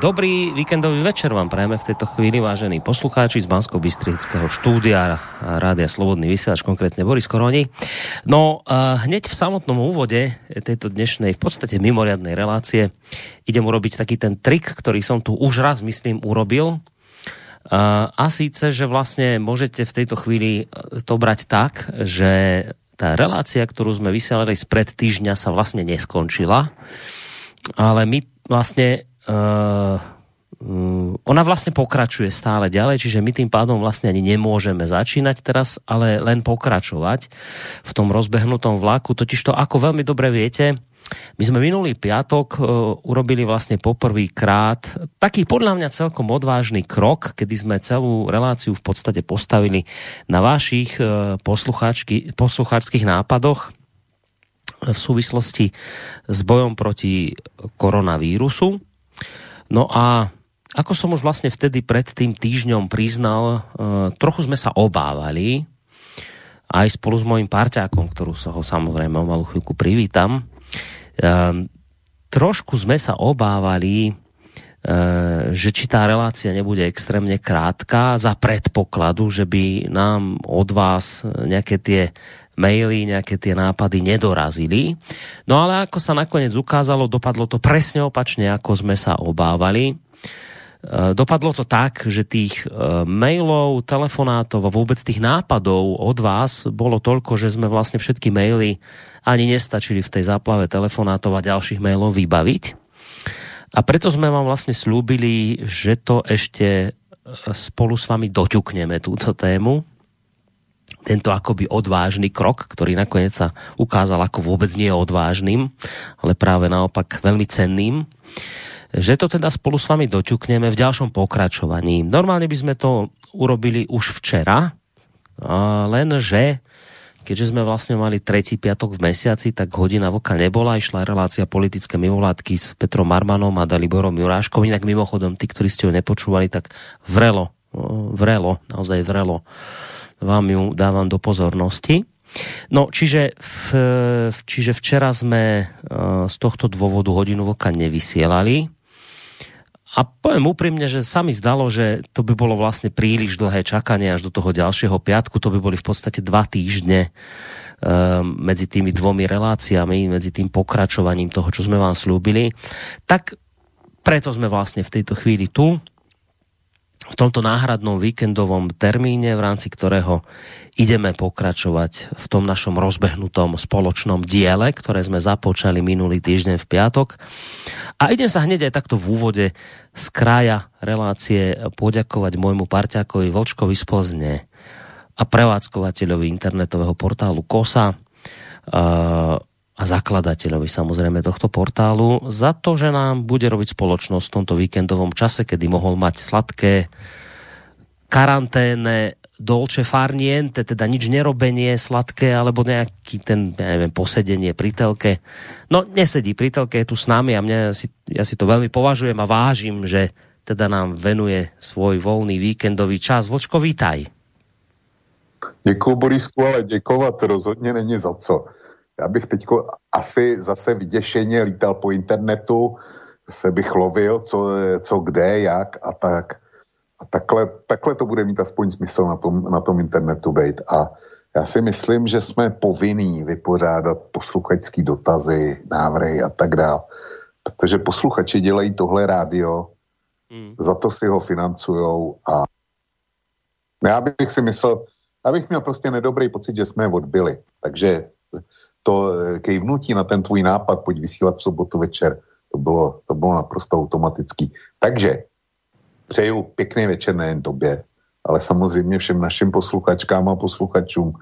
Dobrý víkendový večer vám prajeme v tejto chvíli, vážení poslucháči z bansko bystrického štúdia Rádia Slobodný vysielač, konkrétne Boris Koroni. No, hneď v samotnom úvode tejto dnešnej v podstate mimoriadnej relácie idem urobiť taký ten trik, ktorý som tu už raz, myslím, urobil. A síce, že vlastne môžete v tejto chvíli to brať tak, že tá relácia, ktorú sme vysielali spred týždňa sa vlastne neskončila, ale my vlastne ona vlastne pokračuje stále ďalej, čiže my tým pádom vlastne ani nemôžeme začínať teraz, ale len pokračovať v tom rozbehnutom vlaku. Totiž to, ako veľmi dobre viete, my sme minulý piatok uh, urobili vlastne poprvýkrát taký podľa mňa celkom odvážny krok, kedy sme celú reláciu v podstate postavili na vašich uh, poslucháčských nápadoch v súvislosti s bojom proti koronavírusu. No a ako som už vlastne vtedy pred tým týždňom priznal, uh, trochu sme sa obávali, aj spolu s mojim parťákom, ktorú sa ho samozrejme o malú chvíľku privítam, uh, trošku sme sa obávali, uh, že či tá relácia nebude extrémne krátka za predpokladu, že by nám od vás nejaké tie maily, nejaké tie nápady nedorazili. No ale ako sa nakoniec ukázalo, dopadlo to presne opačne, ako sme sa obávali. E, dopadlo to tak, že tých e, mailov, telefonátov a vôbec tých nápadov od vás bolo toľko, že sme vlastne všetky maily ani nestačili v tej záplave telefonátov a ďalších mailov vybaviť. A preto sme vám vlastne slúbili, že to ešte e, spolu s vami doťukneme túto tému tento akoby odvážny krok, ktorý nakoniec sa ukázal ako vôbec nie odvážnym, ale práve naopak veľmi cenným, že to teda spolu s vami doťukneme v ďalšom pokračovaní. Normálne by sme to urobili už včera, lenže keďže sme vlastne mali tretí piatok v mesiaci, tak hodina vlka nebola, išla relácia politické mimovládky s Petrom Marmanom a Daliborom Juráškom, inak mimochodom, tí, ktorí ste ho nepočúvali, tak vrelo, vrelo, naozaj vrelo vám ju dávam do pozornosti. No, čiže, v, čiže včera sme e, z tohto dôvodu hodinu vlka nevysielali. A poviem úprimne, že sa mi zdalo, že to by bolo vlastne príliš dlhé čakanie až do toho ďalšieho piatku. To by boli v podstate dva týždne um, medzi tými dvomi reláciami, medzi tým pokračovaním toho, čo sme vám slúbili. Tak preto sme vlastne v tejto chvíli tu v tomto náhradnom víkendovom termíne, v rámci ktorého ideme pokračovať v tom našom rozbehnutom spoločnom diele, ktoré sme započali minulý týždeň v piatok. A idem sa hneď aj takto v úvode z kraja relácie poďakovať môjmu parťakovi Vlčkovi z Plzne a prevádzkovateľovi internetového portálu KOSA, a zakladateľovi samozrejme tohto portálu za to, že nám bude robiť spoločnosť v tomto víkendovom čase, kedy mohol mať sladké karanténe dolce farniente, teda nič nerobenie sladké, alebo nejaký ten, ja neviem, posedenie pri telke. No, nesedí pri telke, je tu s nami a mňa, si, ja si to veľmi považujem a vážim, že teda nám venuje svoj voľný víkendový čas. Vočko, vítaj. Děkuji, Borisku, ale děkovat rozhodně není za co já bych teď asi zase vyděšeně lítal po internetu, se bych lovil, co, co kde, jak a tak. A takhle, takhle to bude mít aspoň smysl na tom, na tom internetu být. A já si myslím, že jsme povinní vypořádat posluchačský dotazy, návrhy a tak dále. Protože posluchači dělají tohle rádio, hmm. za to si ho financujou a já bych si myslel, abych měl prostě nedobrý pocit, že jsme je odbili. Takže to kejvnutí na ten tvůj nápad, pojď vysílat v sobotu večer, to bylo, to bylo naprosto automatický. Takže přeju pěkný večer nejen tobě, ale samozřejmě všem našim posluchačkám a posluchačům.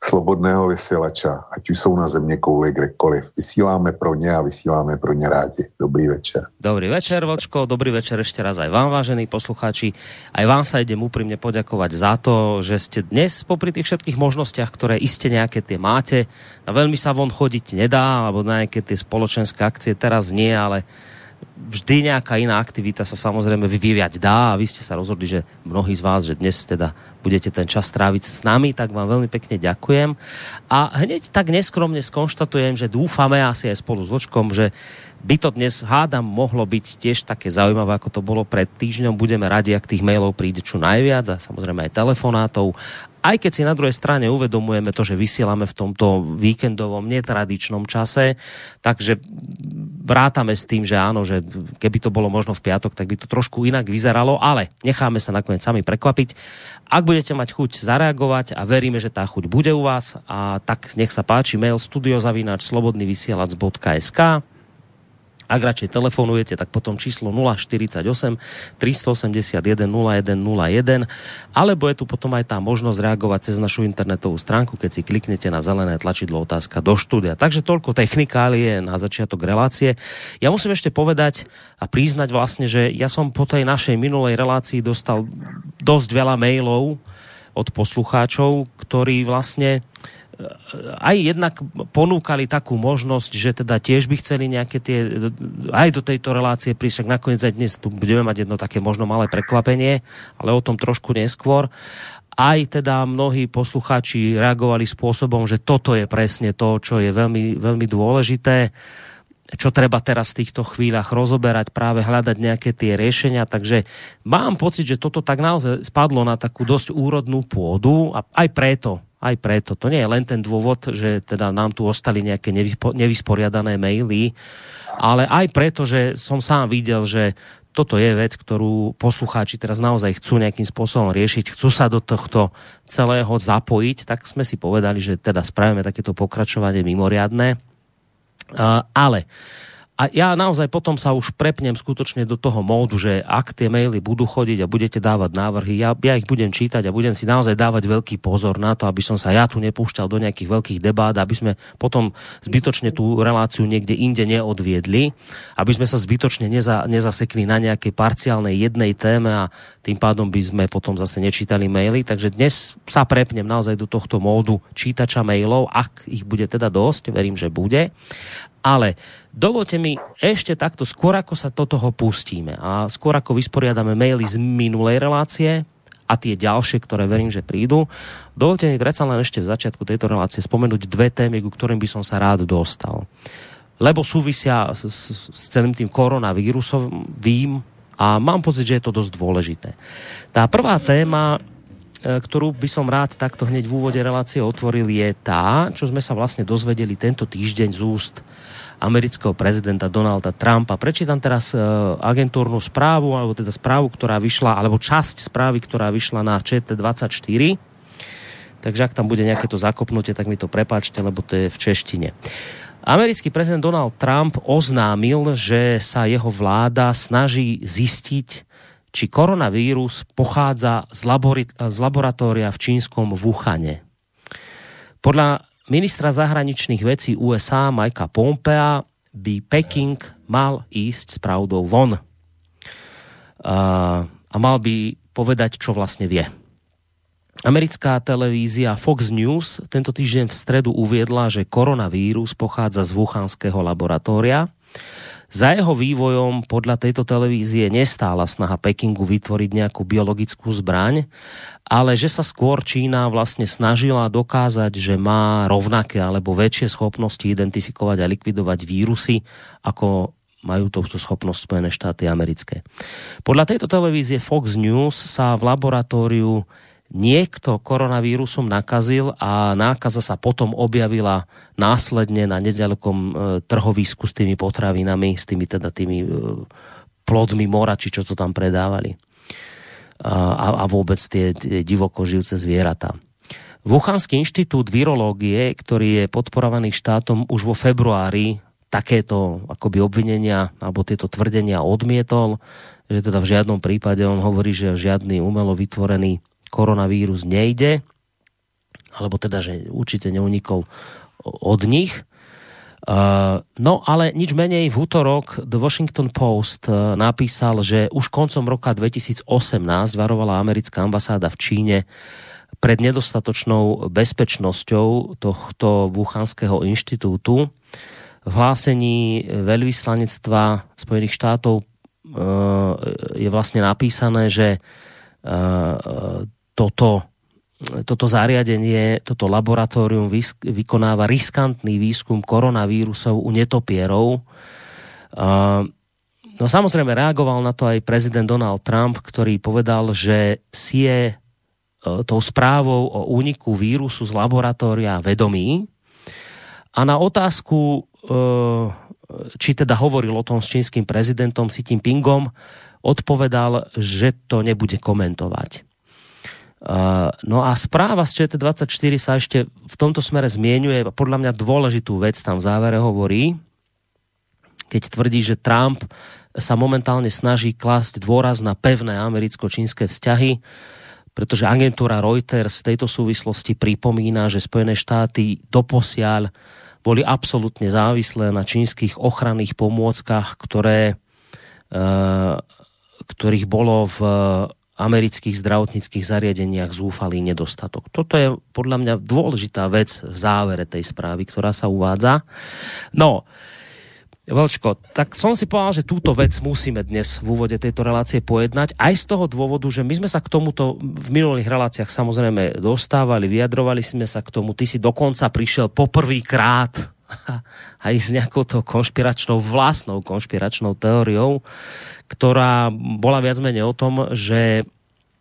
Slobodného vysielača, ať už jsou na země kouli kdekoliv. Vysíláme pro ně a vysíláme pro ně rádi. Dobrý večer. Dobrý večer, Vočko, dobrý večer ešte raz aj vám, vážení poslucháči. Aj vám sa idem úprimne poďakovať za to, že ste dnes popri tých všetkých možnostiach, ktoré iste nejaké tie máte, a veľmi sa von chodiť nedá, alebo na nejaké tie spoločenské akcie teraz nie, ale vždy nejaká iná aktivita sa samozrejme vyvíjať dá a vy ste sa rozhodli, že mnohí z vás, že dnes teda budete ten čas tráviť s nami, tak vám veľmi pekne ďakujem. A hneď tak neskromne skonštatujem, že dúfame asi aj spolu s Vočkom, že by to dnes, hádam, mohlo byť tiež také zaujímavé, ako to bolo pred týždňom. Budeme radi, ak tých mailov príde čo najviac a samozrejme aj telefonátov. Aj keď si na druhej strane uvedomujeme to, že vysielame v tomto víkendovom netradičnom čase, takže vrátame s tým, že áno, že keby to bolo možno v piatok, tak by to trošku inak vyzeralo, ale necháme sa nakoniec sami prekvapiť. Ak budete mať chuť zareagovať a veríme, že tá chuť bude u vás, a tak nech sa páči mail studiozavináč slobodnyvysielac.sk ak radšej telefonujete, tak potom číslo 048 381 0101 alebo je tu potom aj tá možnosť reagovať cez našu internetovú stránku, keď si kliknete na zelené tlačidlo otázka do štúdia. Takže toľko technikálie na začiatok relácie. Ja musím ešte povedať a priznať vlastne, že ja som po tej našej minulej relácii dostal dosť veľa mailov od poslucháčov, ktorí vlastne aj jednak ponúkali takú možnosť, že teda tiež by chceli nejaké tie, aj do tejto relácie prísť, však nakoniec aj dnes tu budeme mať jedno také možno malé prekvapenie, ale o tom trošku neskôr. Aj teda mnohí poslucháči reagovali spôsobom, že toto je presne to, čo je veľmi, veľmi dôležité čo treba teraz v týchto chvíľach rozoberať, práve hľadať nejaké tie riešenia. Takže mám pocit, že toto tak naozaj spadlo na takú dosť úrodnú pôdu a aj preto aj preto. To nie je len ten dôvod, že teda nám tu ostali nejaké nevysporiadané maily, ale aj preto, že som sám videl, že toto je vec, ktorú poslucháči teraz naozaj chcú nejakým spôsobom riešiť, chcú sa do tohto celého zapojiť, tak sme si povedali, že teda spravíme takéto pokračovanie mimoriadné. Ale a ja naozaj potom sa už prepnem skutočne do toho módu, že ak tie maily budú chodiť a budete dávať návrhy, ja, ja ich budem čítať a budem si naozaj dávať veľký pozor na to, aby som sa ja tu nepúšťal do nejakých veľkých debát, aby sme potom zbytočne tú reláciu niekde inde neodviedli, aby sme sa zbytočne neza, nezasekli na nejakej parciálnej jednej téme a tým pádom by sme potom zase nečítali maily. Takže dnes sa prepnem naozaj do tohto módu čítača mailov, ak ich bude teda dosť, verím, že bude. Ale dovolte mi ešte takto, skôr ako sa do toho pustíme a skôr ako vysporiadame maily z minulej relácie a tie ďalšie, ktoré verím, že prídu, dovolte mi predsa len ešte v začiatku tejto relácie spomenúť dve témy, ku ktorým by som sa rád dostal. Lebo súvisia s, s, s celým tým koronavírusovým a mám pocit, že je to dosť dôležité. Tá prvá téma E, ktorú by som rád takto hneď v úvode relácie otvoril, je tá, čo sme sa vlastne dozvedeli tento týždeň z úst amerického prezidenta Donalda Trumpa. Prečítam teraz e, agentúrnu správu, alebo teda správu, ktorá vyšla, alebo časť správy, ktorá vyšla na ČT24. Takže ak tam bude nejaké to zakopnutie, tak mi to prepáčte, lebo to je v češtine. Americký prezident Donald Trump oznámil, že sa jeho vláda snaží zistiť, či koronavírus pochádza z, labori- z laboratória v čínskom Wuhane. Podľa ministra zahraničných vecí USA Mikea Pompea by Peking mal ísť s pravdou von. A, a mal by povedať, čo vlastne vie. Americká televízia Fox News tento týždeň v stredu uviedla, že koronavírus pochádza z Wuhanského laboratória za jeho vývojom podľa tejto televízie nestála snaha Pekingu vytvoriť nejakú biologickú zbraň, ale že sa skôr Čína vlastne snažila dokázať, že má rovnaké alebo väčšie schopnosti identifikovať a likvidovať vírusy, ako majú túto schopnosť Spojené štáty americké. Podľa tejto televízie Fox News sa v laboratóriu niekto koronavírusom nakazil a nákaza sa potom objavila následne na nedalekom e, trhovisku s tými potravinami, s tými teda tými e, plodmi mora, či čo to tam predávali. A, a vôbec tie, tie divoko žijúce zvieratá. Wuhanský inštitút virológie, ktorý je podporovaný štátom už vo februári, takéto akoby obvinenia alebo tieto tvrdenia odmietol, že teda v žiadnom prípade on hovorí, že žiadny umelo vytvorený koronavírus nejde. alebo teda, že určite neunikol od nich. No ale nič menej v útorok The Washington Post uh, napísal, že už koncom roka 2018 varovala americká ambasáda v Číne pred nedostatočnou bezpečnosťou tohto Wuhanského inštitútu. V hlásení veľvyslanectva Spojených štátov uh, je vlastne napísané, že toto toto zariadenie, toto laboratórium vykonáva riskantný výskum koronavírusov u netopierov. No samozrejme reagoval na to aj prezident Donald Trump, ktorý povedal, že si je e, tou správou o úniku vírusu z laboratória vedomý. A na otázku, e, či teda hovoril o tom s čínskym prezidentom Xi Jinpingom, odpovedal, že to nebude komentovať. No a správa z ČT24 sa ešte v tomto smere zmienuje, podľa mňa dôležitú vec tam v závere hovorí, keď tvrdí, že Trump sa momentálne snaží klásť dôraz na pevné americko-čínske vzťahy, pretože agentúra Reuters v tejto súvislosti pripomína, že Spojené štáty doposiaľ boli absolútne závislé na čínskych ochranných pomôckach, ktoré, e, ktorých bolo v amerických zdravotníckých zariadeniach zúfalý nedostatok. Toto je podľa mňa dôležitá vec v závere tej správy, ktorá sa uvádza. No, Velčko, tak som si povedal, že túto vec musíme dnes v úvode tejto relácie pojednať, aj z toho dôvodu, že my sme sa k tomuto v minulých reláciách samozrejme dostávali, vyjadrovali sme sa k tomu, ty si dokonca prišiel poprvýkrát aj s nejakou konšpiračnou, vlastnou konšpiračnou teóriou, ktorá bola viac menej o tom, že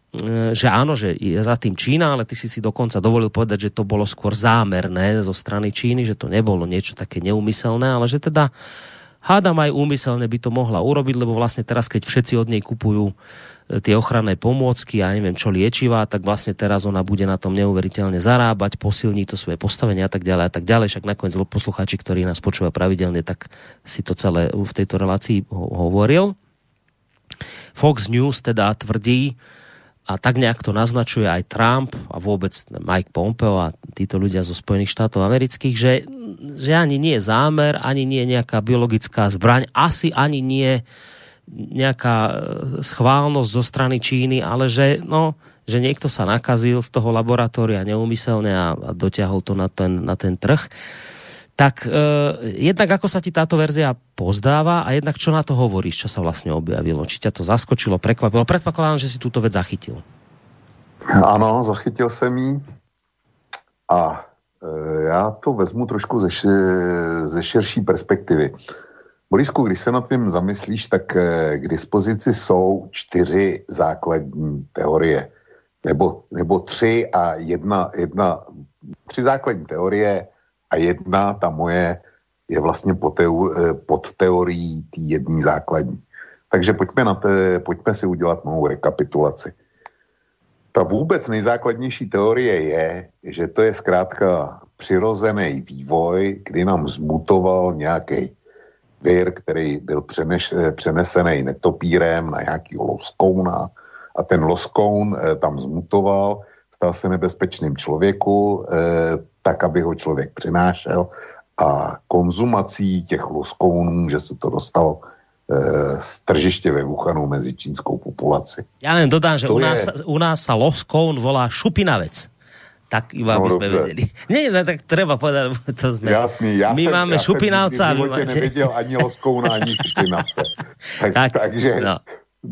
e, že áno, že je za tým Čína, ale ty si si dokonca dovolil povedať, že to bolo skôr zámerné zo strany Číny, že to nebolo niečo také neumyselné, ale že teda hádam aj úmyselne by to mohla urobiť, lebo vlastne teraz, keď všetci od nej kupujú e, tie ochranné pomôcky a neviem čo liečivá, tak vlastne teraz ona bude na tom neuveriteľne zarábať, posilní to svoje postavenie a tak ďalej a tak ďalej. Však nakoniec poslucháči, ktorí nás počúva pravidelne, tak si to celé v tejto relácii hovoril. Fox News teda tvrdí, a tak nejak to naznačuje aj Trump a vôbec Mike Pompeo a títo ľudia zo Spojených štátov amerických, že, že ani nie je zámer, ani nie je nejaká biologická zbraň, asi ani nie nejaká e, schválnosť zo strany Číny, ale že, no, že niekto sa nakazil z toho laboratória neumyselne a, a dotiahol to na ten, na ten trh. Tak e, jednak ako sa ti táto verzia pozdáva a jednak čo na to hovoríš, čo sa vlastne objavilo? Či ťa to zaskočilo, prekvapilo? Predpokladám, že si túto vec zachytil. Ano, zachytil jsem ji a e, já to vezmu trošku ze, ze širší perspektivy. Borisku, když se nad tím zamyslíš, tak e, k dispozici jsou čtyři základní teorie. Nebo, nebo tři a jedna, jedna, tři základní teorie, a jedna, ta moje, je vlastně pod, teo, eh, pod teorií té jedné základní. Takže pojďme, na té, pojďme si udělat novou rekapitulaci. Ta vůbec nejzákladnější teorie je, že to je zkrátka přirozený vývoj, kdy nám zmutoval nějaký vir, který byl přeneš, eh, přenesený netopírem na nějaký loskouna a ten loskoun eh, tam zmutoval, stal se nebezpečným člověku, tak, aby ho člověk přinášel a konzumací těch luskounů, že se to dostalo e, z tržiště ve Wuhanu mezi čínskou populaci. Já jen dodám, že u nás, je... u nás sa loskoun volá šupinavec. Tak iba no, aby sme vedeli. Nie, tak treba povedať, to sme... Jasný, ja my sem, máme ja šupinavca. Ja som máte... nevidel ani loskouna, ani šupinavce. Tak, tak, takže no.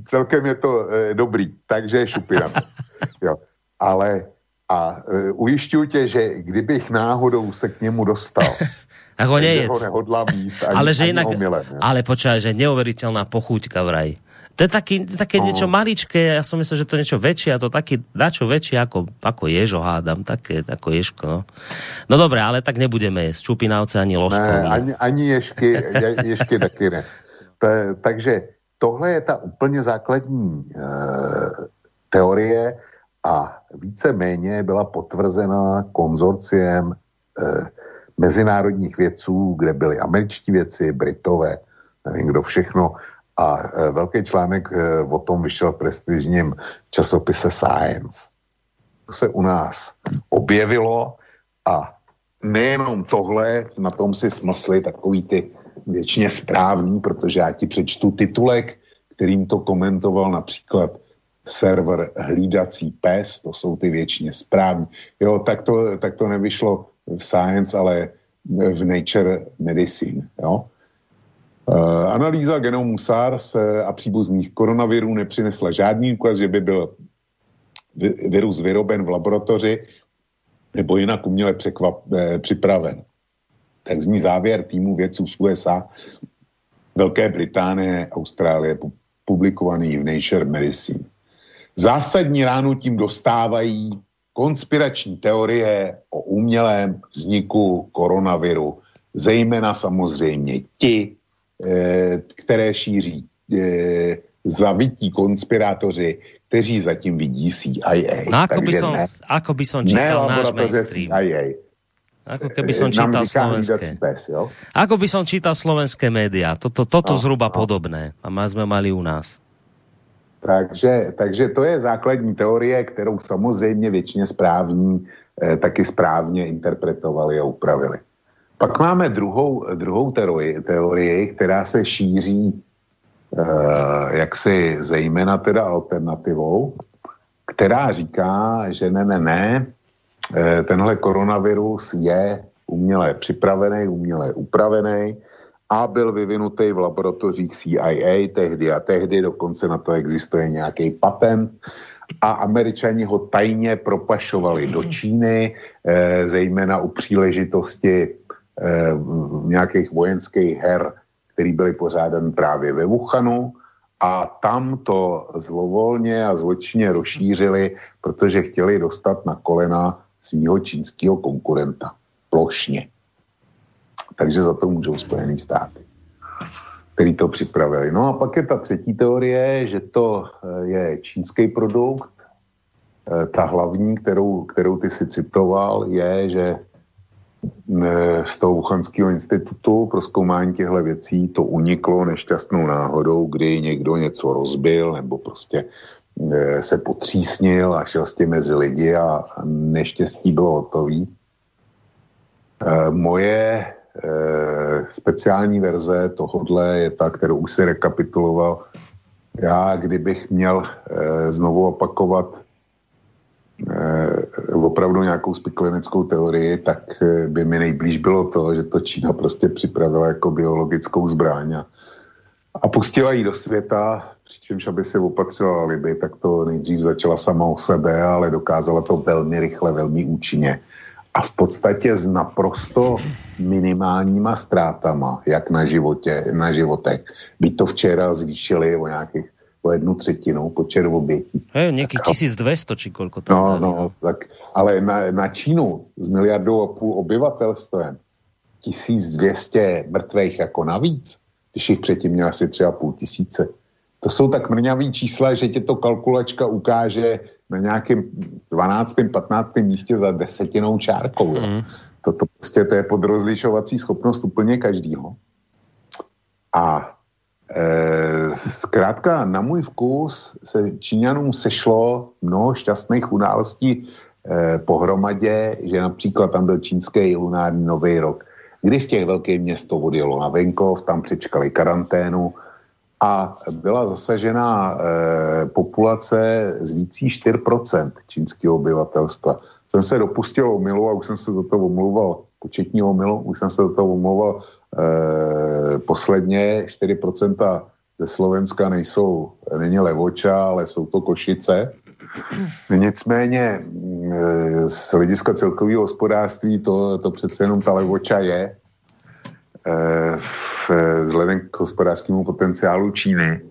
celkem je to e, dobrý. Takže šupinavec. jo. Ale a e, ujišťuju tě, že kdybych náhodou se k němu dostal, tak ho nejec. ho nehodlám jíst ani, ale, že ani inak, omylem, ale počúvaj, že neuveriteľná pochúťka vraj. To je taký, také niečo maličké, ja som myslel, že to je niečo väčšie, a to taký dačo väčšie ako, ako ježo hádam, také ako ježko. No. no dobre, ale tak nebudeme jesť čupinávce ani losko. Ne, ani, ani ješky, je, taky ne. To, takže tohle je ta úplně základní e, teorie, a více-méně byla potvrzena konzorciem eh, mezinárodních vědců, kde byli američtí věci, Britové, nevím kdo všechno. A eh, velký článek eh, o tom vyšel v prestižním časopise Science. se u nás objevilo a nejenom tohle, na tom si smysli takový ty většině správný, protože já ti přečtu titulek, kterým to komentoval například server hlídací pes, to jsou ty většině správní. Jo, tak to, tak to nevyšlo v Science, ale v Nature Medicine. Jo. Uh, analýza genomu SARS a příbuzných koronavirů nepřinesla žádný úkaz, že by byl virus vyroben v laboratoři nebo jinak uměle překvap, eh, připraven. Tak zní závěr týmu vědců z USA, Velké Británie, Austrálie, publikovaný v Nature Medicine. Zásadní ránu tím dostávají konspirační teorie o umělém vzniku koronaviru, zejména samozřejmě ti, eh, které šíří eh, zavití konspirátoři, kteří zatím vidí CIA. No ako, by som, ne, ako by som čítal náš mainstream. CIA. Ako keby som čítal slovenské. Pes, jo? Ako by som čítal slovenské médiá. Toto, toto no, zhruba no. podobné. A má sme mali u nás. Takže, takže to je základní teorie, kterou samozřejmě většině správní eh, taky správně interpretovali a upravili. Pak máme druhou, druhou teorii, teorii, která se šíří Eh, jaksi zejména teda alternativou, která říká, že ne, ne, ne, eh, tenhle koronavirus je uměle připravený, uměle upravený a byl vyvinutý v laboratořích CIA tehdy a tehdy, dokonce na to existuje nějaký patent a američani ho tajně propašovali do Číny, eh, zejména u příležitosti nějakých vojenských her který byly pořádány právě ve Wuhanu a tam to zlovolně a zločině rozšířili, protože chtěli dostat na kolena svého čínského konkurenta. Plošně. Takže za to můžou Spojené státy, který to připravili. No a pak je ta třetí teorie, že to eh, je čínský produkt. Eh, ta hlavní, kterou, kterou ty si citoval, je, že z toho Wuchanského institutu pro zkoumání těchto věcí to uniklo nešťastnou náhodou, kdy někdo něco rozbil nebo prostě se potřísnil a šel s tím mezi lidi a neštěstí bylo hotový. Moje speciální verze tohodle je ta, kterou už si rekapituloval. Já, kdybych měl znovu opakovat Eh, opravdu nějakou spiklenickou teorii, tak eh, by mi nejblíž bylo to, že to Čína prostě připravila jako biologickou zbraň a, a pustila ji do světa, přičemž aby se opatřila liby, tak to nejdřív začala sama o sebe, ale dokázala to velmi rychle, velmi účinně. A v podstatě s naprosto minimálníma ztrátama, jak na životě, na životech. Byť to včera zvýšili o nějakých o jednu třetinu počet obětí. Hej, nějakých 1200 či kolko tam no, dali, no, no, tak, ale na, na Čínu s miliardou a půl obyvatelstvem 1200 mrtvých jako navíc, když jich předtím měl asi třeba půl tisíce. To jsou tak mrňavý čísla, že tě to kalkulačka ukáže na nějakém 12. 15. místě za desetinou čárkou. Jo. Mm. Toto prostě to je podrozlišovací schopnost úplně každýho. A Eh, zkrátka na můj vkus se Číňanům sešlo mnoho šťastných událostí eh, pohromadě, že například tam byl čínský lunární nový rok, kdy z těch velkých měst to odjelo na venkov, tam přečkali karanténu a byla zasažená eh, populace z vící 4% čínského obyvatelstva. Jsem se dopustil omilu a už jsem se za to omluval, početní omilu, už jsem se za to omluval Eh, posledně 4% ze Slovenska nejsou, není Levoča, ale jsou to Košice. Nicméně eh, z hlediska celkového hospodářství to, to přece jenom ta Levoča je. Eh, vzhledem k hospodářskému potenciálu Číny.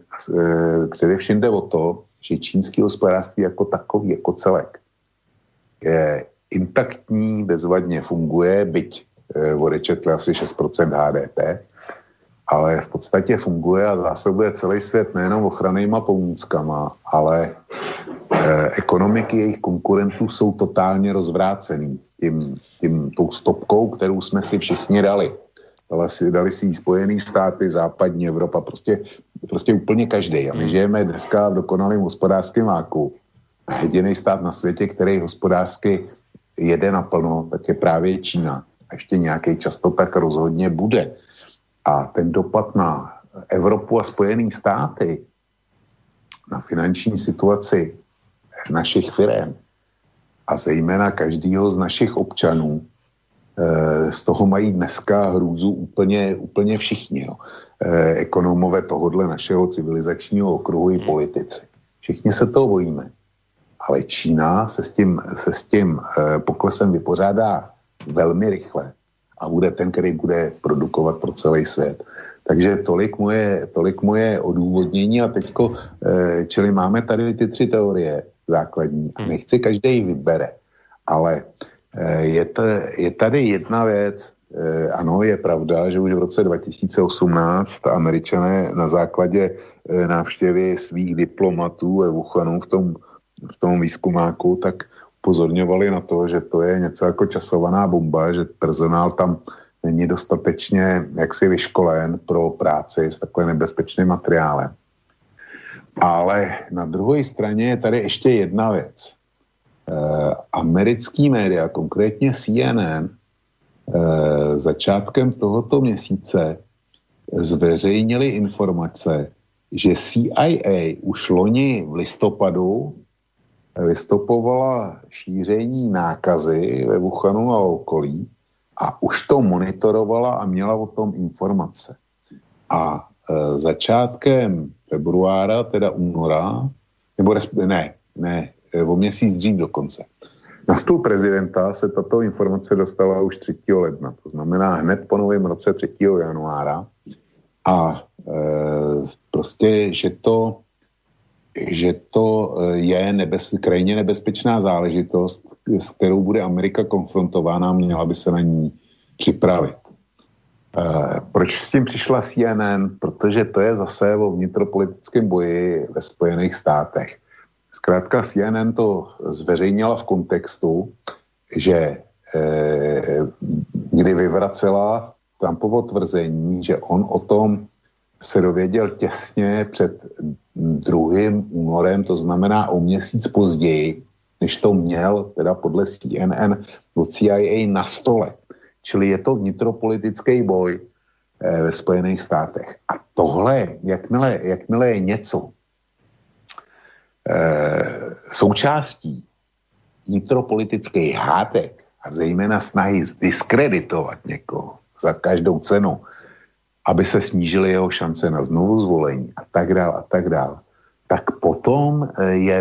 Především jde o to, že čínský hospodářství jako takový, jako celek, je intaktní, bezvadně funguje, byť Eh, odečetli asi 6% HDP, ale v podstatě funguje a zásobuje celý svět nejenom ochrannýma pomůckama, ale eh, ekonomiky jejich konkurentů jsou totálně rozvrácený tím, tím, tou stopkou, kterou jsme si všichni dali. Dali si, dali si Spojený státy, západní Evropa, prostě, prostě úplně každý. A my žijeme dneska v dokonalém hospodářském váku. jediný stát na světě, který hospodářsky jede naplno, tak je právě Čína. A ještě nějaký čas to tak rozhodně bude. A ten dopad na Evropu a Spojené státy, na finanční situaci našich firm a zejména každého z našich občanů, z toho mají dneska hrůzu úplně, úplně všichni. Jo. Eh, ekonomové tohohle našeho civilizačního okruhu i politici. Všichni se toho bojíme. Ale Čína se s tím, se s tím eh, poklesem vypořádá velmi rychle a bude ten, který bude produkovat pro celý svět. Takže tolik moje, tolik moje odůvodnění a teďko, eh, čili máme tady ty tři teorie základní a hmm. nechci každý vybere, ale eh, je, to, je tady jedna věc, ano, je pravda, že už v roce 2018 američané na základě návštěvy svých diplomatů ve Wuhanu v tom v tom výzkumáku, tak upozorňovali na to, že to je něco jako časovaná bomba, že personál tam není dostatečně jaksi vyškolen pro práci s takhle nebezpečným materiálem. Ale na druhé straně je tady ještě jedna věc. E, americký média, konkrétně CNN, e, začátkem tohoto měsíce zveřejnili informace, že CIA už loni v listopadu vystopovala šíření nákazy ve Wuhanu a okolí a už to monitorovala a měla o tom informace. A e, začátkem februára, teda února, nebo ne, ne, o měsíc dřív dokonce. Na stůl prezidenta se tato informace dostala už 3. ledna, to znamená hned po novém roce 3. januára. A e, prostě, že to že to eh, je nebez, krajně nebezpečná záležitost, s kterou bude Amerika konfrontována měla by se na ní připravit. E, proč s tím přišla CNN? Protože to je zase o vnitropolitickém boji ve Spojených státech. Zkrátka CNN to zveřejnila v kontextu, že e, kdy vyvracela Trumpovo tvrzení, že on o tom se dověděl těsně před 2. únorem, to znamená o měsíc později, než to měl teda podle CNN do CIA na stole. Čili je to vnitropolitický boj eh, ve Spojených státech. A tohle, jakmile, jakmile je něco eh, součástí vnitropolitických hádek a zejména snahy zdiskreditovat někoho za každou cenu, aby se snížily jeho šance na znovu zvolení a tak dále a tak dále, tak potom eh, je,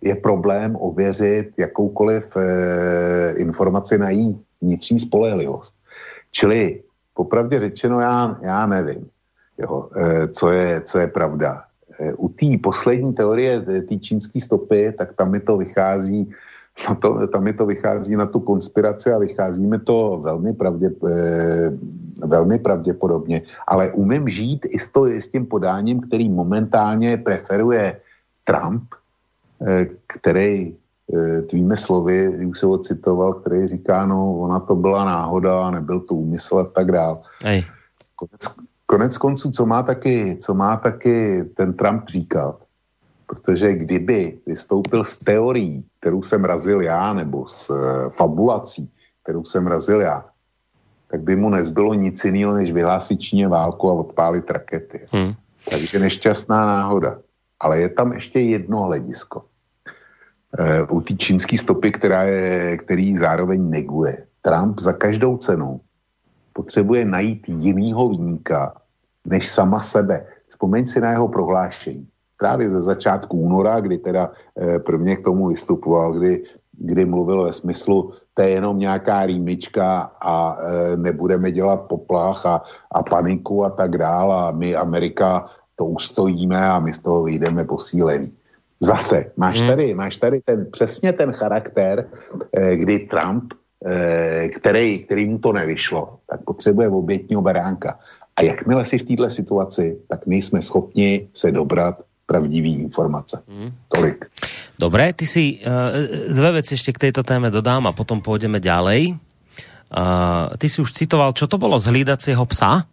je problém ověřit jakoukoliv e, informaci na její vnitřní spolehlivost. Čili popravdě řečeno já, já nevím, jo, e, co, je, co je pravda. U té poslední teorie, té čínské stopy, tak tam mi to vychází No to, tam mi to vychází na tu konspiraci a vychází mi to velmi, pravdě, eh, velmi pravděpodobně. Ale umím žít i s, to, s tím podáním, který momentálně preferuje Trump, eh, který eh, tvými slovy, už se ocitoval, který říká, no ona to byla náhoda, nebyl to úmysl a tak dál. Konec, konec konců, co má taky, co má taky ten Trump říkat, Protože kdyby vystoupil s teorií, kterou jsem razil já, nebo s uh, fabulací, kterou jsem razil já, tak by mu nezbylo nic jiného, než vyhlásit Číně válku a odpálit rakety. Hmm. Takže nešťastná náhoda. Ale je tam ještě jedno hledisko. E, u té čínské stopy, která je, který zároveň neguje. Trump za každou cenu potřebuje najít jinýho výnika, než sama sebe. Vzpomeň si na jeho prohlášení právě ze začátku února, kdy teda eh, prvně k tomu vystupoval, kdy, kdy mluvil ve smyslu, to je jenom nějaká rýmička a eh, nebudeme dělat poplach a, a paniku a tak dál a my Amerika to ustojíme a my z toho vyjdeme posílení. Zase, máš hmm. tady, máš tady ten, přesně ten charakter, eh, kdy Trump, který, který mu to nevyšlo, tak potřebuje obětního beránka. A jakmile si v této situaci, tak nejsme schopni se dobrat pravdivý informace. Mm. Tolik. Dobre, ty si uh, dve veci ešte k tejto téme dodám a potom pôjdeme ďalej. Uh, ty si už citoval, čo to bolo z hlídacieho psa?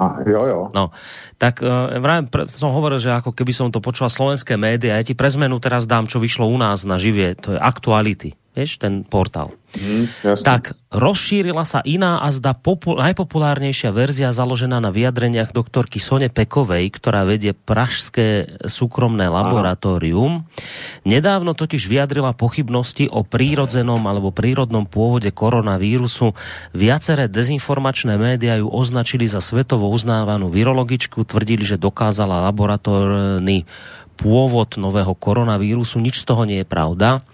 A, jo, jo. No, tak uh, vrajím, som hovoril, že ako keby som to počúval slovenské médiá, ja ti pre zmenu teraz dám, čo vyšlo u nás na živie, to je aktuality vieš, ten portál. Mm, tak rozšírila sa iná a zda popul- najpopulárnejšia verzia založená na vyjadreniach doktorky Sone Pekovej, ktorá vedie Pražské súkromné laboratórium. Nedávno totiž vyjadrila pochybnosti o prírodzenom alebo prírodnom pôvode koronavírusu. Viaceré dezinformačné médiá ju označili za svetovo uznávanú virologičku, tvrdili, že dokázala laboratórny pôvod nového koronavírusu. Nič z toho nie je pravda.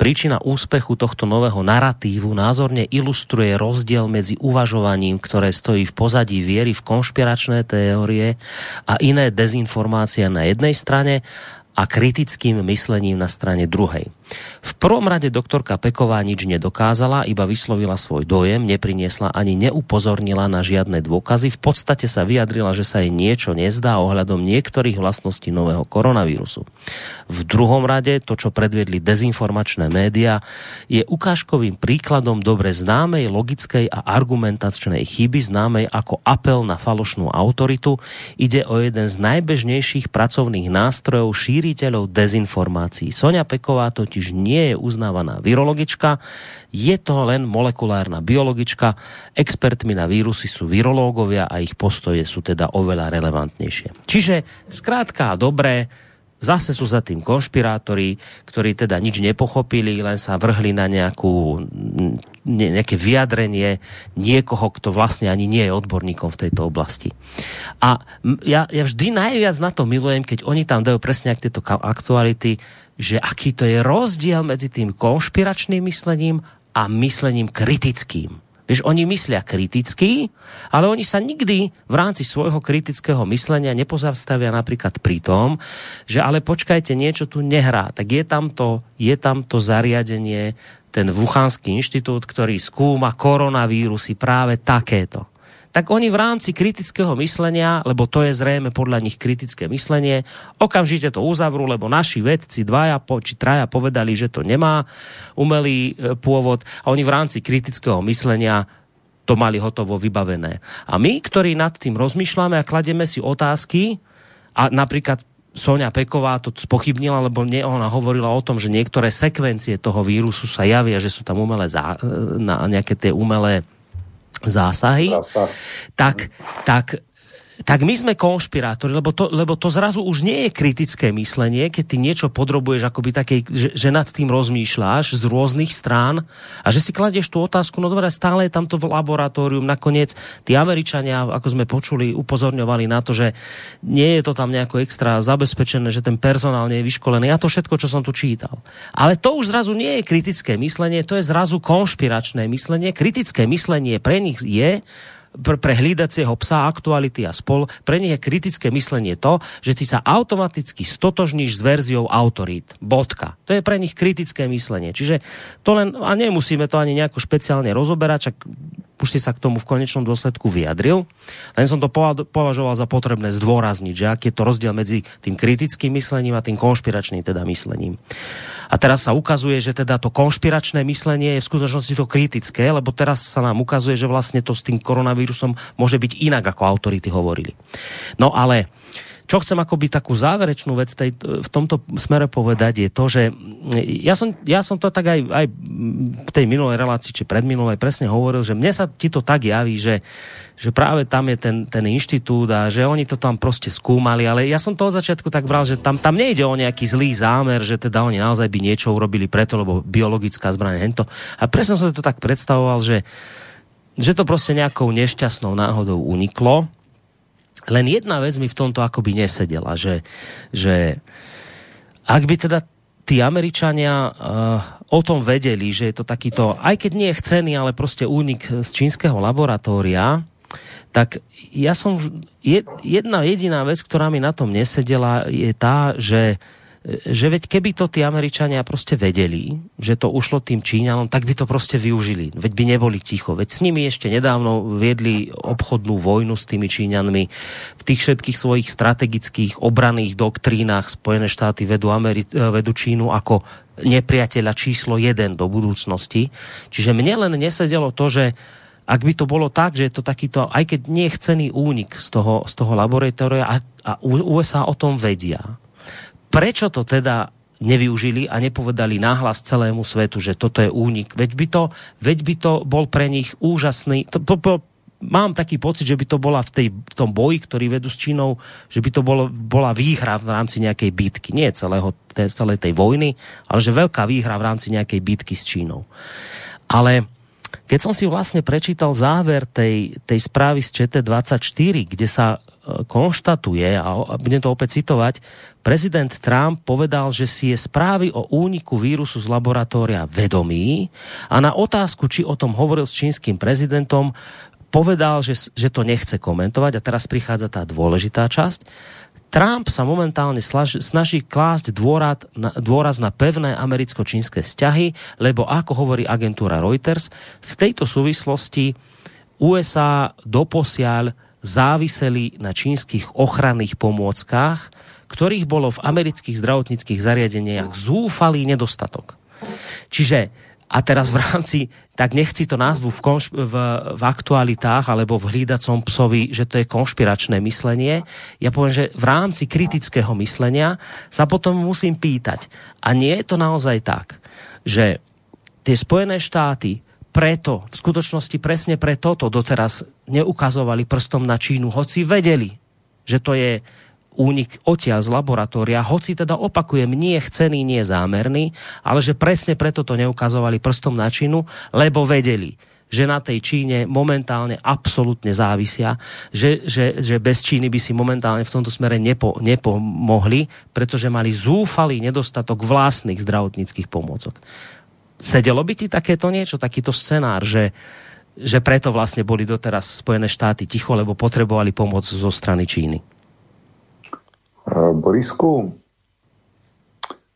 Príčina úspechu tohto nového naratívu názorne ilustruje rozdiel medzi uvažovaním, ktoré stojí v pozadí viery v konšpiračné teórie a iné dezinformácie na jednej strane a kritickým myslením na strane druhej. V prvom rade doktorka Peková nič nedokázala, iba vyslovila svoj dojem, nepriniesla ani neupozornila na žiadne dôkazy, v podstate sa vyjadrila, že sa jej niečo nezdá ohľadom niektorých vlastností nového koronavírusu. V druhom rade to, čo predviedli dezinformačné médiá, je ukážkovým príkladom dobre známej logickej a argumentačnej chyby, známej ako apel na falošnú autoritu. Ide o jeden z najbežnejších pracovných nástrojov šíriteľov dezinformácií. Sonia Peková totiž nie je uznávaná virologička, je to len molekulárna biologička. Expertmi na vírusy sú virológovia a ich postoje sú teda oveľa relevantnejšie. Čiže skrátka dobré, Zase sú za tým konšpirátori, ktorí teda nič nepochopili, len sa vrhli na nejakú, nejaké vyjadrenie niekoho, kto vlastne ani nie je odborníkom v tejto oblasti. A ja, ja vždy najviac na to milujem, keď oni tam dajú presne tieto aktuality, že aký to je rozdiel medzi tým konšpiračným myslením a myslením kritickým. Vieš, oni myslia kriticky, ale oni sa nikdy v rámci svojho kritického myslenia nepozastavia napríklad pri tom, že ale počkajte, niečo tu nehrá. Tak je tam to, je tam to zariadenie, ten Wuhanský inštitút, ktorý skúma koronavírusy práve takéto tak oni v rámci kritického myslenia, lebo to je zrejme podľa nich kritické myslenie, okamžite to uzavrú, lebo naši vedci dvaja či traja povedali, že to nemá umelý e, pôvod a oni v rámci kritického myslenia to mali hotovo vybavené. A my, ktorí nad tým rozmýšľame a klademe si otázky, a napríklad Sonia Peková to spochybnila, lebo nie, ona hovorila o tom, že niektoré sekvencie toho vírusu sa javia, že sú tam umelé zá, e, na nejaké tie umelé zásahy, Zásah. tak, tak tak my sme konšpirátori, lebo to, lebo to zrazu už nie je kritické myslenie, keď ty niečo podrobuješ akoby takej, že, že nad tým rozmýšľaš z rôznych strán a že si kladieš tú otázku, no dobre, stále je tam to v laboratórium, nakoniec tí Američania, ako sme počuli, upozorňovali na to, že nie je to tam nejako extra zabezpečené, že ten personál nie je vyškolený a to všetko, čo som tu čítal. Ale to už zrazu nie je kritické myslenie, to je zrazu konšpiračné myslenie. Kritické myslenie pre nich je, pre, pre hlídacieho psa aktuality a spol, pre nich je kritické myslenie to, že ty sa automaticky stotožníš s verziou autorít. Bodka. To je pre nich kritické myslenie. Čiže to len, a nemusíme to ani nejako špeciálne rozoberať, čak už si sa k tomu v konečnom dôsledku vyjadril. Len som to považoval za potrebné zdôrazniť, že aký je to rozdiel medzi tým kritickým myslením a tým konšpiračným teda myslením. A teraz sa ukazuje, že teda to konšpiračné myslenie je v skutočnosti to kritické, lebo teraz sa nám ukazuje, že vlastne to s tým koronavírusom môže byť inak, ako autority hovorili. No ale čo chcem akoby takú záverečnú vec tej, v tomto smere povedať je to, že ja som, ja som to tak aj, aj v tej minulej relácii, či predminulej presne hovoril, že mne sa ti to tak javí, že, že práve tam je ten, ten inštitút a že oni to tam proste skúmali, ale ja som to od začiatku tak bral, že tam, tam nejde o nejaký zlý zámer, že teda oni naozaj by niečo urobili preto, lebo biologická zbraň hento. A presne som to tak predstavoval, že, že to proste nejakou nešťastnou náhodou uniklo len jedna vec mi v tomto akoby nesedela, že, že ak by teda tí Američania uh, o tom vedeli, že je to takýto, aj keď nie je chcený, ale proste únik z čínskeho laboratória, tak ja som, jedna jediná vec, ktorá mi na tom nesedela, je tá, že uh, že veď keby to tí Američania proste vedeli, že to ušlo tým Číňanom, tak by to proste využili. Veď by neboli ticho. Veď s nimi ešte nedávno viedli obchodnú vojnu s tými Číňanmi. V tých všetkých svojich strategických obranných doktrínach Spojené štáty vedú, Ameri- vedú Čínu ako nepriateľa číslo jeden do budúcnosti. Čiže mne len nesedelo to, že ak by to bolo tak, že je to takýto, aj keď nie je chcený únik z toho, z toho laboratória a, a USA o tom vedia, prečo to teda nevyužili a nepovedali náhlas celému svetu, že toto je únik. Veď by to, veď by to bol pre nich úžasný... To, to, to, mám taký pocit, že by to bola v, tej, v tom boji, ktorý vedú s Čínou, že by to bolo, bola výhra v rámci nejakej bitky. Nie celého, tej, celej tej vojny, ale že veľká výhra v rámci nejakej bitky s Čínou. Ale keď som si vlastne prečítal záver tej, tej správy z ČT24, kde sa konštatuje, a budem to opäť citovať, prezident Trump povedal, že si je správy o úniku vírusu z laboratória vedomý a na otázku, či o tom hovoril s čínskym prezidentom, povedal, že, že to nechce komentovať a teraz prichádza tá dôležitá časť. Trump sa momentálne snaží klásť dôrad na, dôraz na pevné americko-čínske vzťahy, lebo ako hovorí agentúra Reuters, v tejto súvislosti USA doposiaľ záviseli na čínskych ochranných pomôckách, ktorých bolo v amerických zdravotníckých zariadeniach zúfalý nedostatok. Čiže a teraz v rámci, tak nechci to názvu v, konš- v, v aktualitách alebo v hlídacom psovi, že to je konšpiračné myslenie. Ja poviem, že v rámci kritického myslenia sa potom musím pýtať. A nie je to naozaj tak, že tie Spojené štáty preto, v skutočnosti presne pre toto doteraz neukazovali prstom na Čínu, hoci vedeli, že to je únik odtiaľ z laboratória, hoci teda opakujem, nie chcený, nie zámerný, ale že presne preto to neukazovali prstom na Čínu, lebo vedeli, že na tej Číne momentálne absolútne závisia, že, že, že bez Číny by si momentálne v tomto smere nepo, nepomohli, pretože mali zúfalý nedostatok vlastných zdravotníckých pomôcok. Sedelo by ti takéto niečo, takýto scenár, že, že preto vlastne boli doteraz Spojené štáty ticho, lebo potrebovali pomoc zo strany Číny? Eh, Borisku,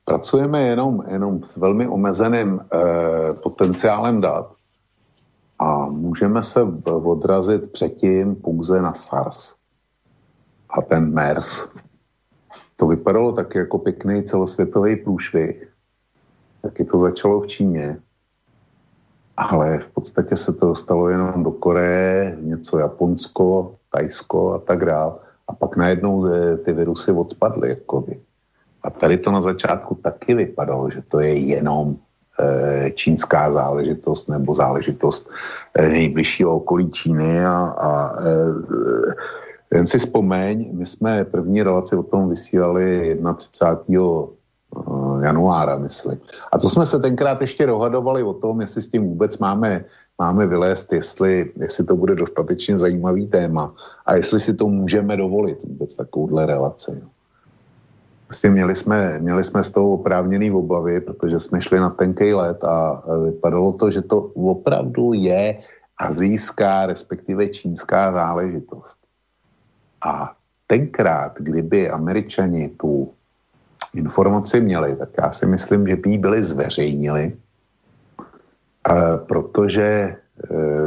pracujeme jenom, jenom s velmi omezeným eh, potenciálem dat a můžeme se odrazit předtím pouze na SARS a ten MERS. To vypadalo tak jako pěkný celosvětový průšvih. Taky to začalo v Číně. Ale v podstatě se to dostalo jenom do Koreje, něco Japonsko, Tajsko a tak dále a pak najednou eh, ty virusy odpadly. Jakoby. A tady to na začátku taky vypadalo, že to je jenom e, čínská záležitost nebo záležitost e, nejbližšího okolí Číny a, a e, jen si vzpomeň, my jsme první relaci o tom vysílali 31. januára, myslím. A to jsme se tenkrát ještě dohadovali o tom, jestli s tím vůbec máme máme vylézt, jestli, jestli to bude dostatečně zajímavý téma a jestli si to můžeme dovolit vůbec takovouhle relaci. Prostě měli jsme, měli jsme z toho oprávněný obavy, protože jsme šli na tenkej let a vypadalo to, že to opravdu je azijská, respektive čínská záležitost. A tenkrát, kdyby američani tu informaci měli, tak já si myslím, že by ji byli zveřejnili protože e,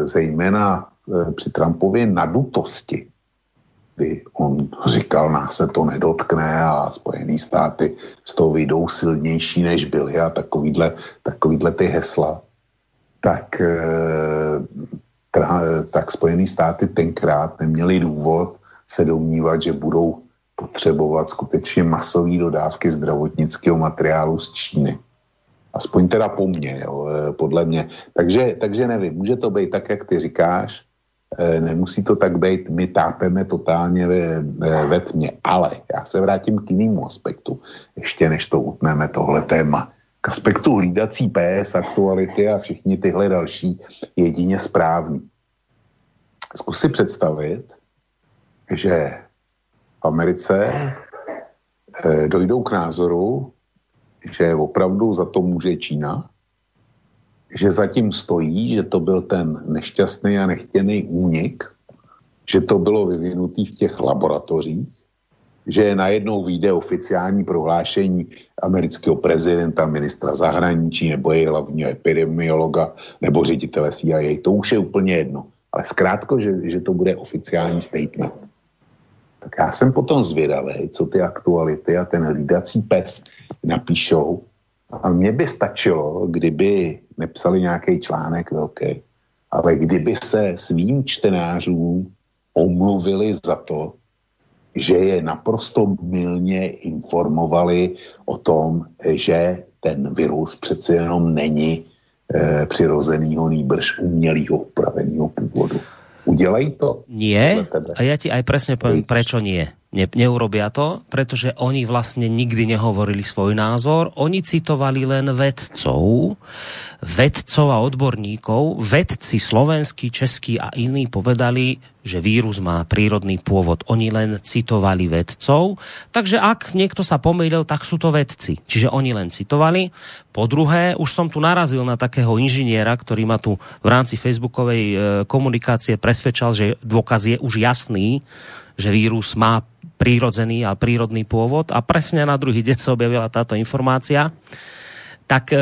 zejména e, při Trumpově nadutosti, kdy on říkal, nás se to nedotkne a Spojené státy z toho vyjdou silnější, než byly a takovýhle, takovýhle ty hesla, tak, tak Spojené státy tenkrát neměli důvod se domnívat, že budou potřebovat skutečně masové dodávky zdravotnického materiálu z Číny. Aspoň teda po mně, e, podle mě. Takže, takže nevím, může to být tak, jak ty říkáš, e, nemusí to tak být, my tápeme totálně ve, ve tmě. Ale já se vrátím k jinému aspektu, ještě než to utneme tohle téma. K aspektu hlídací PS, aktuality a všichni tyhle další jedině správný. Zkus si představit, že v Americe e, dojdou k názoru, že opravdu za to může Čína, že zatím stojí, že to byl ten nešťastný a nechtěný únik, že to bylo vyvinutý v těch laboratořích, že najednou vyjde oficiální prohlášení amerického prezidenta, ministra zahraničí nebo jej hlavního epidemiologa nebo ředitele CIA. To už je úplně jedno. Ale zkrátko, že, že to bude oficiální statement. Tak já jsem potom zvědavý, co ty aktuality a ten hlídací pes napíšou. A mně by stačilo, kdyby nepsali nějaký článek velký ale kdyby se svým čtenářům omluvili za to, že je naprosto milně informovali o tom, že ten virus přece jenom není e, přirozenýho, nýbrž umělýho, upraveného původu. Udělají to? Nie. A ja ti aj presne poviem, prečo nie ne, neurobia to, pretože oni vlastne nikdy nehovorili svoj názor, oni citovali len vedcov, vedcov a odborníkov, vedci slovenskí, českí a iní povedali, že vírus má prírodný pôvod. Oni len citovali vedcov, takže ak niekto sa pomýlil, tak sú to vedci. Čiže oni len citovali. Po druhé, už som tu narazil na takého inžiniera, ktorý ma tu v rámci facebookovej e, komunikácie presvedčal, že dôkaz je už jasný, že vírus má prírodzený a prírodný pôvod. A presne na druhý deň sa objavila táto informácia, tak e,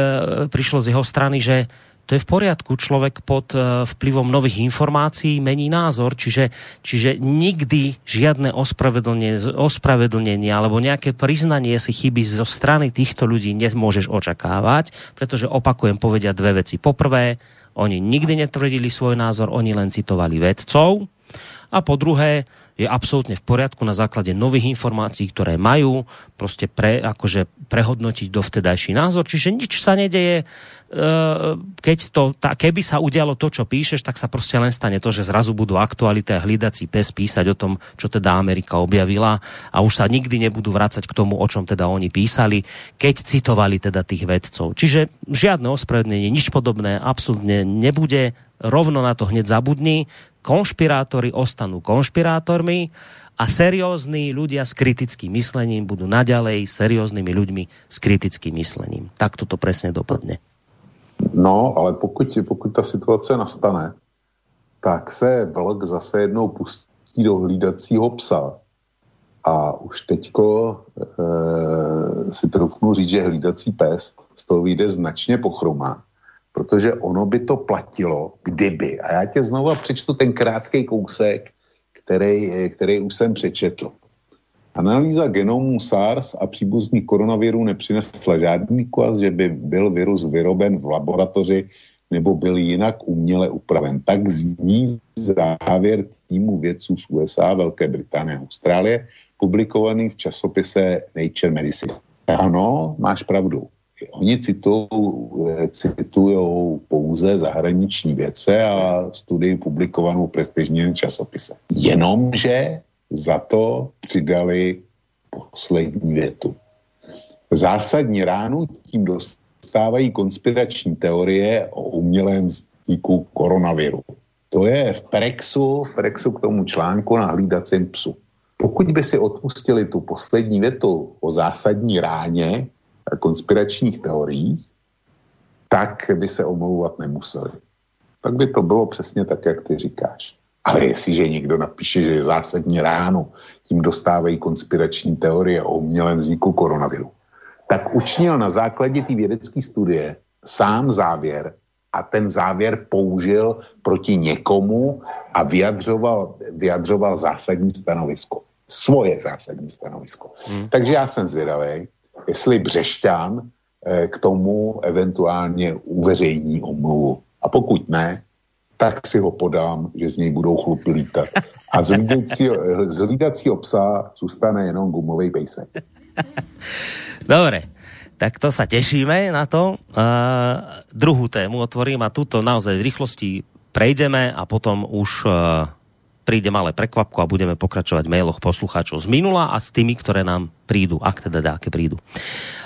prišlo z jeho strany, že to je v poriadku, človek pod e, vplyvom nových informácií mení názor, čiže, čiže nikdy žiadne ospravedlnenie, ospravedlnenie alebo nejaké priznanie si chyby zo strany týchto ľudí nemôžeš očakávať, pretože opakujem, povedia dve veci. Poprvé, oni nikdy netvrdili svoj názor, oni len citovali vedcov. A po druhé, je absolútne v poriadku na základe nových informácií, ktoré majú, proste pre, akože prehodnotiť dovtedajší názor. Čiže nič sa nedeje, e, keď to, tá, keby sa udialo to, čo píšeš, tak sa proste len stane to, že zrazu budú aktuality a hlidací pes písať o tom, čo teda Amerika objavila a už sa nikdy nebudú vrácať k tomu, o čom teda oni písali, keď citovali teda tých vedcov. Čiže žiadne ospravedlnenie, nič podobné absolútne nebude, rovno na to hneď zabudni, konšpirátori ostanú konšpirátormi a seriózni ľudia s kritickým myslením budú naďalej serióznymi ľuďmi s kritickým myslením. Tak toto presne dopadne. No, ale pokud, pokud ta situace nastane, tak se vlk zase jednou pustí do hlídacího psa. A už teďko e, si troufnu říct, že hlídací pes z toho vyjde značně pochromá protože ono by to platilo, kdyby. A já tě znova přečtu ten krátký kousek, který, který už jsem přečetl. Analýza genomu SARS a příbuzných koronavirů nepřinesla žádný důkaz, že by byl virus vyroben v laboratoři nebo byl jinak uměle upraven. Tak zní závěr týmu vědců z USA, Velké Británie a Austrálie, publikovaný v časopise Nature Medicine. Ano, máš pravdu. Oni citují pouze zahraniční věce a studii publikovanou prestižním časopise. Jenomže za to přidali poslední větu. Zásadní ránu tím dostávají konspirační teorie o umělém vzniku koronaviru. To je v Prexu, v Prexu k tomu článku na hlídacím psu. Pokud by si odpustili tu poslední větu o zásadní ráně, konspiračních teoriích, tak by se omlouvat nemuseli. Tak by to bylo přesně tak, jak ty říkáš. Ale jestliže někdo napíše, že je zásadní ráno, tím dostávají konspirační teorie o umělém vzniku koronaviru, tak učinil na základě té vědecké studie sám závěr a ten závěr použil proti někomu a vyjadřoval, vyjadřoval zásadní stanovisko. Svoje zásadní stanovisko. Hmm. Takže já jsem zvědavý, jestli Břešťan eh, k tomu eventuálně uveřejní omluvu. A pokud ne, tak si ho podám, že z něj budou chlupy lítat. A z, hlídacího, z hlídacího psa zůstane jenom gumový pejsek. Dobre, tak to sa tešíme na to. Uh, druhú tému otvorím a túto naozaj v rýchlosti prejdeme a potom už uh, príde malé prekvapko a budeme pokračovať v mailoch poslucháčov z minula a s tými, ktoré nám prídu, ak teda dáke prídu.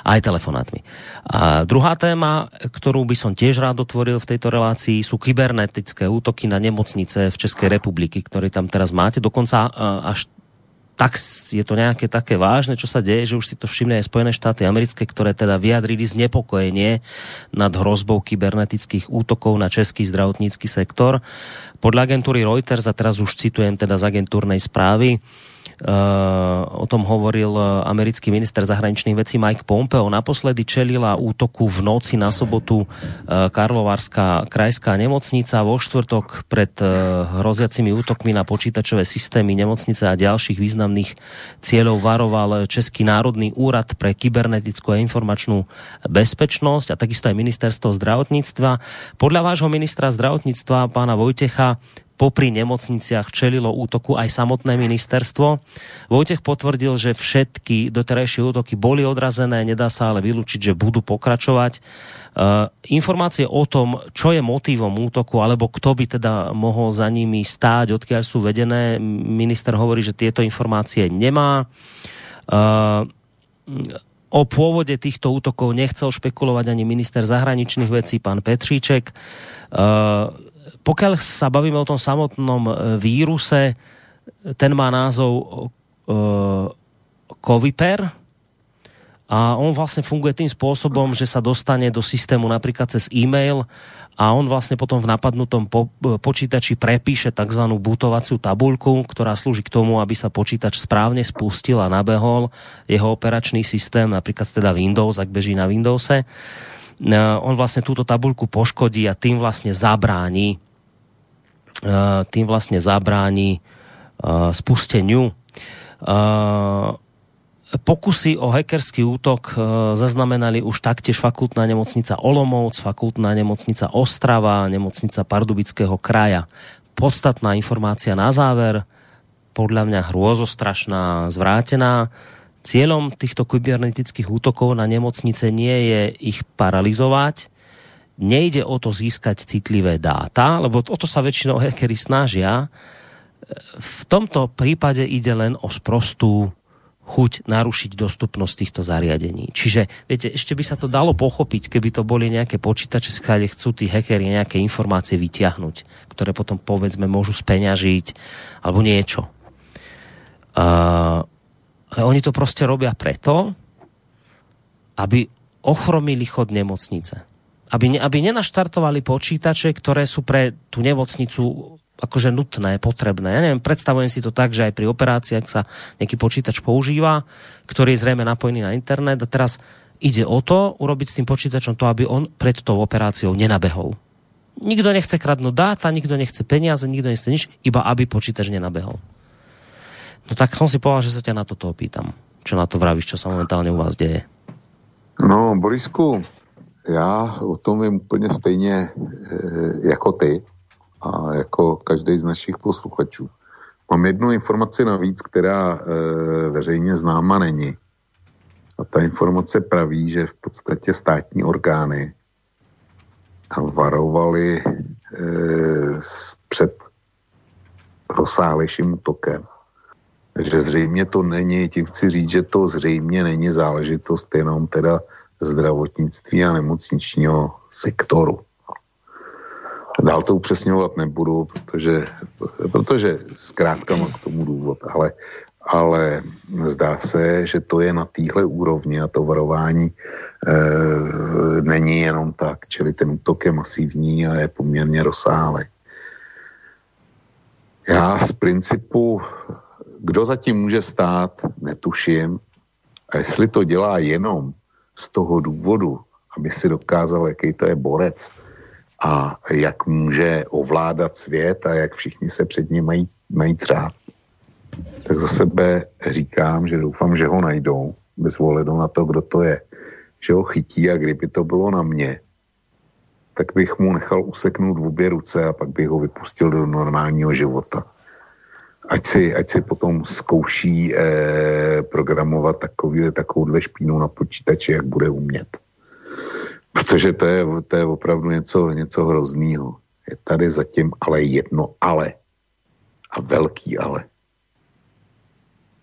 Aj telefonátmi. A druhá téma, ktorú by som tiež rád otvoril v tejto relácii, sú kybernetické útoky na nemocnice v Českej republiky, ktoré tam teraz máte. Dokonca až tak je to nejaké také vážne, čo sa deje, že už si to všimne aj Spojené štáty americké, ktoré teda vyjadrili znepokojenie nad hrozbou kybernetických útokov na český zdravotnícky sektor. Podľa agentúry Reuters, a teraz už citujem teda z agentúrnej správy, o tom hovoril americký minister zahraničných vecí Mike Pompeo. Naposledy čelila útoku v noci na sobotu Karlovárska krajská nemocnica. Vo štvrtok pred hroziacimi útokmi na počítačové systémy nemocnice a ďalších významných cieľov varoval Český národný úrad pre kybernetickú a informačnú bezpečnosť a takisto aj ministerstvo zdravotníctva. Podľa vášho ministra zdravotníctva, pána Vojtecha, popri nemocniciach čelilo útoku aj samotné ministerstvo. Vojtech potvrdil, že všetky doterajšie útoky boli odrazené, nedá sa ale vylúčiť, že budú pokračovať. Uh, informácie o tom, čo je motívom útoku, alebo kto by teda mohol za nimi stáť, odkiaľ sú vedené, minister hovorí, že tieto informácie nemá. Uh, o pôvode týchto útokov nechcel špekulovať ani minister zahraničných vecí, pán Petříček. Pokiaľ sa bavíme o tom samotnom e, víruse, ten má názov uh, Coviper a on vlastne funguje tým spôsobom, že sa dostane do systému napríklad cez e-mail a on vlastne potom v napadnutom po, počítači prepíše tzv. butovaciu tabuľku, ktorá slúži k tomu, aby sa počítač správne spustil a nabehol jeho operačný systém, napríklad teda Windows, ak beží na Windowse. On vlastne túto tabuľku poškodí a tým vlastne zabráni tým vlastne zabráni eh, spusteniu. Eh, pokusy o hackerský útok zaznamenali už taktiež fakultná nemocnica Olomouc, fakultná nemocnica Ostrava, nemocnica Pardubického kraja. Podstatná informácia na záver, podľa mňa hrôzostrašná, zvrátená. Cieľom týchto kybernetických útokov na nemocnice nie je ich paralizovať, nejde o to získať citlivé dáta, lebo o to sa väčšinou hackeri snažia. V tomto prípade ide len o sprostú chuť narušiť dostupnosť týchto zariadení. Čiže, viete, ešte by sa to dalo pochopiť, keby to boli nejaké počítače, kde chcú tí hackeri nejaké informácie vyťahnuť, ktoré potom, povedzme, môžu speňažiť, alebo niečo. Uh, ale oni to proste robia preto, aby ochromili chod nemocnice aby, aby nenaštartovali počítače, ktoré sú pre tú nemocnicu akože nutné, potrebné. Ja neviem, predstavujem si to tak, že aj pri operáciách sa nejaký počítač používa, ktorý je zrejme napojený na internet a teraz ide o to urobiť s tým počítačom to, aby on pred tou operáciou nenabehol. Nikto nechce kradnúť dáta, nikto nechce peniaze, nikto nechce nič, iba aby počítač nenabehol. No tak som si povedal, že sa ťa na toto opýtam. Čo na to vravíš, čo sa momentálne u vás deje? No, Borisku, já o tom vím úplně stejně e, jako ty a jako každý z našich posluchačů. Mám jednu informaci navíc, která e, veřejně známa není. A ta informace praví, že v podstatě státní orgány varovali e, před rozsáhlejším útokem. Takže zřejmě to není, tím chci říct, že to zřejmě není záležitost jenom teda zdravotnictví a nemocničního sektoru. Dál to upřesňovat nebudu, protože, protože zkrátka mám k tomu důvod, ale, ale zdá se, že to je na téhle úrovni a to varování e, není jenom tak, čili ten útok je masivní a je poměrně rozsáhlý. Já z principu, kdo zatím může stát, netuším. A jestli to dělá jenom z toho důvodu, aby si dokázal, jaký to je borec a jak může ovládat svět a jak všichni se před ním mají, mají třát, tak za sebe říkám, že doufám, že ho najdou, bez ohledu na to, kdo to je. Že ho chytí a kdyby to bylo na mě, tak bych mu nechal useknout v obě ruce a pak bych ho vypustil do normálního života ať si, ať si potom zkouší eh, programovat takový, takovou dvě špínu na počítači, jak bude umět. Protože to je, to je opravdu něco, něco hroznýho. Je tady zatím ale jedno ale. A velký ale.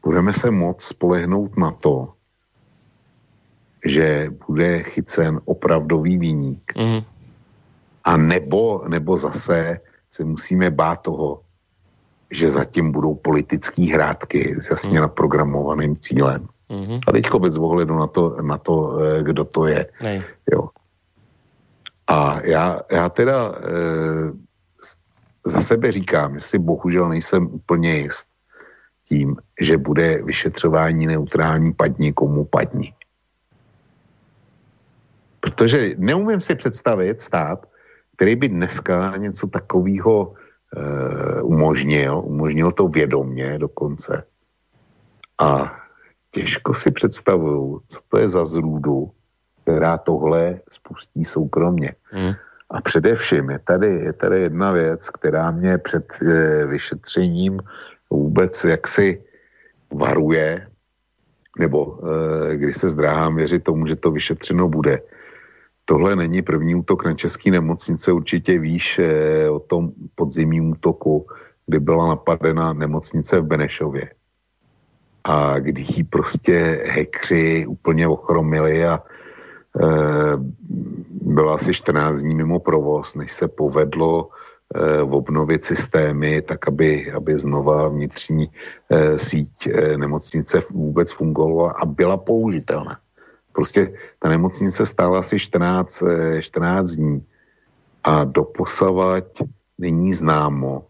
Budeme se moc spolehnout na to, že bude chycen opravdový výnik. Mm. A nebo, nebo zase se musíme bát toho, že zatím budou politické hrátky s jasně hmm. naprogramovaným cílem. Mm-hmm. A teďko bez ohledu na to, na to eh, kdo to je. Nej. Jo. A já, já teda e, za sebe říkám, že si bohužel nejsem úplně jist tím, že bude vyšetřování neutrální padni komu padni. Protože neumím si představit stát, který by dneska něco takového umožnil, umožnil to vědomně dokonce. A těžko si představuju, co to je za zrůdu, která tohle spustí soukromně. Hmm. A především je tady, je tady jedna věc, která mě před e, vyšetřením vůbec jaksi varuje, nebo e, když se zdráhám věřit tomu, že to vyšetřeno bude. Tohle není první útok na české nemocnice, určitě víš e, o tom podzimním útoku, kdy byla napadena nemocnice v Benešově. A kdy ji prostě hekři úplně ochromili a e, byla asi 14 dní mimo provoz, než se povedlo Eh, obnovit systémy, tak aby, aby znova vnitřní eh, síť eh, nemocnice vůbec fungovala a byla použitelná. Prostě ta nemocnice stála asi 14, 14 dní a doposavať není známo.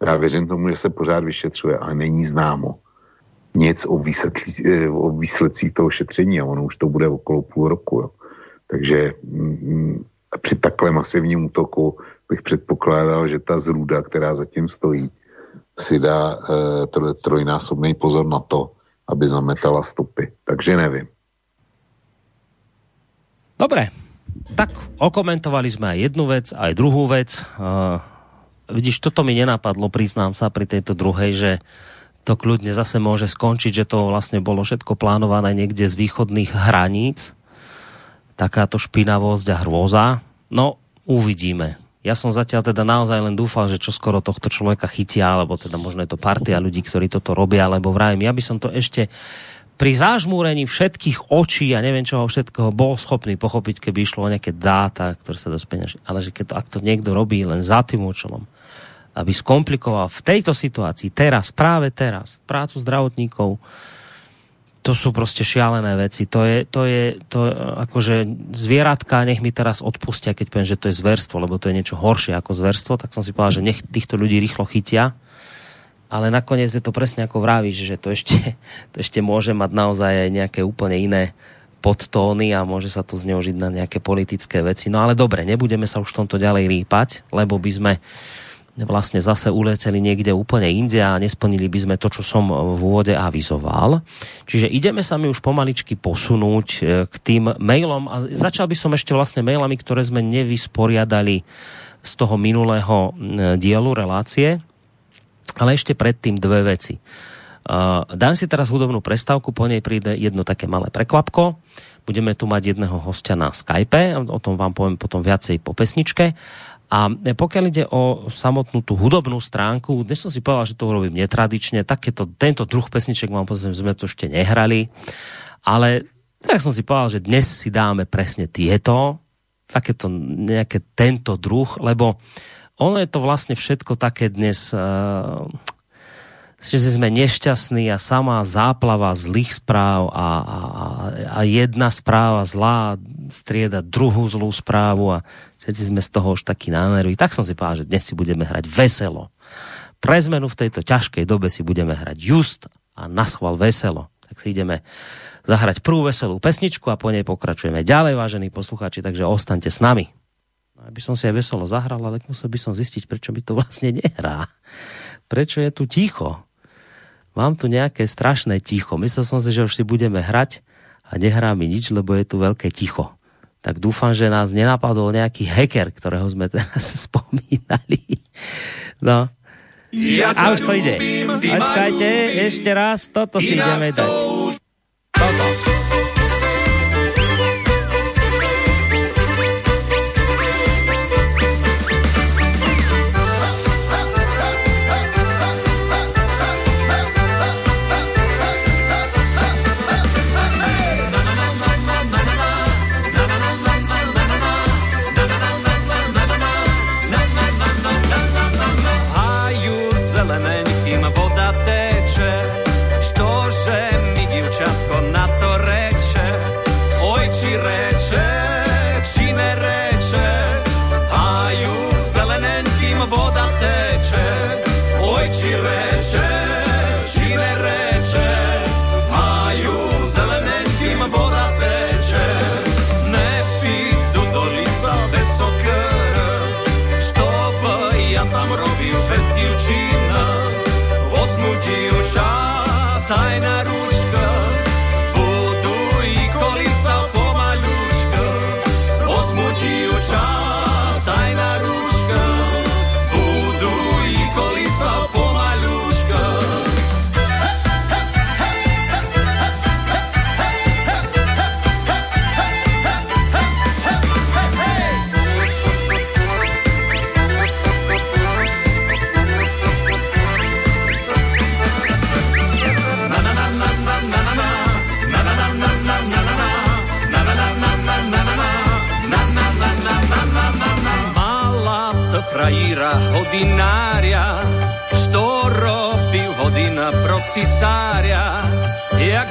Já věřím tomu, že se pořád vyšetřuje, ale není známo nic o, výsledcích, o výsledcích toho šetření a ono už to bude okolo půl roku. Jo. Takže mm, při takhle masivním útoku bych předpokládal, že ta zrůda, která zatím stojí, si dá e, trojnásobný pozor na to, aby zametala stopy. Takže nevím. Dobre, tak okomentovali sme aj jednu vec, aj druhú vec. Uh, vidíš, toto mi nenapadlo, priznám sa pri tejto druhej, že to kľudne zase môže skončiť, že to vlastne bolo všetko plánované niekde z východných hraníc. Takáto špinavosť a hrôza. No, uvidíme ja som zatiaľ teda naozaj len dúfal, že čo skoro tohto človeka chytia, alebo teda možno je to partia ľudí, ktorí toto robia, lebo vrajím, ja by som to ešte pri zážmúrení všetkých očí a neviem čoho všetkého bol schopný pochopiť, keby išlo o nejaké dáta, ktoré sa dosť. Ale že keď to, ak to niekto robí len za tým účelom, aby skomplikoval v tejto situácii, teraz, práve teraz, prácu zdravotníkov, to sú proste šialené veci. To je, to je to, akože zvieratka, nech mi teraz odpustia, keď poviem, že to je zverstvo, lebo to je niečo horšie ako zverstvo, tak som si povedal, že nech týchto ľudí rýchlo chytia. Ale nakoniec je to presne ako vravíš, že to ešte, to ešte môže mať naozaj aj nejaké úplne iné podtóny a môže sa to zneužiť na nejaké politické veci. No ale dobre, nebudeme sa už v tomto ďalej rýpať, lebo by sme vlastne zase uleteli niekde úplne inde a nesplnili by sme to, čo som v úvode avizoval. Čiže ideme sa mi už pomaličky posunúť e, k tým mailom a začal by som ešte vlastne mailami, ktoré sme nevysporiadali z toho minulého dielu relácie, ale ešte predtým dve veci. Uh, dám si teraz hudobnú prestávku, po nej príde jedno také malé prekvapko. Budeme tu mať jedného hostia na Skype, o tom vám poviem potom viacej po pesničke. A pokiaľ ide o samotnú tú hudobnú stránku, dnes som si povedal, že to urobím netradične, takéto, tento druh pesniček mám pocit, že sme to ešte nehrali, ale tak som si povedal, že dnes si dáme presne tieto, takéto nejaké tento druh, lebo ono je to vlastne všetko také dnes, uh, že sme nešťastní a samá záplava zlých správ a, a, a jedna správa zlá strieda druhú zlú správu a Všetci sme z toho už takí na nervy. Tak som si povedal, že dnes si budeme hrať veselo. Pre zmenu v tejto ťažkej dobe si budeme hrať just a naschval veselo. Tak si ideme zahrať prvú veselú pesničku a po nej pokračujeme ďalej, vážení poslucháči, takže ostaňte s nami. Aby som si aj veselo zahral, ale musel by som zistiť, prečo mi to vlastne nehrá. Prečo je tu ticho? Mám tu nejaké strašné ticho. Myslel som si, že už si budeme hrať a nehrá mi nič, lebo je tu veľké ticho tak dúfam, že nás nenapadol nejaký hacker, ktorého sme teraz spomínali. No. Ja a už to ide. Počkajte, ešte raz, toto si ideme dať.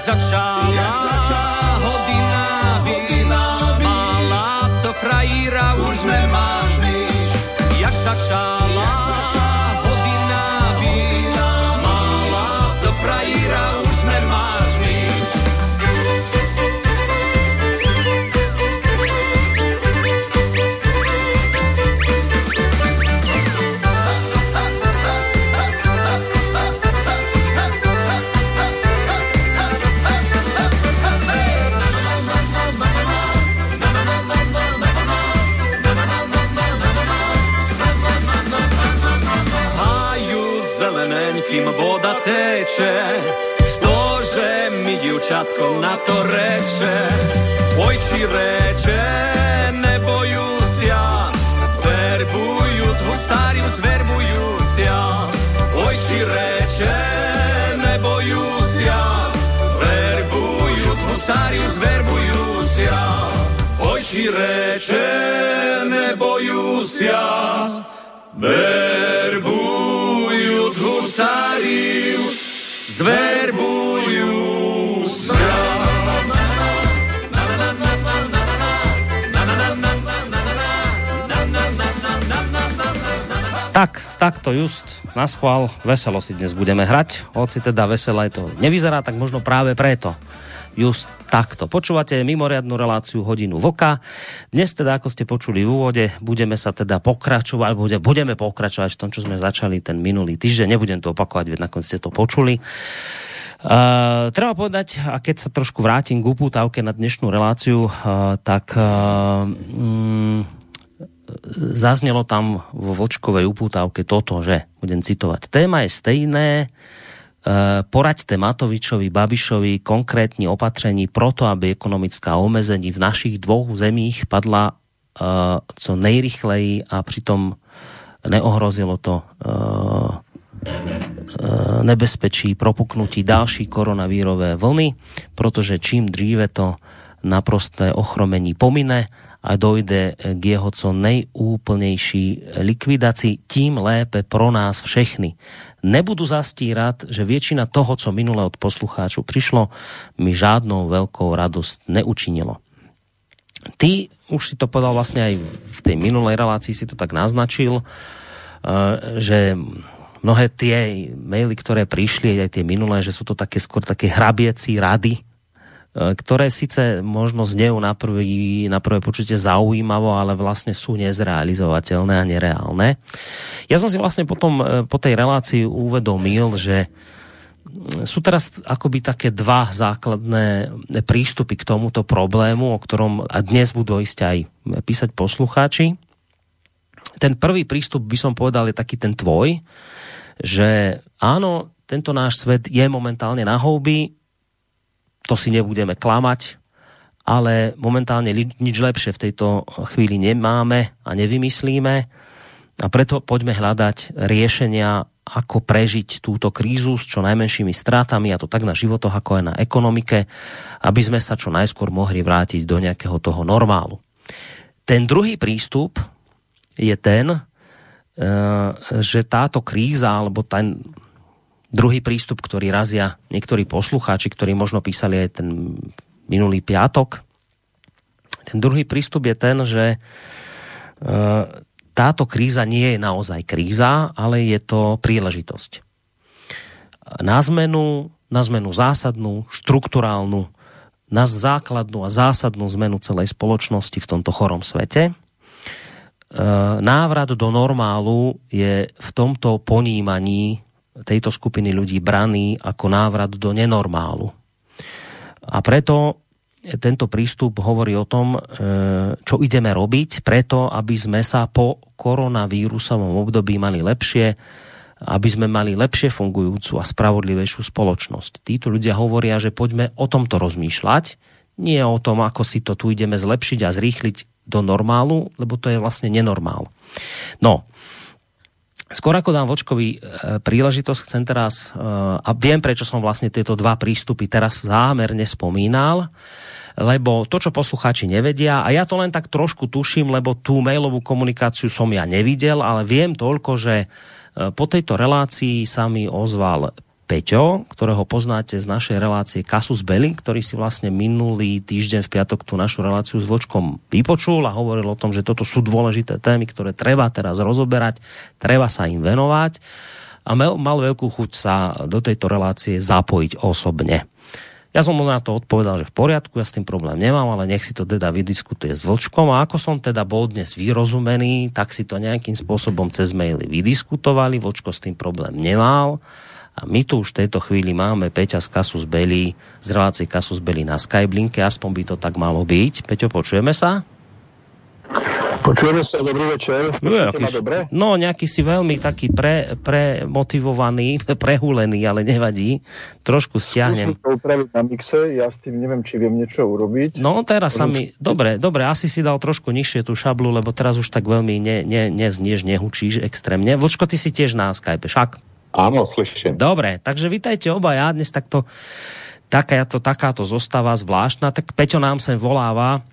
Začala, jak začala hodina, hodina mala to frajíra už nemáš nič, jak začala divčatko na to reče, ojči reče, nebojú ja, verbujú husáriu, zverbujú ja, ojči reče, nebojú ja, verbujú husáriu, zverbujú ja, ojči reče, nebojú ja, verbujú takto just, na schvál, veselo si dnes budeme hrať, hoci teda veselé to nevyzerá, tak možno práve preto just takto. Počúvate mimoriadnu reláciu hodinu voka. Dnes teda, ako ste počuli v úvode, budeme sa teda pokračovať, alebo budeme pokračovať v tom, čo sme začali ten minulý týždeň. Nebudem to opakovať, veď nakoniec ste to počuli. Uh, treba povedať, a keď sa trošku vrátim k upútavke na dnešnú reláciu, uh, tak uh, zaznelo tam vo Vlčkovej upútavke toto, že budem citovať. Téma je stejné, Eh, poraďte Matovičovi, Babišovi konkrétni opatrení proto, aby ekonomická omezení v našich dvoch zemích padla uh, co nejrychleji a přitom neohrozilo to uh, nebezpečí propuknutí další koronavírové vlny, protože čím dříve to naprosté ochromení pomine a dojde k jeho co nejúplnejší likvidaci, tím lépe pro nás všechny nebudu zastírať, že většina toho, co minule od poslucháčů přišlo, mi žádnou velkou radost neučinilo. Ty už si to povedal vlastne aj v tej minulej relácii si to tak naznačil, eh, že mnohé tie maily, ktoré prišli, aj tie minulé, že sú to také skôr také hrabieci rady, Eh, ktoré sice možno znejú na, prvý, na prvé počutie zaujímavo, ale vlastne sú nezrealizovateľné a nereálne. Ja som si vlastne potom eh, po tej relácii uvedomil, že sú teraz akoby také dva základné prístupy k tomuto problému, o ktorom dnes budú ísť aj písať poslucháči. Ten prvý prístup by som povedal je taký ten tvoj, že áno, tento náš svet je momentálne na houby, to si nebudeme klamať, ale momentálne nič lepšie v tejto chvíli nemáme a nevymyslíme a preto poďme hľadať riešenia, ako prežiť túto krízu s čo najmenšími stratami, a to tak na životoch, ako aj na ekonomike, aby sme sa čo najskôr mohli vrátiť do nejakého toho normálu. Ten druhý prístup je ten, eh, že táto kríza, alebo ten druhý prístup, ktorý razia niektorí poslucháči, ktorí možno písali aj ten minulý piatok. Ten druhý prístup je ten, že e, táto kríza nie je naozaj kríza, ale je to príležitosť. Na zmenu, na zmenu zásadnú, štruktúrálnu, na základnú a zásadnú zmenu celej spoločnosti v tomto chorom svete. návrat do normálu je v tomto ponímaní tejto skupiny ľudí braný ako návrat do nenormálu. A preto tento prístup hovorí o tom, e, čo ideme robiť preto, aby sme sa po koronavírusovom období mali lepšie, aby sme mali lepšie fungujúcu a spravodlivejšiu spoločnosť. Títo ľudia hovoria, že poďme o tomto rozmýšľať, nie o tom, ako si to tu ideme zlepšiť a zrýchliť do normálu, lebo to je vlastne nenormál. No, Skôr ako dám Vočkovi e, príležitosť, chcem teraz, e, a viem, prečo som vlastne tieto dva prístupy teraz zámerne spomínal, lebo to, čo poslucháči nevedia, a ja to len tak trošku tuším, lebo tú mailovú komunikáciu som ja nevidel, ale viem toľko, že e, po tejto relácii sa mi ozval Peťo, ktorého poznáte z našej relácie Kasus Belli, ktorý si vlastne minulý týždeň v piatok tú našu reláciu s Vočkom vypočul a hovoril o tom, že toto sú dôležité témy, ktoré treba teraz rozoberať, treba sa im venovať. A mal, veľkú chuť sa do tejto relácie zapojiť osobne. Ja som mu na to odpovedal, že v poriadku, ja s tým problém nemám, ale nech si to teda vydiskutuje s Vlčkom. A ako som teda bol dnes vyrozumený, tak si to nejakým spôsobom cez maily vydiskutovali, Vlčko s tým problém nemal a my tu už v tejto chvíli máme Peťa z Kasus Belli, z relácie Kasus Belli na Skyblinke, aspoň by to tak malo byť. Peťo, počujeme sa? Počujeme sa, dobrý večer. No, nejaký, dobre? no, nejaký si veľmi taký pre, premotivovaný, prehulený, ale nevadí. Trošku stiahnem. Musím to upraviť na mixe, ja s tým neviem, či viem niečo urobiť. No, teraz sa mi... Dobre, dobre, asi si dal trošku nižšie tú šablu, lebo teraz už tak veľmi ne, ne, neznieš, nehučíš extrémne. Vočko, ty si tiež na Skype, však? Áno, slyším. Dobre, takže vítajte obaja. Dnes takto takáto, takáto zostava zvláštna. Tak Peťo nám sem voláva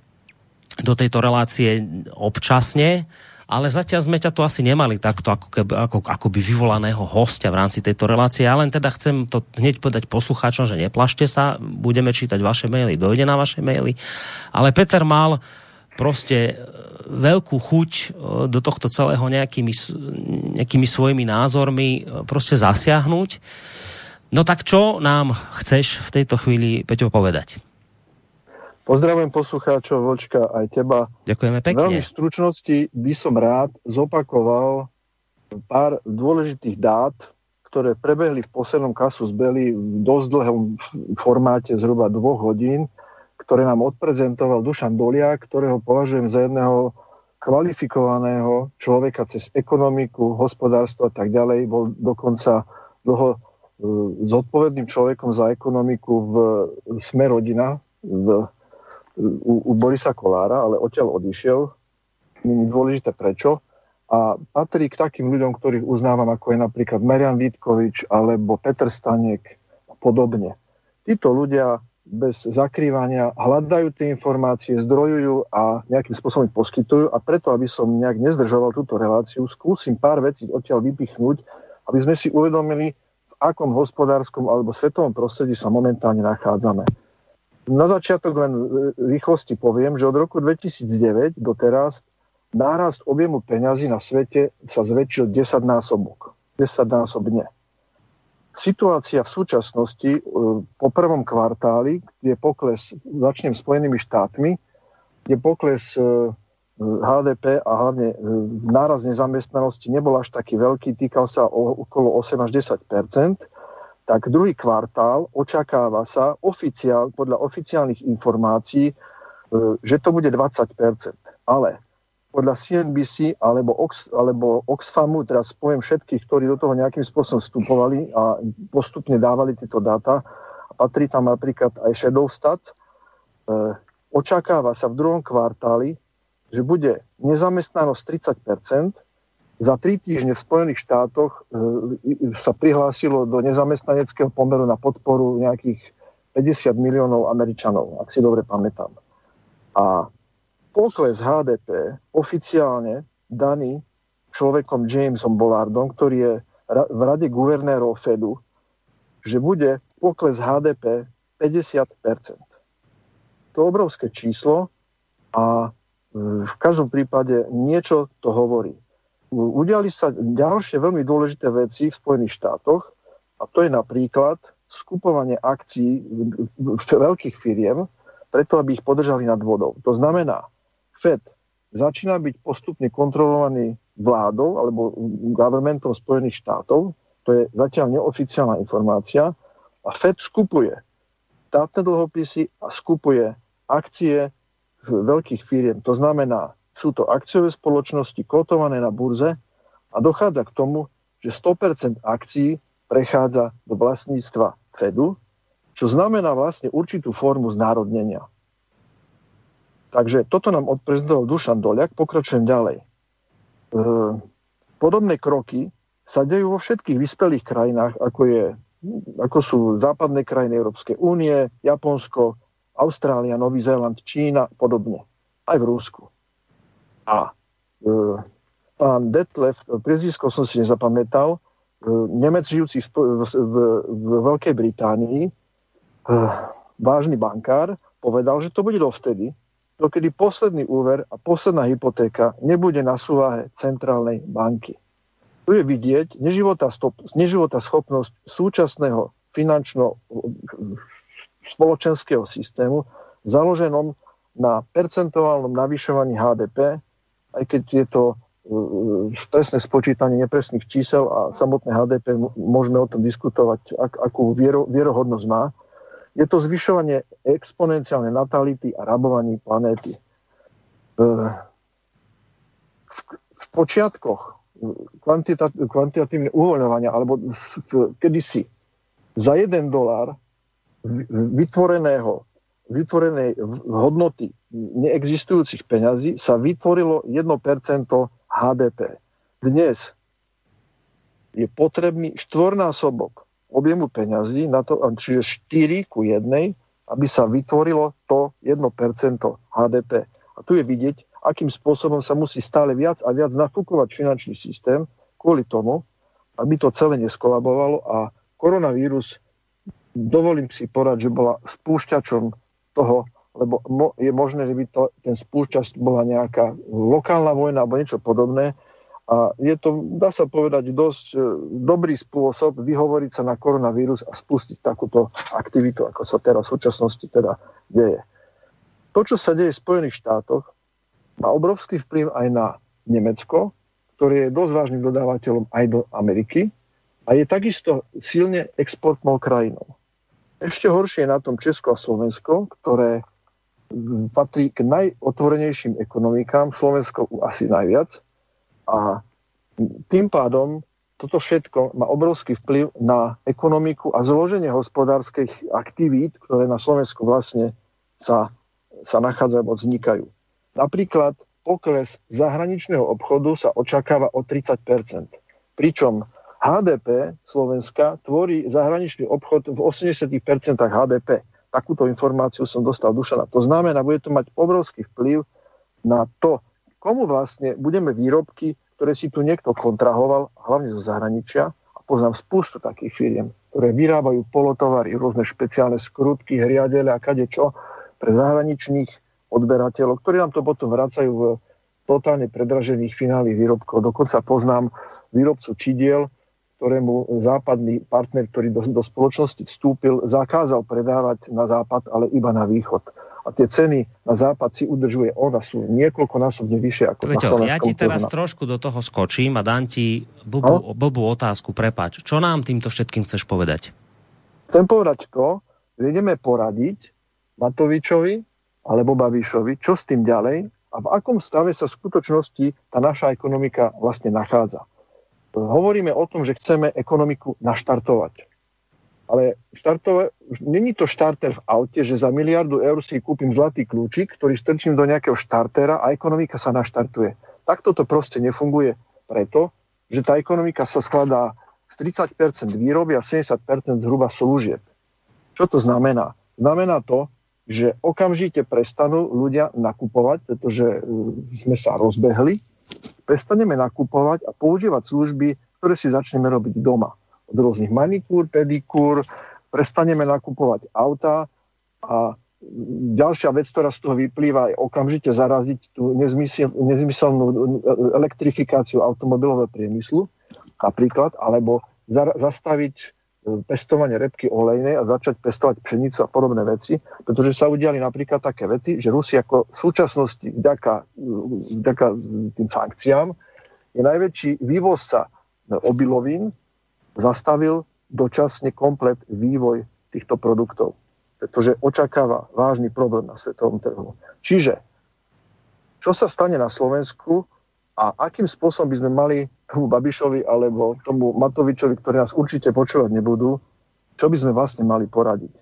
do tejto relácie občasne, ale zatiaľ sme ťa tu asi nemali takto ako, keby, ako, ako by vyvolaného hostia v rámci tejto relácie. Ja len teda chcem to hneď povedať poslucháčom, že neplašte sa, budeme čítať vaše maily, dojde na vaše maily. Ale Peter mal proste veľkú chuť e, do tohto celého nejakými, nejakými svojimi názormi e, proste zasiahnuť. No tak čo nám chceš v tejto chvíli, Peťo, povedať? Pozdravujem poslucháčov Vočka aj teba. Ďakujeme pekne. Veľmi v stručnosti by som rád zopakoval pár dôležitých dát, ktoré prebehli v poslednom kasu zbeli v dosť dlhom formáte zhruba dvoch hodín, ktoré nám odprezentoval Dušan Dolia, ktorého považujem za jedného kvalifikovaného človeka cez ekonomiku, hospodárstvo a tak ďalej. Bol dokonca dlho e, zodpovedným človekom za ekonomiku v Sme rodina, v u, u Borisa Kolára, ale odtiaľ odišiel. Nie dôležité prečo. A patrí k takým ľuďom, ktorých uznávam, ako je napríklad Marian Vítkovič alebo Petr Stanek a podobne. Títo ľudia bez zakrývania hľadajú tie informácie, zdrojujú a nejakým spôsobom ich poskytujú a preto, aby som nejak nezdržoval túto reláciu, skúsim pár vecí odtiaľ vypichnúť, aby sme si uvedomili, v akom hospodárskom alebo svetovom prostredí sa momentálne nachádzame. Na začiatok len rýchlosti poviem, že od roku 2009 do teraz nárast objemu peňazí na svete sa zväčšil 10 násobok. 10 násobne. Situácia v súčasnosti e, po prvom kvartáli, kde pokles, začnem Spojenými štátmi, kde pokles HDP e, a hlavne náraz nezamestnanosti nebol až taký veľký, týkal sa okolo 8 až 10% tak druhý kvartál očakáva sa oficiál, podľa oficiálnych informácií, e, že to bude 20%. Ale podľa CNBC alebo, Ox, alebo Oxfamu, teraz poviem všetkých, ktorí do toho nejakým spôsobom vstupovali a postupne dávali tieto dáta, patrí tam napríklad aj Shadowstat, e, očakáva sa v druhom kvartáli, že bude nezamestnanosť 30%, za tri týždne v Spojených štátoch e, sa prihlásilo do nezamestnaneckého pomeru na podporu nejakých 50 miliónov Američanov, ak si dobre pamätám. A pokles HDP oficiálne daný človekom Jamesom Bollardom, ktorý je v rade guvernérov Fedu, že bude pokles HDP 50%. To je obrovské číslo a v každom prípade niečo to hovorí udiali sa ďalšie veľmi dôležité veci v Spojených štátoch a to je napríklad skupovanie akcií veľkých firiem, preto aby ich podržali nad vodou. To znamená, Fed začína byť postupne kontrolovaný vládou alebo governmentom Spojených štátov. To je zatiaľ neoficiálna informácia. A Fed skupuje štátne dlhopisy a skupuje akcie veľkých firiem. To znamená, sú to akciové spoločnosti kotované na burze a dochádza k tomu, že 100% akcií prechádza do vlastníctva Fedu, čo znamená vlastne určitú formu znárodnenia. Takže toto nám odprezentoval Dušan Doliak. Pokračujem ďalej. E, podobné kroky sa dejú vo všetkých vyspelých krajinách, ako, je, ako sú západné krajiny Európskej únie, Japonsko, Austrália, Nový Zéland, Čína, podobne. Aj v Rúsku. A e, pán Detlef, priezvisko som si nezapamätal, e, Nemec žijúci v, v, v, Veľkej Británii, e, vážny bankár, povedal, že to bude dovtedy, dokedy posledný úver a posledná hypotéka nebude na súvahe centrálnej banky. Tu je vidieť neživota, stop, neživota schopnosť súčasného finančno spoločenského systému založenom na percentuálnom navyšovaní HDP, aj keď je to presné spočítanie nepresných čísel a samotné HDP môžeme o tom diskutovať, ak, akú viero, vierohodnosť má, je to zvyšovanie exponenciálnej natality a rabovaní planéty. E, v, v počiatkoch kvantitatívne uvoľňovania, alebo kedysi za jeden dolár vytvoreného, vytvorenej hodnoty neexistujúcich peňazí sa vytvorilo 1% HDP. Dnes je potrebný štvornásobok objemu peňazí, na to, čiže 4 ku 1, aby sa vytvorilo to 1% HDP. A tu je vidieť, akým spôsobom sa musí stále viac a viac nafúkovať finančný systém kvôli tomu, aby to celé neskolabovalo a koronavírus, dovolím si porať, že bola spúšťačom toho, lebo je možné, že by to, ten spúšťač bola nejaká lokálna vojna alebo niečo podobné, a je to, dá sa povedať, dosť e, dobrý spôsob vyhovoriť sa na koronavírus a spustiť takúto aktivitu, ako sa teraz v súčasnosti teda deje. To, čo sa deje v Spojených štátoch, má obrovský vplyv aj na Nemecko, ktoré je dosť vážnym dodávateľom aj do Ameriky a je takisto silne exportnou krajinou. Ešte horšie je na tom Česko a Slovensko, ktoré patrí k najotvorenejším ekonomikám, Slovensko asi najviac, a tým pádom toto všetko má obrovský vplyv na ekonomiku a zloženie hospodárskych aktivít, ktoré na Slovensku vlastne sa, sa nachádzajú a vznikajú. Napríklad pokles zahraničného obchodu sa očakáva o 30% Pričom HDP Slovenska tvorí zahraničný obchod v 80% HDP. Takúto informáciu som dostal Dušana. To znamená, bude to mať obrovský vplyv na to, komu vlastne budeme výrobky, ktoré si tu niekto kontrahoval, hlavne zo zahraničia, a poznám spustu takých firiem, ktoré vyrábajú polotovary, rôzne špeciálne skrutky, hriadele a kade čo pre zahraničných odberateľov, ktorí nám to potom vracajú v totálne predražených finálnych výrobkov. Dokonca poznám výrobcu čidiel, ktorému západný partner, ktorý do, do spoločnosti vstúpil, zakázal predávať na západ, ale iba na východ a tie ceny na západ si udržuje on a sú niekoľkonásobne vyššie ako Veď, na. Ja ti teraz trhu. trošku do toho skočím a dám ti blbú, no? blbú otázku, prepač. Čo nám týmto všetkým chceš povedať? Chcem povedať to, že ideme poradiť Matovičovi alebo Babišovi, čo s tým ďalej a v akom stave sa v skutočnosti tá naša ekonomika vlastne nachádza. Hovoríme o tom, že chceme ekonomiku naštartovať ale štartové, není to štarter v aute, že za miliardu eur si kúpim zlatý kľúčik, ktorý strčím do nejakého štartera a ekonomika sa naštartuje. Takto to proste nefunguje preto, že tá ekonomika sa skladá z 30% výroby a 70% zhruba služieb. Čo to znamená? Znamená to, že okamžite prestanú ľudia nakupovať, pretože e, sme sa rozbehli, prestaneme nakupovať a používať služby, ktoré si začneme robiť doma od rôznych manikúr, pedikúr, prestaneme nakupovať auta a ďalšia vec, ktorá z toho vyplýva, je okamžite zaraziť tú nezmysel, nezmyselnú elektrifikáciu automobilového priemyslu, napríklad, alebo za, zastaviť pestovanie repky olejnej a začať pestovať pšenicu a podobné veci, pretože sa udiali napríklad také veci, že Rusi ako v súčasnosti vďaka, vďaka tým sankciám je najväčší vývozca obilovín, zastavil dočasne komplet vývoj týchto produktov, pretože očakáva vážny problém na svetovom trhu. Čiže, čo sa stane na Slovensku a akým spôsobom by sme mali tomu Babišovi alebo tomu Matovičovi, ktorí nás určite počúvať nebudú, čo by sme vlastne mali poradiť. E,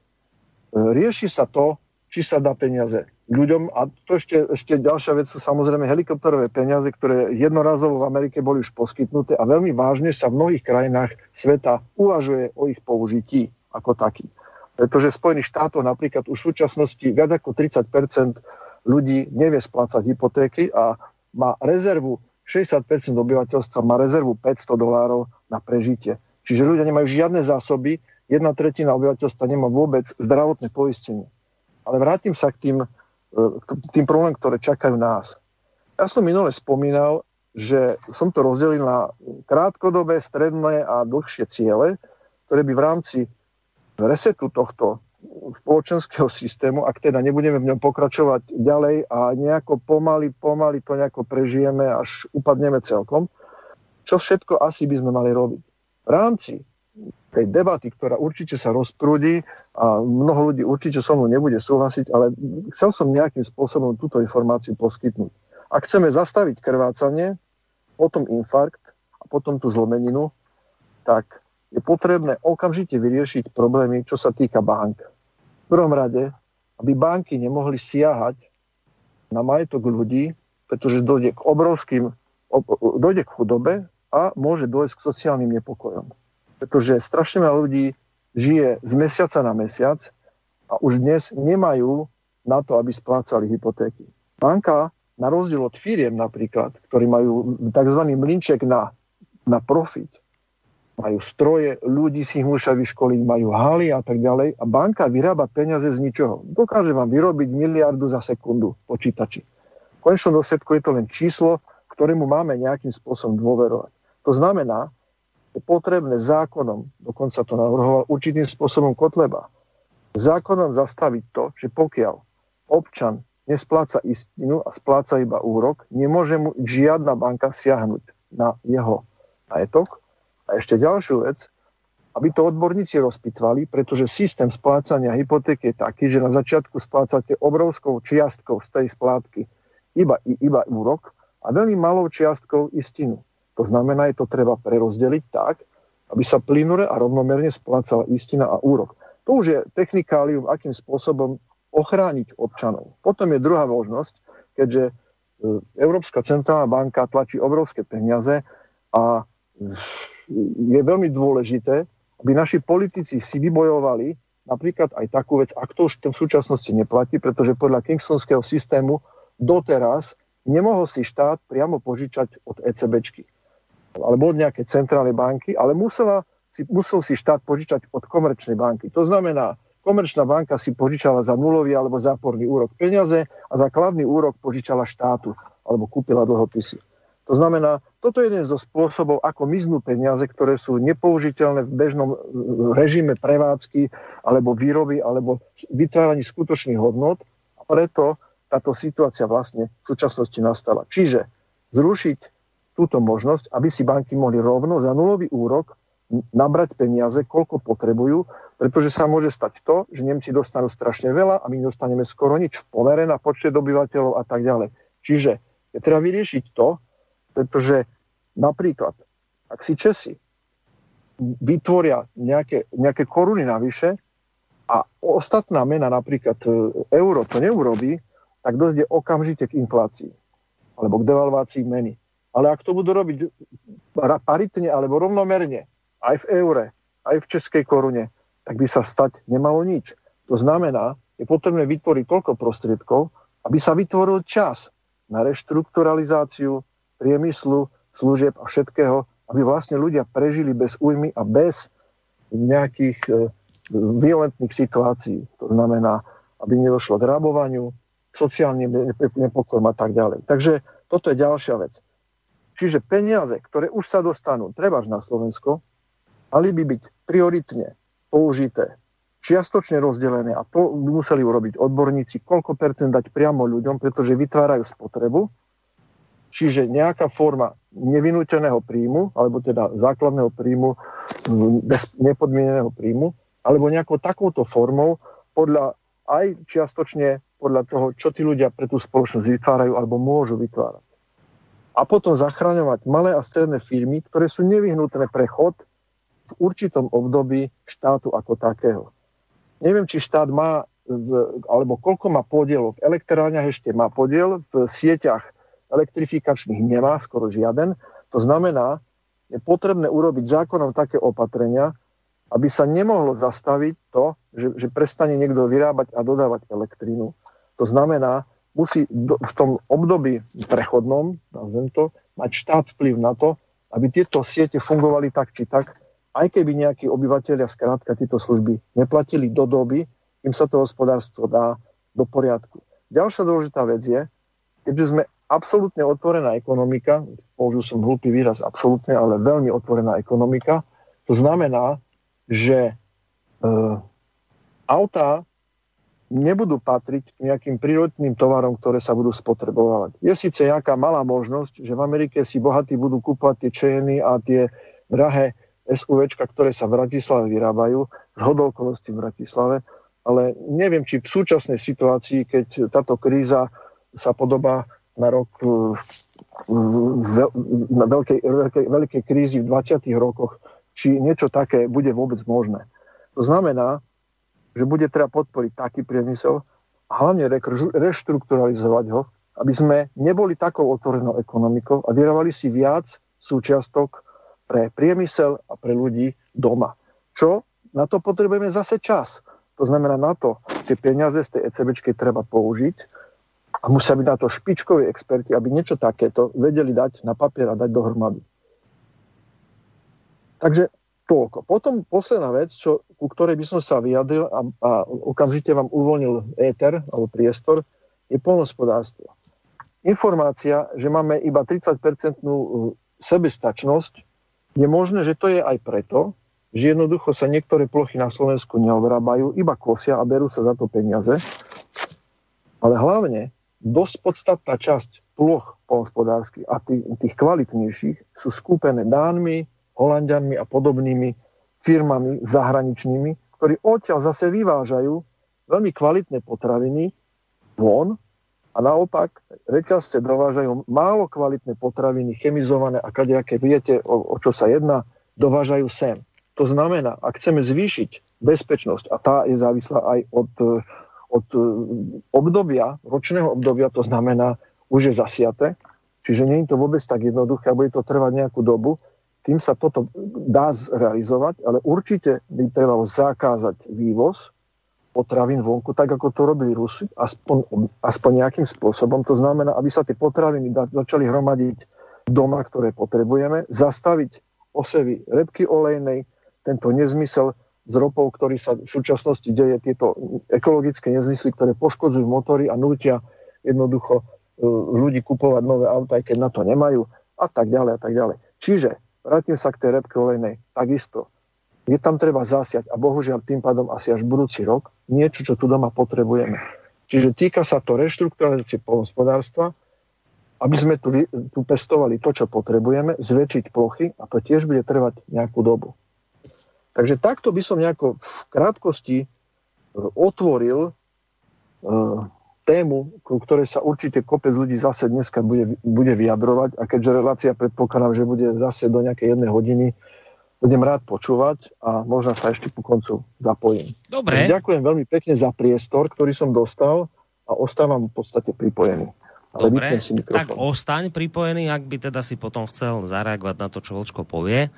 rieši sa to, či sa dá peniaze ľuďom a to ešte, ešte ďalšia vec sú samozrejme helikopterové peniaze, ktoré jednorazovo v Amerike boli už poskytnuté a veľmi vážne sa v mnohých krajinách sveta uvažuje o ich použití ako taký. Pretože Spojených štátoch napríklad už v súčasnosti viac ako 30% ľudí nevie splácať hypotéky a má rezervu 60% obyvateľstva má rezervu 500 dolárov na prežitie. Čiže ľudia nemajú žiadne zásoby, jedna tretina obyvateľstva nemá vôbec zdravotné poistenie. Ale vrátim sa k tým, tým problémom, ktoré čakajú nás. Ja som minule spomínal, že som to rozdelil na krátkodobé, stredné a dlhšie ciele, ktoré by v rámci resetu tohto spoločenského systému, ak teda nebudeme v ňom pokračovať ďalej a nejako pomaly, pomaly to nejako prežijeme, až upadneme celkom, čo všetko asi by sme mali robiť. V rámci tej debaty, ktorá určite sa rozprúdi a mnoho ľudí určite so mnou nebude súhlasiť, ale chcel som nejakým spôsobom túto informáciu poskytnúť. Ak chceme zastaviť krvácanie, potom infarkt a potom tú zlomeninu, tak je potrebné okamžite vyriešiť problémy, čo sa týka bank. V prvom rade, aby banky nemohli siahať na majetok ľudí, pretože dojde k obrovským, dojde k chudobe a môže dojsť k sociálnym nepokojom. Pretože strašne veľa ľudí žije z mesiaca na mesiac a už dnes nemajú na to, aby splácali hypotéky. Banka, na rozdiel od firiem napríklad, ktorí majú tzv. mlinček na, na profit, majú stroje, ľudí si ich musia vyškoliť, majú haly a tak ďalej. A banka vyrába peniaze z ničoho. Dokáže vám vyrobiť miliardu za sekundu počítači. V konečnom dôsledku je to len číslo, ktorému máme nejakým spôsobom dôverovať. To znamená, potrebné zákonom, dokonca to navrhoval určitým spôsobom Kotleba, zákonom zastaviť to, že pokiaľ občan nespláca istinu a spláca iba úrok, nemôže mu žiadna banka siahnuť na jeho majetok a ešte ďalšiu vec, aby to odborníci rozpitvali, pretože systém splácania hypotéky je taký, že na začiatku splácate obrovskou čiastkou z tej splátky iba, iba úrok a veľmi malou čiastkou istinu. To znamená, je to treba prerozdeliť tak, aby sa plynule a rovnomerne splácala istina a úrok. To už je technikálium, akým spôsobom ochrániť občanov. Potom je druhá možnosť, keďže e, Európska centrálna banka tlačí obrovské peniaze a je veľmi dôležité, aby naši politici si vybojovali napríklad aj takú vec, ak to už v súčasnosti neplatí, pretože podľa Kingstonského systému doteraz nemohol si štát priamo požičať od ECBčky alebo od nejakej centrálnej banky, ale musela si, musel si štát požičať od komerčnej banky. To znamená, komerčná banka si požičala za nulový alebo záporný úrok peniaze a za kladný úrok požičala štátu alebo kúpila dlhopisy. To znamená, toto je jeden zo spôsobov, ako miznú peniaze, ktoré sú nepoužiteľné v bežnom e, režime prevádzky alebo výroby alebo vytváraní skutočných hodnot a preto táto situácia vlastne v súčasnosti nastala. Čiže zrušiť túto možnosť, aby si banky mohli rovno za nulový úrok nabrať peniaze, koľko potrebujú, pretože sa môže stať to, že Nemci dostanú strašne veľa a my dostaneme skoro nič v pomere na počet obyvateľov a tak ďalej. Čiže je treba vyriešiť to, pretože napríklad, ak si Česi vytvoria nejaké, nejaké koruny navyše a ostatná mena, napríklad e, euro, to neurobí, tak dojde okamžite k inflácii alebo k devalvácii meny. Ale ak to budú robiť paritne alebo rovnomerne, aj v eure, aj v českej korune, tak by sa stať nemalo nič. To znamená, je potrebné vytvoriť toľko prostriedkov, aby sa vytvoril čas na reštrukturalizáciu, priemyslu, služieb a všetkého, aby vlastne ľudia prežili bez újmy a bez nejakých e, violentných situácií. To znamená, aby nedošlo k rabovaniu, sociálnym nepokojom a tak ďalej. Takže toto je ďalšia vec. Čiže peniaze, ktoré už sa dostanú, trebaž na Slovensko, mali by byť prioritne použité čiastočne rozdelené a to museli urobiť odborníci, koľko percent dať priamo ľuďom, pretože vytvárajú spotrebu, čiže nejaká forma nevinúteného príjmu, alebo teda základného príjmu, bez nepodmieneného príjmu, alebo nejakou takouto formou podľa aj čiastočne podľa toho, čo tí ľudia pre tú spoločnosť vytvárajú alebo môžu vytvárať. A potom zachraňovať malé a stredné firmy, ktoré sú nevyhnutné pre chod v určitom období štátu ako takého. Neviem, či štát má, alebo koľko má podiel v elektrárniach ešte má podiel, v sieťach elektrifikačných nemá skoro žiaden. To znamená, je potrebné urobiť zákonom také opatrenia, aby sa nemohlo zastaviť to, že, že prestane niekto vyrábať a dodávať elektrínu. To znamená, musí v tom období prechodnom, nazvem to, mať štát vplyv na to, aby tieto siete fungovali tak či tak, aj keby nejakí obyvateľia skrátka tieto služby neplatili do doby, kým sa to hospodárstvo dá do poriadku. Ďalšia dôležitá vec je, keďže sme absolútne otvorená ekonomika, použil som hlúpy výraz absolútne, ale veľmi otvorená ekonomika, to znamená, že e, autá nebudú patriť k nejakým prírodným tovarom, ktoré sa budú spotrebovať. Je síce nejaká malá možnosť, že v Amerike si bohatí budú kúpať tie čejeny a tie drahé SUVčka, ktoré sa v Bratislave vyrábajú, z hodolkonosti v Bratislave, ale neviem, či v súčasnej situácii, keď táto kríza sa podobá na rok na veľkej, veľkej, veľkej krízy v 20. rokoch, či niečo také bude vôbec možné. To znamená, že bude treba podporiť taký priemysel a hlavne reštrukturalizovať ho, aby sme neboli takou otvorenou ekonomikou a vyrábali si viac súčiastok pre priemysel a pre ľudí doma. Čo? Na to potrebujeme zase čas. To znamená na to, tie peniaze z tej ECB treba použiť a musia byť na to špičkoví experti, aby niečo takéto vedeli dať na papier a dať dohromady. Takže toľko. Potom posledná vec, čo, ku ktorej by som sa vyjadril a, a okamžite vám uvoľnil éter alebo priestor, je polnospodárstvo. Informácia, že máme iba 30-percentnú sebestačnosť je možné, že to je aj preto, že jednoducho sa niektoré plochy na Slovensku neobrábajú, iba kosia a berú sa za to peniaze. Ale hlavne dosť podstatná časť ploch polnospodárskych a tých, tých kvalitnejších sú skúpené Dánmi, Holandianmi a podobnými firmami zahraničnými, ktorí odtiaľ zase vyvážajú veľmi kvalitné potraviny von a naopak, reťazce dovážajú málo kvalitné potraviny, chemizované a kadejaké, viete, o, o čo sa jedná, dovážajú sem. To znamená, ak chceme zvýšiť bezpečnosť, a tá je závislá aj od, od obdobia, ročného obdobia, to znamená, už je zasiate, čiže nie je to vôbec tak jednoduché a bude to trvať nejakú dobu, tým sa toto dá zrealizovať, ale určite by trebalo zakázať vývoz, potravín vonku, tak ako to robili Rusi, aspoň, aspoň nejakým spôsobom. To znamená, aby sa tie potraviny začali hromadiť doma, ktoré potrebujeme, zastaviť osevy repky olejnej, tento nezmysel z ropou, ktorý sa v súčasnosti deje, tieto ekologické nezmysly, ktoré poškodzujú motory a nutia jednoducho e, ľudí kupovať nové auta, aj keď na to nemajú a tak ďalej a tak ďalej. Čiže vrátim sa k tej repke olejnej. Takisto je tam treba zasiať a bohužiaľ tým pádom asi až budúci rok niečo, čo tu doma potrebujeme. Čiže týka sa to reštrukturalizácie polnospodárstva, aby sme tu, tu pestovali to, čo potrebujeme, zväčšiť plochy a to tiež bude trvať nejakú dobu. Takže takto by som nejako v krátkosti e, otvoril e, tému, ku ktorej sa určite kopec ľudí zase dneska bude, bude vyjadrovať a keďže relácia predpokladám, že bude zase do nejakej jednej hodiny, budem rád počúvať a možno sa ešte ku koncu zapojím. Dobre. Ďakujem veľmi pekne za priestor, ktorý som dostal a ostávam v podstate pripojený. Ale Dobre, tak ostaň pripojený, ak by teda si potom chcel zareagovať na to, čo Vlčko povie.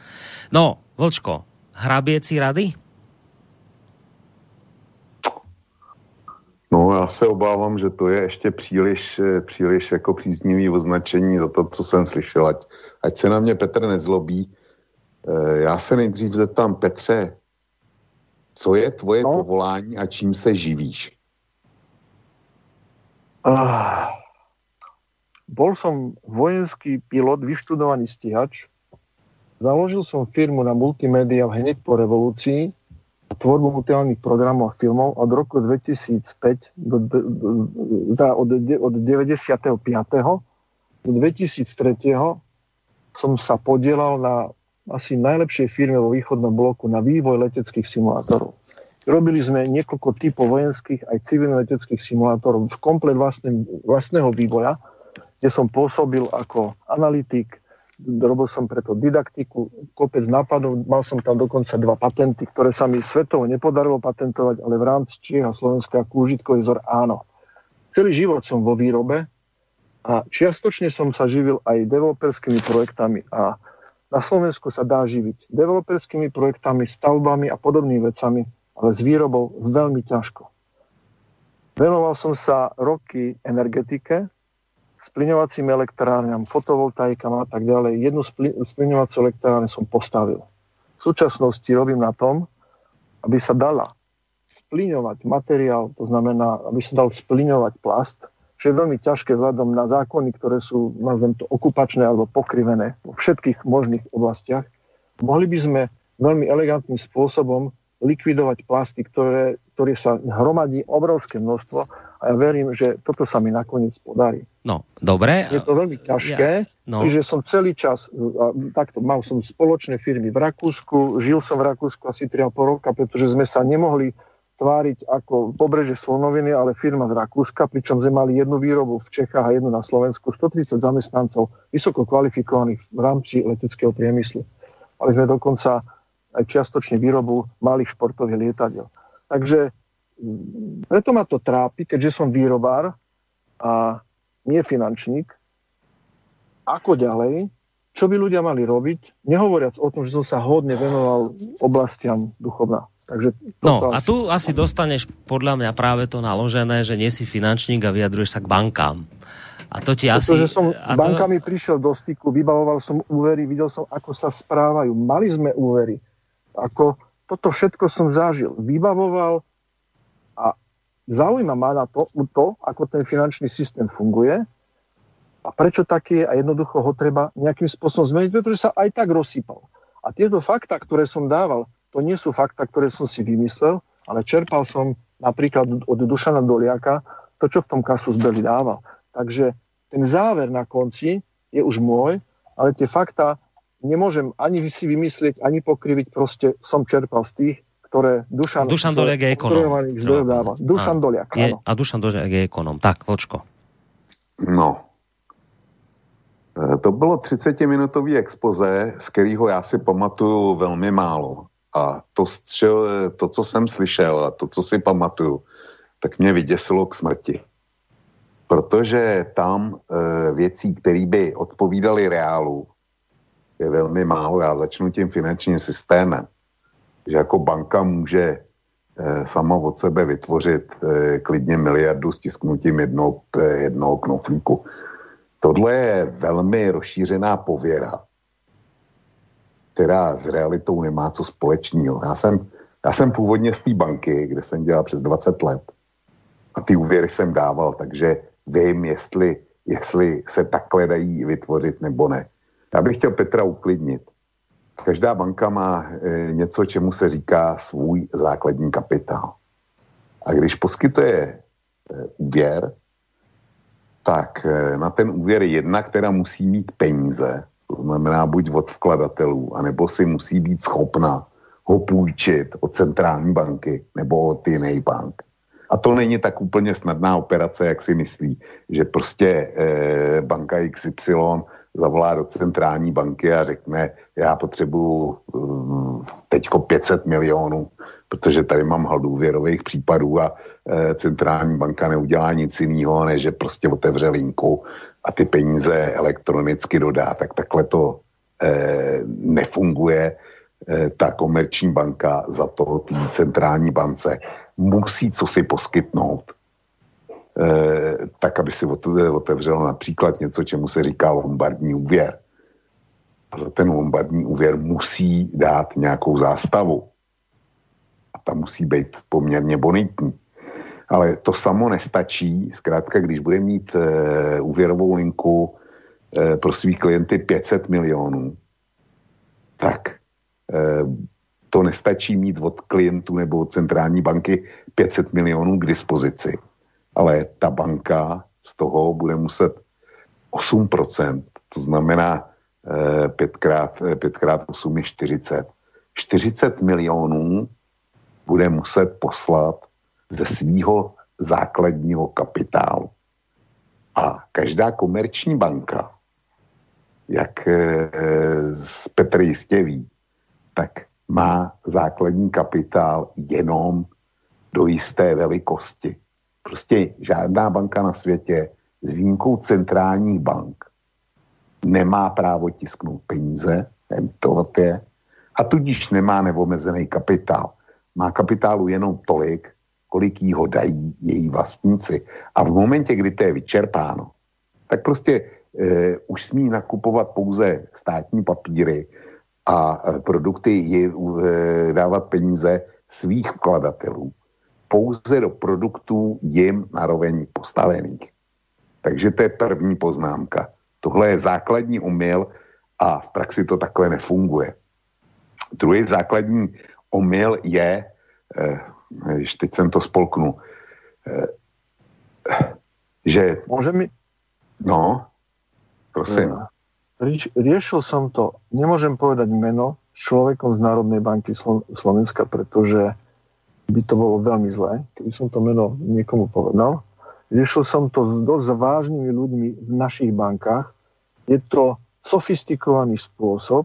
No, Vlčko, hrabieci rady? No, já se obávám, že to je ještě příliš, příliš jako příznivý označení za to, co jsem slyšel. Ať, ať se na mě Petr nezlobí, Eh, já se nejdřív zeptám Petře, co je tvoje no. povolání a čím se živíš? Uh, bol som vojenský pilot, vyštudovaný stíhač. Založil som firmu na multimédia hneď po revolúcii. Tvorbu multimediálnych programov a filmov od roku 2005 do, do, do, od, od 95. do 2003. som sa podielal na asi najlepšej firme vo východnom bloku na vývoj leteckých simulátorov. Robili sme niekoľko typov vojenských aj civilných leteckých simulátorov v komplet vlastným, vlastného vývoja, kde som pôsobil ako analytik, robil som preto didaktiku, kopec nápadov, mal som tam dokonca dva patenty, ktoré sa mi svetovo nepodarilo patentovať, ale v rámci Čiech Slovenska kúžitkový vzor áno. Celý život som vo výrobe a čiastočne som sa živil aj developerskými projektami a na Slovensku sa dá živiť developerskými projektami, stavbami a podobnými vecami, ale s výrobou veľmi ťažko. Venoval som sa roky energetike, splňovacím elektrárňam, fotovoltaikám a tak ďalej. Jednu splňovaciu elektrárne som postavil. V súčasnosti robím na tom, aby sa dala splňovať materiál, to znamená, aby sa dal splňovať plast, čo je veľmi ťažké vzhľadom na zákony, ktoré sú, nazvem to, okupačné alebo pokrivené vo všetkých možných oblastiach. Mohli by sme veľmi elegantným spôsobom likvidovať plasty, ktoré, ktoré sa hromadí obrovské množstvo a ja verím, že toto sa mi nakoniec podarí. No, dobre. Je to veľmi ťažké, ja, no. že som celý čas, takto, mal som spoločné firmy v Rakúsku, žil som v Rakúsku asi 3,5 roka, pretože sme sa nemohli tváriť ako pobreže Slonoviny, ale firma z Rakúska, pričom sme mali jednu výrobu v Čechách a jednu na Slovensku, 130 zamestnancov, vysoko kvalifikovaných v rámci leteckého priemyslu. Mali sme dokonca aj čiastočne výrobu malých športových lietadiel. Takže preto ma to trápi, keďže som výrobár a nie finančník. Ako ďalej? Čo by ľudia mali robiť? Nehovoriac o tom, že som sa hodne venoval oblastiam duchovná. Takže no a tu asi dostaneš podľa mňa práve to naložené, že nie si finančník a vyjadruješ sa k bankám. A to ti asi... Pretože som bankami to... prišiel do styku, vybavoval som úvery, videl som, ako sa správajú. Mali sme úvery. Ako toto všetko som zažil. Vybavoval a zaujíma ma na to, to, ako ten finančný systém funguje a prečo taký je a jednoducho ho treba nejakým spôsobom zmeniť, pretože sa aj tak rozsypal. A tieto fakta, ktoré som dával, to nie sú fakta, ktoré som si vymyslel, ale čerpal som napríklad od Dušana Doliaka to, čo v tom kasu zbeli dával. Takže ten záver na konci je už môj, ale tie fakta nemôžem ani si vymyslieť, ani pokriviť, proste som čerpal z tých, ktoré Dušan, Dušan Doliak je ekonom. No, Dušan a, Doliak, je, A Dušan Doliak je ekonom. Tak, Vočko. No. E, to bylo 30-minutový expoze, z kterého já si pamatuju velmi málo. A to, to, co jsem slyšel a to, co si pamatuju, tak mě vyděsilo k smrti. Protože tam e, věcí, které by odpovídaly reálu, je velmi málo. Já začnu tím finančním systémem. Že jako banka může e, sama od sebe vytvořit e, klidně miliardu s tisknutím jednoho, e, jednoho knoflíku. Tohle je velmi rozšířená pověra, která s realitou nemá co společného. Já jsem, já jsem původně z té banky, kde jsem dělal přes 20 let a ty úvěry jsem dával, takže vím, jestli, jestli se takhle dají vytvořit nebo ne. Já bych chtěl Petra uklidnit. Každá banka má e, něco, čemu se říká svůj základní kapitál. A když poskytuje e, úvěr, tak e, na ten úvěr jedna, která musí mít peníze, to znamená buď od vkladatelů, anebo si musí být schopna ho půjčit od centrální banky nebo od jiný bank. A to není tak úplně snadná operace, jak si myslí, že prostě e, banka XY zavolá do centrální banky a řekne, já potřebuju um, teďko 500 milionů, protože tady mám haldu úvěrových případů a e, centrální banka neudělá nic jiného, než že prostě otevře linku a ty peníze elektronicky dodá. Tak takhle to e, nefunguje. E, ta komerční banka za to té centrální bance musí co si poskytnout Eh, tak, aby si otevřelo například něco, čemu se říká lombardní úvěr. A za ten lombardní úvěr musí dát nějakou zástavu. A ta musí být poměrně bonitní. Ale to samo nestačí. Zkrátka, když bude mít e, úvěrovou linku e, pro svých klienty 500 milionů, tak e, to nestačí mít od klientů nebo od centrální banky 500 milionů k dispozici. Ale ta banka z toho bude muset 8%, to znamená eh, 5x, 5x8 je 40. 40 milionů bude muset poslat ze svýho základního kapitálu. A každá komerční banka, jak e, Petr jistě ví, tak má základní kapitál jenom do jisté velikosti. Prostě žádná banka na světě s výjimkou centrálních bank nemá právo tisknout peníze, emitovat je, a tudíž nemá neomezený kapitál. Má kapitálu jenom tolik, kolik jí ho dají její vlastníci. A v momentě, kdy to je vyčerpáno, tak prostě e, už smí nakupovat pouze státní papíry a e, produkty je, e, dávat peníze svých vkladatelů pouze do produktů jim naroveň postavených. Takže to je první poznámka. Tohle je základní omyl a v praxi to takové nefunguje. Druhý základní omyl je, eh, když teď jsem to spolknu, eh, že... Môže mi... No, prosím. Rieš, riešil som to, nemôžem povedať meno, s človekom z Národnej banky Slo- Slovenska, pretože by to bolo veľmi zlé, keby som to meno niekomu povedal. Riešil som to s dosť vážnymi ľuďmi v našich bankách. Je to sofistikovaný spôsob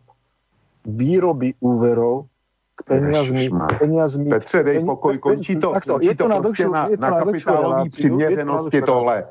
výroby úverov k peniazmi. peniazmi Petře, dej pokoj, končí to, končí to, to na, na, na kapitálové přiměřenosti tohle.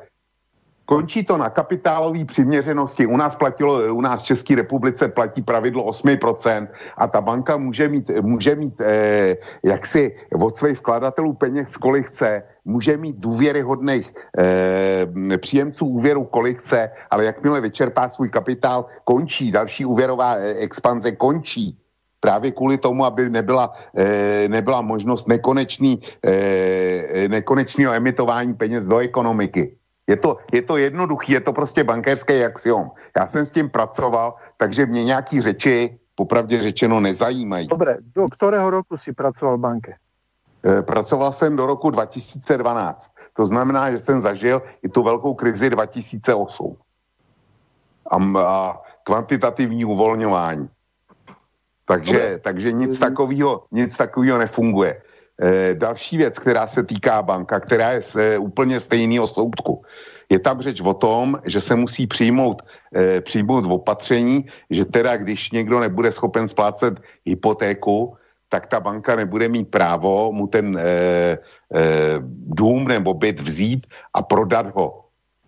Končí to na kapitálové přiměřenosti. U nás platilo, u nás v České republice platí pravidlo 8% a ta banka může mít, může mít eh, jaksi od svých vkladatelů peněz, kolik chce, může mít důvěryhodných eh, příjemců úvěru, kolik chce, ale jakmile vyčerpá svůj kapitál, končí, další úvěrová eh, expanze končí právě kvůli tomu, aby nebyla, eh, nebyla možnost nekonečný, eh, nekonečného emitování peněz do ekonomiky. Je to, je to jednoduchý, je to prostě bankéřský axiom. Já jsem s tím pracoval, takže mě nějaký řeči popravdě řečeno nezajímají. Dobre, do kterého roku si pracoval v banke? E, pracoval jsem do roku 2012. To znamená, že jsem zažil i tu velkou krizi 2008. A, a kvantitativní uvolňování. Takže, takže nic takového nic takového nefunguje. E, další věc, která se týká banka, která je z e, úplně stejného sloupku, je tam řeč o tom, že se musí přijmout, e, přijmout opatření, že teda když někdo nebude schopen splácet hypotéku, tak ta banka nebude mít právo mu ten e, e, dům nebo byt vzít a prodat ho.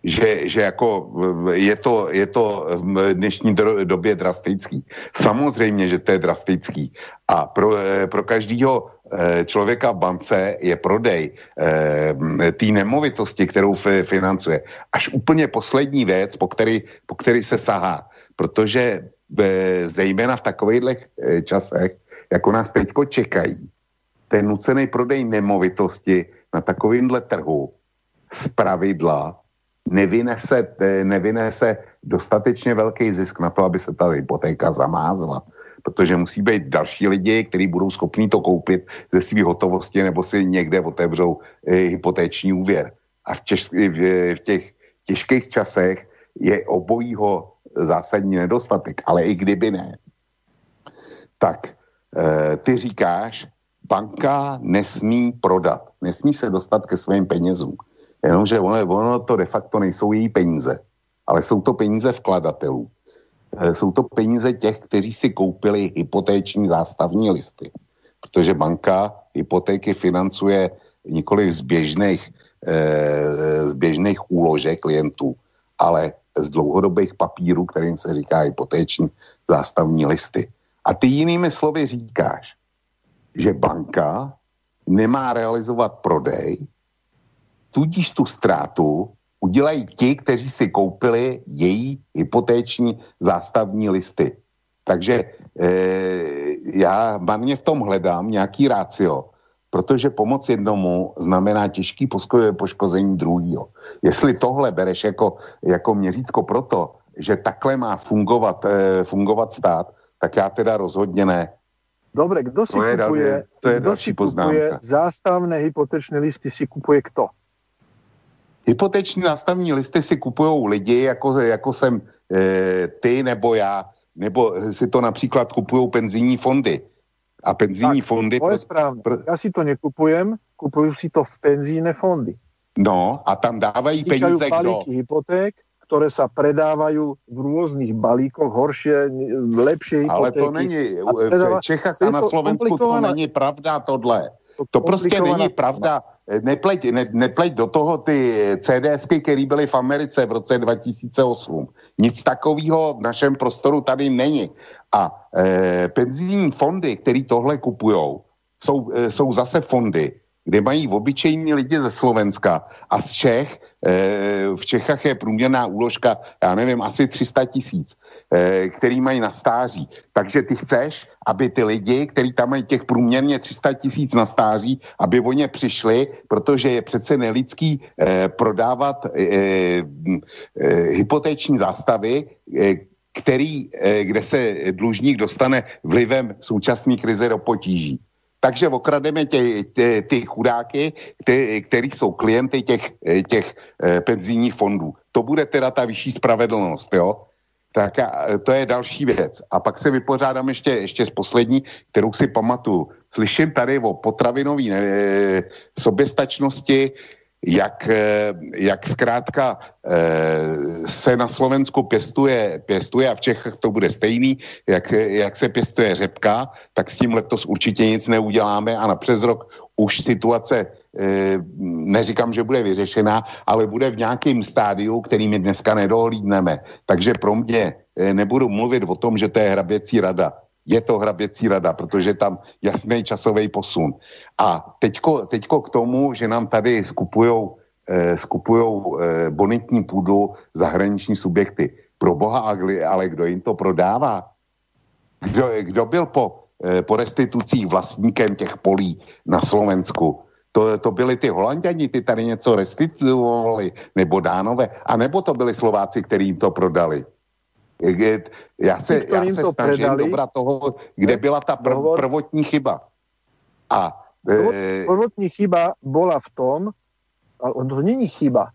Že, že jako je to, je to v dnešní době drastický. Samozřejmě, že to je drastický. A pro, pro každého Eh, člověka v bance je prodej eh, té nemovitosti, kterou financuje. Až úplně poslední věc, po který, po který se sahá. Protože eh, zejména v takovýchhle časech, jako nás teďko čekají, ten nucený prodej nemovitosti na takovýmhle trhu z pravidla nevynese, nevynese dostatečně velký zisk na to, aby se ta hypotéka zamázla protože musí být další lidi, kteří budou schopni to koupit ze své hotovosti nebo si někde otevřou e, hypotéční úvěr. A v, češ, v, v těch těžkých časech je obojího zásadní nedostatek, ale i kdyby ne, tak e, ty říkáš, banka nesmí prodat, nesmí se dostat ke svým penězům. Jenomže ono, ono to de facto nejsou její peníze, ale jsou to peníze vkladatelů. Eh, jsou to peníze těch, kteří si koupili hypotéční zástavní listy. Protože banka hypotéky financuje nikoli z běžných, eh, z běžných úložek klientů, ale z dlouhodobých papírů, kterým se říká hypotéční zástavní listy. A ty jinými slovy říkáš, že banka nemá realizovat prodej, tudíž tu ztrátu udělají ti, kteří si koupili její hypotéční zástavní listy. Takže e, já marně v tom hledám nějaký rácio, protože pomoc jednomu znamená těžký poškození druhého. Jestli tohle bereš jako, jako měřítko pro to, že takhle má fungovat, e, fungovat stát, tak já teda rozhodně ne. Dobre, kto si To je kupuje, to je další si kupuje zástavné hypotečné listy, si kupuje kto? Hypoteční zástavní listy si kupují lidi, jako, jako jsem e, ty nebo já, nebo si to například kupují penzijní fondy. A penzijní Tak, fondy... To je správne. pr- Ja si to nekupujem, kupujú si to v penzíne fondy. No, a tam dávají Týkajú peníze kdo? balíky hypoték, ktoré sa predávajú v rôznych balíkoch, horšie, lepšie hypotéky. Ale to není, A v Čechách to je a na to Slovensku to není pravda tohle. To prostě komplikovaná- není pravda. Nepleť, ne, nepleť do toho ty CDSky, které byly v Americe v roce 2008. Nic takového v našem prostoru tady není. A e, penzijní fondy, které tohle kupujou, jsou, e, jsou zase fondy, kde mají obyčejní lidi ze Slovenska a z Čech, e, v Čechách je průměrná úložka, já nevím, asi 300 tisíc, e, který mají na stáří. Takže ty chceš, aby ty lidi, kteří tam mají těch průměrně 300 tisíc na stáří, aby o ně přišli, protože je přece nelidský e, prodávat e, hypotéční zástavy, který, kde se dlužník dostane vlivem současné krize do potíží. Takže okrademe tě, tě, ty chudáky, tě, který jsou klienty těch, těch eh, penzijních fondů. To bude teda ta vyšší spravedlnost, jo? Tak a, to je další věc. A pak se vypořádám ještě, ještě z poslední, kterou si pamatuju. Slyším tady o potravinové eh, soběstačnosti, jak, eh, jak zkrátka eh, se na Slovensku pěstuje, pěstuje a v Čechách to bude stejný, jak, jak se pěstuje řepka, tak s tím letos určitě nic neuděláme a na přes rok už situace, eh, neříkám, že bude vyřešená, ale bude v nějakém stádiu, který my dneska nedohlídneme. Takže pro mě nebudu mluvit o tom, že to je hraběcí rada. Je to hraběcí rada, protože tam jasný časový posun. A teďko, teďko k tomu, že nám tady skupujou, eh, skupujou eh, bonitní půdu zahraniční subjekty. Pro boha, ale- kdo jim to prodává? Kdo, kdo byl po, eh, po restitucích vlastníkem těch polí na Slovensku? To, to byli ty Holanděni, ty tady něco restituovali, nebo Dánové, a nebo to byli Slováci, kteří jim to prodali? Já se, já se to snažím predali, dobrat toho, kde byla ta prv, hovor- prvotní chyba. A e, Prvotní chyba bola v tom, ale to není chyba,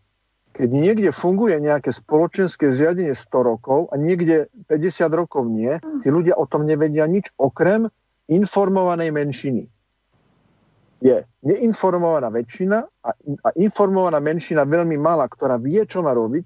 keď niekde funguje nejaké spoločenské zriadenie 100 rokov a niekde 50 rokov nie, tí ľudia o tom nevedia nič okrem informovanej menšiny. Je neinformovaná väčšina a, a informovaná menšina veľmi malá, ktorá vie, čo má robiť,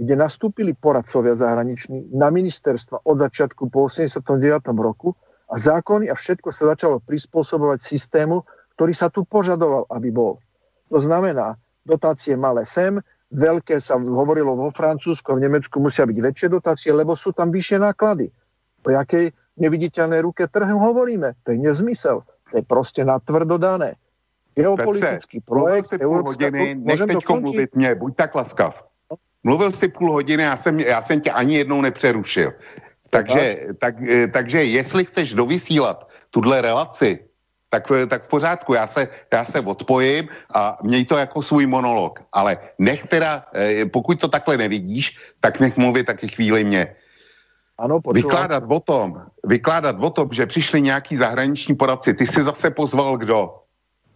kde nastúpili poradcovia zahraniční na ministerstva od začiatku po 89. roku a zákony a všetko sa začalo prispôsobovať systému, ktorý sa tu požadoval, aby bol. To znamená, dotácie malé sem, veľké sa hovorilo vo Francúzsku, v Nemecku musia byť väčšie dotácie, lebo sú tam vyššie náklady. O jakej neviditeľnej ruke trhu hovoríme? To je nezmysel. To je proste natvrdo dané. Geopolitický projekt, Európska... Môžem dokončiť? mluvit mě, buď tak laskav. Mluvil si půl hodiny, já jsem, já jsem tě ani jednou nepřerušil. Takže, tak, eh, takže jestli chceš dovysílat tuhle relaci, tak, eh, tak v pořádku, já se, já se odpojím a měj to jako svůj monolog. Ale nech teda, eh, pokud to takhle nevidíš, tak nech mluvit taky chvíli mě. Áno, počúvam. Vykládat o tom, vykládat o tom, že přišli nějaký zahraniční poradci, ty si zase pozval kdo?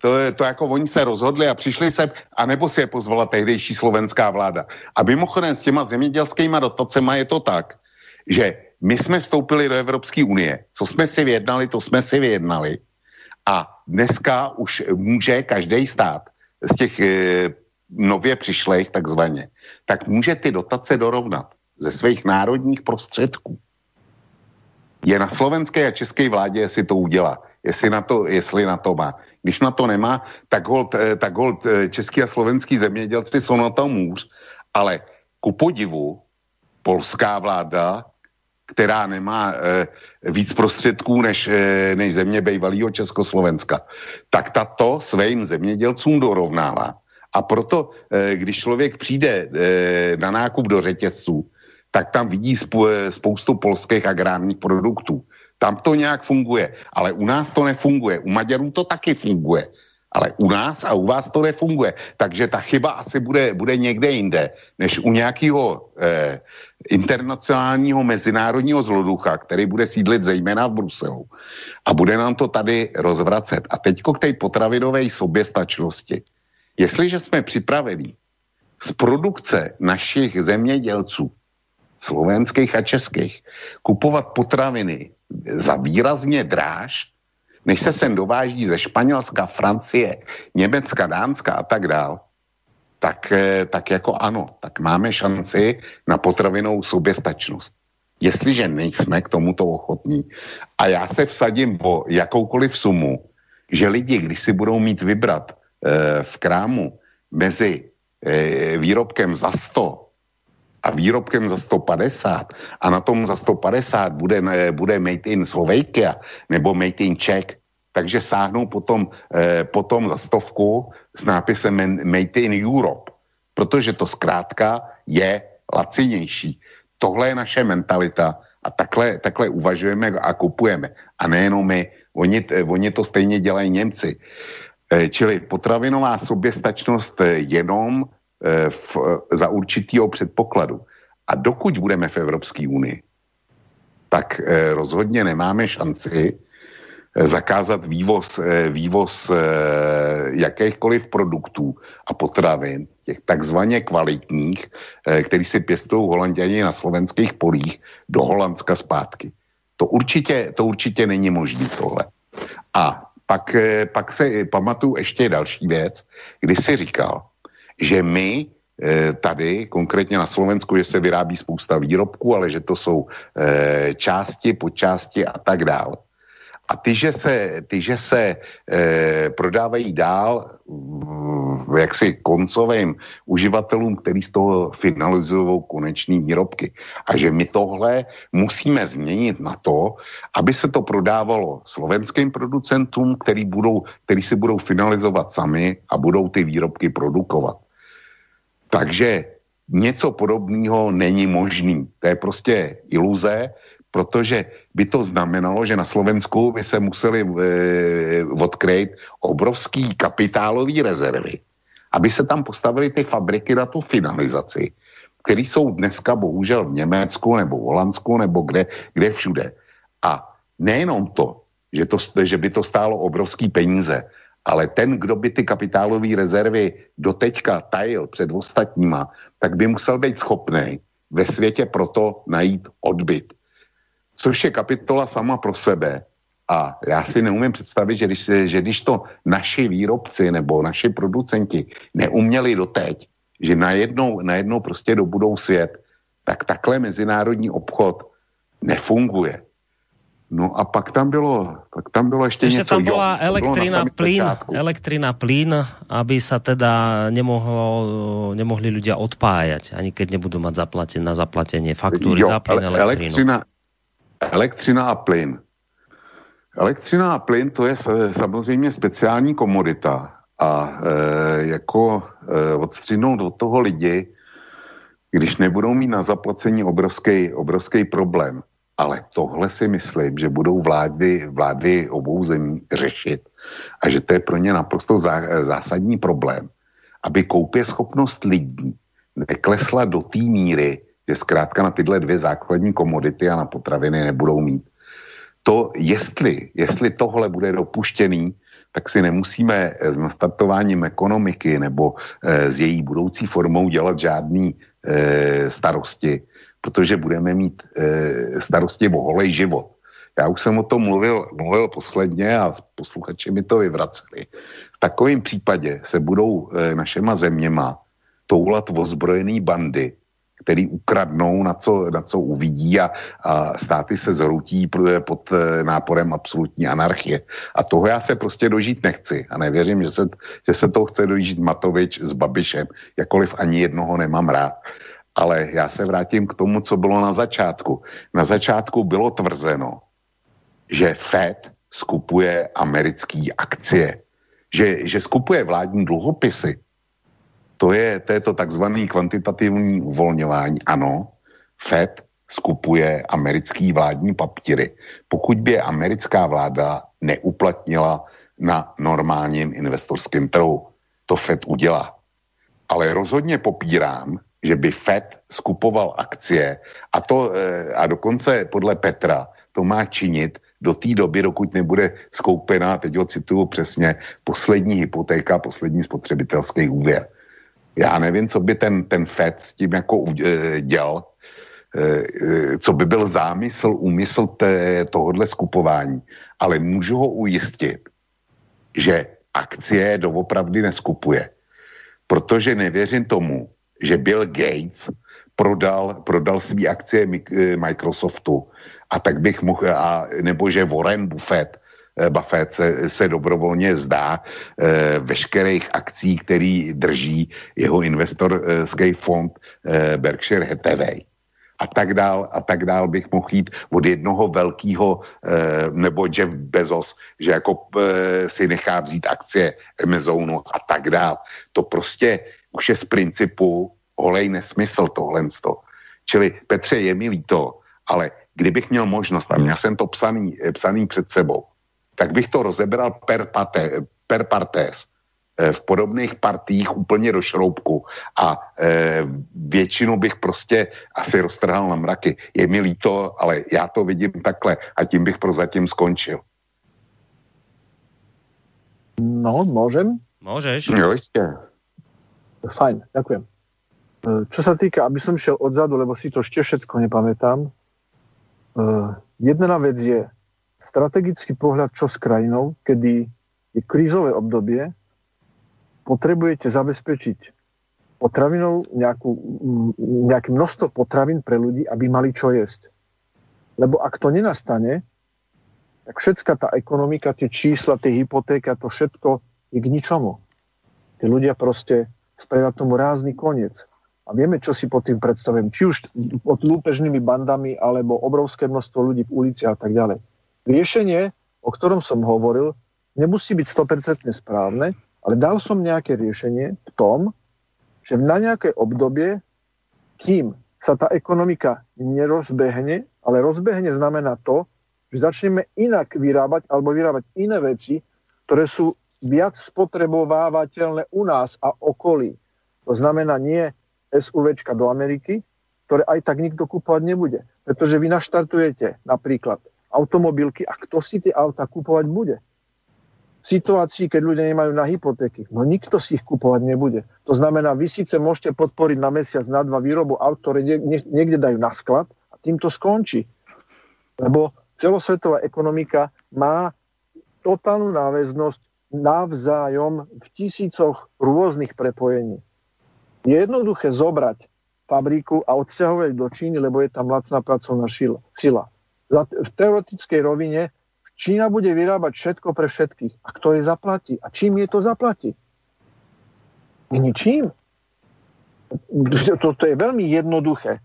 To je to jako oni se rozhodli a přišli sem, anebo si je pozvala tehdejší slovenská vláda. A mimochodem s těma zemědělskýma dotacema je to tak, že my jsme vstoupili do Evropské unie. Co jsme si vyjednali, to jsme si vyjednali. A dneska už může každý stát z těch e, nově přišlých takzvaně, tak může ty dotace dorovnat ze svých národních prostředků. Je na slovenské a české vládě, jestli to udělá, jestli na to, jestli na to má. Když na to nemá, tak hold, eh, tak hold eh, český a slovenský zemědělci jsou na tom hůř, ale ku podivu polská vláda, která nemá eh, víc prostředků než, eh, než země bývalého Československa, tak tato svým zemědělcům dorovnává. A proto, eh, když člověk přijde eh, na nákup do řetězců, tak tam vidí spou- spoustu polských agrárních produktů. Tam to nějak funguje, ale u nás to nefunguje. U Maďarů to taky funguje. Ale u nás a u vás to nefunguje. Takže ta chyba asi bude, bude někde jinde, než u nějakého eh, internacionálního mezinárodního zloducha, který bude sídlit zejména v Bruselu. A bude nám to tady rozvracet. A teďko k té potravinové soběstačnosti. Jestliže jsme připraveni z produkce našich zemědělců, slovenských a českých, kupovat potraviny za výrazně dráž, než se sem dováží ze Španělska, Francie, Německa, Dánska a tak dál, tak, eh, tak jako ano, tak máme šanci na potravinou soběstačnost. Jestliže nejsme k tomuto ochotní a já se vsadím o jakoukoliv sumu, že lidi, když si budou mít vybrat e, v krámu mezi e, výrobkem za 100 a výrobkem za 150 a na tom za 150 bude, bude made in Slovakia nebo made in Czech, takže sáhnou potom, eh, potom za stovku s nápisem Made in Europe, protože to zkrátka je lacinější. Tohle je naše mentalita a takhle, takhle uvažujeme a kupujeme. A nejenom my, oni, oni to stejně dělají Němci. Eh, čili potravinová soběstačnost jenom Eh, v, za určitýho předpokladu. A dokud budeme v Evropské unii, tak eh, rozhodně nemáme šanci eh, zakázat vývoz, vývoz jakýchkoliv produktů a potravin, těch takzvaně kvalitních, který si pěstují holanděni na slovenských polích, do Holandska zpátky. To určitě, to určitě není možné tohle. A pak, pak se pamatuju ještě další věc, kdy si říkal, že my eh, tady, konkrétně na Slovensku, že se vyrábí spousta výrobků, ale že to jsou eh, části, podčásti a tak dále. A ty, že se, ty, že se e, prodávají dál v, jaksi koncovým uživatelům, který z toho finalizují koneční výrobky. A že my tohle musíme změnit na to, aby se to prodávalo slovenským producentům, který, budou, který si budou finalizovat sami a budou ty výrobky produkovat. Takže něco podobného není možný. To je prostě iluze, protože by to znamenalo, že na Slovensku by se museli e, odkryt obrovský kapitálové rezervy, aby se tam postavily ty fabriky na tu finalizaci, které jsou dneska bohužel v Německu nebo v Holandsku nebo kde, kde všude. A nejenom to, že, to, že by to stálo obrovský peníze, ale ten, kdo by ty kapitálové rezervy doteďka tajil před ostatníma, tak by musel být schopný ve světě proto najít odbyt. Což je kapitola sama pro sebe. A já si neumím představit, že když, že když to naši výrobci nebo naši producenti neuměli doteď, že najednou, najednou prostě dobudou svět, tak takhle mezinárodní obchod nefunguje. No a pak tam bylo, pak tam bylo Ešte něco. tam bola jo, elektrina, plyn, elektrina, plyn, aby sa teda nemohlo, nemohli ľudia odpájať, ani keď nebudú mať zaplatené, na zaplatenie faktúry jo, za plyn, ele, Elektřina, elektřina a plyn. Elektřina a plyn to je samozřejmě speciální komodita a e, jako e, odstřinout do toho lidi, když nebudou mít na zaplacení obrovský, obrovský problém. Ale tohle si myslím, že budou vlády, vlády obou zemí řešit a že to je pro ně naprosto zásadní problém, aby koupě schopnost lidí neklesla do té míry, že zkrátka na tyhle dvě základní komodity a na potraviny nebudou mít. To, jestli, jestli tohle bude dopuštěný, tak si nemusíme s nastartováním ekonomiky nebo e, s její budoucí formou dělat žádný e, starosti, protože budeme mít e, starosti o holej život. Já už jsem o tom mluvil, mluvil posledně a posluchači mi to vyvraceli. V takovém případě se budou e, našema zeměma toulat ozbrojený bandy, který ukradnou, na co, na co uvidí a, a státy se zhroutí pod e, náporem absolutní anarchie. A toho já se prostě dožít nechci a nevěřím, že se, že se toho chce dožít Matovič s Babišem, jakoliv ani jednoho nemám rád. Ale já se vrátím k tomu, co bylo na začátku. Na začátku bylo tvrzeno, že Fed skupuje americké akcie, že, že skupuje vládní dluhopisy. To je, to je to takzvané kvantitativní uvolňování. Ano, Fed skupuje americký vládní papíry. Pokud by americká vláda neuplatnila na normálním investorském trhu. To Fed udělá. Ale rozhodně popírám, že by Fed skupoval akcie a, to, eh, a dokonce podle Petra to má činit. Do té doby, dokud nebude skoupena, teď ho cituju přesně, poslední hypotéka, poslední spotřebitelský úvěr. Já nevím, co by ten, ten FED s tím jako eh, dělal, eh, co by byl zámysl, úmysl tohohle skupování, ale můžu ho ujistit, že akcie doopravdy neskupuje, protože nevěřím tomu, že Bill Gates prodal, prodal své akcie Microsoftu a tak bych mohl, a, nebo že Warren Buffett, eh, Buffett se, se dobrovolně zdá e, veškerých akcí, který drží jeho investorský fond e, Berkshire Hathaway. A tak dál, a tak dál bych mohl jít od jednoho velkého, e, nebo Jeff Bezos, že jako e, si nechá vzít akcie Amazonu a tak dál. To prostě už je z principu olej nesmysl tohle. Čili Petře, je mi líto, ale kdybych měl možnost, a měl jsem to psaný, eh, psaný před sebou, tak bych to rozebral per, pate, per partés eh, v podobných partích úplně do šroubku a e, většinu bych prostě asi roztrhal na mraky. Je mi líto, ale já to vidím takhle a tím bych prozatím skončil. No, môžem? Môžeš. Jo, jistě. Fajn, ďakujem. Čo sa týka, aby som šiel odzadu, lebo si to ešte všetko nepamätám, Uh, jedna vec je strategický pohľad, čo s krajinou, kedy je krízové obdobie, potrebujete zabezpečiť potravinou nejakú, nejaké množstvo potravín pre ľudí, aby mali čo jesť. Lebo ak to nenastane, tak všetká tá ekonomika, tie čísla, tie hypotéky, to všetko je k ničomu. Tí ľudia proste spravia tomu rázny koniec. A vieme, čo si pod tým predstavujem. Či už pod lúpežnými bandami, alebo obrovské množstvo ľudí v ulici a tak ďalej. Riešenie, o ktorom som hovoril, nemusí byť 100% správne, ale dal som nejaké riešenie v tom, že na nejaké obdobie, kým sa tá ekonomika nerozbehne, ale rozbehne znamená to, že začneme inak vyrábať alebo vyrábať iné veci, ktoré sú viac spotrebovávateľné u nás a okolí. To znamená nie SUVčka do Ameriky, ktoré aj tak nikto kúpovať nebude. Pretože vy naštartujete napríklad automobilky a kto si tie auta kúpovať bude? V situácii, keď ľudia nemajú na hypotéky, no nikto si ich kúpovať nebude. To znamená, vy síce môžete podporiť na mesiac, na dva výrobu aut, ktoré niekde dajú na sklad a tým to skončí. Lebo celosvetová ekonomika má totálnu náväznosť navzájom v tisícoch rôznych prepojení. Je jednoduché zobrať fabriku a odsťahovať do Číny, lebo je tam lacná pracovná sila. V teoretickej rovine Čína bude vyrábať všetko pre všetkých. A kto je zaplatí? A čím je to zaplatí? Ničím. Toto je veľmi jednoduché.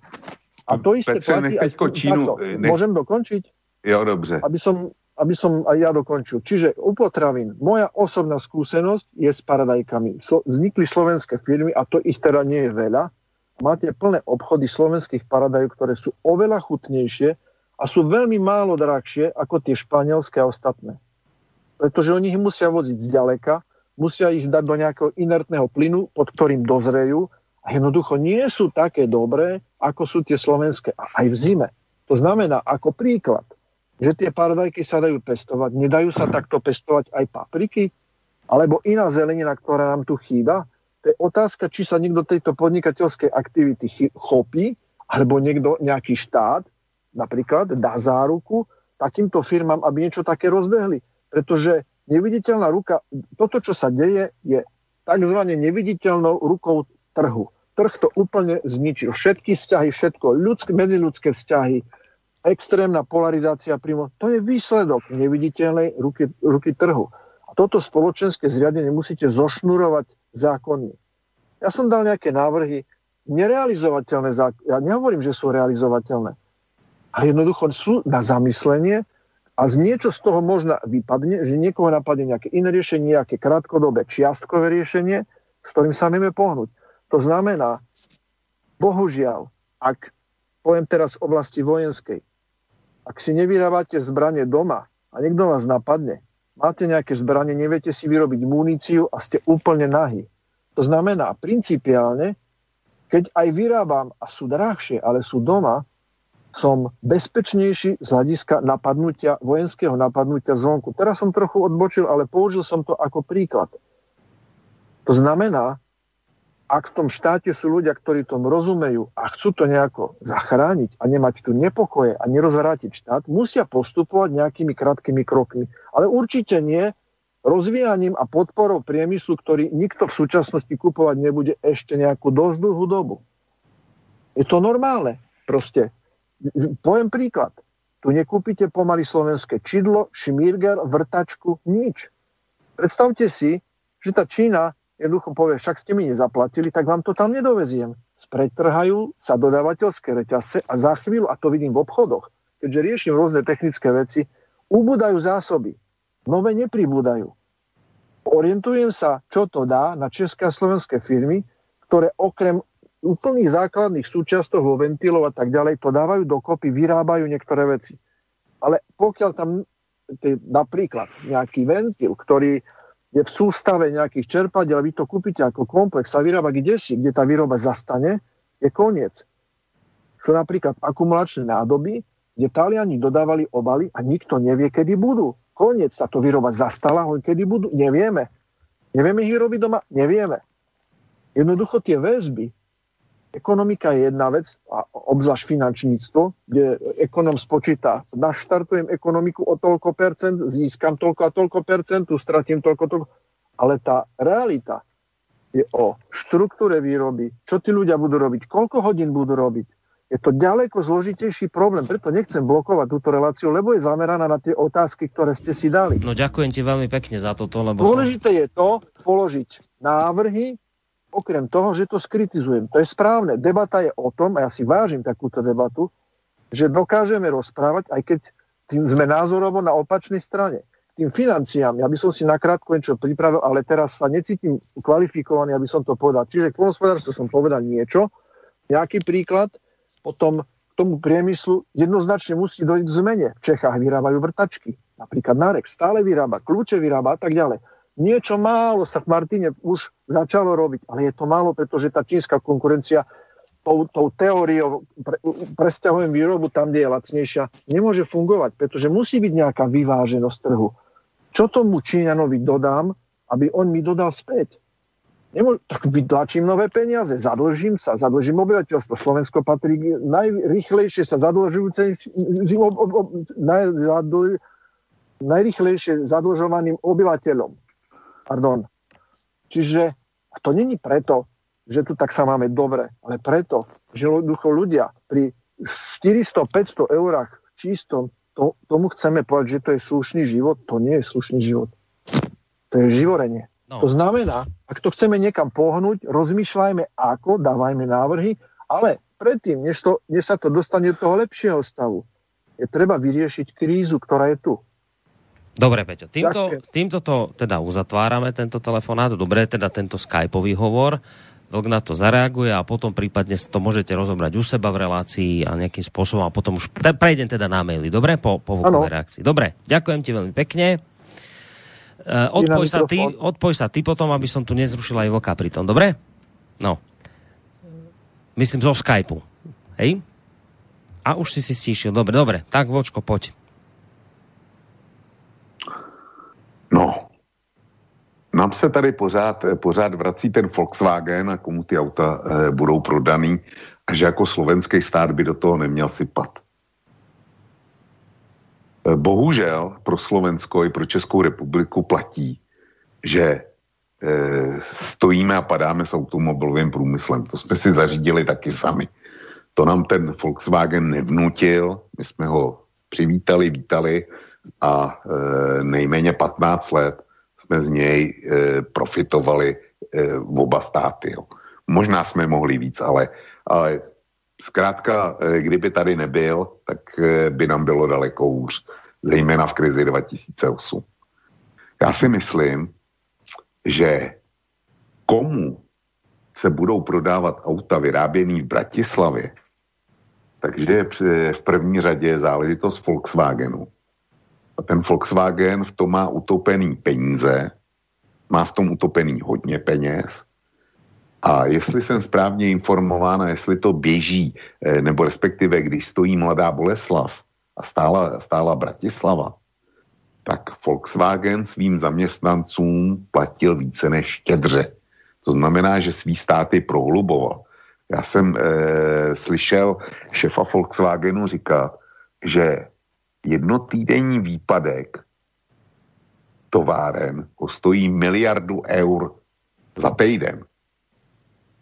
A to isté Petře, platí aj... Čínu, nech... Môžem dokončiť? Jo, dobře. Aby som, aby som aj ja dokončil. Čiže u potravín, moja osobná skúsenosť je s paradajkami. Vznikli slovenské firmy a to ich teda nie je veľa. Máte plné obchody slovenských paradajú, ktoré sú oveľa chutnejšie a sú veľmi málo drahšie ako tie španielské a ostatné. Pretože oni ich musia voziť zďaleka, musia ich dať do nejakého inertného plynu, pod ktorým dozrejú a jednoducho nie sú také dobré, ako sú tie slovenské. A aj v zime. To znamená, ako príklad, že tie paradajky sa dajú pestovať. Nedajú sa takto pestovať aj papriky? Alebo iná zelenina, ktorá nám tu chýba? To je otázka, či sa niekto tejto podnikateľskej aktivity chopí, alebo niekto, nejaký štát, napríklad, dá záruku takýmto firmám, aby niečo také rozbehli. Pretože neviditeľná ruka, toto, čo sa deje, je tzv. neviditeľnou rukou trhu. Trh to úplne zničil. Všetky vzťahy, všetko, ľudské, medziľudské vzťahy, extrémna polarizácia príjmov, to je výsledok neviditeľnej ruky, ruky trhu. A toto spoločenské zriadenie musíte zošnurovať zákonne. Ja som dal nejaké návrhy, nerealizovateľné zákony. Ja nehovorím, že sú realizovateľné, ale jednoducho sú na zamyslenie a z niečo z toho možno vypadne, že niekoho napadne nejaké iné riešenie, nejaké krátkodobé čiastkové riešenie, s ktorým sa vieme pohnúť. To znamená, bohužiaľ, ak poviem teraz v oblasti vojenskej, ak si nevyrábate zbranie doma a niekto vás napadne, máte nejaké zbranie, neviete si vyrobiť muníciu a ste úplne nahy. To znamená, principiálne, keď aj vyrábam a sú drahšie, ale sú doma, som bezpečnejší z hľadiska napadnutia, vojenského napadnutia zvonku. Teraz som trochu odbočil, ale použil som to ako príklad. To znamená, ak v tom štáte sú ľudia, ktorí tomu rozumejú a chcú to nejako zachrániť a nemať tu nepokoje a nerozvrátiť štát, musia postupovať nejakými krátkými krokmi. Ale určite nie rozvíjaním a podporou priemyslu, ktorý nikto v súčasnosti kupovať nebude ešte nejakú dosť dlhú dobu. Je to normálne. Proste Poviem príklad. Tu nekúpite pomaly slovenské čidlo, šmírger, vrtačku, nič. Predstavte si, že tá Čína jednoducho povie, však ste mi nezaplatili, tak vám to tam nedoveziem. Spretrhajú sa dodávateľské reťazce a za chvíľu, a to vidím v obchodoch, keďže riešim rôzne technické veci, ubúdajú zásoby. Nové nepribúdajú. Orientujem sa, čo to dá na české a slovenské firmy, ktoré okrem úplných základných súčiastok vo ventilov a tak ďalej, to dávajú dokopy, vyrábajú niektoré veci. Ale pokiaľ tam napríklad nejaký ventil, ktorý je v sústave nejakých čerpadiel, vy to kúpite ako komplex a vyrába kde si, kde tá výroba zastane, je koniec. Sú napríklad akumulačné nádoby, kde Taliani dodávali obaly a nikto nevie, kedy budú. Koniec, táto výroba zastala, ale kedy budú, nevieme. Nevieme ich vyrobiť doma? Nevieme. Jednoducho tie väzby Ekonomika je jedna vec, a obzvlášť finančníctvo, kde ekonom spočíta, naštartujem ekonomiku o toľko percent, získam toľko a toľko percent, tu stratím toľko, toľko. Ale tá realita je o štruktúre výroby, čo tí ľudia budú robiť, koľko hodín budú robiť. Je to ďaleko zložitejší problém, preto nechcem blokovať túto reláciu, lebo je zameraná na tie otázky, ktoré ste si dali. No ďakujem ti veľmi pekne za toto, lebo... Dôležité som... je to položiť návrhy, okrem toho, že to skritizujem. To je správne. Debata je o tom, a ja si vážim takúto debatu, že dokážeme rozprávať, aj keď tým sme názorovo na opačnej strane. Tým financiám, ja by som si nakrátko niečo pripravil, ale teraz sa necítim kvalifikovaný, aby som to povedal. Čiže k hospodárstvu som povedal niečo, nejaký príklad, potom k tomu priemyslu jednoznačne musí dojsť k zmene. V Čechách vyrábajú vrtačky, napríklad Narek stále vyrába, kľúče vyrába a tak ďalej. Niečo málo sa v Martine už začalo robiť, ale je to málo, pretože tá čínska konkurencia tou, tou teóriou pre, presťahujem výrobu tam, kde je lacnejšia, nemôže fungovať, pretože musí byť nejaká vyváženosť trhu. Čo tomu Číňanovi dodám, aby on mi dodal späť? Nemôž, tak vytlačím nové peniaze, zadlžím sa, zadlžím obyvateľstvo. Slovensko patrí najrychlejšie sa zadlžujúce, najrychlejšie zadlžovaným obyvateľom. Pardon. Čiže a to není preto, že tu tak sa máme dobre, ale preto, že jednoducho ľudia pri 400-500 eurách čistom, to, tomu chceme povedať, že to je slušný život. To nie je slušný život. To je živorenie. No. To znamená, ak to chceme niekam pohnúť, rozmýšľajme ako, dávajme návrhy, ale predtým, než, to, než sa to dostane do toho lepšieho stavu, je treba vyriešiť krízu, ktorá je tu. Dobre, Peťo, týmto, týmto to teda uzatvárame, tento telefonát. Dobre, teda tento Skypeový hovor. Vlk na to zareaguje a potom prípadne to môžete rozobrať u seba v relácii a nejakým spôsobom a potom už te, prejdem teda na maily, dobre? Po, po reakcii. Dobre, ďakujem ti veľmi pekne. Uh, odpoj, sa ty, odpoj sa ty potom, aby som tu nezrušil aj vlka pri tom, dobre? No. Myslím zo Skypeu. Hej? A už si si stíšil. Dobre, dobre. Tak, vočko, poď. No, nám se tady pořád, pořád vrací ten Volkswagen a komu ty auta e, budou prodaný a že jako slovenský stát by do toho neměl sypat. E, bohužel pro Slovensko i pro Českou republiku platí, že e, stojíme a padáme s automobilovým průmyslem. To jsme si zařídili taky sami. To nám ten Volkswagen nevnutil, my jsme ho přivítali, vítali, a e, nejméně 15 let jsme z něj e, profitovali e, oba státy. Jo. Možná jsme mohli víc, ale, ale zkrátka, e, kdyby tady nebyl, tak e, by nám bylo daleko hůř, zejména v krizi 2008. Já si myslím, že komu se budou prodávat auta vyráběný v Bratislavě, takže v první řadě je záležitost Volkswagenu A ten Volkswagen v tom má utopený peníze, má v tom utopený hodně peněz. A jestli jsem správně informován, a jestli to běží, eh, nebo respektive když stojí mladá Boleslav a stála, stála Bratislava, tak Volkswagen svým zaměstnancům platil více než štědře. To znamená, že svý státy prohluboval. Já jsem e, slyšel šefa Volkswagenu říkat, že jednotýdenní výpadek továren ho stojí miliardu eur za týden.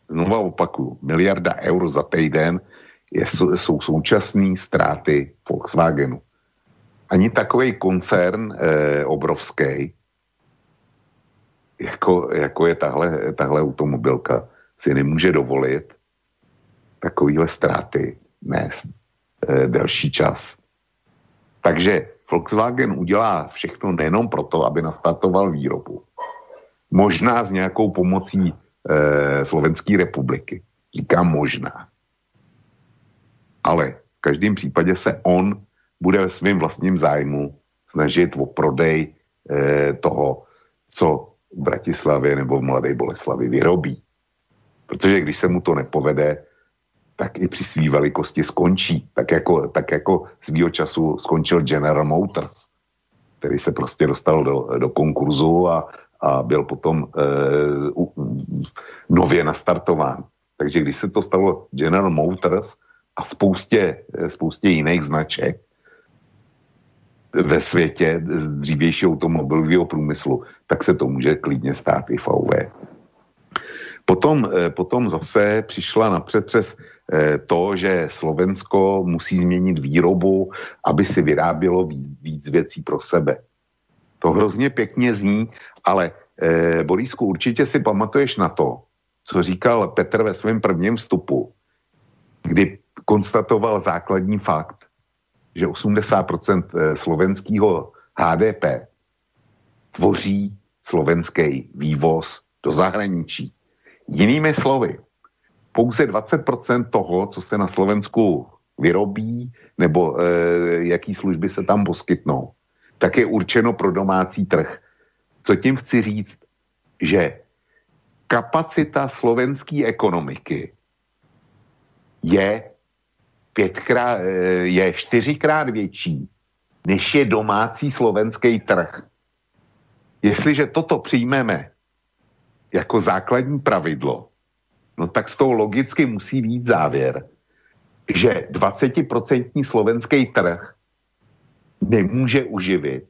Znova opakuju, miliarda eur za týden je, jsou současné ztráty Volkswagenu. Ani takový koncern e, obrovský, jako, jako je tahle, tahle automobilka, si nemůže dovolit takovýhle ztráty nést e, delší čas. Takže Volkswagen udělá všechno nejenom proto, aby nastartoval výrobu. Možná s nějakou pomocí e, Slovenské republiky. Říkám možná. Ale v každém případě se on bude ve svým vlastním zájmu snažit o prodej e, toho, co v Bratislavě nebo v Mladé Boleslavi vyrobí. Protože když se mu to nepovede, tak i při své velikosti skončí. Tak jako, tak jako svýho času skončil General Motors, který se prostě dostal do, do konkurzu a, a byl potom e, u, nově nastartován. Takže když se to stalo General Motors a spoustě, spoustě jiných značek ve světě z dřívějšího automobilového průmyslu, tak se to může klidně stát i VW. Potom, e, potom zase přišla napřed přes Eh, to, že Slovensko musí změnit výrobu, aby si vyrábělo víc, víc věcí pro sebe. To hrozně pěkně zní, ale eh, Borisku, určitě si pamatuješ na to, co říkal Petr ve svém prvním vstupu, kdy konstatoval základní fakt, že 80% eh, slovenského HDP tvoří slovenský vývoz do zahraničí. Jinými slovy, pouze 20% toho, co se na Slovensku vyrobí, nebo e, jaký služby se tam poskytnou, tak je určeno pro domácí trh. Co tím chci říct? Že kapacita slovenské ekonomiky je pětkrát, e, je čtyřikrát větší, než je domácí slovenský trh. Jestliže toto přijmeme jako základní pravidlo, no tak z toho logicky musí být závěr, že 20% slovenský trh nemůže uživit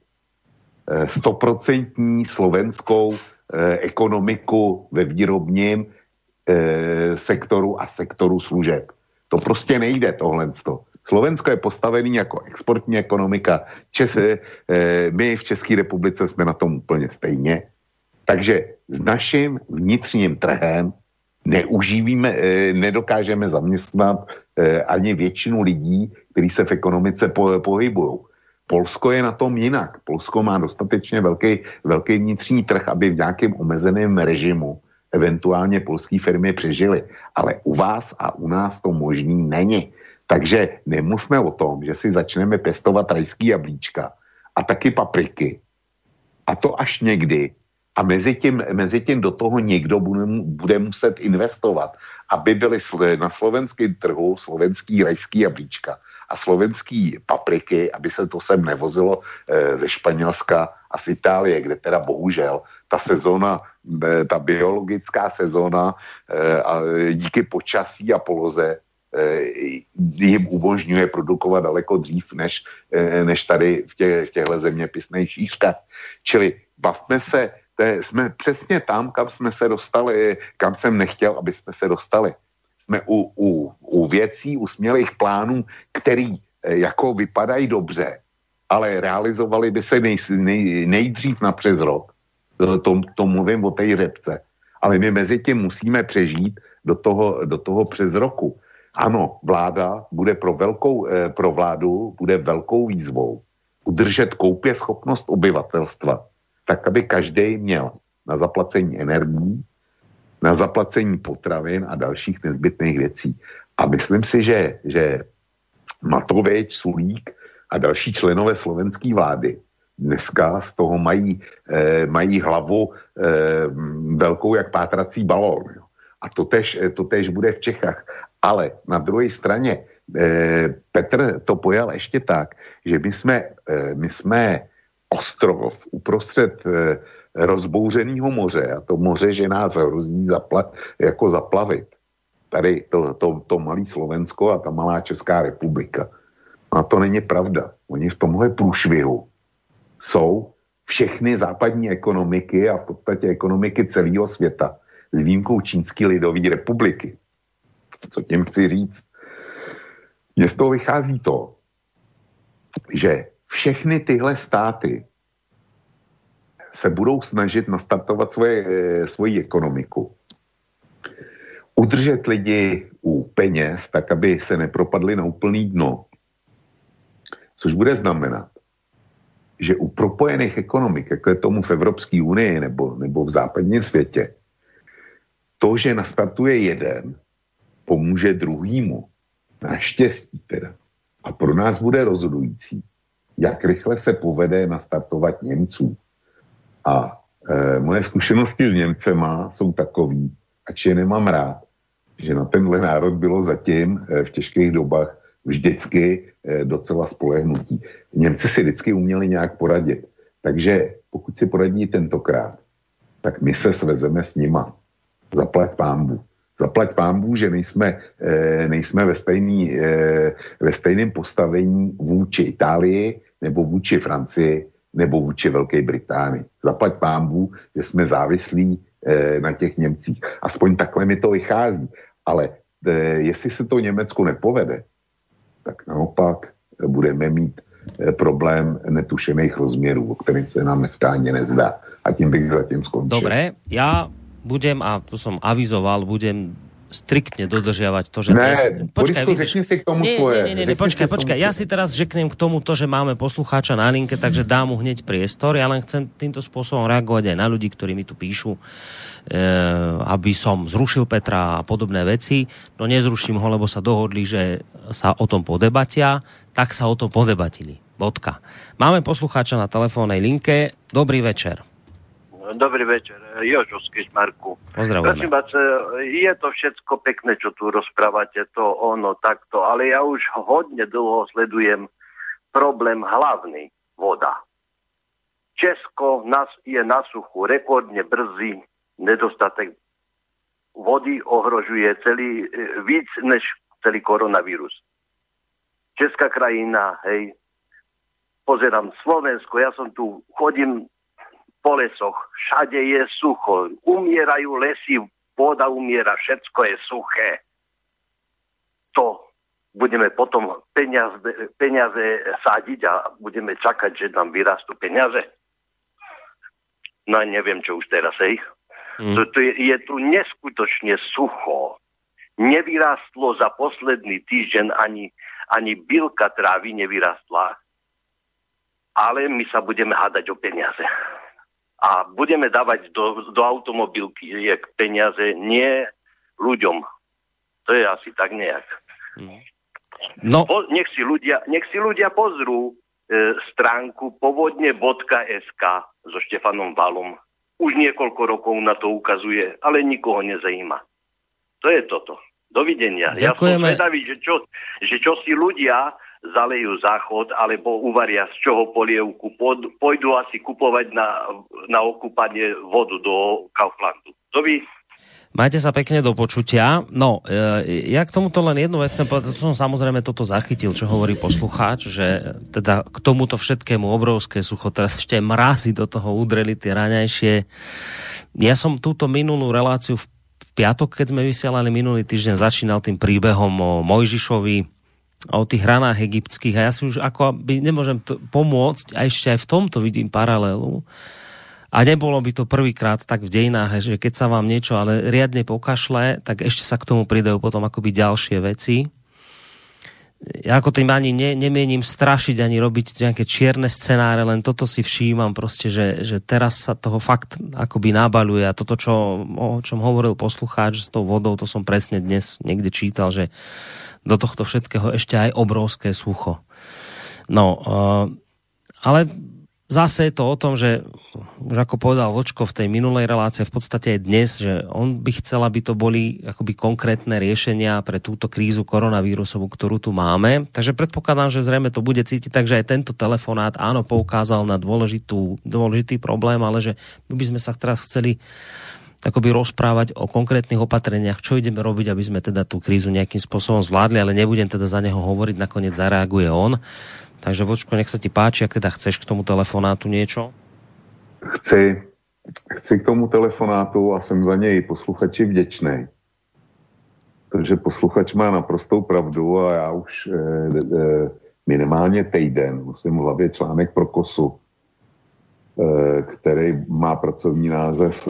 100% eh, slovenskou eh, ekonomiku ve výrobním eh, sektoru a sektoru služeb. To prostě nejde tohle. Slovensko je postavený jako exportní ekonomika. Čes, my v České republice jsme na tom úplně stejně. Takže s naším vnitřním trhem neužívíme, eh, nedokážeme zaměstnat eh, ani většinu lidí, kteří se v ekonomice pohybují. Polsko je na tom jinak. Polsko má dostatečně velký, velký vnitřní trh, aby v nějakém omezeném režimu eventuálně polské firmy přežily. Ale u vás a u nás to možný není. Takže nemluvme o tom, že si začneme pěstovat rajský jablíčka a taky papriky. A to až někdy, a mezi tím, mezi tím do toho někdo bude, bude muset investovat, aby byly na slovenském trhu slovenský rajský jablíčka a slovenský papriky, aby se to sem nevozilo e, ze Španělska a z Itálie, kde teda bohužel ta sezóna, e, ta biologická sezóna e, a díky počasí a poloze jim umožňuje produkovat daleko dřív, než, než tady v, tě, v těchto zeměpisných šířkách. Čili bavme se to je, jsme přesně tam, kam jsme se dostali, kam jsem nechtěl, aby jsme se dostali. Jsme u, u, u věcí, u smělých plánů, který eh, jako vypadají dobře, ale realizovali by se nej, nej, nejdřív na přes rok. To, to mluvím o té řepce. Ale my mezi tím musíme přežít do toho, do toho přes roku. Ano, vláda bude pro, velkou, eh, pro vládu bude velkou výzvou udržet koupě schopnost obyvatelstva tak aby každý měl na zaplacení energií, na zaplacení potravin a dalších nezbytných věcí. A myslím si, že, že Matovič, Sulík a další členové slovenské vlády dneska z toho mají, eh, mají hlavu eh, velkou jak pátrací balón. Jo. A to tež, to tež bude v Čechách. Ale na druhé straně eh, Petr to pojal ještě tak, že my jsme, eh, my jsme ostrov uprostřed eh, rozbouřeného moře a to moře, že nás hrozí zapla, jako zaplavit. Tady to, to, to malé Slovensko a ta malá Česká republika. A to není pravda. Oni v tomhle průšvihu jsou všechny západní ekonomiky a v podstatě ekonomiky celého světa s výjimkou Čínské lidové republiky. Co tím chci říct? Mně z toho vychází to, že všechny tyhle státy se budou snažit nastartovat svoje, svoji ekonomiku. Udržet lidi u peněz, tak aby se nepropadli na úplný dno. Což bude znamenat, že u propojených ekonomik, jako je tomu v Evropské unii nebo, nebo v západním světě, to, že nastartuje jeden, pomůže druhýmu. Naštěstí teda. A pro nás bude rozhodující, jak rychle se povede nastartovat Němců. A e, moje zkušenosti s Němcema jsou takový, ač je nemám rád, že na tenhle národ bylo zatím e, v těžkých dobách vždycky e, docela spolehnutí. Němci si vždycky uměli nějak poradit. Takže pokud si poradí tentokrát, tak my se svezeme s nima. Zaplať pámbu. Zaplať pámbu, že nejsme, e, nejsme ve, stejný, e, ve stejném postavení vůči Itálii nebo vůči Francii nebo vůči Velké Británii. Zaplať pámbu, že jsme závislí e, na těch Němcích. Aspoň takhle mi to vychází. Ale e, jestli se to Německu nepovede, tak naopak budeme mít e, problém netušených rozměrů, o kterým se nám dneska ani nezdá. A tím bych zatím skončil. Dobre, ja budem, a to som avizoval, budem striktne dodržiavať to, že... Ne, dnes... počkaj, vidíš, si k tomu nie, svoje. Nie, nie, nie, počkaj, počkaj. Ja si teraz řeknem k tomu to, že máme poslucháča na linke, takže dám mu hneď priestor. Ja len chcem týmto spôsobom reagovať aj na ľudí, ktorí mi tu píšu, e, aby som zrušil Petra a podobné veci. No nezruším ho, lebo sa dohodli, že sa o tom podebatia, tak sa o tom podebatili. Bodka. Máme poslucháča na telefónnej linke. Dobrý večer. Dobrý večer, Jožo z Kešmarku. Pozdravujeme. Prosím vás, je to všetko pekné, čo tu rozprávate, to ono, takto, ale ja už hodne dlho sledujem problém hlavný, voda. Česko nás je na suchu rekordne brzy, nedostatek vody ohrožuje celý, víc než celý koronavírus. Česká krajina, hej, pozerám Slovensko, ja som tu, chodím po lesoch, všade je sucho, umierajú lesy, pôda umiera, všetko je suché. To budeme potom peniaze, peniaze sádiť a budeme čakať, že nám vyrastú peniaze. No neviem, čo už teraz, hej. Mm. To, to je, je tu neskutočne sucho. Nevyrastlo za posledný týždeň ani, ani bilka trávy nevyrastla. Ale my sa budeme hádať o peniaze a budeme dávať do, do automobilky peniaze, nie ľuďom. To je asi tak nejak. No. Po, nech, si ľudia, nech si ľudia pozrú e, stránku povodne.sk so Štefanom Valom. Už niekoľko rokov na to ukazuje, ale nikoho nezajíma. To je toto. Dovidenia. Ďakujeme. Ja som zvedavý, že čo, že čo si ľudia zalejú záchod alebo uvaria z čoho polievku, pôjdu asi kupovať na, na okúpanie vodu do Kauflandu. To by Majte sa pekne do počutia. No, e, ja k tomuto len jednu vec chcem povedať, som samozrejme toto zachytil, čo hovorí poslucháč, že teda k tomuto všetkému obrovské sucho, teraz ešte mrázy do toho udreli tie raňajšie. Ja som túto minulú reláciu v piatok, keď sme vysielali minulý týždeň, začínal tým príbehom o Mojžišovi, o tých hranách egyptských. A ja si už ako by nemôžem to pomôcť a ešte aj v tomto vidím paralelu. A nebolo by to prvýkrát tak v dejinách, že keď sa vám niečo ale riadne pokašle, tak ešte sa k tomu pridajú potom akoby ďalšie veci. Ja ako tým ani ne, nemienim strašiť, ani robiť nejaké čierne scenáre, len toto si všímam proste, že, že teraz sa toho fakt akoby nabaluje a toto, čo, o čom hovoril poslucháč s tou vodou, to som presne dnes niekde čítal, že do tohto všetkého ešte aj obrovské sucho. No, uh, ale zase je to o tom, že už ako povedal Vočko v tej minulej relácie, v podstate aj dnes, že on by chcel, aby to boli akoby konkrétne riešenia pre túto krízu koronavírusovú, ktorú tu máme. Takže predpokladám, že zrejme to bude cítiť, takže aj tento telefonát áno poukázal na dôležitú, dôležitý problém, ale že my by sme sa teraz chceli akoby rozprávať o konkrétnych opatreniach, čo ideme robiť, aby sme teda tú krízu nejakým spôsobom zvládli, ale nebudem teda za neho hovoriť, nakoniec zareaguje on. Takže Vočko, nech sa ti páči, ak teda chceš k tomu telefonátu niečo? Chci, chci k tomu telefonátu a jsem za něj posluchači vděčný. Protože posluchač má naprostou pravdu a já už e, e, minimálně týden musím v hlavě článek pro kosu, e, který má pracovní název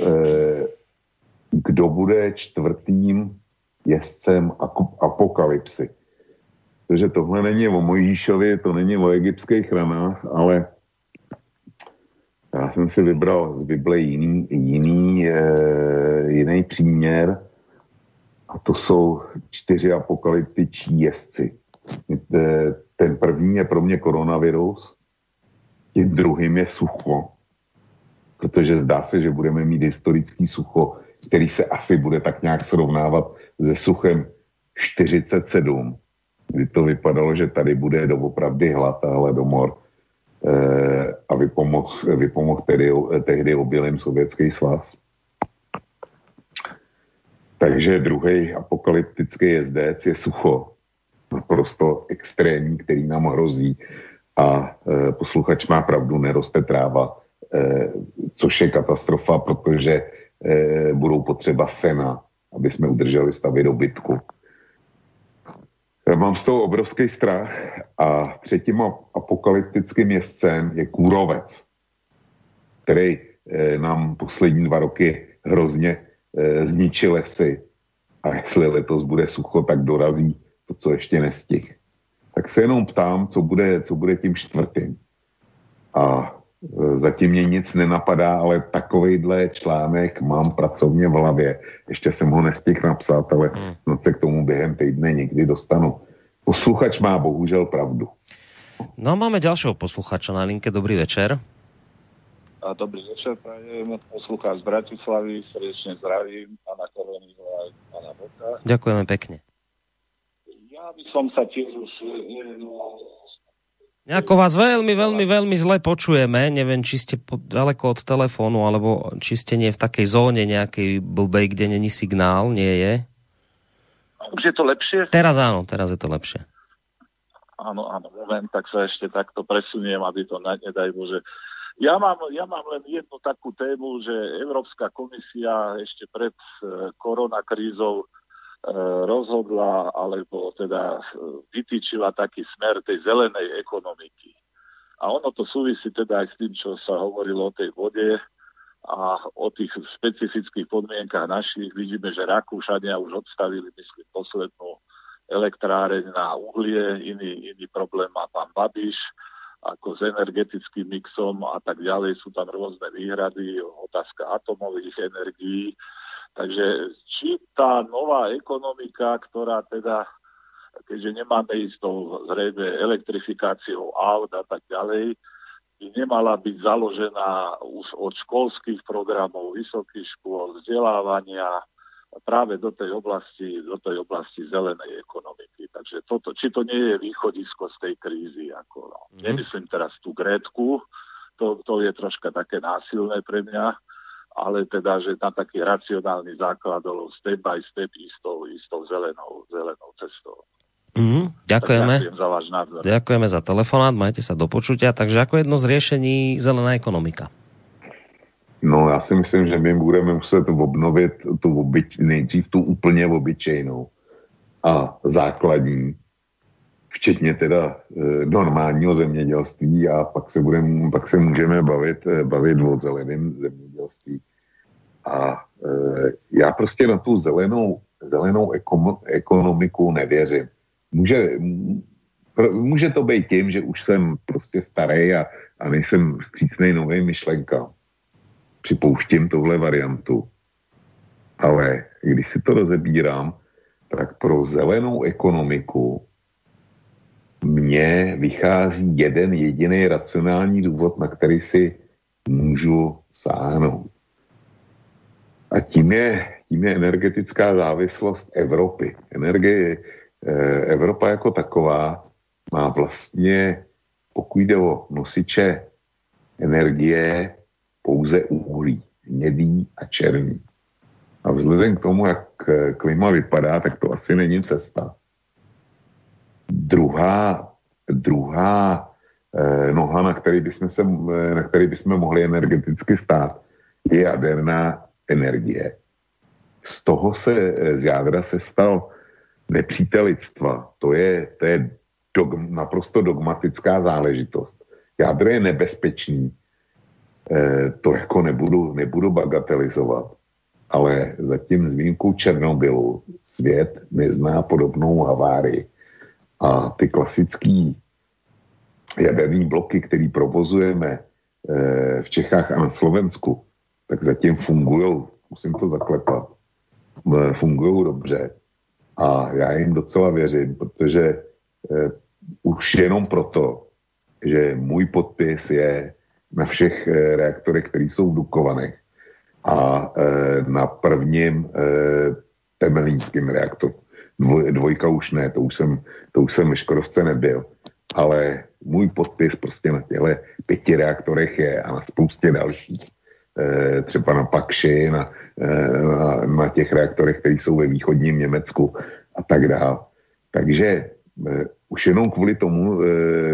Kdo bude čtvrtým jezdcem apokalypsy. Takže tohle není o Mojžíšovi, to není o egyptských ranách, ale já jsem si vybral z Bible jiný, jiný, e, jiný příměr a to jsou čtyři apokalyptičí jezdci. E, ten první je pro mě koronavirus, tím druhým je sucho, protože zdá se, že budeme mít historický sucho, který se asi bude tak nějak srovnávat se suchem 47 kdy to vypadalo, že tady bude doopravdy hlad a hladomor eh, a vypomohl, vypomohl tedy, tehdy obilím Sovětský svaz. Takže druhý apokalyptický jezdec je sucho, naprosto extrémní, který nám hrozí. A e, posluchač má pravdu, neroste tráva, e, což je katastrofa, protože e, budou potřeba sena, aby jsme udrželi stavy dobytku. Mám z toho obrovský strach a třetím apokalyptickým městcem je Kůrovec, který eh, nám poslední dva roky hrozně eh, zničil lesy. A jestli letos bude sucho, tak dorazí to, co ještě nestih. Tak se jenom ptám, co bude, co bude tím čtvrtým. A zatím mě nic nenapadá, ale takovejhle článek mám pracovně v hlavě. Ještě jsem ho nestihl napsat, ale hmm. snad se k tomu během týdne někdy dostanu. Posluchač má bohužel pravdu. No máme ďalšieho posluchača na linke. Dobrý večer. A dobrý večer, prajem. Poslucháč z Bratislavy, srdečne zdravím pána Koronyho aj pána Boka. Ďakujeme pekne. Ja by som sa tiež už Nejako vás veľmi, veľmi, veľmi zle počujeme. Neviem, či ste ďaleko od telefónu, alebo či ste nie v takej zóne nejakej blbej, kde není signál, nie je? Už je to lepšie? Teraz áno, teraz je to lepšie. Áno, áno, moment, tak sa ešte takto presuniem, aby to nedaj Bože. Ja mám, ja mám len jednu takú tému, že Európska komisia ešte pred e, koronakrízou rozhodla alebo teda e, vytýčila taký smer tej zelenej ekonomiky. A ono to súvisí teda aj s tým, čo sa hovorilo o tej vode a o tých specifických podmienkach našich. Vidíme, že Rakúšania už odstavili, myslím, poslednú elektráreň na uhlie, iný, iný problém má pán Babiš, ako s energetickým mixom a tak ďalej. Sú tam rôzne výhrady, otázka atomových energií. Takže či tá nová ekonomika, ktorá teda, keďže nemáme istou zrejme elektrifikáciou aut a tak ďalej, by nemala byť založená už od školských programov, vysokých škôl, vzdelávania práve do tej oblasti, do tej oblasti zelenej ekonomiky. Takže toto, či to nie je východisko z tej krízy. Ako, no. mm. Nemyslím teraz tú Grétku, to, to je troška také násilné pre mňa, ale teda, že na taký racionálny základ step by step istou, istou zelenou, zelenou cestou. Mm, ďakujeme. ďakujem za váš názor. Ďakujeme za telefonát, majte sa do počutia. Takže ako jedno z riešení zelená ekonomika? No já si myslím, že my budeme muset obnovit tu obyč, nejdřív tu úplně obyčejnou a základní, včetně teda e, normálního zemědělství a pak se, budeme, pak se můžeme bavit, e, bavit o zeleném zemědělství. A e, já prostě na tu zelenou, zelenou ekom, ekonomiku nevěřím. Může, může to být tím, že už jsem prostě starý a, a nejsem vstřícnej novým myšlenkám. Připouštím tohle variantu. Ale když si to rozebírám, tak pro zelenou ekonomiku mně vychází jeden jediný racionální důvod, na který si můžu sáhnout. A tím je, tím je energetická závislost Evropy. Energie, eh, Evropa jako taková má vlastně, pokud jde o nosiče energie, pouze uhlí, hnědý a černý. A vzhledem k tomu, jak eh, klima vypadá, tak to asi není cesta. Druhá, druhá eh, noha, na který, bychom se, eh, na který bychom mohli energeticky stát, je jaderná energie. Z toho se, eh, z jádra se stal nepřítel lidstva. To je, to je dog, naprosto dogmatická záležitost. Jádro je nebezpečný. E, to jako nebudu, nebudu bagatelizovat. Ale zatím s výjimkou Černobylu svět nezná podobnou havárii. A ty klasické jaderní bloky, které provozujeme e, v Čechách a na Slovensku, tak zatím fungují, musím to zaklepat, e, fungují dobře. A já jim docela věřím, protože e, už jenom proto, že můj podpis je na všech e, reaktorech, které jsou v Dukovanech a e, na prvním e, temelínském reaktoru. Dvoj, dvojka už ne, to už jsem, to už jsem ve Škodovce nebyl, ale můj podpis prostě na těchto pěti reaktorech je a na spoustě dalších. E, třeba na Pakši, na, na, na těch reaktorech, které jsou ve východním Německu a tak dále. Takže e, už jenom kvůli tomu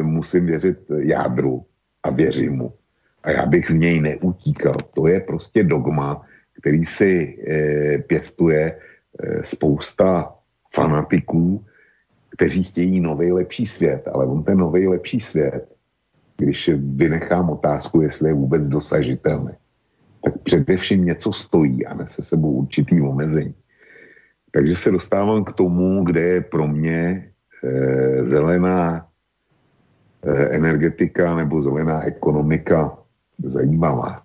musím věřit jádru a věřím mu. A já bych z něj neutíkal. To je prostě dogma, který si pěstuje spousta fanatiků, kteří chtějí nový lepší svět, ale on ten nový lepší svět, když vynechám otázku, jestli je vůbec dosažitelný, tak především něco stojí a nese sebou určitý omezení. Takže se dostávám k tomu, kde je pro mě e, zelená e, energetika nebo zelená ekonomika zajímavá.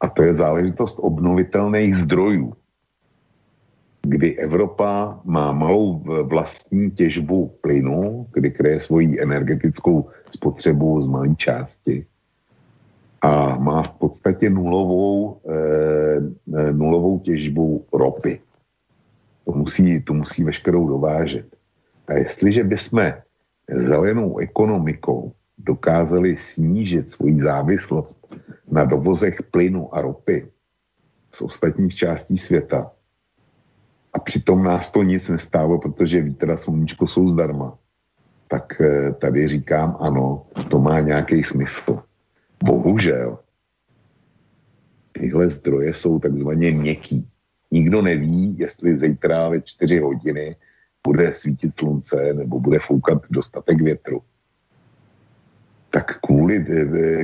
A to je záležitost obnovitelných zdrojů kdy Evropa má malou vlastní těžbu plynu, kdy kreje svoji energetickou spotřebu z malé části a má v podstatě nulovou, e, nulovou těžbu ropy. To musí, to musí veškerou dovážet. A jestliže bychom zelenou ekonomikou dokázali snížit svoji závislost na dovozech plynu a ropy z ostatních částí světa, a přitom nás to nic nestálo, protože vítr a sluníčko jsou zdarma. Tak eh, tady říkám ano, to má nějaký smysl. Bohužel, tyhle zdroje jsou takzvaně měkký. Nikdo neví, jestli zítra ve čtyři hodiny bude svítit slunce nebo bude foukat dostatek větru. Tak kvůli,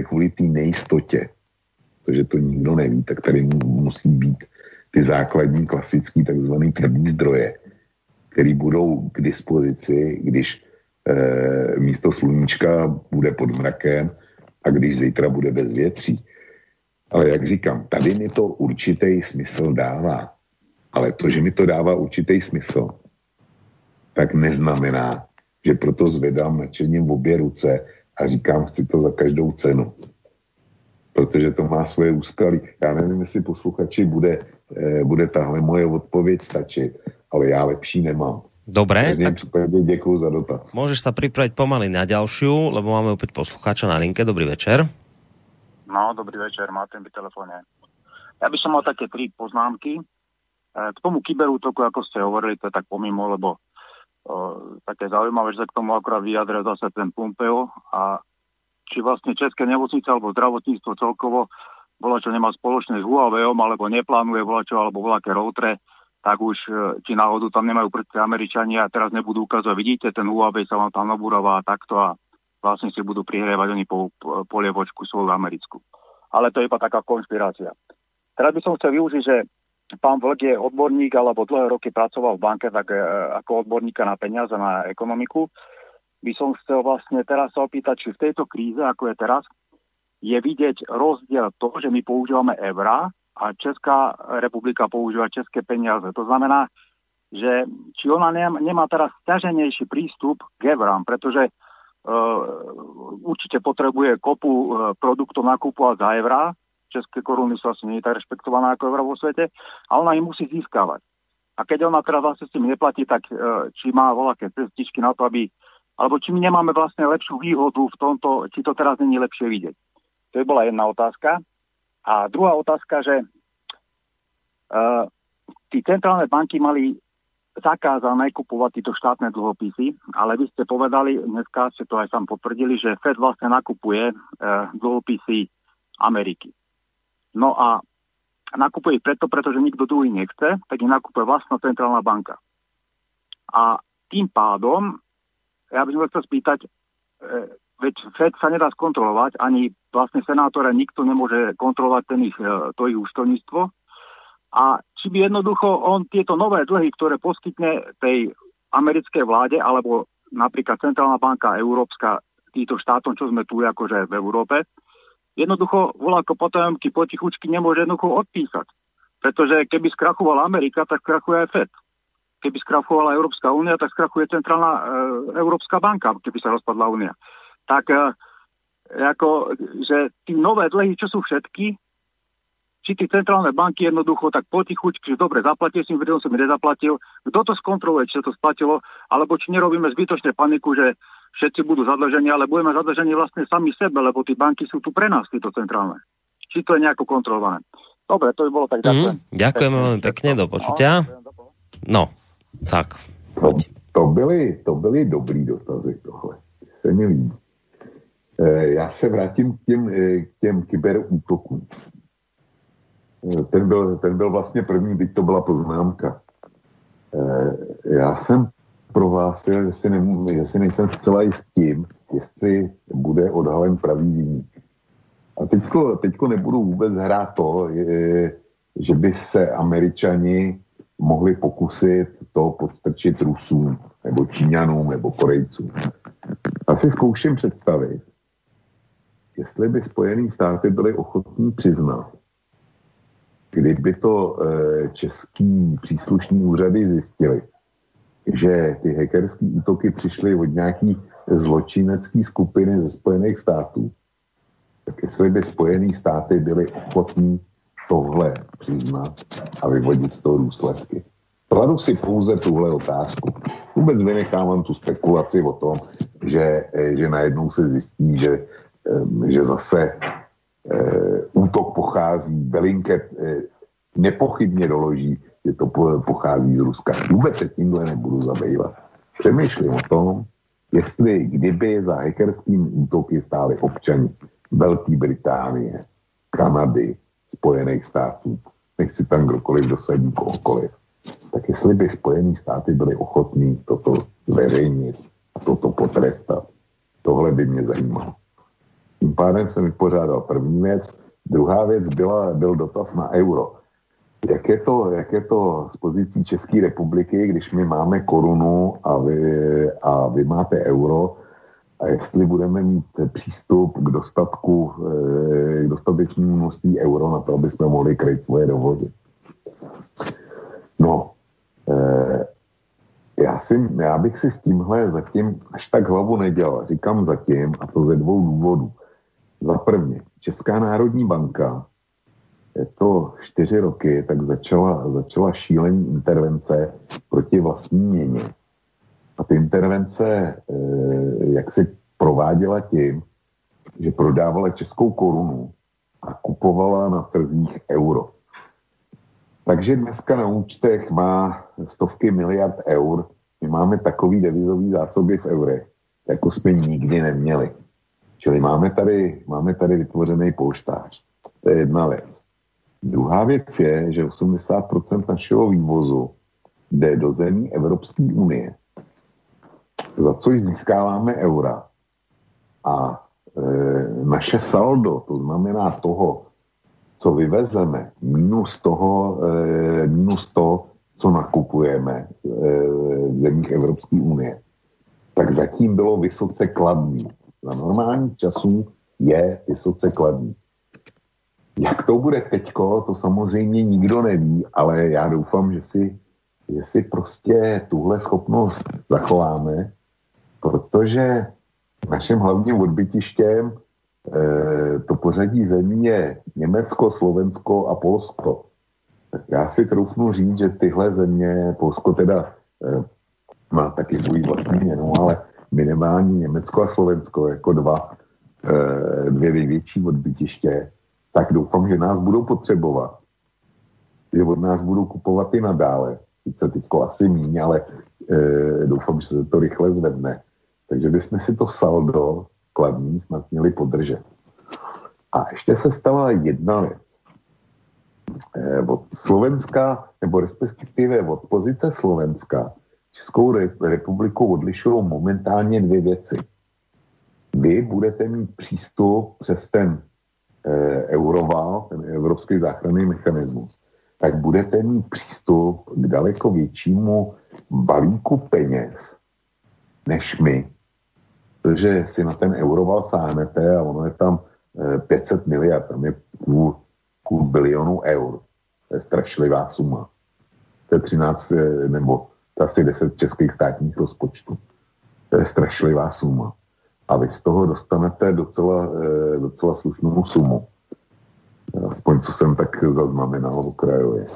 kvůli té nejistotě, protože to nikdo neví, tak tady musí být ty základní klasický takzvaný tvrdý zdroje, které budou k dispozici, když e, místo sluníčka bude pod mrakem a když zítra bude bez větří. Ale jak říkám, tady mi to určitý smysl dává. Ale to, že mi to dává určitý smysl, tak neznamená, že proto zvedám nadšeně v obě ruce a říkám, chci to za každou cenu. Protože to má svoje úskalí. Já nevím, jestli posluchači bude E, bude tahle moje odpověď stačit, ale já lepší nemám. Dobre, tak děkuji za dotaz. Môžeš sa pripraviť pomaly na ďalšiu, lebo máme opäť poslucháča na linke. Dobrý večer. No, dobrý večer, Martin by telefóne. Ja by som mal také tri poznámky. E, k tomu kyberútoku, ako ste hovorili, to je tak pomimo, lebo o, také zaujímavé, že sa k tomu akorát vyjadril zase ten Pumpeo a či vlastne České nemocnice alebo zdravotníctvo celkovo bola čo nemá spoločné s Huaweiom, alebo neplánuje čo, alebo voľaké routre, tak už e, či náhodou tam nemajú prste Američania a teraz nebudú ukazovať, vidíte, ten Huawei sa vám tam nabúrava takto a vlastne si budú prihrievať oni po, polievočku svoju americkú. Ale to je iba taká konšpirácia. Teraz by som chcel využiť, že pán Vlk je odborník alebo dlhé roky pracoval v banke tak, e, ako odborníka na peniaze, na ekonomiku. By som chcel vlastne teraz sa opýtať, či v tejto kríze, ako je teraz, je vidieť rozdiel to, že my používame eurá a Česká republika používa české peniaze. To znamená, že či ona nemá teraz ťaženejší prístup k eurám, pretože uh, určite potrebuje kopu uh, produktov nakupovať za eurá, české koruny sú asi nie tak rešpektované ako euro vo svete, a ona ich musí získavať. A keď ona teraz vlastne s tým neplatí, tak uh, či má voľaké cestičky na to, aby alebo či my nemáme vlastne lepšiu výhodu v tomto, či to teraz není lepšie vidieť. To je bola jedna otázka. A druhá otázka, že uh, tí centrálne banky mali zakázané kupovať tieto štátne dlhopisy, ale vy ste povedali, dneska ste to aj sám potvrdili, že Fed vlastne nakupuje uh, dlhopisy Ameriky. No a nakupuje ich preto, pretože nikto druhý nechce, tak ich nakupuje vlastná centrálna banka. A tým pádom ja by som chcel spýtať, e, veď FED sa nedá skontrolovať, ani vlastne senátore nikto nemôže kontrolovať ten ich, e, to ich účtovníctvo. A či by jednoducho on tieto nové dlhy, ktoré poskytne tej americkej vláde, alebo napríklad Centrálna banka Európska týmto štátom, čo sme tu akože v Európe, jednoducho voláko potajomky potichučky nemôže jednoducho odpísať. Pretože keby skrachovala Amerika, tak skrachuje aj FED keby skrachovala Európska únia, tak skrachuje Centrálna e, Európska banka, keby sa rozpadla únia. Tak e, ako, že tí nové dlhy, čo sú všetky, či tie centrálne banky jednoducho tak potichuť, že dobre, zaplatil si, vedel som mi nezaplatil, kto to skontroluje, či sa to splatilo, alebo či nerobíme zbytočne paniku, že všetci budú zadlžení, ale budeme zadlžení vlastne sami sebe, lebo tie banky sú tu pre nás, títo centrálne. Či to je nejako kontrolované. Dobre, to by bolo tak. Mm, ďakujem veľmi pekne, do počutia. No, tak. To, to, byly, to byly dobrý dotazy tohle. Se mi líbí. E, já se vrátím k těm, e, k těm kyberútokům. E, ten byl, ten byl vlastně první, teď to byla poznámka. Já jsem prohlásil, že si, ne, že si nejsem zcela jist tím, jestli bude odhalen pravý výnik. A teďko, teďko nebudu vůbec hrát to, že by se američani mohli pokusit to podstrčit Rusům, nebo Číňanům, nebo Korejcům. A si zkouším představit, jestli by Spojené státy byly ochotní přiznat, kdyby to e, český příslušní úřady zjistili, že ty hackerské útoky přišly od nějaký zločinecké skupiny ze Spojených států, tak jestli by Spojené státy byly ochotní tohle přiznat a vyvodit z toho důsledky. Kladu si pouze tuhle otázku. Vůbec vynechávám tu spekulaci o tom, že, že najednou se zjistí, že, že zase e, útok pochází, Belinke e, nepochybně doloží, že to pochází z Ruska. Vůbec se tímhle nebudu zabývat. Přemýšlím o tom, jestli kdyby za hackerským útoky stály občani Velké Británie, Kanady, Spojených států, nechci tam kdokoliv dosadí kohokoliv, tak jestli by Spojené státy byly ochotní toto zveřejnit a toto potrestat, tohle by mě zajímalo. Tím pádem jsem vypořádal první věc. Druhá věc byla, byl dotaz na euro. Jak je, to, jak je to z pozicí České republiky, když my máme korunu a vy, a vy máte euro, a jestli budeme mít přístup k dostatku, eh, k dostatečnému množství euro na to, aby jsme mohli kryt svoje dovozy. No, eh, já, si, já bych si s tímhle zatím až tak hlavu nedělal. Říkám zatím, a to ze dvou důvodů. Za prvně, Česká národní banka je to čtyři roky, tak začala, začala šílení intervence proti vlastní měně. A ty intervence eh, jak si prováděla tím, že prodávala českou korunu a kupovala na trzích euro. Takže dneska na účtech má stovky miliard eur. My máme takový devizový zásoby v eurech, jako jsme nikdy neměli. Čili máme tady, máme tady vytvořený polštář. To je jedna věc. Druhá věc je, že 80% našeho vývozu jde do zemí Evropské unie, za což získáváme eura. A e, naše saldo, to znamená toho, co vyvezeme, minus toho, e, minus to, co nakupujeme e, v zemích Evropské unie, tak zatím bylo vysoce kladný. Za normálních časů je vysoce kladný. Jak to bude teďko, to samozřejmě nikdo neví, ale já doufám, že si, jestli prostě tuhle schopnost zachováme, protože naším hlavním odbytištěm e, to pořadí zemí je Německo, Slovensko a Polsko. Tak já si troufnu říct, že tyhle země, Polsko teda e, má taky svůj vlastní měnu, ale minimální Německo a Slovensko jako dva, e, dvě největší odbytiště, tak doufám, že nás budou potřebovat. Že od nás budou kupovat i nadále. Sice teďko asi míň, ale e, doufám, že se to rychle zvedne. Takže bychom si to saldo kladní snad měli podržet. A ještě se stala jedna věc. E, od Slovenska, nebo respektive od pozice Slovenska, Českou republiku odlišují momentálně dvě věci. Vy budete mít přístup přes ten e, euroval, ten evropský záchranný mechanismus, tak budete mít přístup k daleko většímu balíku peněz než my. Protože si na ten euroval sáhnete a ono je tam e, 500 miliard, tam je půl, půl bilionu eur. To je strašlivá suma. To je 13 e, nebo asi 10 českých státních rozpočtů. To je strašlivá suma. A vy z toho dostanete docela, e, docela slušnou sumu. Aspoň co jsem tak zaznamenal okrajově.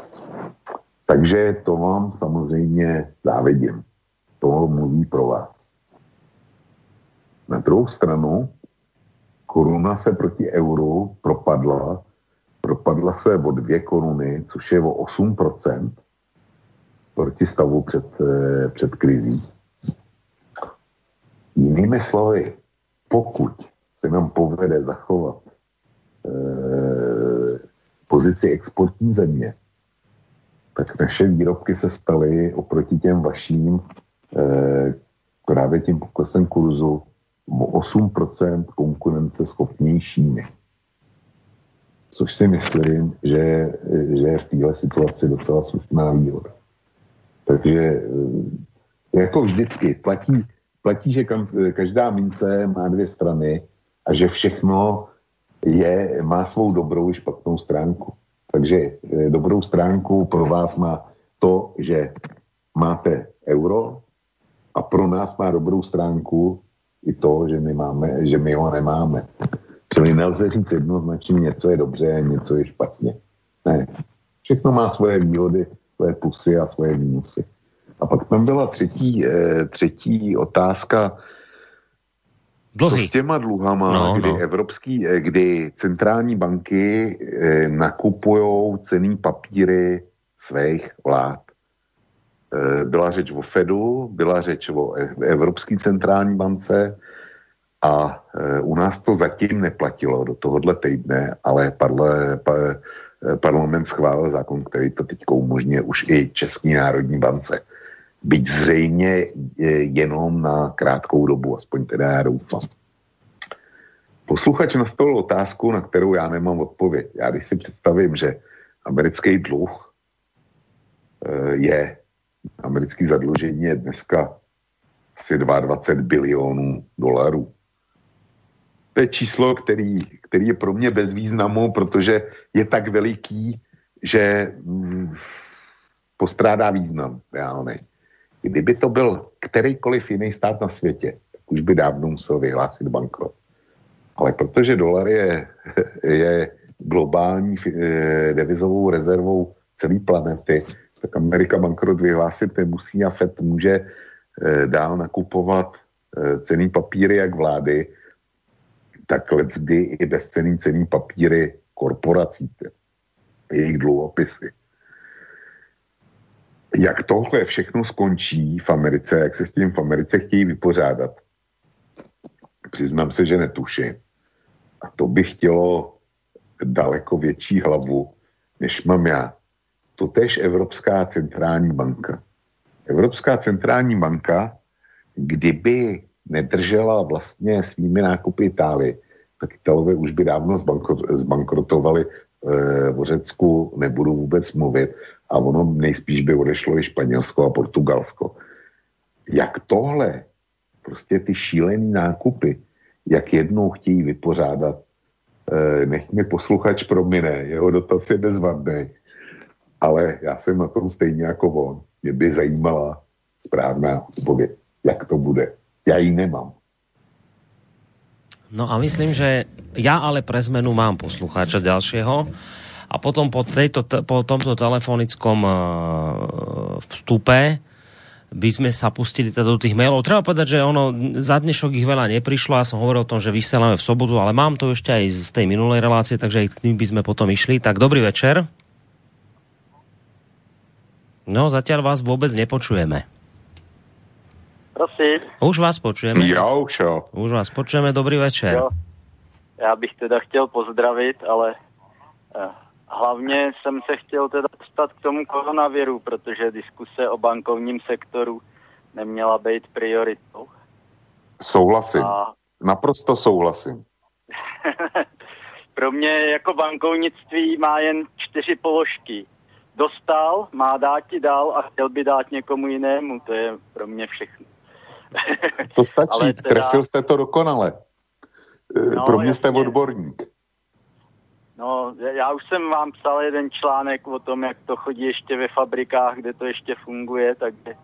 Takže to vám samozřejmě závidím. To mluví pro vás. Na druhou stranu koruna se proti euru propadla, propadla se o dvě koruny, což je o 8% proti stavu před, eh, před krizí. Jinými slovy, pokud se nám povede zachovat eh, pozici exportní země, tak naše výrobky se staly oproti těm vaším eh, právě tím poklesem kurzu o 8% konkurence schopnějšími. Což si myslím, že, že je v téhle situaci docela slušná výhoda. Takže eh, jako vždycky platí, platí, že každá mince má dvě strany a že všechno je, má svou dobrou i špatnou stránku. Takže eh, dobrou stránku pro vás má to, že máte euro a pro nás má dobrou stránku i to, že my, máme, že my ho nemáme. Čili nelze říct jednoznačně, něco je dobře něco je špatně. Ne. Všechno má svoje výhody, svoje pusy a svoje výnosy. A pak tam byla třetí, eh, třetí otázka, Dluhy. Co s těma dluhama, no, kdy, no. Evropský, eh, kdy centrální banky eh, nakupují cený papíry svých vlád. Byla řeč o Fedu, byla řeč o e, Evropské centrální bance a u nás to zatím neplatilo do tohohle týdne, ale parle, pa, eh, parlament schválil zákon, který to teď umožňuje už i České národní bance byť zřejmě jenom na krátkou dobu, aspoň teda já doufám. Posluchač nastavil otázku, na kterou já nemám odpověď. Já když si představím, že americký dluh eh, je, americký zadlužení je dneska asi 22 bilionů dolarů. To je číslo, který, který je pro mě bez významu, protože je tak veliký, že mm, postrádá význam reálný. Kdyby to byl kterýkoliv jiný stát na světě, tak už by dávno musel vyhlásit bankrot. Ale protože dolar je, je globální eh, devizovou rezervou celé planety, tak Amerika bankrot vyhlásit nemusí a FED může eh, dál nakupovat eh, cený papíry jak vlády, tak kdy i bezcený cený papíry korporací, jejich dluhopisy jak tohle všechno skončí v Americe, jak se s tím v Americe chtějí vypořádat, přiznám se, že netuším. A to by chtělo daleko větší hlavu, než mám já. To tež Evropská centrální banka. Evropská centrální banka, kdyby nedržela vlastně svými nákupy Itálii, tak Italové už by dávno zbankrotovali, e, o Řecku nebudu vůbec mluvit a ono nejspíš by odešlo i Španělsko a Portugalsko. Jak tohle, prostě ty šílený nákupy, jak jednou chtějí vypořádat, eh, nech mi posluchač promine, jeho dotaz je bezvadný, ale já jsem na tom stejně jako on. Mě by zajímala správná odpověď, jak to bude. Já ji nemám. No a myslím, že ja ale pre zmenu mám poslucháča ďalšieho a potom po, tejto, po tomto telefonickom uh, vstupe by sme sa pustili teda do tých mailov. Treba povedať, že ono za dnešok ich veľa neprišlo. Ja som hovoril o tom, že vysielame v sobotu, ale mám to ešte aj z tej minulej relácie, takže aj k tým by sme potom išli. Tak dobrý večer. No, zatiaľ vás vôbec nepočujeme. Prosím. Už vás počujeme. Jo, čo? Už vás počujeme, dobrý večer. Jo. Já bych teda chtěl pozdravit, ale eh, hlavně jsem se chtěl teda dostat k tomu koronaviru, protože diskuse o bankovním sektoru neměla být prioritou. Souhlasím. A... Naprosto souhlasím. Pro mě jako bankovnictví má jen čtyři položky. Dostal, má dát ti dál a chtěl by dát někomu jinému. To je pro mě všechno. To stačí, teda... trefil jste to dokonale. E, no, Pro mě jste odborník. No, já už jsem vám psal jeden článek o tom, jak to chodí ještě ve fabrikách, kde to ještě funguje, takže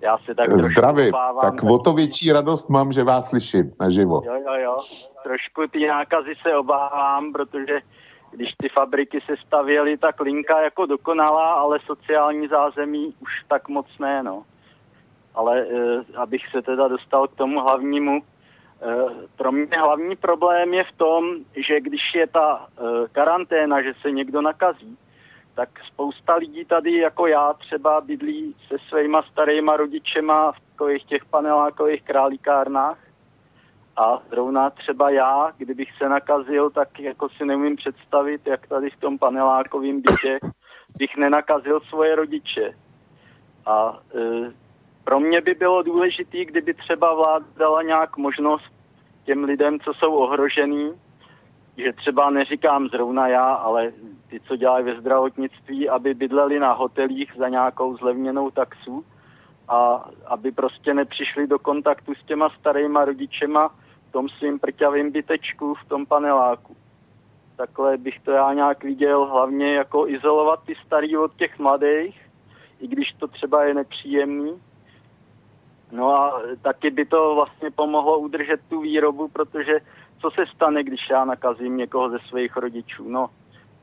já se tak Zdravím, tak, tak o to větší radost mám, že vás slyším naživo. Jo, jo, jo. Trošku ty nákazy se obávám, protože když ty fabriky se stavěly, tak linka jako dokonalá, ale sociální zázemí už tak moc ne, no ale eh, abych se teda dostal k tomu hlavnímu, eh, pro mě hlavní problém je v tom, že když je ta eh, karanténa, že se někdo nakazí, tak spousta lidí tady jako já třeba bydlí se svýma starýma rodičema v takových těch panelákových králíkárnách a zrovna třeba já, kdybych se nakazil, tak jako si neumím představit, jak tady v tom panelákovém bytě bych nenakazil svoje rodiče. A e, pro mě by bylo důležité, kdyby třeba vláda dala nějak možnost těm lidem, co jsou ohrožený, že třeba neříkám zrovna já, ale ty, co dělají ve zdravotnictví, aby bydleli na hotelích za nějakou zlevněnou taxu a aby prostě nepřišli do kontaktu s těma starýma rodičema v tom svým prťavým bytečku, v tom paneláku. Takhle bych to já nějak viděl, hlavně jako izolovat ty starý od těch mladých, i když to třeba je nepříjemný, No a taky by to vlastně pomohlo udržet tu výrobu, protože co se stane, když já nakazím někoho ze svých rodičů? No,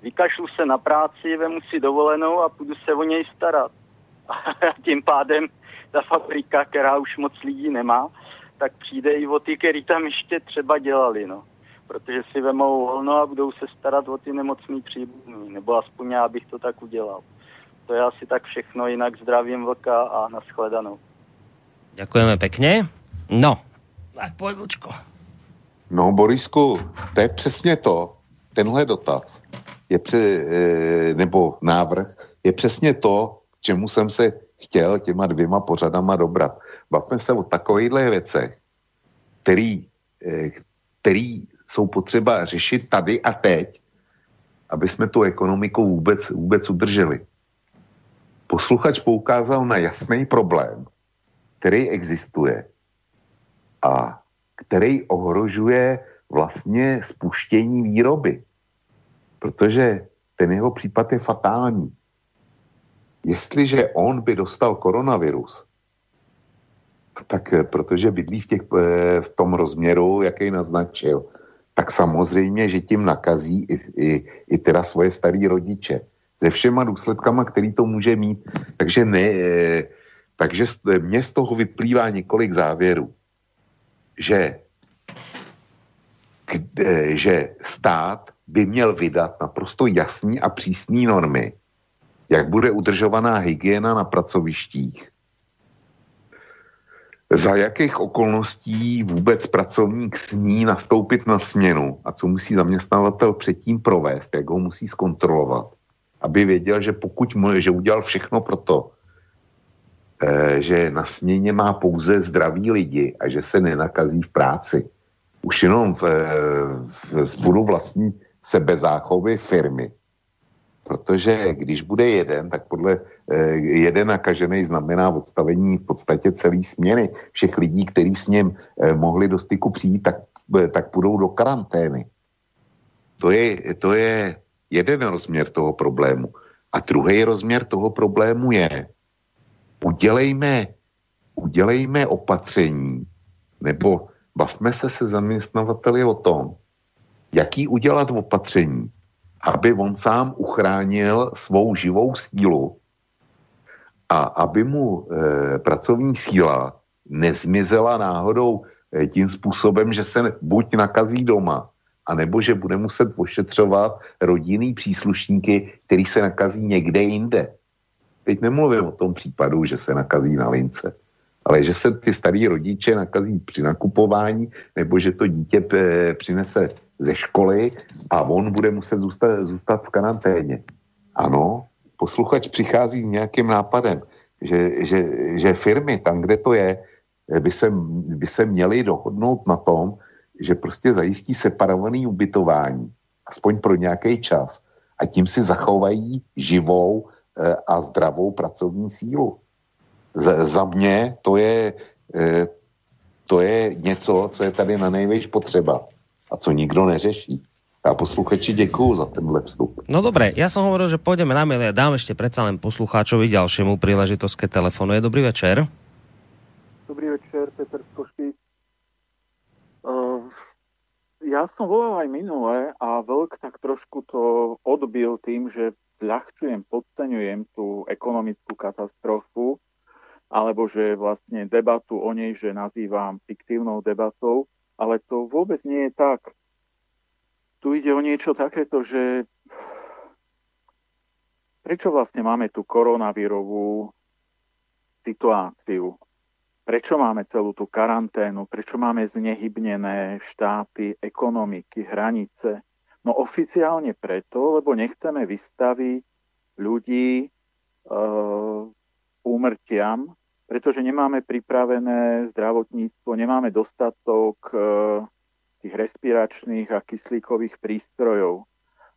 vykašlu se na práci, vemu si dovolenou a půjdu se o něj starat. A tím pádem ta fabrika, která už moc lidí nemá, tak přijde i o ty, který tam ještě třeba dělali, no. Protože si vemou volno a budou se starat o ty nemocný příbuzný, nebo aspoň já bych to tak udělal. To je asi tak všechno, jinak zdravím vlka a nashledanou. Ďakujeme pekne. No, tak pojď, Lučko. No, Borisku, to je přesně to, tenhle dotaz, je pře, e, nebo návrh, je přesně to, k čemu jsem se chtěl těma dvěma pořadama dobrat. Bavme se o takovýchhle věcech, který, e, který jsou potřeba řešit tady a teď, aby jsme tu ekonomiku vůbec, vůbec udrželi. Posluchač poukázal na jasný problém, který existuje a který ohrožuje vlastně spuštění výroby. Protože ten jeho případ je fatální. Jestliže on by dostal koronavirus, tak eh, protože bydlí v, těch, eh, v tom rozměru, jaký naznačil, tak samozřejmě, že tím nakazí i, i, i teda svoje starý rodiče. Se všema důsledkama, který to může mít. Takže ne, eh, takže mně z toho vyplývá několik závěrů, že, kde, že stát by měl vydat naprosto jasný a přísný normy, jak bude udržovaná hygiena na pracovištích, za jakých okolností vůbec pracovník smí nastoupit na směnu a co musí zaměstnavatel předtím provést, jak ho musí zkontrolovat, aby věděl, že pokud mu, že udělal všechno pro to, že na směně má pouze zdraví lidi a že se nenakazí v práci. Už jenom v, v zbudu vlastní sebezáchovy firmy. Protože když bude jeden, tak podle eh, jeden nakažený znamená odstavení v podstatě celý směny. Všech lidí, kteří s ním eh, mohli do styku přijít, tak, tak půjdou do karantény. To je, to je jeden rozměr toho problému. A druhý rozměr toho problému je, udělejme, udělejme opatření, nebo bavme se se zaměstnavateli o tom, jaký udělat opatření, aby on sám uchránil svou živou sílu a aby mu e, pracovní síla nezmizela náhodou e, tím způsobem, že se buď nakazí doma, anebo že bude muset ošetřovat rodinný příslušníky, který se nakazí někde jinde. Teď nemluvím o tom případu, že se nakazí na lince, ale že se ty starý rodiče nakazí při nakupování, nebo že to dítě e, přinese ze školy a on bude muset zůstat, zůstat v karanténě. Ano, posluchač přichází s nějakým nápadem, že, že, že firmy tam, kde to je, by se, by se měly dohodnout na tom, že prostě zajistí separovaný ubytování, aspoň pro nějaký čas, a tím si zachovají živou eh, a zdravou pracovní sílu. Za, za mě to je, eh, to je něco, co je tady na největší potřeba a co nikdo neřeší. A posluchači děkuju za tenhle vstup. No dobré, ja som hovoril, že pôjdeme na mail a dám ešte predsa len poslucháčovi ďalšiemu príležitosť, keď telefonuje. Dobrý večer. Dobrý večer, Peter Skošky. Uh, ja som volal aj minule a veľk tak trošku to odbil tým, že ľahčujem, podceňujem tú ekonomickú katastrofu, alebo že vlastne debatu o nej, že nazývam fiktívnou debatou, ale to vôbec nie je tak tu ide o niečo takéto, že prečo vlastne máme tú koronavírovú situáciu? Prečo máme celú tú karanténu? Prečo máme znehybnené štáty, ekonomiky, hranice? No oficiálne preto, lebo nechceme vystaviť ľudí e, úmrtiam, pretože nemáme pripravené zdravotníctvo, nemáme dostatok e, tých respiračných a kyslíkových prístrojov.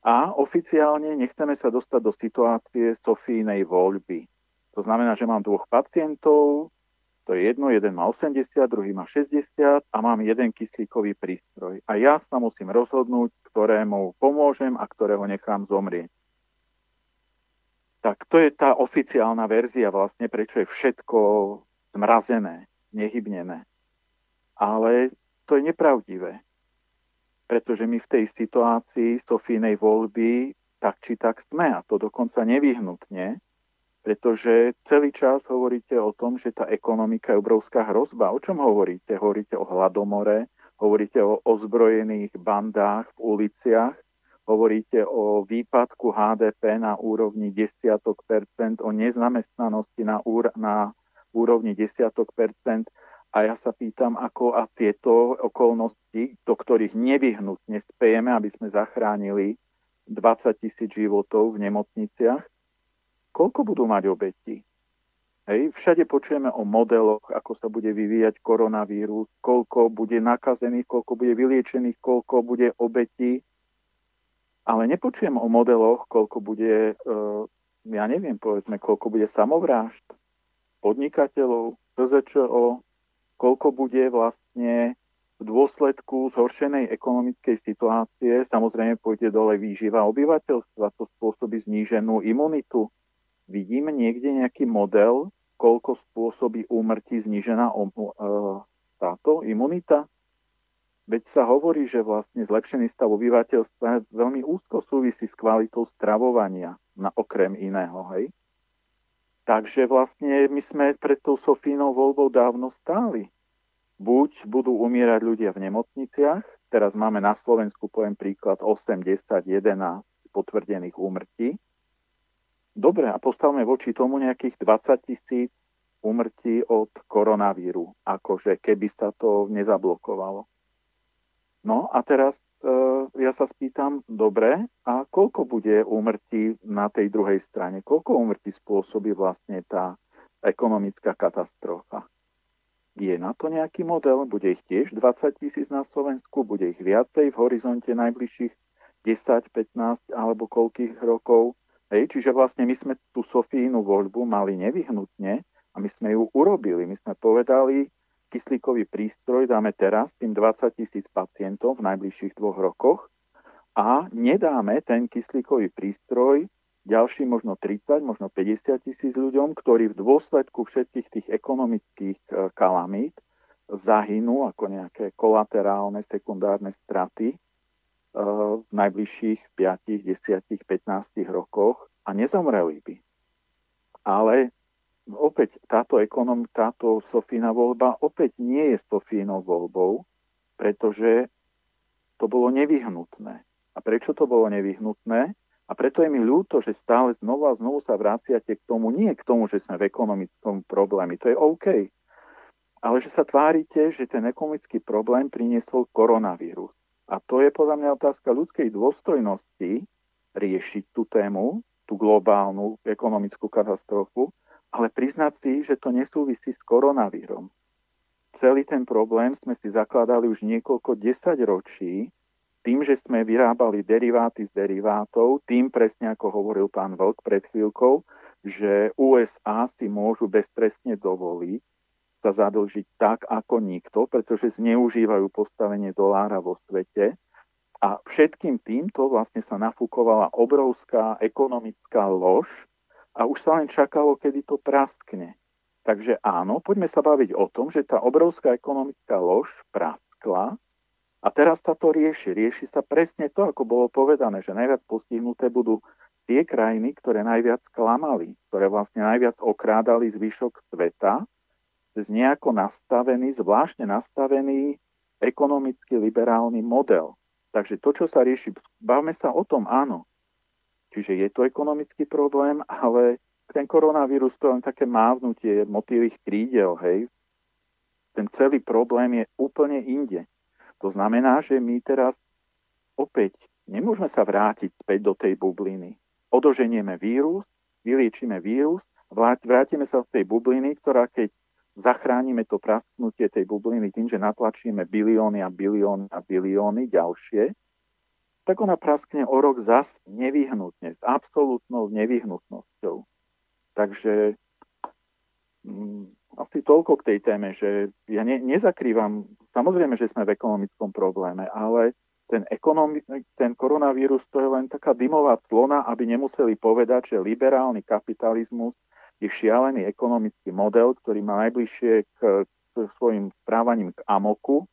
A oficiálne nechceme sa dostať do situácie Sofínej voľby. To znamená, že mám dvoch pacientov, to je jedno, jeden má 80, druhý má 60 a mám jeden kyslíkový prístroj. A ja sa musím rozhodnúť, ktorému pomôžem a ktorého nechám zomrieť. Tak to je tá oficiálna verzia vlastne, prečo je všetko zmrazené, nehybnené. Ale to je nepravdivé pretože my v tej situácii Sofínej voľby tak či tak sme a to dokonca nevyhnutne, pretože celý čas hovoríte o tom, že tá ekonomika je obrovská hrozba. O čom hovoríte? Hovoríte o hladomore, hovoríte o ozbrojených bandách v uliciach, hovoríte o výpadku HDP na úrovni desiatok percent, o nezamestnanosti na, úr- na úrovni desiatok percent a ja sa pýtam, ako a tieto okolnosti, do ktorých nevyhnutne spejeme, aby sme zachránili 20 tisíc životov v nemocniciach, koľko budú mať obeti? Hej, všade počujeme o modeloch, ako sa bude vyvíjať koronavírus, koľko bude nakazených, koľko bude vyliečených, koľko bude obetí, ale nepočujem o modeloch, koľko bude, uh, ja neviem, povedzme, koľko bude samovrážd, podnikateľov, PZČO, koľko bude vlastne v dôsledku zhoršenej ekonomickej situácie, samozrejme pôjde dole výživa obyvateľstva, to spôsobí zníženú imunitu. Vidíme niekde nejaký model, koľko spôsobí úmrtí znížená e, táto imunita? Veď sa hovorí, že vlastne zlepšený stav obyvateľstva veľmi úzko súvisí s kvalitou stravovania, na okrem iného. Hej? Takže vlastne my sme pred tou Sofínou voľbou dávno stáli. Buď budú umierať ľudia v nemocniciach, teraz máme na Slovensku, poviem príklad, 8, 10, 11 potvrdených úmrtí. Dobre, a postavme voči tomu nejakých 20 tisíc úmrtí od koronavíru, akože keby sa to nezablokovalo. No a teraz ja sa spýtam, dobre, a koľko bude úmrtí na tej druhej strane? Koľko úmrtí spôsobí vlastne tá ekonomická katastrofa? Je na to nejaký model? Bude ich tiež 20 tisíc na Slovensku? Bude ich viacej v horizonte najbližších 10, 15 alebo koľkých rokov? Hej, čiže vlastne my sme tú Sofínu voľbu mali nevyhnutne a my sme ju urobili. My sme povedali, kyslíkový prístroj dáme teraz tým 20 tisíc pacientov v najbližších dvoch rokoch a nedáme ten kyslíkový prístroj ďalší možno 30, možno 50 tisíc ľuďom, ktorí v dôsledku všetkých tých ekonomických e, kalamít zahynú ako nejaké kolaterálne, sekundárne straty v najbližších 5, 10, 15 rokoch a nezomreli by. Ale opäť táto, ekonom, táto Sofína voľba opäť nie je Sofínou voľbou, pretože to bolo nevyhnutné. A prečo to bolo nevyhnutné? A preto je mi ľúto, že stále znovu a znovu sa vraciate k tomu, nie k tomu, že sme v ekonomickom probléme, to je OK, ale že sa tvárite, že ten ekonomický problém priniesol koronavírus. A to je podľa mňa otázka ľudskej dôstojnosti riešiť tú tému, tú globálnu ekonomickú katastrofu, ale priznať si, že to nesúvisí s koronavírom. Celý ten problém sme si zakladali už niekoľko desaťročí tým, že sme vyrábali deriváty z derivátov, tým presne ako hovoril pán Vlk pred chvíľkou, že USA si môžu beztrestne dovoliť sa zadlžiť tak ako nikto, pretože zneužívajú postavenie dolára vo svete. A všetkým týmto vlastne sa nafúkovala obrovská ekonomická lož a už sa len čakalo, kedy to praskne. Takže áno, poďme sa baviť o tom, že tá obrovská ekonomická lož praskla a teraz sa to rieši. Rieši sa presne to, ako bolo povedané, že najviac postihnuté budú tie krajiny, ktoré najviac klamali, ktoré vlastne najviac okrádali zvyšok sveta nejako nastavený, zvláštne nastavený ekonomicky liberálny model. Takže to, čo sa rieši, bavme sa o tom, áno. Čiže je to ekonomický problém, ale ten koronavírus to je len také mávnutie motýlých krídel, hej. Ten celý problém je úplne inde. To znamená, že my teraz opäť nemôžeme sa vrátiť späť do tej bubliny. Odoženieme vírus, vyliečíme vírus, vrátime sa z tej bubliny, ktorá keď zachránime to prasknutie tej bubliny tým, že natlačíme bilióny a bilióny a bilióny ďalšie, tak ona praskne o rok zas nevyhnutne, s absolútnou nevyhnutnosťou. Takže mm, asi toľko k tej téme, že ja ne, nezakrývam Samozrejme, že sme v ekonomickom probléme, ale ten, ekonomi- ten koronavírus to je len taká dymová clona, aby nemuseli povedať, že liberálny kapitalizmus je šialený ekonomický model, ktorý má najbližšie k, k svojim správaním k amoku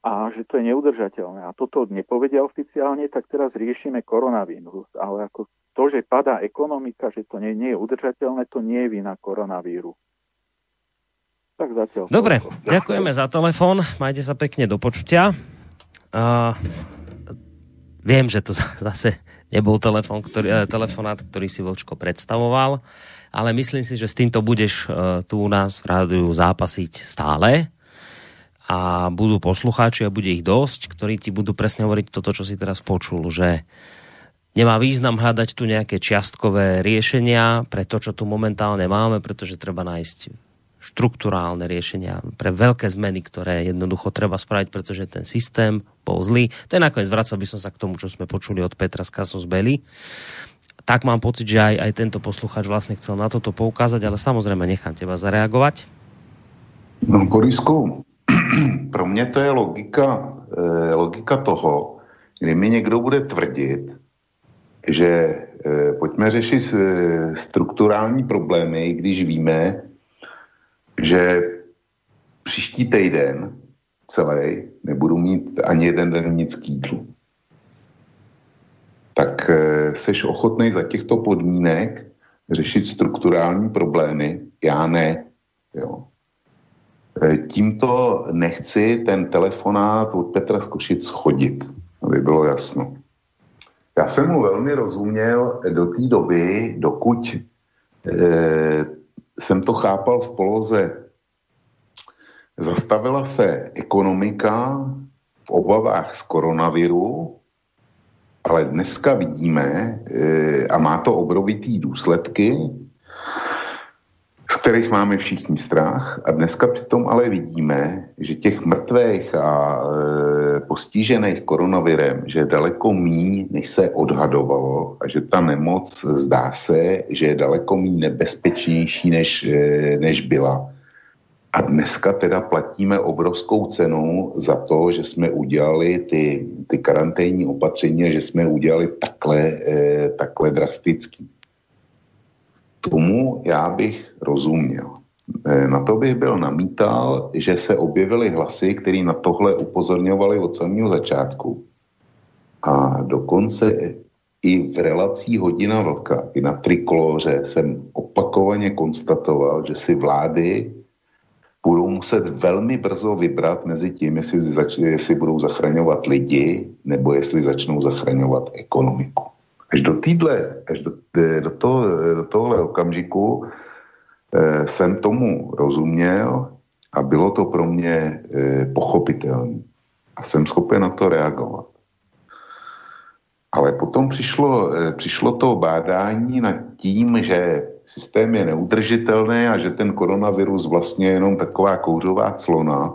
a že to je neudržateľné. A toto nepovedia oficiálne, tak teraz riešime koronavírus. Ale ako to, že padá ekonomika, že to nie, nie je udržateľné, to nie je vina koronavíru. Tak zatiaľ. Dobre, toľko. ďakujeme za telefón. Majte sa pekne do počutia. Uh, viem, že to zase nebol telefon, ktorý, telefonát, ktorý si Vlčko predstavoval, ale myslím si, že s týmto budeš uh, tu u nás v rádiu zápasiť stále a budú poslucháči a bude ich dosť, ktorí ti budú presne hovoriť toto, čo si teraz počul, že nemá význam hľadať tu nejaké čiastkové riešenia pre to, čo tu momentálne máme, pretože treba nájsť štruktúrálne riešenia pre veľké zmeny, ktoré jednoducho treba spraviť, pretože ten systém bol zlý. To je nakoniec, vracal by som sa k tomu, čo sme počuli od Petra z Kasus Belli. Tak mám pocit, že aj, aj tento posluchač vlastne chcel na toto poukázať, ale samozrejme nechám teba zareagovať. No, Borisku, pro mě to je logika, eh, logika toho, kdy mi někdo bude tvrdit, že eh, pojďme řešit eh, strukturální problémy, když víme, že příští týden celý nebudu mít ani jeden den nic k jídlu. Tak e, seš ochotný za těchto podmínek řešit strukturální problémy? Já ne. Jo. E, tímto nechci ten telefonát od Petra Skošic schodit, aby bylo jasno. Já jsem mu velmi rozuměl do té doby, dokud e, jsem to chápal v poloze. Zastavila se ekonomika v obavách z koronaviru, ale dneska vidíme, eh, a má to obrovitý důsledky, z kterých máme všichni strach. A dneska přitom ale vidíme, že těch mrtvých a e, postižených koronavirem, že je daleko míň, než se odhadovalo a že ta nemoc zdá se, že je daleko míň nebezpečnější, než, e, než byla. A dneska teda platíme obrovskou cenu za to, že jsme udělali ty, ty karanténní opatření, že jsme udělali takhle, e, takhle drastický. Tomu já bych rozuměl. E, na to bych byl namítal, že se objevily hlasy, které na tohle upozorňovaly od samého začátku. A dokonce i v relací hodina vlka, i na trikoloře jsem opakovaně konstatoval, že si vlády budou muset velmi brzo vybrat mezi tím, jestli, zač- jestli budou zachraňovat lidi, nebo jestli začnou zachraňovat ekonomiku. Až do týdle, až do, do, toho, do tohle okamžiku eh, jsem tomu rozuměl a bylo to pro mě eh, pochopitelné. A jsem schopen na to reagovat. Ale potom přišlo, eh, přišlo to bádání nad tím, že systém je neudržitelný a že ten koronavirus vlastně je jenom taková kouřová clona,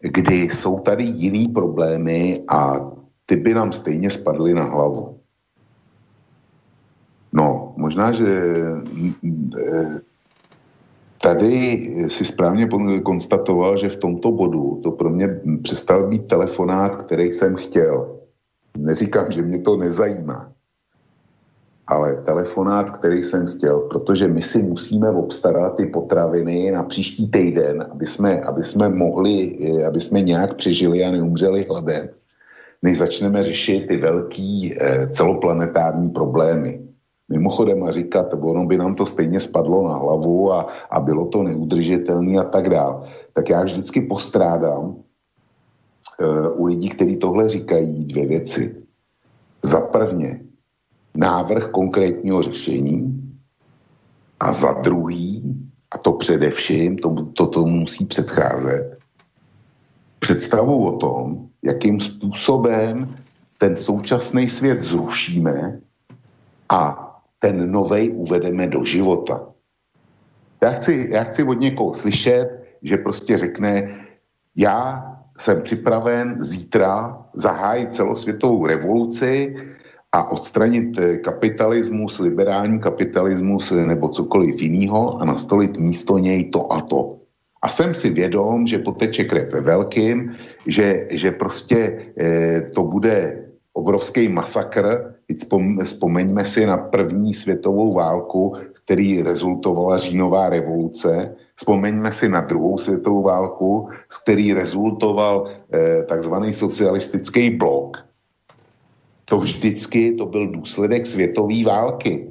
kdy jsou tady jiný problémy a ty by nám stejně spadly na hlavu. No, možná, že eh, tady si správně konstatoval, že v tomto bodu to pro mě přestal být telefonát, který jsem chtěl. Neříkám, že mě to nezajímá, ale telefonát, který jsem chtěl, protože my si musíme obstarat ty potraviny na příští týden, aby jsme, aby jsme mohli, aby jsme nějak přežili a neumřeli hladem, než začneme řešit ty velký eh, celoplanetární problémy. Mimochodem a říkat, ono by nám to stejně spadlo na hlavu a, a bylo to neudržitelné a tak dále. Tak já vždycky postrádám Eh, u lidí, kteří tohle říkají, dvě věci. Za prvně návrh konkrétního řešení a za druhý, a to především, to, to, to musí předcházet, představu o tom, jakým způsobem ten současný svět zrušíme a ten novej uvedeme do života. Já chci, já chci od někoho slyšet, že prostě řekne, já jsem připraven zítra zahájit celosvětovou revoluci a odstranit eh, kapitalismus, liberální kapitalismus eh, nebo cokoliv jiného a nastolit místo něj to a to. A jsem si vědom, že poteče krev ve velkým, že, že prostě eh, to bude obrovský masakr. Vzpomeňme si na první světovou válku, který rezultovala říjnová revoluce, Vzpomeňme si na druhou světovou válku, z který rezultoval eh, takzvaný socialistický blok. To vždycky to byl důsledek světové války.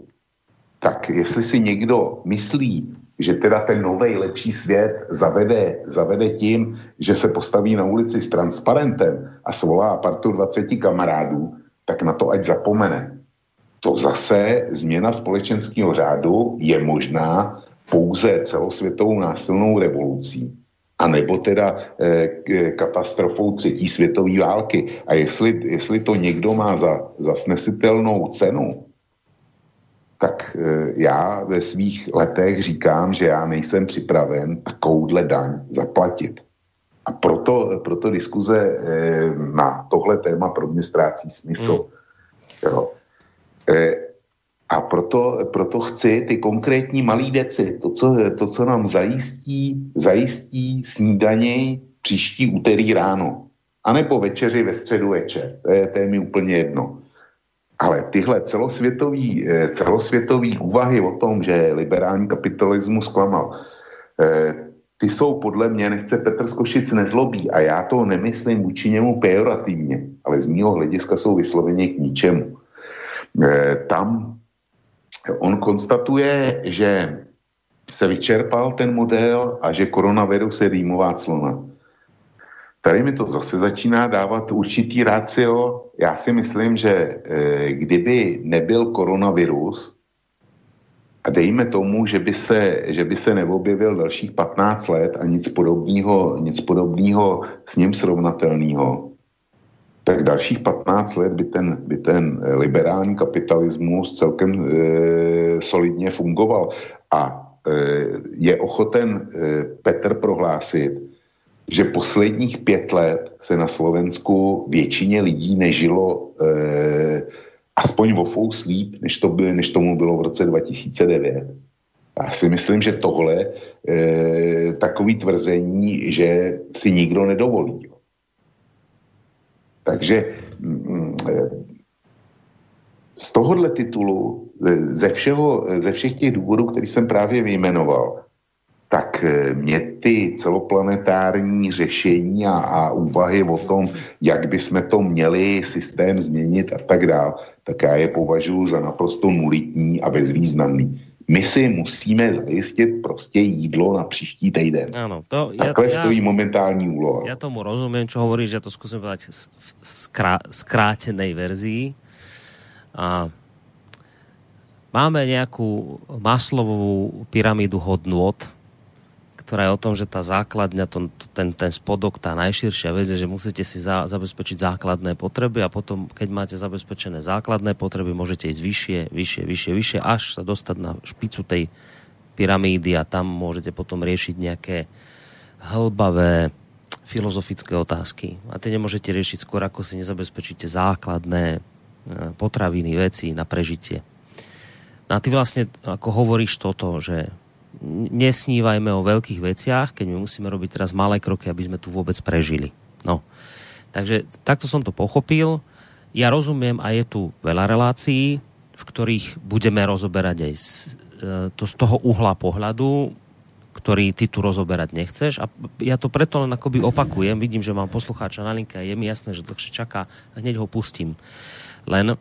Tak jestli si někdo myslí, že teda ten nový lepší svět zavede, zavede tím, že se postaví na ulici s transparentem a svolá partu 20 kamarádů, tak na to ať zapomene. To zase změna společenského řádu je možná pouze celosvětovou násilnou revolucí, a nebo teda e, katastrofou třetí světové války. A jestli, jestli to někdo má za, za snesitelnou cenu, tak e, já ve svých letech říkám, že já nejsem připraven takovouhle daň zaplatit. A proto, proto diskuze e, na tohle téma pro mě ztrácí smysl. Hmm. Jo. E, a proto, proto chci ty konkrétní malý věci, to co, to, co nám zajistí, zajistí snídaní příští úterý ráno. A nebo večeři ve středu večer. To je, to je mi úplně jedno. Ale tyhle celosvětový, eh, celosvětový úvahy o tom, že liberální kapitalismus zklamal, eh, ty jsou podle mě, nechce Petr Skošic nezlobí a já to nemyslím vůči němu pejorativně, ale z mýho hlediska jsou vysloveně k ničemu. Eh, tam On konstatuje, že se vyčerpal ten model a že koronavirus je rýmová clona. Tady mi to zase začíná dávat určitý rácio. Já si myslím, že e, kdyby nebyl koronavirus, a dejme tomu, že by se, že by se neobjevil dalších 15 let a nic podobného, nic podobného s ním srovnatelného, tak dalších 15 let by ten, by ten liberální kapitalismus celkem e, solidně fungoval. A e, je ochoten e, Petr prohlásit, že posledních pět let se na Slovensku většině lidí nežilo e, aspoň o fous líp, než, to by, než tomu bylo v roce 2009. Já si myslím, že tohle e, takový tvrzení, že si nikdo nedovolí. Takže mm, z tohohle titulu, ze, všeho, ze všech těch důvodů, který jsem právě vyjmenoval, tak eh, mě ty celoplanetární řešení a, a úvahy o tom, jak bychom to měli systém změnit a tak dále, tak já je považuji za naprosto nulitní a bezvýznamný. My si musíme zajistit prostě jídlo na příští týden. Ano, to Takhle ja, stojí momentální úloha. Ja tomu rozumiem, čo hovoríš, ja to skúsim povedať v skrátenej verzii. A máme nejakú maslovú pyramídu hodnôt, ktorá je o tom, že tá základňa, to, ten, ten spodok, tá najširšia vec je, že musíte si za, zabezpečiť základné potreby a potom, keď máte zabezpečené základné potreby, môžete ísť vyššie, vyššie, vyššie, vyššie, až sa dostať na špicu tej pyramídy a tam môžete potom riešiť nejaké hlbavé filozofické otázky. A tie nemôžete riešiť skôr, ako si nezabezpečíte základné e, potraviny, veci na prežitie. No a ty vlastne ako hovoríš toto, že nesnívajme o veľkých veciach, keď my musíme robiť teraz malé kroky, aby sme tu vôbec prežili. No. Takže takto som to pochopil. Ja rozumiem a je tu veľa relácií, v ktorých budeme rozoberať aj z, e, to z toho uhla pohľadu, ktorý ty tu rozoberať nechceš. A ja to preto len akoby opakujem. Vidím, že mám poslucháča na linke a je mi jasné, že dlhšie čaká. Hneď ho pustím. Len,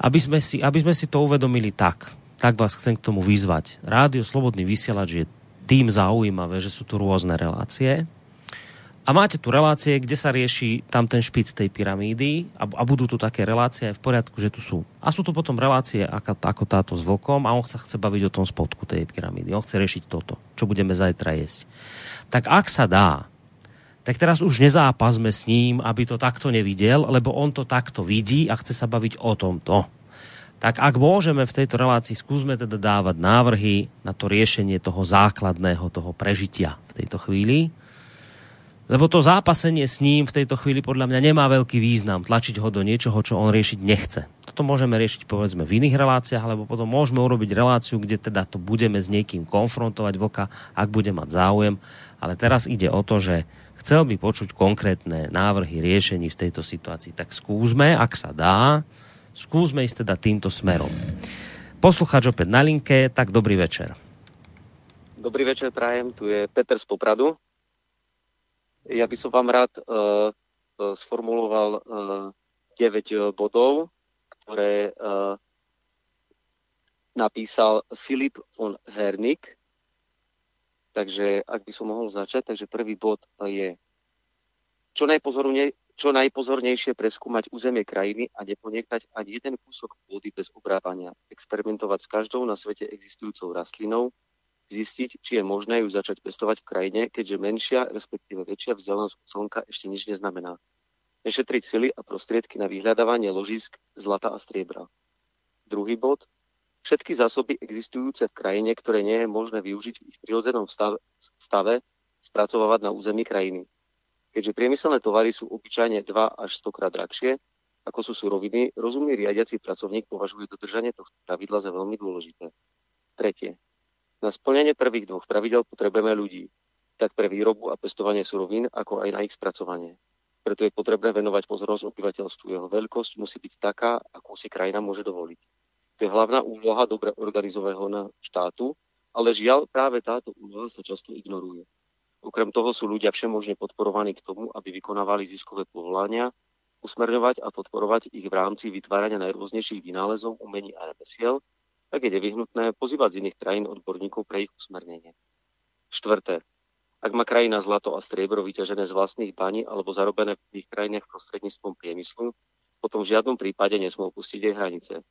aby sme si, aby sme si to uvedomili tak, tak vás chcem k tomu vyzvať. Rádio Slobodný vysielač je tým zaujímavé, že sú tu rôzne relácie. A máte tu relácie, kde sa rieši tam ten špic tej pyramídy a, a budú tu také relácie aj v poriadku, že tu sú. A sú tu potom relácie ako, ako táto s vlkom a on sa chce baviť o tom spodku tej pyramídy. On chce riešiť toto, čo budeme zajtra jesť. Tak ak sa dá, tak teraz už nezápasme s ním, aby to takto nevidel, lebo on to takto vidí a chce sa baviť o tomto tak ak môžeme v tejto relácii, skúsme teda dávať návrhy na to riešenie toho základného, toho prežitia v tejto chvíli. Lebo to zápasenie s ním v tejto chvíli podľa mňa nemá veľký význam tlačiť ho do niečoho, čo on riešiť nechce. Toto môžeme riešiť povedzme v iných reláciách, alebo potom môžeme urobiť reláciu, kde teda to budeme s niekým konfrontovať vlka, ak bude mať záujem. Ale teraz ide o to, že chcel by počuť konkrétne návrhy riešení v tejto situácii. Tak skúsme, ak sa dá, skúsme ísť teda týmto smerom. Poslucháč opäť na linke, tak dobrý večer. Dobrý večer, prajem. Tu je Peter z Popradu. Ja by som vám rád uh, sformuloval uh, 9 bodov, ktoré uh, napísal Filip von Hernik. Takže ak by som mohol začať, takže prvý bod je čo najpozorne, čo najpozornejšie preskúmať územie krajiny a neponechať ani jeden kúsok pôdy bez obrábania, experimentovať s každou na svete existujúcou rastlinou, zistiť, či je možné ju začať pestovať v krajine, keďže menšia, respektíve väčšia vzdialenosť od slnka ešte nič neznamená. Nešetriť sily a prostriedky na vyhľadávanie ložisk zlata a striebra. Druhý bod. Všetky zásoby existujúce v krajine, ktoré nie je možné využiť v ich prirodzenom stave, stave spracovávať na území krajiny Keďže priemyselné tovary sú obyčajne 2 až 100 krát drahšie, ako sú suroviny, rozumný riadiaci pracovník považuje dodržanie tohto pravidla za veľmi dôležité. Tretie. Na splnenie prvých dvoch pravidel potrebujeme ľudí, tak pre výrobu a pestovanie surovín, ako aj na ich spracovanie. Preto je potrebné venovať pozornosť obyvateľstvu. Jeho veľkosť musí byť taká, akú si krajina môže dovoliť. To je hlavná úloha dobre organizovaného štátu, ale žiaľ práve táto úloha sa často ignoruje. Okrem toho sú ľudia všemožne podporovaní k tomu, aby vykonávali ziskové povolania, usmerňovať a podporovať ich v rámci vytvárania najrôznejších vynálezov, umení a remesiel, tak je nevyhnutné pozývať z iných krajín odborníkov pre ich usmernenie. Štvrté. Ak má krajina zlato a striebro vyťažené z vlastných baní alebo zarobené v ich krajinách prostredníctvom priemyslu, potom v žiadnom prípade nesmú opustiť jej hranice.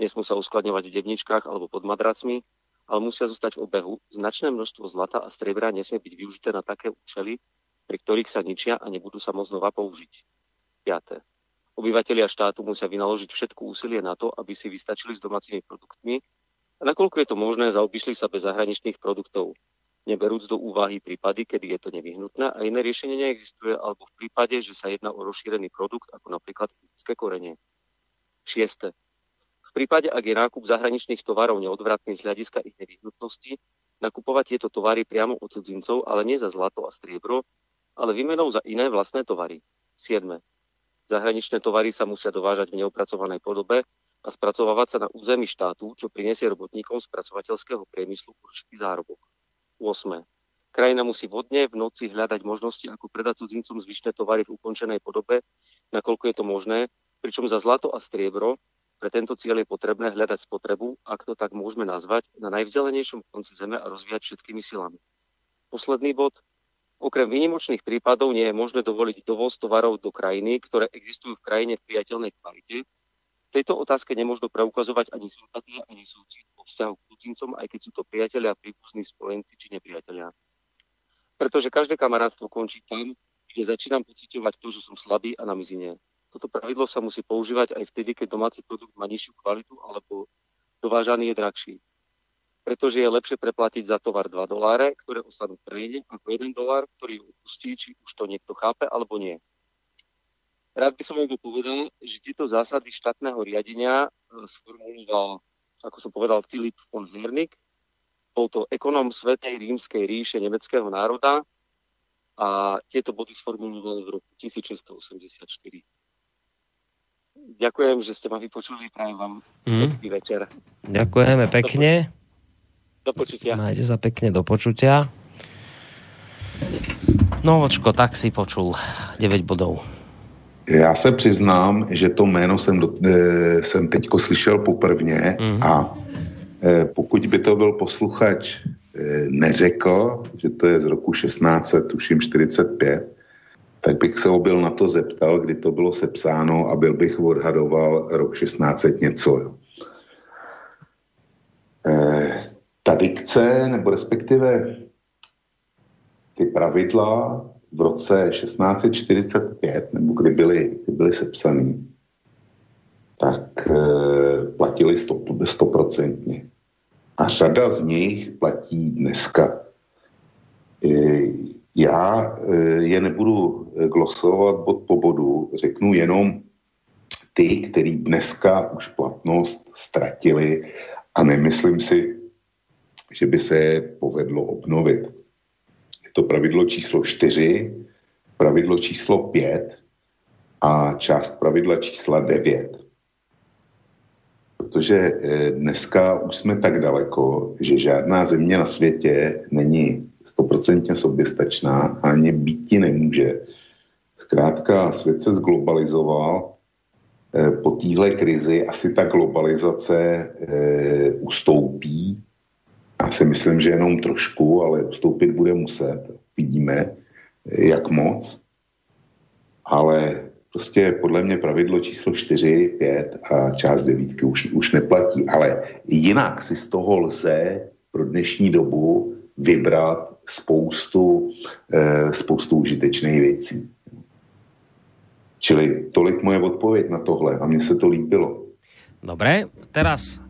Nesmú sa uskladňovať v devničkách alebo pod madracmi, ale musia zostať v obehu. Značné množstvo zlata a striebra nesmie byť využité na také účely, pri ktorých sa ničia a nebudú sa môcť znova použiť. 5. Obyvatelia štátu musia vynaložiť všetko úsilie na to, aby si vystačili s domácimi produktmi a nakoľko je to možné, zaobišli sa bez zahraničných produktov, neberúc do úvahy prípady, kedy je to nevyhnutné a iné riešenie neexistuje, alebo v prípade, že sa jedná o rozšírený produkt, ako napríklad indické korenie. 6 prípade, ak je nákup zahraničných tovarov neodvratný z hľadiska ich nevyhnutnosti, nakupovať tieto tovary priamo od cudzincov, ale nie za zlato a striebro, ale výmenou za iné vlastné tovary. 7. Zahraničné tovary sa musia dovážať v neopracovanej podobe a spracovávať sa na území štátu, čo prinesie robotníkom spracovateľského priemyslu určitý zárobok. 8. Krajina musí vodne v noci hľadať možnosti, ako predať cudzincom zvyšné tovary v ukončenej podobe, nakoľko je to možné, pričom za zlato a striebro pre tento cieľ je potrebné hľadať spotrebu, ak to tak môžeme nazvať, na najvzdelenejšom konci zeme a rozvíjať všetkými silami. Posledný bod. Okrem výnimočných prípadov nie je možné dovoliť dovoz tovarov do krajiny, ktoré existujú v krajine v priateľnej kvalite, tejto otázke nemôžno preukazovať ani sympatie, ani súcit po vzťahu k cudzincom, aj keď sú to priatelia, príbuzní, spojenci či nepriatelia. Pretože každé kamarátstvo končí tam, kde začínam pocitovať to, že som slabý a na mizine. Toto pravidlo sa musí používať aj vtedy, keď domáci produkt má nižšiu kvalitu alebo dovážaný je drahší. Pretože je lepšie preplatiť za tovar 2 doláre, ktoré ostanú krajine, ako 1 dolár, ktorý opustí, či už to niekto chápe alebo nie. Rád by som vám povedal, že tieto zásady štátneho riadenia e, sformuloval, ako som povedal, Filip von Hernik. Bol to ekonom Svetej rímskej ríše nemeckého národa a tieto body sformuloval v roku 1684. Ďakujem, že ste ma vypočuli, prajem vám mm. večer. Ďakujeme pekne. Do počutia. Majte sa pekne do počutia. No, očko, tak si počul 9 bodov. Já se přiznám, že to jméno jsem, do, e, jsem teďko slyšel poprvně mm. a e, pokud by to byl posluchač e, neřekl, že to je z roku 16, tuším 45, tak bych se ho byl na to zeptal, kdy to bylo sepsáno a byl bych odhadoval rok 16 něco. Jo. E, ta dikce, nebo respektive ty pravidla v roce 1645, nebo kdy byly, kdy byly sepsaný, tak e, platili stoprocentně. A řada z nich platí dneska. E, já e, je nebudu glosovat bod po bodu, řeknu jenom ty, který dneska už platnost ztratili a nemyslím si, že by se je povedlo obnovit to pravidlo číslo 4, pravidlo číslo 5 a část pravidla čísla 9. Protože eh, dneska už jsme tak daleko, že žádná země na světě není stoprocentně soběstačná ani býti nemůže. Zkrátka svět se zglobalizoval, eh, po téhle krizi asi ta globalizace e, ustoupí já si myslím, že jenom trošku, ale vstoupit bude muset. Vidíme, jak moc. Ale prostě podle mě pravidlo číslo 4, 5 a část 9 už, už neplatí. Ale jinak si z toho lze pro dnešní dobu vybrat spoustu, e, spoustu užitečných věcí. Čili tolik moje odpověď na tohle a mně se to líbilo. Dobre, teraz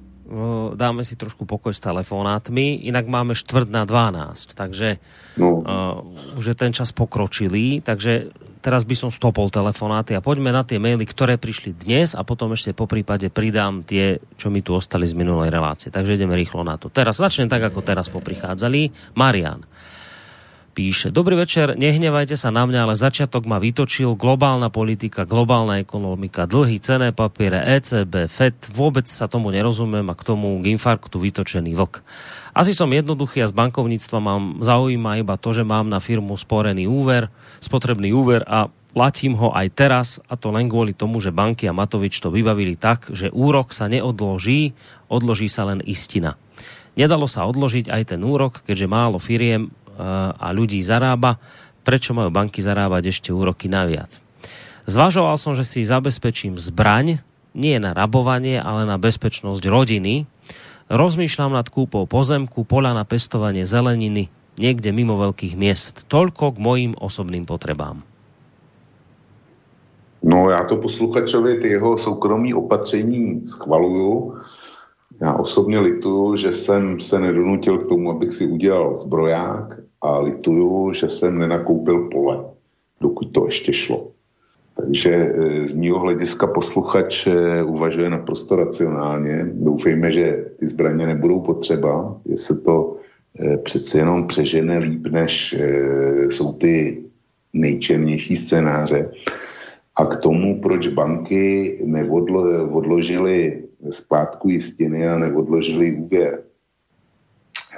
dáme si trošku pokoj s telefonátmi, inak máme štvrt na 12, takže no. uh, už je ten čas pokročilý, takže teraz by som stopol telefonáty a poďme na tie maily, ktoré prišli dnes a potom ešte po prípade pridám tie, čo mi tu ostali z minulej relácie. Takže ideme rýchlo na to. Teraz začnem tak, ako teraz poprichádzali. Marian píše, dobrý večer, nehnevajte sa na mňa, ale začiatok ma vytočil globálna politika, globálna ekonomika, dlhy, cené papiere, ECB, FED, vôbec sa tomu nerozumiem a k tomu k infarktu vytočený vlk. Asi som jednoduchý a z bankovníctva mám zaujíma iba to, že mám na firmu sporený úver, spotrebný úver a platím ho aj teraz a to len kvôli tomu, že banky a Matovič to vybavili tak, že úrok sa neodloží, odloží sa len istina. Nedalo sa odložiť aj ten úrok, keďže málo firiem a ľudí zarába, prečo majú banky zarábať ešte úroky naviac. Zvažoval som, že si zabezpečím zbraň, nie na rabovanie, ale na bezpečnosť rodiny. Rozmýšľam nad kúpou pozemku, pola na pestovanie zeleniny, niekde mimo veľkých miest. Toľko k mojim osobným potrebám. No já to posluchačovi ty jeho soukromí opatření schvaluju. Já osobně lituju, že jsem se nedonutil k tomu, abych si udělal zbroják a lituju, že jsem nenakoupil pole, dokud to ještě šlo. Takže e, z mýho hlediska posluchač e, uvažuje naprosto racionálně. Doufejme, že ty zbraně nebudou potřeba, že se to e, přece jenom přežene líp, než jsou ty nejčernější scénáře. A k tomu, proč banky neodložily splátku jistiny a neodložili úvěr.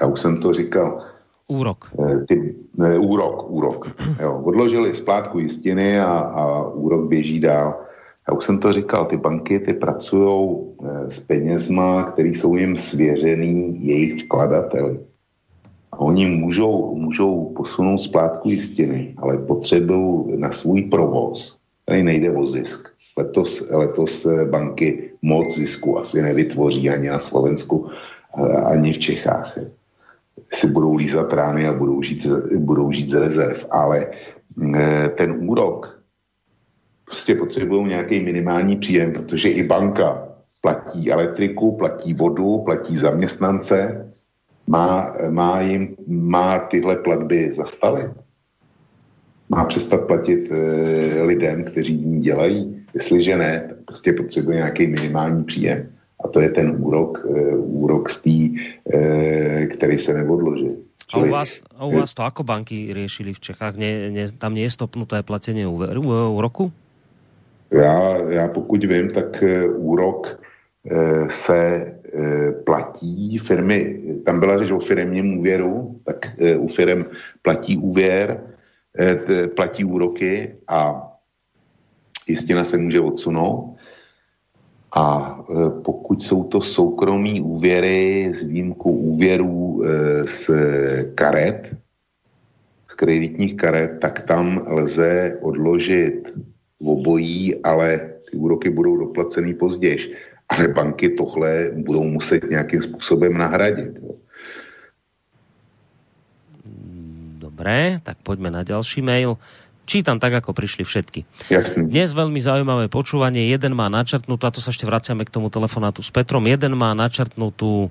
Já už jsem to říkal. Úrok. Eh, ty, ne, úrok, úrok. Jo, odložili splátku jistiny a, a úrok běží dál. Já už jsem to říkal, ty banky ty pracují eh, s penězma, které jsou jim svěřený jejich vkladateli. A oni můžou, můžou posunout splátku jistiny, ale potřebují na svůj provoz. Tady nejde o zisk. Letos, letos eh, banky moc zisku asi nevytvoří ani na Slovensku, ani v Čechách. Si budou lízat rány a budou žít, budou žít z rezerv. Ale eh, ten úrok prostě potřebují nějaký minimální příjem, protože i banka platí elektriku, platí vodu, platí zaměstnance, má, má, jim, má tyhle platby zastavit. Má přestat platit e, lidem, kteří v ní dělají. Jestliže ne, prostě potřebuje nějaký minimální příjem. A to je ten úrok, e, úrok z tý, e, který se neodloží. A u vás, a u vás to ako banky riešili v Čechách? Ne, ne, tam nie je stopnuté platenie úroku? Já, já pokud vím, tak úrok e, se e, platí firmy, tam byla řeč o firmním úvěru, tak e, u firm platí úvěr, e, platí úroky a jistina se může odsunout. A e, pokud jsou to soukromí úvěry s výjimkou úvěrů e, z karet, z kreditních karet, tak tam lze odložit obojí, ale ty úroky budou doplacený později. Ale banky tohle budou muset nějakým způsobem nahradit. Jo. Dobre, tak poďme na ďalší mail. Čítam tak, ako prišli všetky. Jasný. Dnes veľmi zaujímavé počúvanie. Jeden má načrtnutú, a to sa ešte vraciame k tomu telefonátu s Petrom, jeden má načrtnutú e,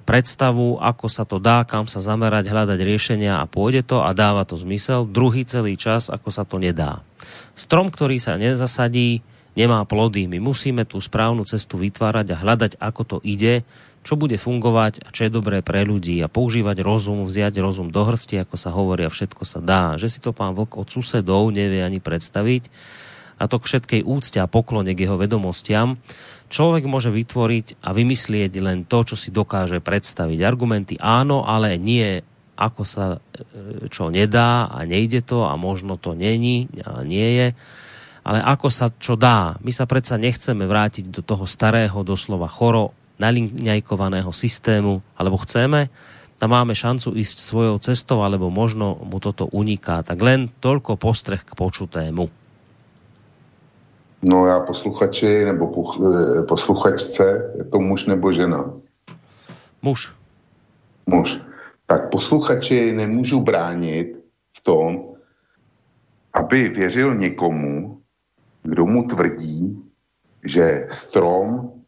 predstavu, ako sa to dá, kam sa zamerať, hľadať riešenia a pôjde to a dáva to zmysel. Druhý celý čas, ako sa to nedá. Strom, ktorý sa nezasadí, nemá plody. My musíme tú správnu cestu vytvárať a hľadať, ako to ide, čo bude fungovať a čo je dobré pre ľudí a používať rozum, vziať rozum do hrsti, ako sa hovorí a všetko sa dá. Že si to pán Vlk od susedov nevie ani predstaviť a to k všetkej úcte a poklone k jeho vedomostiam. Človek môže vytvoriť a vymyslieť len to, čo si dokáže predstaviť. Argumenty áno, ale nie ako sa e, čo nedá a nejde to a možno to není a nie je ale ako sa čo dá. My sa predsa nechceme vrátiť do toho starého, doslova choro naliňajkovaného systému, alebo chceme, tam máme šancu ísť svojou cestou, alebo možno mu toto uniká. Tak len toľko postreh k počutému. No já posluchači nebo e, posluchačce, je to muž nebo žena? Muž. Muž. Tak posluchači nemůžu bránit v tom, aby věřil někomu, kdo mu tvrdí, že strom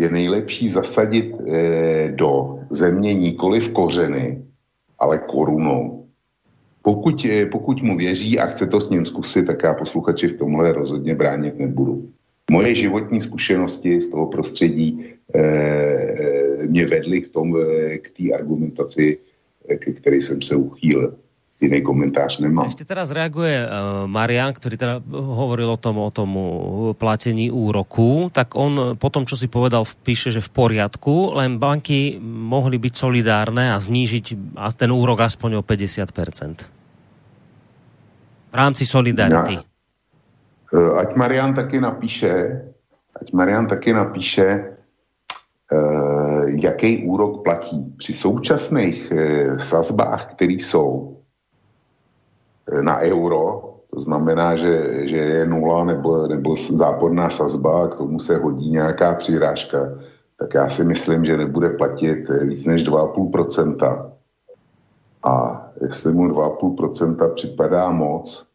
je nejlepší zasadit e, do země nikoli v kořeny, ale korunou. Pokud, e, pokud mu věří a chce to s ním zkusit, tak já posluchači v tomhle rozhodně bránit nebudu. Moje životní zkušenosti z toho prostředí e, e, mě vedly k, tom, e, k té argumentaci, e, ke které jsem se uchýlil iný komentář nemám. Ešte teraz reaguje uh, Marian, ktorý teda hovoril o tom, o tom platení úroku, tak on po tom, čo si povedal, píše, že v poriadku, len banky mohli byť solidárne a znížiť ten úrok aspoň o 50%. V rámci solidarity. Ja. Uh, ať Marian taky napíše, ať Marian taky napíše, jaký úrok platí. Při současných sazbách, které jsou, na euro, to znamená, že, že je nula nebo, nebo záporná sazba, k tomu se hodí nějaká přirážka, tak já si myslím, že nebude platit víc než 2,5%. A jestli mu 2,5% připadá moc,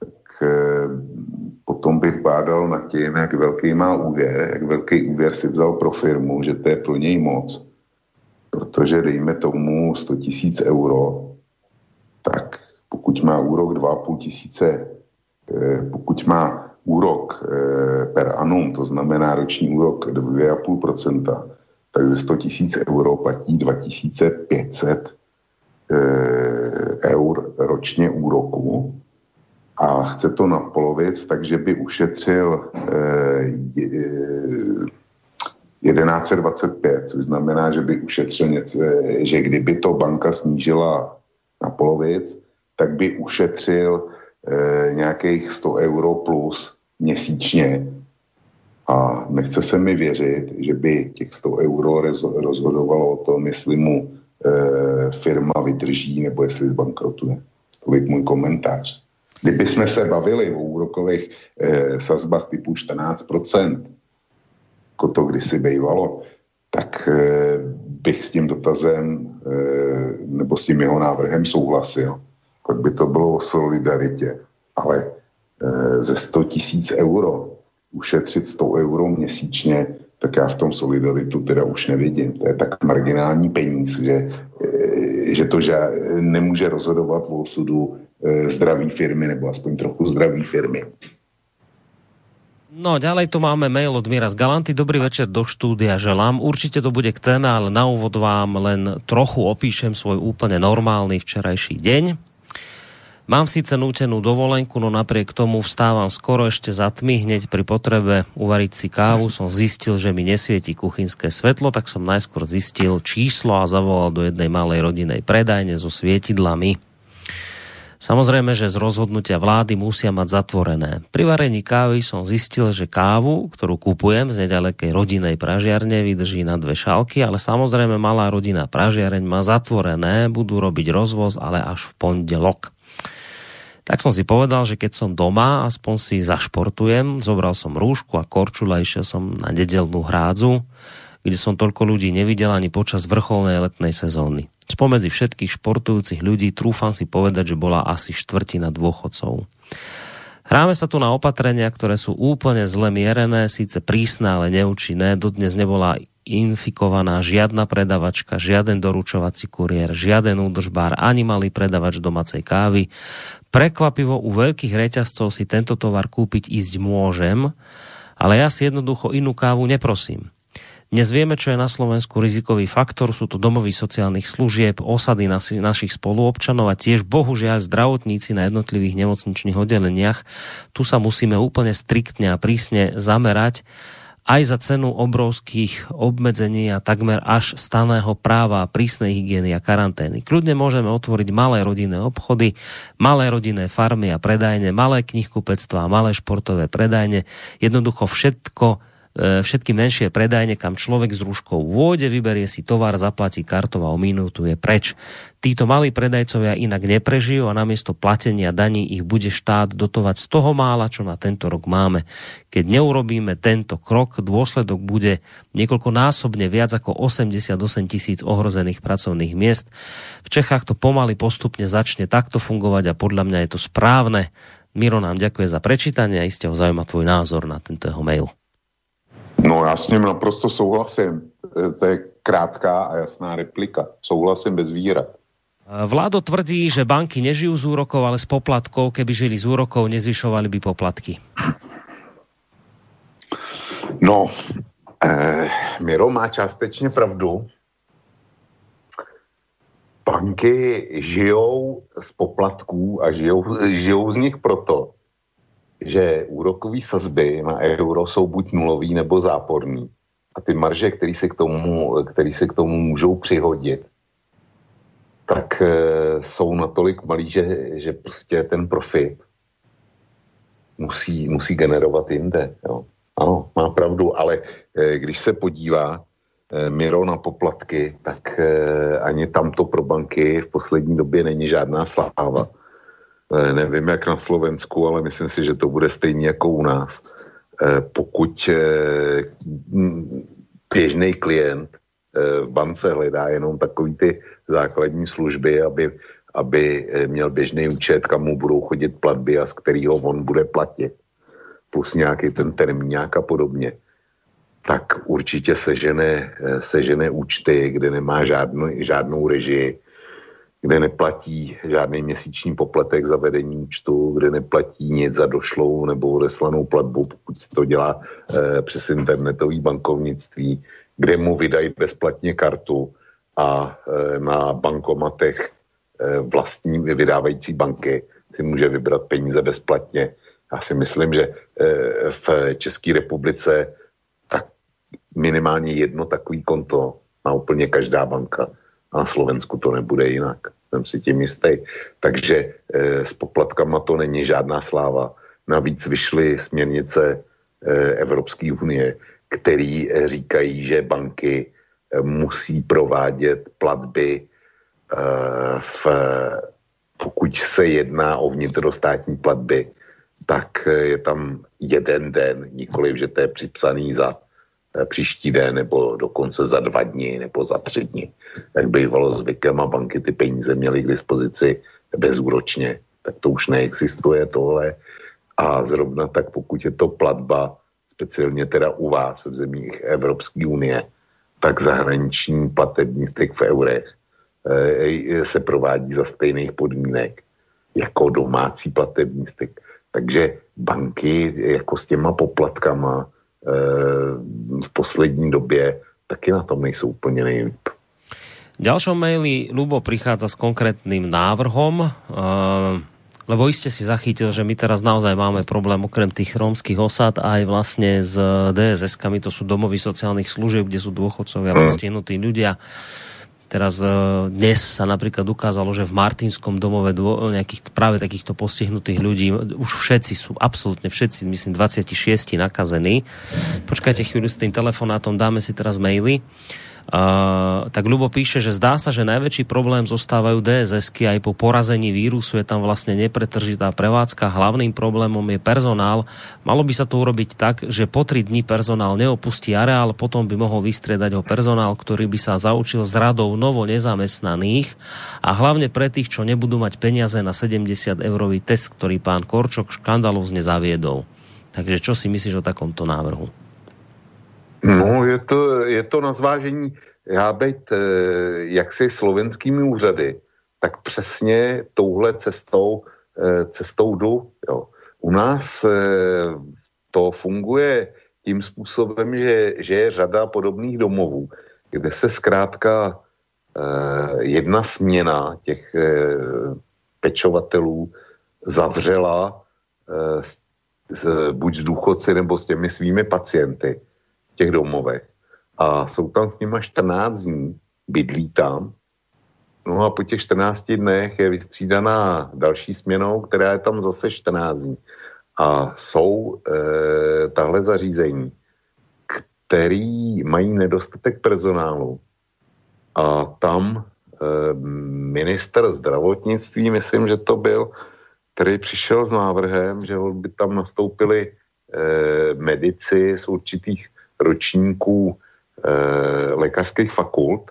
tak eh, potom bych bádal nad tím, jak velký má úvěr, jak velký úvěr si vzal pro firmu, že to je pro něj moc. Protože dejme tomu 100 tisíc euro, tak pokud má úrok 2,5 tisíce, eh, pokud má úrok eh, per annum, to znamená roční úrok 2,5%, tak ze 100 tisíc euro platí 2500 eh, eur ročně úroku. A chce to na polovic, takže by ušetřil eh, 1125, což znamená, že by ušetřil něco, že kdyby to banka snížila na polovic, tak by ušetřil e, nějakých 100 euro plus měsíčně. A nechce se mi věřit, že by těch 100 euro rozhodovalo o tom, jestli mu e, firma vydrží nebo jestli zbankrotuje. Tolik můj komentář. Kdyby jsme se bavili o úrokových e, sazbách typu 14%, jako to kdysi bývalo, tak e, bych s tím dotazem e, nebo s tím jeho návrhem souhlasil. Pak by to bylo o solidaritě. Ale e, ze 100 tisíc euro ušetřit 100 euro měsíčně, tak já v tom solidaritu teda už nevidím. To je tak marginální peníz, že, že to že nemůže rozhodovat o osudu zdraví firmy, nebo aspoň trochu zdraví firmy. No, ďalej tu máme mail od Mira z Galanty. Dobrý večer do štúdia želám. Určite to bude k téme, ale na úvod vám len trochu opíšem svoj úplne normálny včerajší deň. Mám síce nútenú dovolenku, no napriek tomu vstávam skoro ešte za tmy. Hneď pri potrebe uvariť si kávu som zistil, že mi nesvieti kuchynské svetlo, tak som najskôr zistil číslo a zavolal do jednej malej rodinej predajne so svietidlami. Samozrejme, že z rozhodnutia vlády musia mať zatvorené. Pri varení kávy som zistil, že kávu, ktorú kupujem z nedalekej rodinej pražiarne, vydrží na dve šálky, ale samozrejme malá rodina pražiareň má zatvorené, budú robiť rozvoz, ale až v pondelok. Tak som si povedal, že keď som doma, aspoň si zašportujem, zobral som rúšku a korčula, išiel som na nedelnú hrádzu, kde som toľko ľudí nevidel ani počas vrcholnej letnej sezóny. Spomedzi všetkých športujúcich ľudí trúfam si povedať, že bola asi štvrtina dôchodcov. Hráme sa tu na opatrenia, ktoré sú úplne zle mierené, síce prísne, ale neúčinné. Dodnes nebola infikovaná žiadna predavačka, žiaden doručovací kuriér, žiaden údržbár, ani malý predavač domácej kávy. Prekvapivo u veľkých reťazcov si tento tovar kúpiť ísť môžem, ale ja si jednoducho inú kávu neprosím. Dnes vieme, čo je na Slovensku rizikový faktor, sú to domovy sociálnych služieb, osady našich spoluobčanov a tiež bohužiaľ zdravotníci na jednotlivých nemocničných oddeleniach. Tu sa musíme úplne striktne a prísne zamerať aj za cenu obrovských obmedzení a takmer až staného práva, prísnej hygieny a karantény. Kľudne môžeme otvoriť malé rodinné obchody, malé rodinné farmy a predajne, malé knihkupectvá, malé športové predajne. Jednoducho všetko všetky menšie predajne, kam človek s rúškou vôjde, vyberie si tovar, zaplatí kartou a o minútu je preč. Títo malí predajcovia inak neprežijú a namiesto platenia daní ich bude štát dotovať z toho mála, čo na tento rok máme. Keď neurobíme tento krok, dôsledok bude niekoľkonásobne viac ako 88 tisíc ohrozených pracovných miest. V Čechách to pomaly postupne začne takto fungovať a podľa mňa je to správne. Miro nám ďakuje za prečítanie a iste ho zaujíma tvoj názor na tento jeho mail. No já s ním naprosto souhlasím. E, to je krátká a jasná replika. Souhlasím bez výhrad. Vládo tvrdí, že banky nežijú z úrokov, ale z poplatkov. Keby žili z úrokov, nezvyšovali by poplatky. No, eh, Miro má částečně pravdu. Banky žijou z poplatků a žijou, žijou z nich proto, že úrokové sazby na euro jsou buď nulový nebo záporný. A ty marže, které se, k tomu, který se k tomu můžou přihodit, tak e, jsou natolik malý, že, že prostě ten profit musí, musí generovat jinde. Jo. Ano, má pravdu, ale e, když se podívá e, Miro na poplatky, tak e, ani tamto pro banky v poslední době není žádná sláva. Eh, nevím jak na Slovensku, ale myslím si, že to bude stejně jako u nás. Eh, pokud eh, běžný klient v bance hledá jenom takový ty základní služby, aby, aby měl běžný účet, kam mu budou chodit platby a z kterého on bude platit, plus nějaký ten termíňák a podobně, tak určitě sežené, sežené účty, kde nemá žádnou, žádnou režii, kde neplatí žádný měsíční poplatek za vedení účtu, kde neplatí nic za došlou nebo odeslanou platbu, pokud si to dělá e, přes internetové bankovnictví, kde mu vydají bezplatně kartu a e, na bankomatech e, vlastní vydávající banky si může vybrat peníze bezplatně. Já si myslím, že v České republice tak minimálně jedno takový konto má úplně každá banka. A na Slovensku to nebude jinak. Jsem si tím jistý. Takže s poplatkama to není žádná sláva. Navíc vyšly směrnice Evropské unie, který říkají, že banky musí provádět platby v, pokud se jedná o vnitrostátní platby, tak je tam jeden den, nikoliv, že to je připsaný za příští den, nebo dokonce za dva dny, nebo za tři dny. Jak bývalo zvykem a banky ty peníze měly k dispozici bezúročně, tak to už neexistuje tohle. A zrovna tak, pokud je to platba, speciálně teda u vás v zemích Evropské unie, tak zahraniční platební styk v eurech e, se provádí za stejných podmínek jako domácí platební styk. Takže banky jako s těma poplatkama v poslední době taky na tom nejsou úplně nejlíp. V ďalšom maili Lubo prichádza s konkrétnym návrhom. Uh lebo iste si zachytil, že my teraz naozaj máme problém okrem tých rómskych osad aj vlastne s DSS-kami, to sú domovy sociálnych služieb, kde sú dôchodcovia mm. postihnutí ľudia. Teraz e, dnes sa napríklad ukázalo, že v Martinskom domove dvo, nejakých práve takýchto postihnutých ľudí už všetci sú, absolútne všetci, myslím 26 nakazení. Počkajte chvíľu s tým telefonátom, dáme si teraz maily. Uh, Tak Ľubo píše, že zdá sa, že najväčší problém zostávajú DSS-ky aj po porazení vírusu je tam vlastne nepretržitá prevádzka. Hlavným problémom je personál. Malo by sa to urobiť tak, že po tri dní personál neopustí areál, potom by mohol vystriedať ho personál, ktorý by sa zaučil s radou novo nezamestnaných a hlavne pre tých, čo nebudú mať peniaze na 70 eurový test, ktorý pán Korčok škandalozne zaviedol. Takže čo si myslíš o takomto návrhu? No, je to, je to na zvážení. Já být e, jaksi slovenskými úřady, tak přesně touhle cestou, e, cestou jdu. Jo. U nás e, to funguje tím způsobem, že, že je řada podobných domovů, kde se zkrátka jedna směna těch pečovatelů zavřela buď s důchodci nebo s těmi svými pacienty těch domovech. A jsou tam s nima 14 dní, bydlí tam. No a po těch 14 dnech je vystřídaná další směnou, která je tam zase 14 dní. A jsou e, tahle zařízení, který mají nedostatek personálu. A tam e, minister zdravotnictví, myslím, že to byl, který přišel s návrhem, že by tam nastoupili e, medici z určitých ročníků eh, lékařských fakult,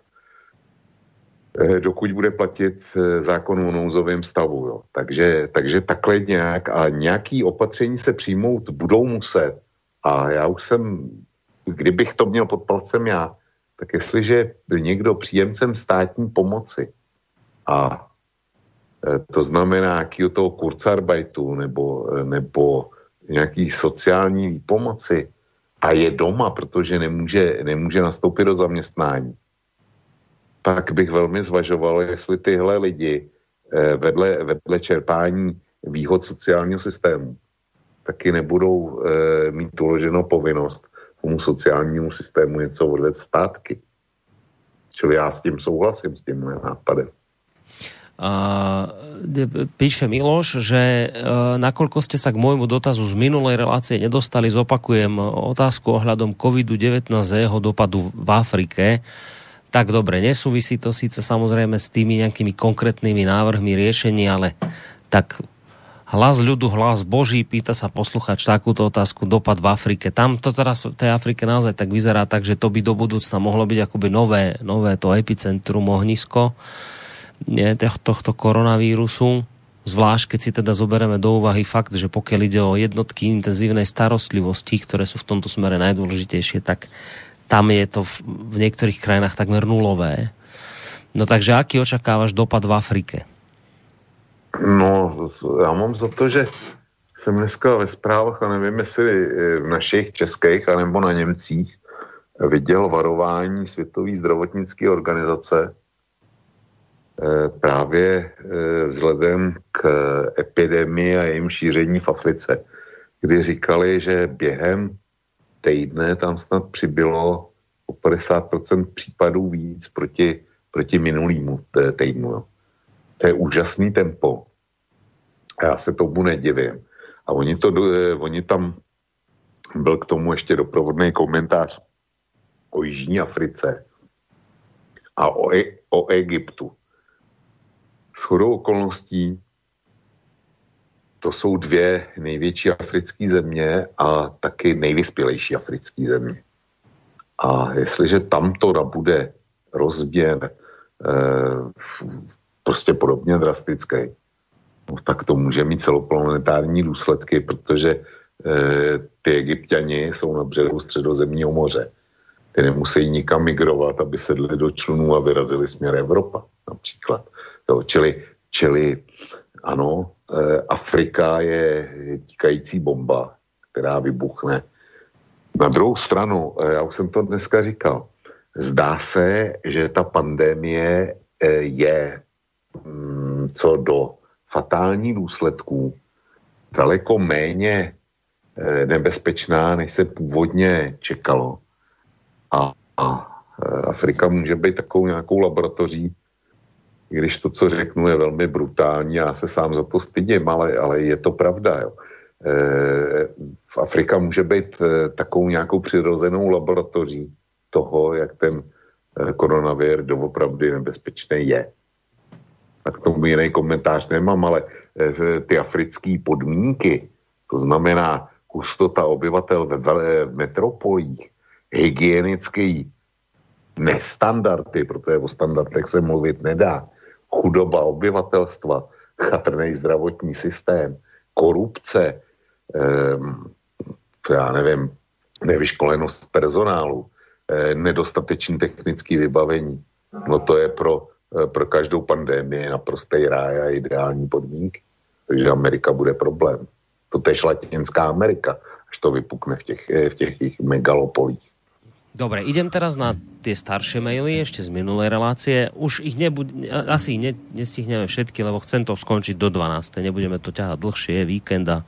eh, dokud bude platit eh, zákon o nouzovém stavu. Jo. Takže, takže takhle nějak a nějaký opatření se přijmout budou muset. A já už jsem, kdybych to měl pod palcem já, tak jestliže byl někdo příjemcem státní pomoci a to znamená nějakého toho kurzarbeitu nebo, nebo nějaký sociální pomoci, a je doma, protože nemůže, nemůže nastoupit do zaměstnání, tak bych velmi zvažoval, jestli tyhle lidi eh, vedle, vedle čerpání výhod sociálního systému taky nebudou eh, mít uloženou povinnost tomu sociálnímu systému něco odvést zpátky. Čili já s tím souhlasím, s tím nápadem. Píše Miloš, že uh, nakoľko ste sa k môjmu dotazu z minulej relácie nedostali, zopakujem otázku ohľadom COVID-19 a jeho dopadu v Afrike. Tak dobre, nesúvisí to síce samozrejme s tými nejakými konkrétnymi návrhmi riešení, ale tak hlas ľudu, hlas Boží, pýta sa posluchač takúto otázku, dopad v Afrike. Tam to teraz v tej Afrike naozaj tak vyzerá tak, že to by do budúcna mohlo byť akoby nové, nové to epicentrum, ohnisko tohto koronavírusu, zvlášť keď si teda zoberieme do úvahy fakt, že pokiaľ ide o jednotky intenzívnej starostlivosti, ktoré sú v tomto smere najdôležitejšie, tak tam je to v niektorých krajinách takmer nulové. No takže aký očakávaš dopad v Afrike? No, já mám za to, že jsem dneska ve zprávách, a nevím, jestli v našich českých, anebo na Němcích, viděl varování Světové zdravotnické organizace, právě vzhledem k epidemii a jejím šíření v Africe, kdy říkali, že během týdne tam snad přibylo o 50% případů víc proti, proti minulýmu týdnu. To je úžasný tempo. A já se tomu nedivím. A oni, to, oni tam byl k tomu ještě doprovodný komentář o Jižní Africe a o, e, o Egyptu. S chodou okolností to jsou dvě největší africké země a taky nejvyspělejší africké země. A jestliže tam to nabude rozběr e, prostě podobně drastický, no, tak to může mít celoplanetární důsledky, protože e, ty egyptiani jsou na břehu středozemního moře. Ty nemusí nikam migrovat, aby sedli do člunů a vyrazili směr Evropa například. Jo, čili, čili ano, e, Afrika je tíkající bomba, která vybuchne. Na druhou stranu, e, já už jsem to dneska říkal, zdá se, že ta pandemie e, je mm, co do fatálních důsledků daleko méně nebezpečná, než se původně čekalo. A, a Afrika může být takovou nějakou laboratoří, když to, co řeknu, je velmi brutální, já se sám za to stydím, ale, ale je to pravda. Jo. E, Afrika může být e, takovou nějakou přirozenou laboratoří toho, jak ten e, koronavir doopravdy nebezpečný je. A k tomu jiný komentář nemám, ale e, ty africké podmínky, to znamená hustota obyvatel ve, ve metropolích, hygienický nestandardy, protože o standardech se mluvit nedá, chudoba obyvatelstva, chatrný zdravotní systém, korupce, um, já nevím, nevyškolenost personálu, eh, nedostatečný technický vybavení. No to je pro, eh, pro každou pandémii naprostý ráj a ideální podmínky. Takže Amerika bude problém. To je Latinská Amerika, až to vypukne v těch, eh, v těch megalopolích. Dobre, idem teraz na tie staršie maily ešte z minulej relácie. Už ich nebud- asi ne, nestihneme všetky, lebo chcem to skončiť do 12. Nebudeme to ťahať dlhšie, je víkend a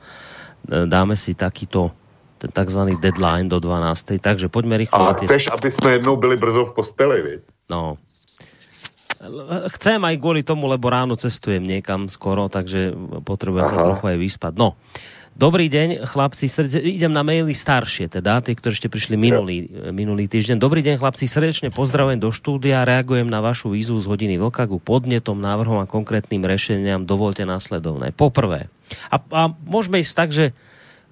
e, dáme si takýto ten tzv. deadline do 12. Takže poďme rýchlo Ale tie... chceš, aby sme jednou byli brzo v posteli, viď? No. Chcem aj kvôli tomu, lebo ráno cestujem niekam skoro, takže potrebujem Aha. sa trochu aj vyspať. No. Dobrý deň, chlapci, srdce, idem na maily staršie, teda, tie, ktoré ešte prišli minulý, minulý týždeň. Dobrý deň, chlapci, srdečne pozdravujem do štúdia, reagujem na vašu výzvu z hodiny Vlkagu podnetom, návrhom a konkrétnym rešeniam. Dovolte následovné. Poprvé, a, a môžeme ísť tak, že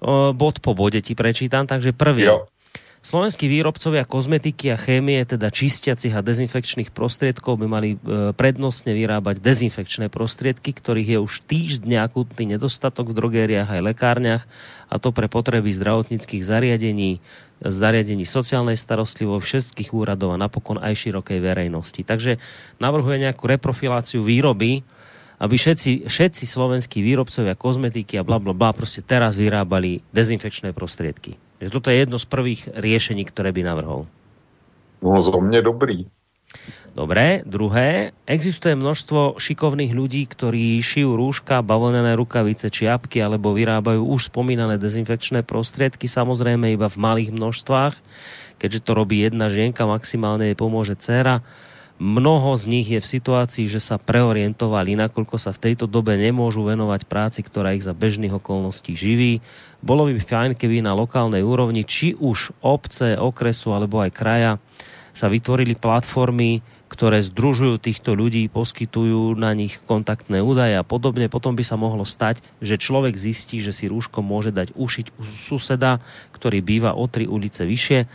o, bod po bode ti prečítam, takže prvý. Jo. Slovenskí výrobcovia kozmetiky a chémie, teda čistiacich a dezinfekčných prostriedkov by mali e, prednostne vyrábať dezinfekčné prostriedky, ktorých je už týždne akutný nedostatok v drogériách aj lekárniach a to pre potreby zdravotníckých zariadení, zariadení sociálnej starostlivosti všetkých úradov a napokon aj širokej verejnosti. Takže navrhuje nejakú reprofiláciu výroby, aby všetci, všetci slovenskí výrobcovia kozmetiky a bla bla bla proste teraz vyrábali dezinfekčné prostriedky. Že toto je jedno z prvých riešení, ktoré by navrhol. No, zo mne dobrý. Dobre, druhé. Existuje množstvo šikovných ľudí, ktorí šijú rúška, bavlnené rukavice, čiapky alebo vyrábajú už spomínané dezinfekčné prostriedky, samozrejme iba v malých množstvách. Keďže to robí jedna žienka, maximálne jej pomôže dcera Mnoho z nich je v situácii, že sa preorientovali, nakoľko sa v tejto dobe nemôžu venovať práci, ktorá ich za bežných okolností živí. Bolo by fajn, keby na lokálnej úrovni, či už obce, okresu alebo aj kraja, sa vytvorili platformy, ktoré združujú týchto ľudí, poskytujú na nich kontaktné údaje a podobne. Potom by sa mohlo stať, že človek zistí, že si rúško môže dať ušiť u suseda, ktorý býva o tri ulice vyššie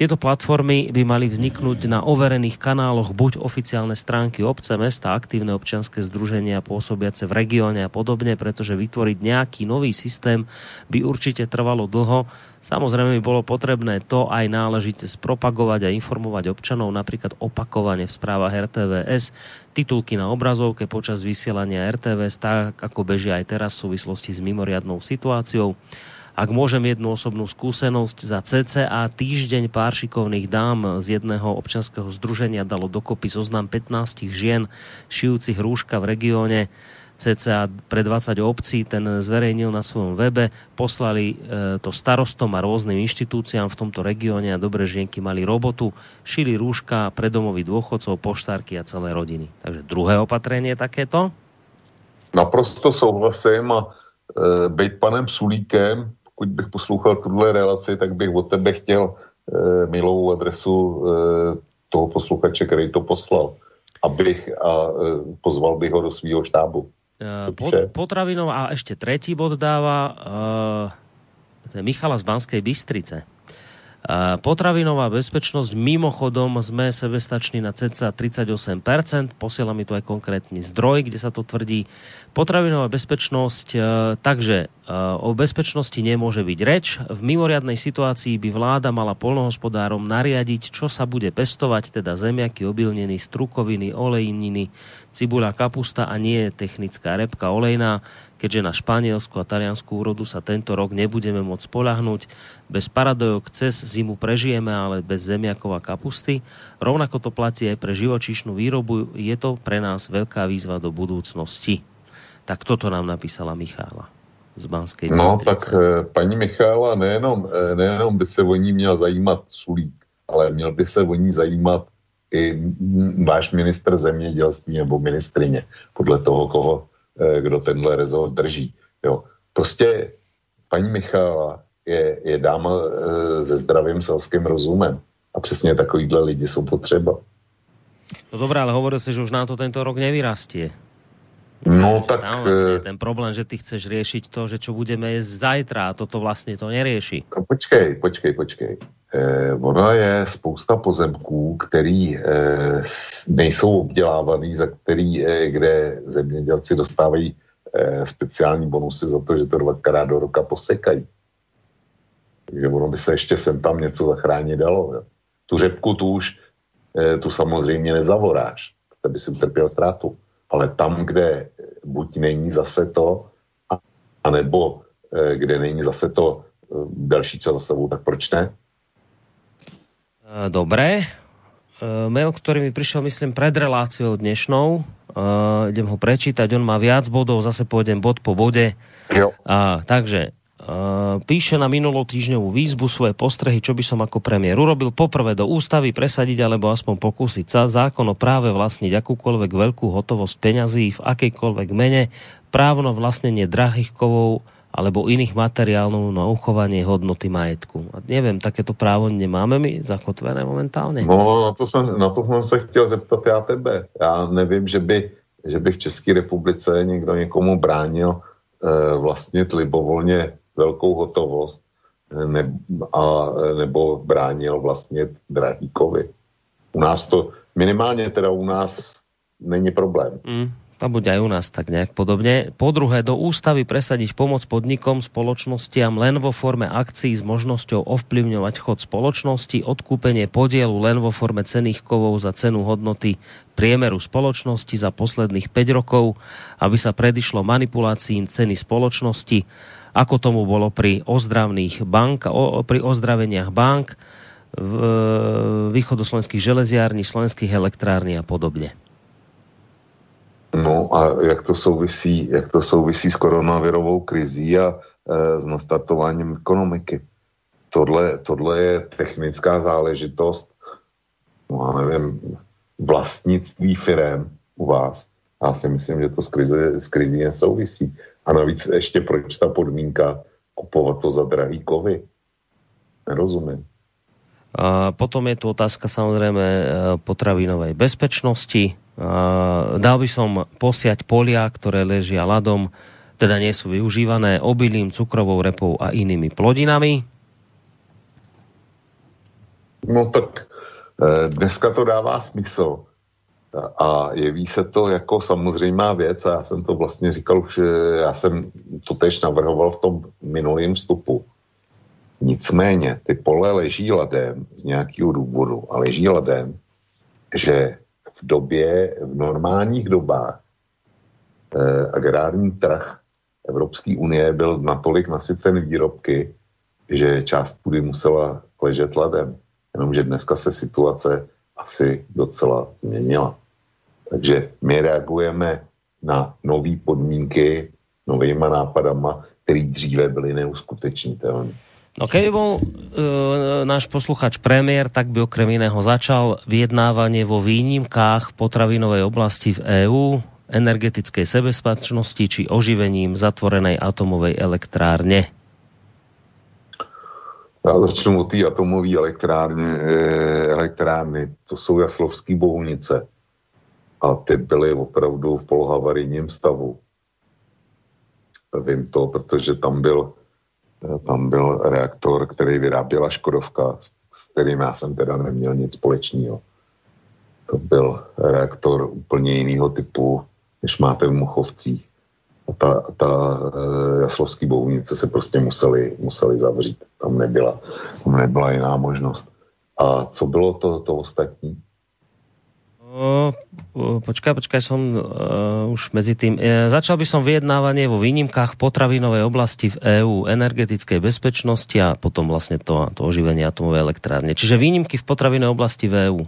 tieto platformy by mali vzniknúť na overených kanáloch buď oficiálne stránky obce, mesta, aktívne občianske združenia pôsobiace v regióne a podobne, pretože vytvoriť nejaký nový systém by určite trvalo dlho. Samozrejme by bolo potrebné to aj náležite spropagovať a informovať občanov, napríklad opakovane v správach RTVS, titulky na obrazovke počas vysielania RTVS, tak ako bežia aj teraz v súvislosti s mimoriadnou situáciou Ak môžem jednu osobnú skúsenosť, za cca týždeň pár šikovných dám z jedného občanského združenia dalo dokopy zoznam 15 žien šijúcich rúška v regióne cca pre 20 obcí, ten zverejnil na svojom webe, poslali e, to starostom a rôznym inštitúciám v tomto regióne a dobre žienky mali robotu, šili rúška pre domových dôchodcov, poštárky a celé rodiny. Takže druhé opatrenie takéto? Naprosto souhlasím a e, být panem Sulíkem, pokud bych poslouchal tuhle relaci, tak bych od tebe chtěl e, milou adresu e, toho posluchače, který to poslal abych a e, pozval bych ho do svého štábu. Eh, pod, potravinov a ešte tretí bod dáva uh, Michala z Banskej Bystrice. Potravinová bezpečnosť, mimochodom sme sebestační na cca 38%, posiela mi to aj konkrétny zdroj, kde sa to tvrdí. Potravinová bezpečnosť, e, takže e, o bezpečnosti nemôže byť reč. V mimoriadnej situácii by vláda mala polnohospodárom nariadiť, čo sa bude pestovať, teda zemiaky, obilniny, strukoviny, olejniny, cibuľa, kapusta a nie technická repka olejná keďže na španielsku a taliansku úrodu sa tento rok nebudeme môcť spolahnúť. Bez paradojok cez zimu prežijeme, ale bez zemiakov a kapusty. Rovnako to platí aj pre živočíšnu výrobu. Je to pre nás veľká výzva do budúcnosti. Tak toto nám napísala Michála z Banskej No tak e, paní Michála nejenom, e, nejenom by se o ní měl zajímat Sulík, ale měl by se o ní zajímat i váš ministr zemědělství nebo ministrině, podle toho, koho kdo tenhle rezort drží. Jo. Prostě paní Michála je, je dáma e, se zdravým selským rozumem. A přesně takovýhle lidi jsou potřeba. No dobré, ale hovoril si, že už nám to tento rok nevyrastie. No tak... Tam vlastne ten problém, že ty chceš riešiť to, že čo budeme jesť zajtra a toto vlastne to nerieši. No počkej, počkej, počkej. Eh, ono je spousta pozemků, který eh, nejsou obdělávaný, za který, eh, kde zemědělci dostávají speciální bonusy za to, že to dvakrát do roka posekají. Takže ono by se ještě sem tam něco zachránit dalo. Tu řepku tu už tu samozřejmě nezavoráš, to by si utrpěl ztrátu. Ale tam, kde buď není zase to, anebo kde není zase to další čas za sebou, tak proč ne? E, dobre. E, mail, ktorý mi prišiel, myslím, pred reláciou dnešnou. Uh, idem ho prečítať, on má viac bodov, zase pôjdem bod po bode. Jo. Uh, takže uh, píše na minulotýždňovú výzbu svoje postrehy, čo by som ako premiér urobil. Poprvé do ústavy presadiť, alebo aspoň pokúsiť sa zákon o práve vlastniť akúkoľvek veľkú hotovosť peňazí v akejkoľvek mene, právno vlastnenie drahých kovov, alebo iných materiálov na uchovanie hodnoty majetku. A neviem, takéto právo nemáme my zakotvené momentálně? No, na to, jsem, na to jsem se chtěl zeptat já tebe. Já nevím, že by, že by v České republice někdo někomu bránil e, vlastně libovolně velkou hotovost eh, ne, a, nebo bránil vlastně drahý kovy. U nás to, minimálně teda u nás není problém. Mm a bude aj u nás tak nejak podobne. Po druhé, do ústavy presadiť pomoc podnikom, spoločnostiam len vo forme akcií s možnosťou ovplyvňovať chod spoločnosti, odkúpenie podielu len vo forme cených kovov za cenu hodnoty priemeru spoločnosti za posledných 5 rokov, aby sa predišlo manipulácií ceny spoločnosti, ako tomu bolo pri ozdravných bank, pri ozdraveniach bank, v, východoslovenských železiární, slovenských elektrární a podobne. No a jak to souvisí, jak to souvisí s koronavirovou krizí a e, s nastartováním ekonomiky. Tohle, tohle je technická záležitost, no a nevím, vlastnictví firem u vás. Já si myslím, že to s krizí, s krizí nesouvisí. A navíc ještě proč ta podmínka kupovat to za drahý kovy? Nerozumím. A potom je tu otázka samozrejme potravinovej bezpečnosti dal by som posiať polia, ktoré ležia ľadom, teda nie sú využívané obilím, cukrovou repou a inými plodinami? No tak e, dneska to dává smysl. A jeví se to jako samozřejmá věc a já jsem to vlastně říkal už, e, já jsem to tež navrhoval v tom minulém vstupu. Nicméně ty pole leží ladem z nějakého důvodu a leží ladem, že v době, v normálních dobách eh, agrární trh Evropské unie byl natolik nasycen výrobky, že část půdy musela ležet ladem. Jenomže dneska se situace asi docela změnila. Takže my reagujeme na nové podmínky, novýma nápadama, které dříve byly neuskutečnitelné. No keby bol e, náš posluchač premiér, tak by okrem iného začal vyjednávanie vo výnimkách potravinovej oblasti v EÚ, energetickej sebezpačnosti či oživením zatvorenej atomovej elektrárne. Já začnu od té atomové elektrárny, e, elektrárny. To jsou jaslovské bohunice. A ty byly opravdu v polohavarijním stavu. Vím to, protože tam byl tam byl reaktor, který vyráběla Škodovka, s kterým já jsem teda neměl nic společného. To byl reaktor úplně jiného typu, než máte v Muchovcích. A ta, ta e, jaslovský bouvnice se prostě museli, museli zavřít. Tam nebyla, tam nebyla jiná možnost. A co bylo to, to ostatní? Počkaj, počkaj, som uh, už medzi tým. Uh, začal by som vyjednávanie vo výnimkách potravinovej oblasti v EÚ, energetickej bezpečnosti a potom vlastne to, to oživenie atomovej elektrárne. Čiže výnimky v potravinovej oblasti v EÚ.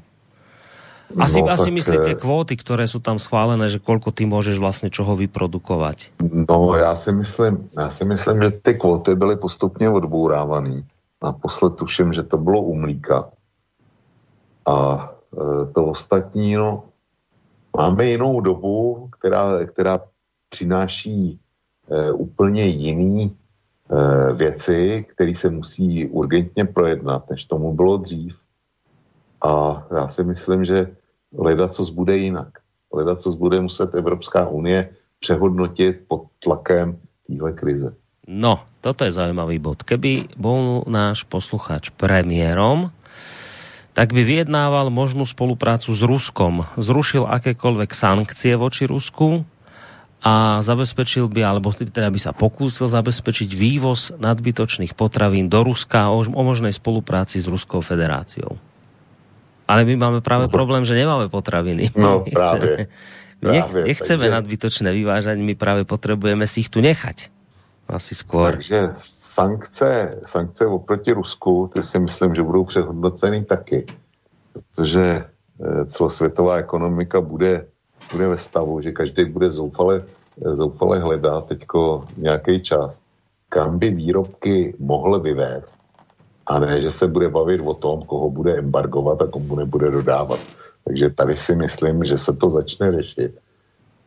Asi, no, asi tak, myslíte kvóty, ktoré sú tam schválené, že koľko ty môžeš vlastne čoho vyprodukovať? No, já si myslím, já si myslím, že ty kvóty byly postupně odbourávaný. Naposled tuším, že to bylo u mlíka. A to ostatní, no, máme jinou dobu, která, která přináší e, úplně jiný e, věci, které se musí urgentně projednat, než tomu bylo dřív. A já si myslím, že hledat, co bude jinak. Hledat, co bude muset Evropská unie přehodnotit pod tlakem téhle krize. No, toto je zaujímavý bod. Keby bol náš poslucháč premiérom, tak by vyjednával možnú spoluprácu s Ruskom. Zrušil akékoľvek sankcie voči Rusku a zabezpečil by, alebo teda by sa pokúsil zabezpečiť vývoz nadbytočných potravín do Ruska o, o možnej spolupráci s Ruskou federáciou. Ale my máme práve no. problém, že nemáme potraviny. No práve. Nech, nechceme takže... nadbytočné vyvážať, my práve potrebujeme si ich tu nechať. Asi skôr. Takže sankce, sankce oproti Rusku, ty si myslím, že budou přehodnoceny taky, protože eh, celosvětová ekonomika bude, bude ve stavu, že každý bude zoufale, eh, zoufale hledat teďko nějaký čas, kam by výrobky mohl vyvést a ne, že se bude bavit o tom, koho bude embargovat a komu nebude dodávat. Takže tady si myslím, že se to začne řešit.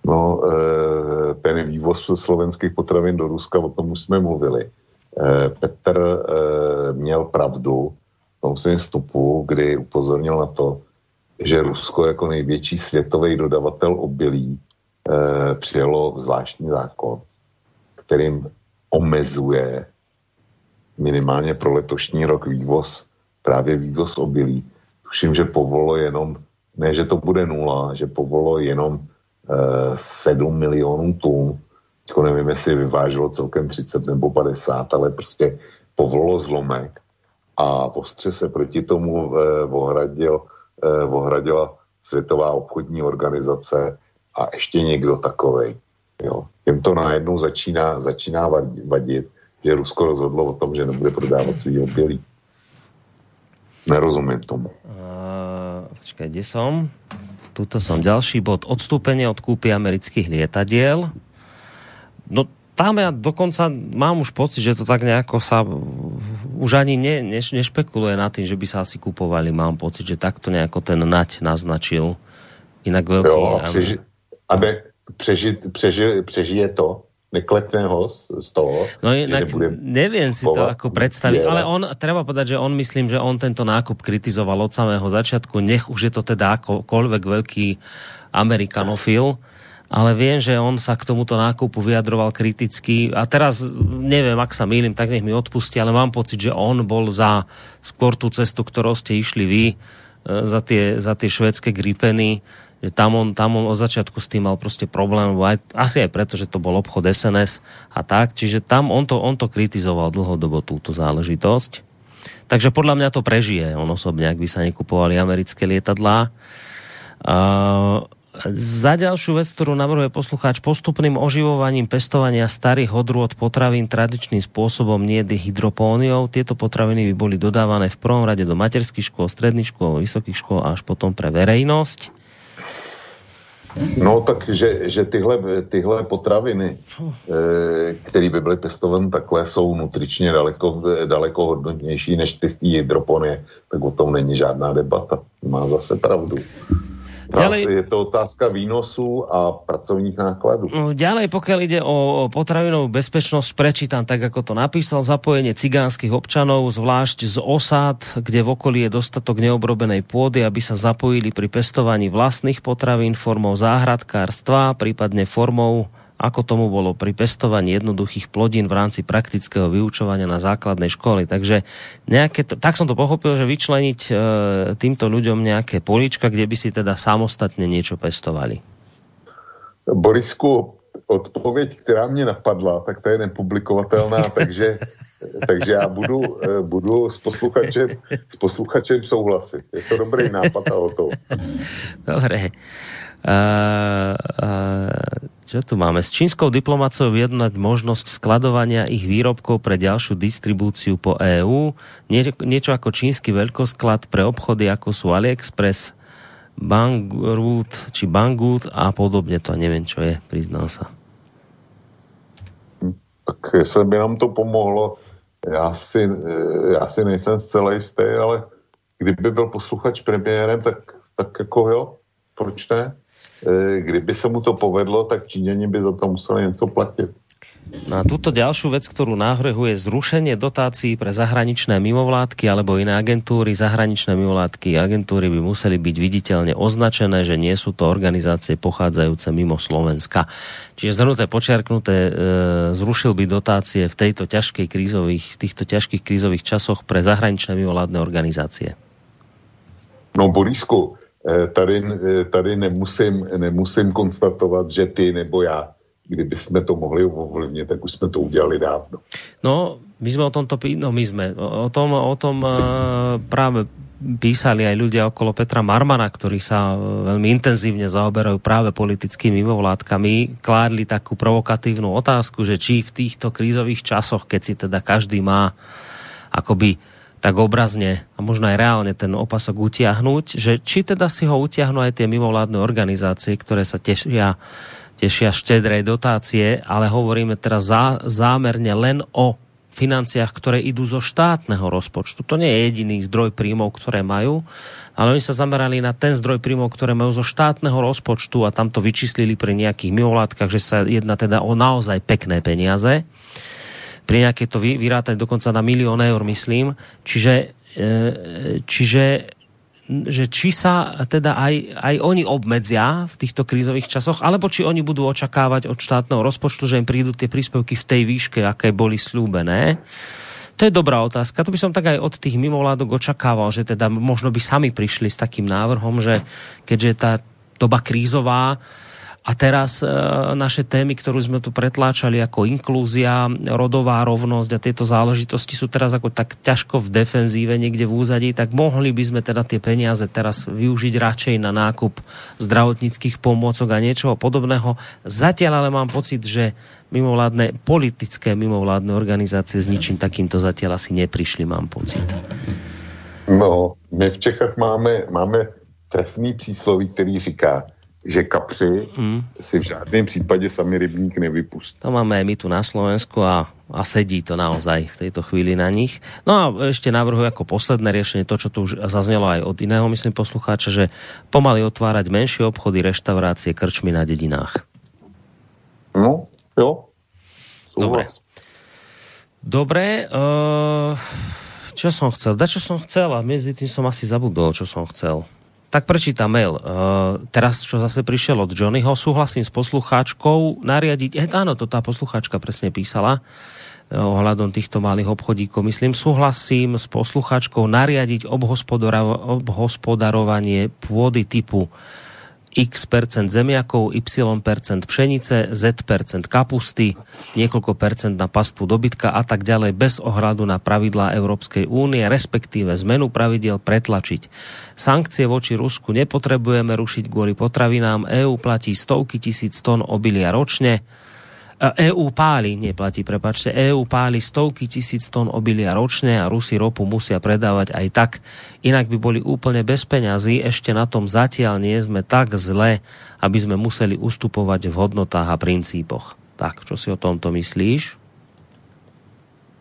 No, eh, ten vývoz slovenských potravin do Ruska, o tom už jsme mluvili Petr eh, měl pravdu v tom svém vstupu, kdy upozornil na to, že Rusko jako největší světový dodavatel obilí eh, přijelo zvláštní zákon, kterým omezuje minimálně pro letošní rok vývoz, právě vývoz obilí. Tuším, že povolo jenom, ne, že to bude nula, že povolo jenom e, 7 milionů tun jako nevím, jestli vyváželo celkem 30 nebo 50, ale prostě povolilo zlomek a postře se proti tomu eh, ohradil, eh, ohradila Světová obchodní organizace a ještě někdo takovej. Jo. Těm to najednou začíná, začíná vadit, že Rusko rozhodlo o tom, že nebude prodávat svý obilí. Nerozumím tomu. Uh, počkaj, kde som? Tuto som. Ďalší bod. Odstúpenie od kúpy amerických lietadiel. No tam ja dokonca mám už pocit, že to tak nejako sa už ani ne, ne, nešpekuluje na tým, že by sa asi kupovali. Mám pocit, že takto nejako ten nať naznačil. Inak veľký... Jo, přeži, aby přeži, přeži, přežije to, neklepne ho z toho. No inak neviem si to ako predstaviť, ale on, treba povedať, že on myslím, že on tento nákup kritizoval od samého začiatku, nech už je to teda akokoľvek veľký amerikanofil, ale viem, že on sa k tomuto nákupu vyjadroval kriticky a teraz neviem, ak sa mýlim, tak nech mi odpustí, ale mám pocit, že on bol za skôr tú cestu, ktorou ste išli vy, e, za tie, za tie švedské gripeny, že tam on, tam on od začiatku s tým mal proste problém, aj, asi aj preto, že to bol obchod SNS a tak, čiže tam on to, on to kritizoval dlhodobo túto záležitosť. Takže podľa mňa to prežije on osobne, ak by sa nekupovali americké lietadlá. Uh, za ďalšiu vec, ktorú navrhuje poslucháč, postupným oživovaním pestovania starých odrôd potravín tradičným spôsobom, nie hydropóniou. Tieto potraviny by boli dodávané v prvom rade do materských škôl, stredných škôl, vysokých škôl a až potom pre verejnosť. No tak, že, že tyhle, tyhle potraviny, e, které by byly pestovány takhle, jsou nutričně daleko, daleko hodnotnější než ty hydroponie, tak o tom není žádná debata. Má zase pravdu. Ďalej, je to otázka výnosu a pracovných nákladov. No, ďalej, pokiaľ ide o potravinovú bezpečnosť, prečítam tak, ako to napísal, zapojenie cigánskych občanov, zvlášť z osád, kde v okolí je dostatok neobrobenej pôdy, aby sa zapojili pri pestovaní vlastných potravín formou záhradkárstva, prípadne formou ako tomu bolo pri pestovaní jednoduchých plodín v rámci praktického vyučovania na základnej školy. Takže nejaké, tak som to pochopil, že vyčleniť e, týmto ľuďom nejaké polička, kde by si teda samostatne niečo pestovali. Borisku, odpověď, která mě napadla, tak to je nepublikovatelná, takže, takže já budu, e, budu s, posluchačem, s posluchačem souhlasit. Je to dobrý nápad a o to. Dobre. Uh, uh, čo tu máme? S čínskou diplomáciou vyjednať možnosť skladovania ich výrobkov pre ďalšiu distribúciu po EÚ. Nie, niečo ako čínsky veľkosklad pre obchody, ako sú AliExpress, Banggood či Banggood a podobne. To neviem, čo je, priznal sa. Tak jestli by nám to pomohlo, já si, já si nejsem zcela jistý, ale kdyby byl posluchač premiérem, tak, tak jako jo, proč ne? E, kdyby se mu to povedlo, tak Číňani by za to museli něco platit. Na túto ďalšiu vec, ktorú navrhuje zrušenie dotácií pre zahraničné mimovládky alebo iné agentúry, zahraničné mimovládky agentúry by museli byť viditeľne označené, že nie sú to organizácie pochádzajúce mimo Slovenska. Čiže zhrnuté, počiarknuté, e, zrušil by dotácie v tejto ťažkej krízových, týchto ťažkých krízových časoch pre zahraničné mimovládne organizácie. No Borisku, tady, eh, tady nemusím, nemusím konstatovat, že ty nebo já, kdyby jsme to mohli ovlivnit, tak už jsme to udělali dávno. No, my sme o tomto, no my sme, o tom, o tom uh, práve písali aj ľudia okolo Petra Marmana, ktorí sa veľmi intenzívne zaoberajú práve politickými mimovládkami, kládli takú provokatívnu otázku, že či v týchto krízových časoch, keď si teda každý má akoby tak obrazne a možno aj reálne ten opasok utiahnuť, že či teda si ho utiahnu aj tie mimovládne organizácie, ktoré sa tešia, tešia štedrej dotácie, ale hovoríme teraz zá, zámerne len o financiách, ktoré idú zo štátneho rozpočtu. To nie je jediný zdroj príjmov, ktoré majú, ale oni sa zamerali na ten zdroj príjmov, ktoré majú zo štátneho rozpočtu a tam to vyčíslili pri nejakých mimovládkach, že sa jedná teda o naozaj pekné peniaze pri nejakej to vyrátať dokonca na milión eur, myslím. Čiže, e, čiže že či sa teda aj, aj oni obmedzia v týchto krízových časoch, alebo či oni budú očakávať od štátneho rozpočtu, že im prídu tie príspevky v tej výške, aké boli slúbené. To je dobrá otázka. To by som tak aj od tých mimovládok očakával, že teda možno by sami prišli s takým návrhom, že keďže tá doba krízová, a teraz e, naše témy, ktorú sme tu pretláčali ako inklúzia, rodová rovnosť a tieto záležitosti sú teraz ako tak ťažko v defenzíve niekde v úzadí, tak mohli by sme teda tie peniaze teraz využiť radšej na nákup zdravotníckých pomôcok a niečoho podobného. Zatiaľ ale mám pocit, že mimovládne, politické mimovládne organizácie s ničím takýmto zatiaľ asi neprišli, mám pocit. No, my v Čechách máme, máme trefný přísloví, který říká, že kapři mm. si v žádném případě sami rybník nevypustí. To máme aj my tu na Slovensku a, a sedí to naozaj v tejto chvíli na nich. No a ešte navrhujú ako posledné riešenie to, čo tu už zaznelo aj od iného, myslím, poslucháča, že pomaly otvárať menšie obchody, reštaurácie, krčmy na dedinách. No, jo. Dobre. Dobre, uh, čo som chcel? Da čo som chcel a medzi tým som asi zabudol, čo som chcel tak prečítam mail. Uh, teraz, čo zase prišiel od Johnnyho, súhlasím s poslucháčkou nariadiť, eh, áno, to tá poslucháčka presne písala, uh, ohľadom týchto malých obchodíkov. Myslím, súhlasím s poslucháčkou nariadiť obhospodarovanie pôdy typu X percent zemiakov, Y percent pšenice, Z percent kapusty, niekoľko percent na pastvu dobytka a tak ďalej bez ohľadu na pravidlá Európskej únie, respektíve zmenu pravidiel pretlačiť. Sankcie voči Rusku nepotrebujeme rušiť kvôli potravinám. EÚ platí stovky tisíc tón obilia ročne EU páli, neplatí, prepačte, EU páli stovky tisíc tón obilia ročne a Rusi ropu musia predávať aj tak. Inak by boli úplne bez peňazí, ešte na tom zatiaľ nie sme tak zle, aby sme museli ustupovať v hodnotách a princípoch. Tak, čo si o tomto myslíš?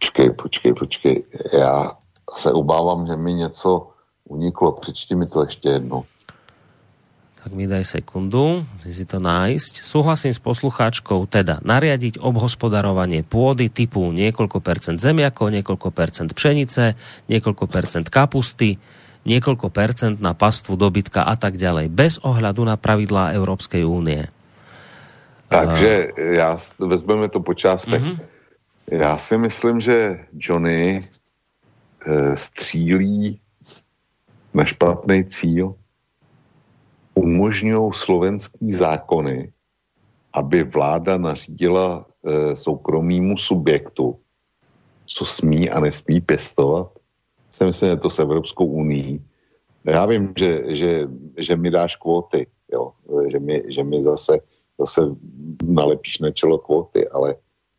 Počkej, počkej, počkej. Já se obávám, že mi něco uniklo. Přečti mi to ještě jedno tak mi daj sekundu, si to nájsť. Súhlasím s poslucháčkou, teda nariadiť obhospodarovanie pôdy typu niekoľko percent zemiakov, niekoľko percent pšenice, niekoľko percent kapusty, niekoľko percent na pastvu dobytka a tak ďalej, bez ohľadu na pravidlá Európskej únie. Takže já, vezmeme to po částech. Mm-hmm. Já si myslím, že Johnny e, střílí na špatný cíl umožňují slovenský zákony, aby vláda nařídila e, soukromýmu subjektu, co smí a nesmí pěstovat. Si myslím, že to s Evropskou unii. Já vím, že, že, že mi dáš kvóty, jo? Že, mi, že mi zase, zase nalepíš na čelo kvóty, ale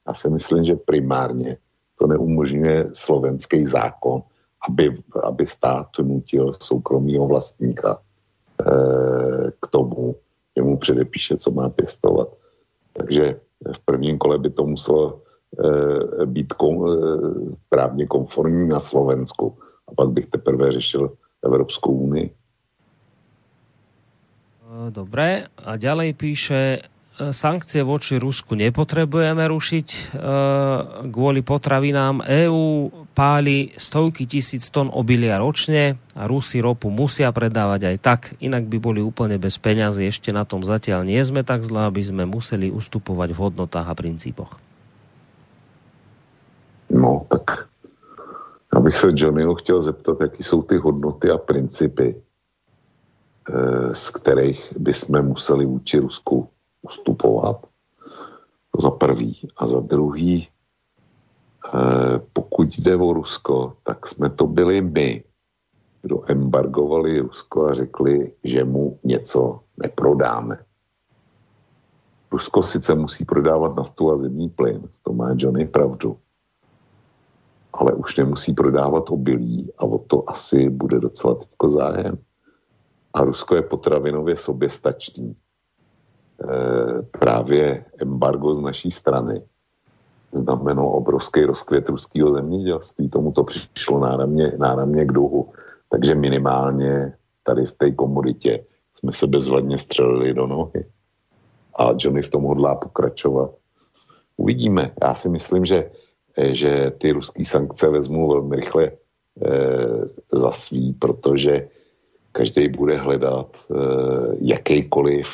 já si myslím, že primárně to neumožňuje slovenský zákon, aby, aby stát nutil soukromého vlastníka k tomu, že mu předepíše, co má pěstovat. Takže v prvním kole by to muselo eh, být kom, eh, právně konformní na Slovensku. A pak bych teprve řešil Evropskou unii. Dobre, a ďalej píše, sankcie voči Rusku nepotrebujeme rušiť e, kvôli potravinám. EÚ páli stovky tisíc tón obilia ročne a Rusi ropu musia predávať aj tak, inak by boli úplne bez peňazí. Ešte na tom zatiaľ nie sme tak zlá, aby sme museli ustupovať v hodnotách a princípoch. No, tak já bych se Johnnyho chtěl zeptat, jaký jsou ty hodnoty a principy, z kterých bychom museli vůči Rusku ustupovat. Za prvý. A za druhý, eh, pokud jde o Rusko, tak jsme to byli my, kdo embargovali Rusko a řekli, že mu něco neprodáme. Rusko sice musí prodávat naftu a zemní plyn, to má Johnny pravdu, ale už nemusí prodávat obilí a o to asi bude docela teďko zájem. A Rusko je potravinově soběstačný. Eh, právě embargo z naší strany znamenalo obrovský rozkvět ruského zemědělství. Tomu to přišlo náramně, náramně k duhu. Takže minimálně tady v té komoditě jsme se bezvadně střelili do nohy. A Johnny v tom hodlá pokračovat. Uvidíme. Já si myslím, že, eh, že ty ruské sankce vezmu velmi rychle e, za svý, protože každý bude hledat e, jakýkoliv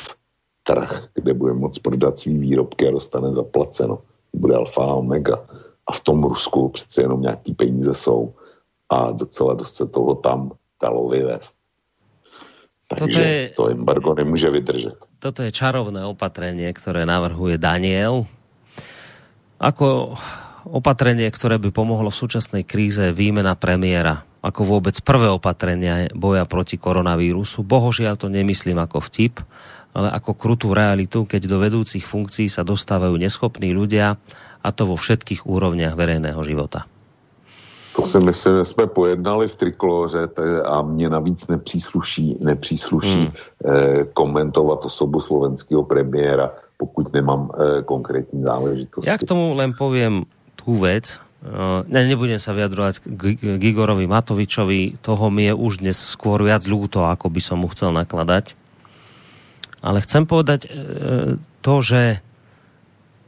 trh, kde bude moct prodat svý výrobky a dostane zaplaceno. Bude alfa a omega. A v tom Rusku přece jenom nějaký peníze jsou a docela dost se toho tam dalo vyvést. Takže toto je, to embargo nemůže vydržet. Toto je čarovné opatrenie, ktoré navrhuje Daniel. Ako opatrenie, ktoré by pomohlo v súčasnej kríze výmena premiéra. Ako vôbec prvé opatrenia boja proti koronavírusu. Bohožiaľ to nemyslím ako vtip, ale ako krutú realitu, keď do vedúcich funkcií sa dostávajú neschopní ľudia, a to vo všetkých úrovniach verejného života. To si myslím, že jsme pojednali v Trikoloře a mě navíc nepřísluší, nepřísluší hmm. eh, komentovat osobu slovenského premiéra, pokud nemám eh, konkrétní záležitosti. Ja k tomu len poviem tú vec, Uh, ne, nebudem sa vyjadrovať k Gigorovi Matovičovi, toho mi je už dnes skôr viac ľúto, ako by som mu chcel nakladať. Ale chcem povedať e, to, že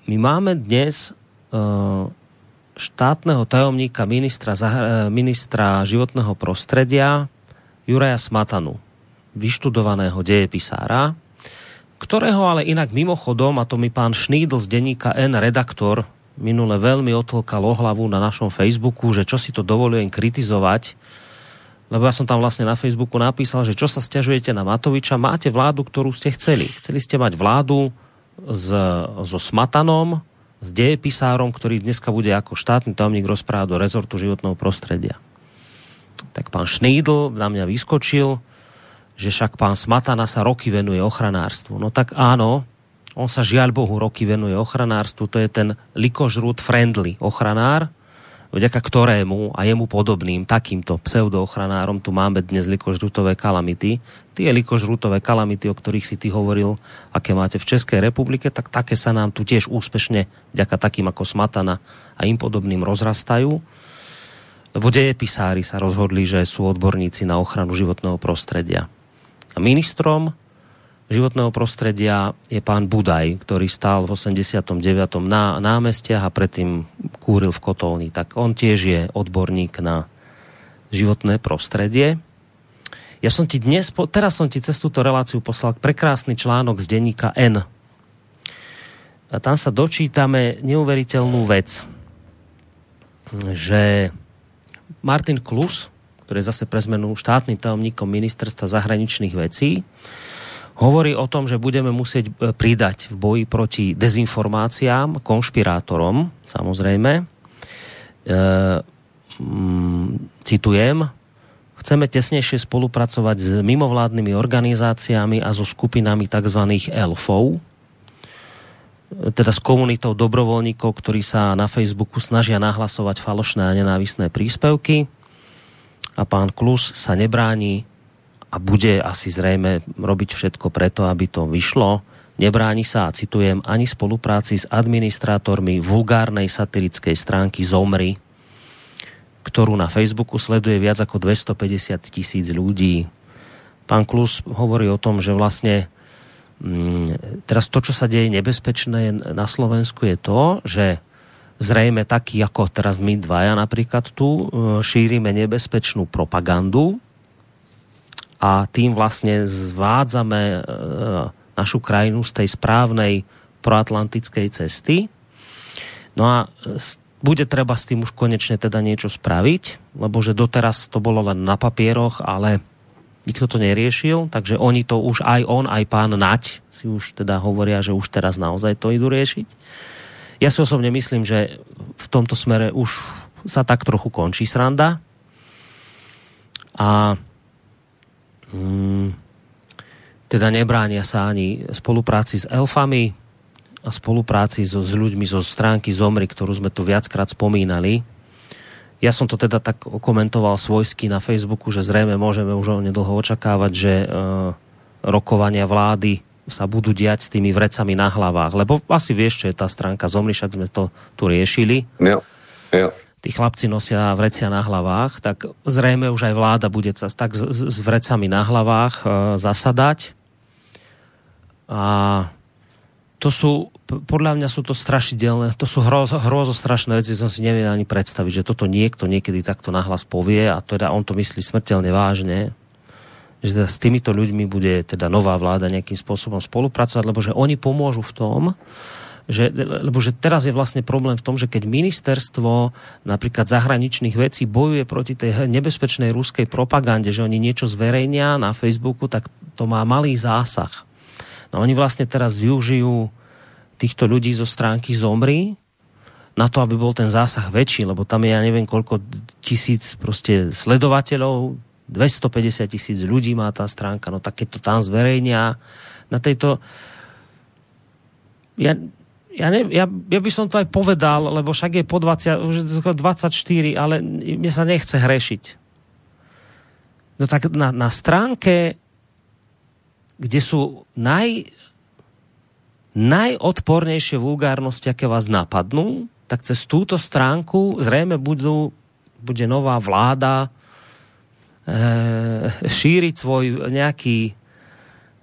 my máme dnes e, štátneho tajomníka ministra, e, ministra životného prostredia Juraja Smatanu, vyštudovaného dejepisára, ktorého ale inak mimochodom, a to mi pán Šnídl z denníka N, redaktor, minule veľmi otlkal hlavu na našom Facebooku, že čo si to dovolujem kritizovať, lebo ja som tam vlastne na Facebooku napísal, že čo sa stiažujete na Matoviča, máte vládu, ktorú ste chceli. Chceli ste mať vládu s, so Smatanom, s dejepisárom, ktorý dneska bude ako štátny tajomník rozprávať do rezortu životného prostredia. Tak pán Šneidl na mňa vyskočil, že však pán Smatana sa roky venuje ochranárstvu. No tak áno, on sa žiaľ Bohu roky venuje ochranárstvu, to je ten likožrút friendly ochranár, vďaka ktorému a jemu podobným takýmto pseudoochranárom tu máme dnes likožrutové kalamity. Tie likožrutové kalamity, o ktorých si ty hovoril, aké máte v Českej republike, tak také sa nám tu tiež úspešne vďaka takým ako Smatana a im podobným rozrastajú. Lebo dejepisári sa rozhodli, že sú odborníci na ochranu životného prostredia. A ministrom životného prostredia je pán Budaj, ktorý stál v 89. na námestiach a predtým kúril v kotolni. Tak on tiež je odborník na životné prostredie. Ja som ti dnes, teraz som ti cez túto reláciu poslal prekrásny článok z denníka N. A tam sa dočítame neuveriteľnú vec, že Martin Klus, ktorý je zase pre zmenu štátnym tajomníkom ministerstva zahraničných vecí, hovorí o tom, že budeme musieť e, pridať v boji proti dezinformáciám, konšpirátorom, samozrejme. E, mm, citujem, chceme tesnejšie spolupracovať s mimovládnymi organizáciami a so skupinami tzv. elfov, teda s komunitou dobrovoľníkov, ktorí sa na Facebooku snažia nahlasovať falošné a nenávisné príspevky a pán Klus sa nebráni a bude asi zrejme robiť všetko preto, aby to vyšlo. Nebráni sa, a citujem, ani spolupráci s administrátormi vulgárnej satirickej stránky Zomri, ktorú na Facebooku sleduje viac ako 250 tisíc ľudí. Pán Klus hovorí o tom, že vlastne mm, teraz to, čo sa deje nebezpečné na Slovensku je to, že zrejme taký ako teraz my dvaja napríklad tu e, šírime nebezpečnú propagandu a tým vlastne zvádzame e, našu krajinu z tej správnej proatlantickej cesty. No a bude treba s tým už konečne teda niečo spraviť, lebo že doteraz to bolo len na papieroch, ale nikto to neriešil, takže oni to už aj on, aj pán Nať si už teda hovoria, že už teraz naozaj to idú riešiť. Ja si osobne myslím, že v tomto smere už sa tak trochu končí sranda. A mm, teda nebránia sa ani spolupráci s elfami a spolupráci so, s ľuďmi zo stránky Zomry, ktorú sme tu viackrát spomínali. Ja som to teda tak komentoval svojsky na Facebooku, že zrejme môžeme už nedlho očakávať, že e, rokovania vlády sa budú diať s tými vrecami na hlavách. Lebo asi vieš, čo je tá stránka Zomri, však sme to tu riešili. Jo, jo. Tí chlapci nosia vrecia na hlavách, tak zrejme už aj vláda bude tak s, s vrecami na hlavách e, zasadať. A to sú, podľa mňa sú to strašidelné, to sú hroz, hrozostrašné veci, som si neviem ani predstaviť, že toto niekto niekedy takto nahlas povie a teda on to myslí smrteľne vážne že teda s týmito ľuďmi bude teda nová vláda nejakým spôsobom spolupracovať, lebo že oni pomôžu v tom, že, lebo že teraz je vlastne problém v tom, že keď ministerstvo napríklad zahraničných vecí bojuje proti tej nebezpečnej ruskej propagande, že oni niečo zverejnia na Facebooku, tak to má malý zásah. No oni vlastne teraz využijú týchto ľudí zo stránky Zomri na to, aby bol ten zásah väčší, lebo tam je ja neviem koľko tisíc proste sledovateľov, 250 tisíc ľudí má tá stránka, no tak keď to tam zverejnia na tejto... Ja, ja, ne, ja, ja by som to aj povedal, lebo však je po 20, už 24, ale mne sa nechce hrešiť. No tak na, na stránke, kde sú naj, najodpornejšie vulgárnosti, aké vás napadnú, tak cez túto stránku zrejme budú, bude nová vláda, Eh, šíriť svoj nejaký,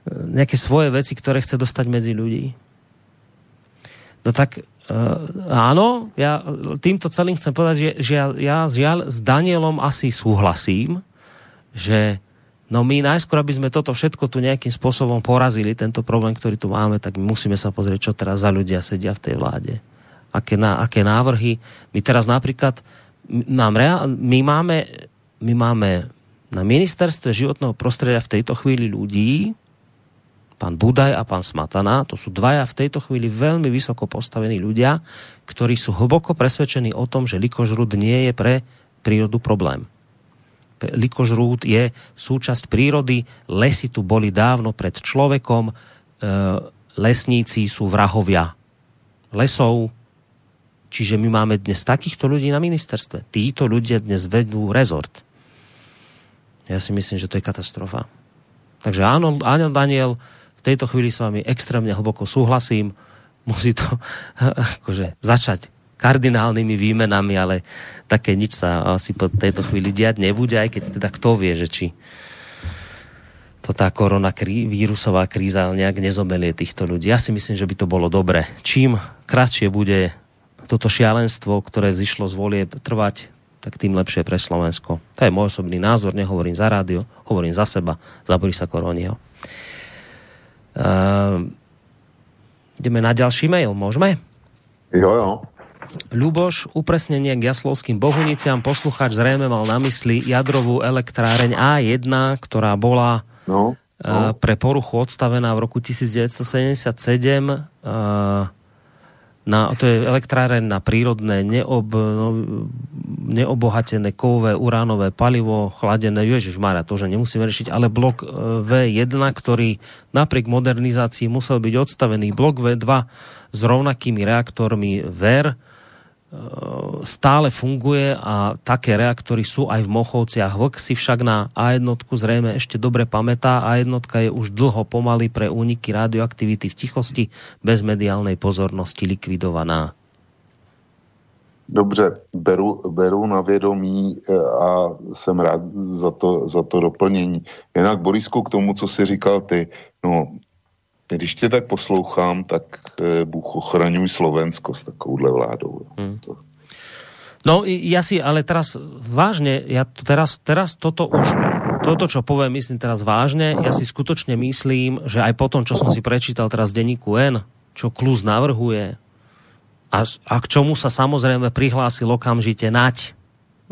nejaké svoje veci, ktoré chce dostať medzi ľudí. No tak uh, áno, ja týmto celým chcem povedať, že, že ja, ja žiaľ s Danielom asi súhlasím, že no my najskôr, aby sme toto všetko tu nejakým spôsobom porazili, tento problém, ktorý tu máme, tak my musíme sa pozrieť, čo teraz za ľudia sedia v tej vláde. Aké, na, aké návrhy. My teraz napríklad, mám, my máme, my máme na ministerstve životného prostredia v tejto chvíli ľudí, pán Budaj a pán Smatana, to sú dvaja v tejto chvíli veľmi vysoko postavení ľudia, ktorí sú hlboko presvedčení o tom, že likožrúd nie je pre prírodu problém. Likožrúd je súčasť prírody, lesy tu boli dávno pred človekom, e, lesníci sú vrahovia lesov, čiže my máme dnes takýchto ľudí na ministerstve. Títo ľudia dnes vedú rezort. Ja si myslím, že to je katastrofa. Takže áno, áno Daniel, v tejto chvíli s vami extrémne hlboko súhlasím. Musí to akože, začať kardinálnymi výmenami, ale také nič sa asi po tejto chvíli diať nebude, aj keď teda kto vie, že či to tá korona vírusová kríza nejak nezomelie týchto ľudí. Ja si myslím, že by to bolo dobre. Čím kratšie bude toto šialenstvo, ktoré vzýšlo z volie trvať, tak tým lepšie pre Slovensko. To je môj osobný názor, nehovorím za rádio, hovorím za seba, za Borisa Koroniho. Uh, ideme na ďalší mail, môžeme? Jo, jo. Ľuboš, upresnenie k Jaslovským Bohuniciam. Posluchač zrejme mal na mysli jadrovú elektráreň A1, ktorá bola no, no. pre poruchu odstavená v roku 1977. Uh, na, to je elektráreň na prírodné neob, no, neobohatené kovové uránové palivo, chladené, ježiš Mara, to, že nemusíme riešiť, ale blok e, V1, ktorý napriek modernizácii musel byť odstavený, blok V2 s rovnakými reaktormi VER, stále funguje a také reaktory sú aj v Mochovciach. Vlk si však na A1 zrejme ešte dobre pamätá. A1 je už dlho pomaly pre úniky radioaktivity v tichosti bez mediálnej pozornosti likvidovaná. Dobře, beru, beru na vědomí e, a jsem rád za to, za to doplnění. Jinak, Borisku, k tomu, co jsi říkal ty, no, když tě tak poslouchám, tak e, Bůh ochraňuj Slovensko s takovouhle vládou. Hmm. To... No ja si, ale teraz vážne, ja to teraz, teraz toto už, toto, čo poviem, myslím teraz vážne, ja si skutočne myslím, že aj po tom, čo som si prečítal teraz denníku N, čo Klus navrhuje, a, a k čomu sa samozrejme prihlásil okamžite Nať,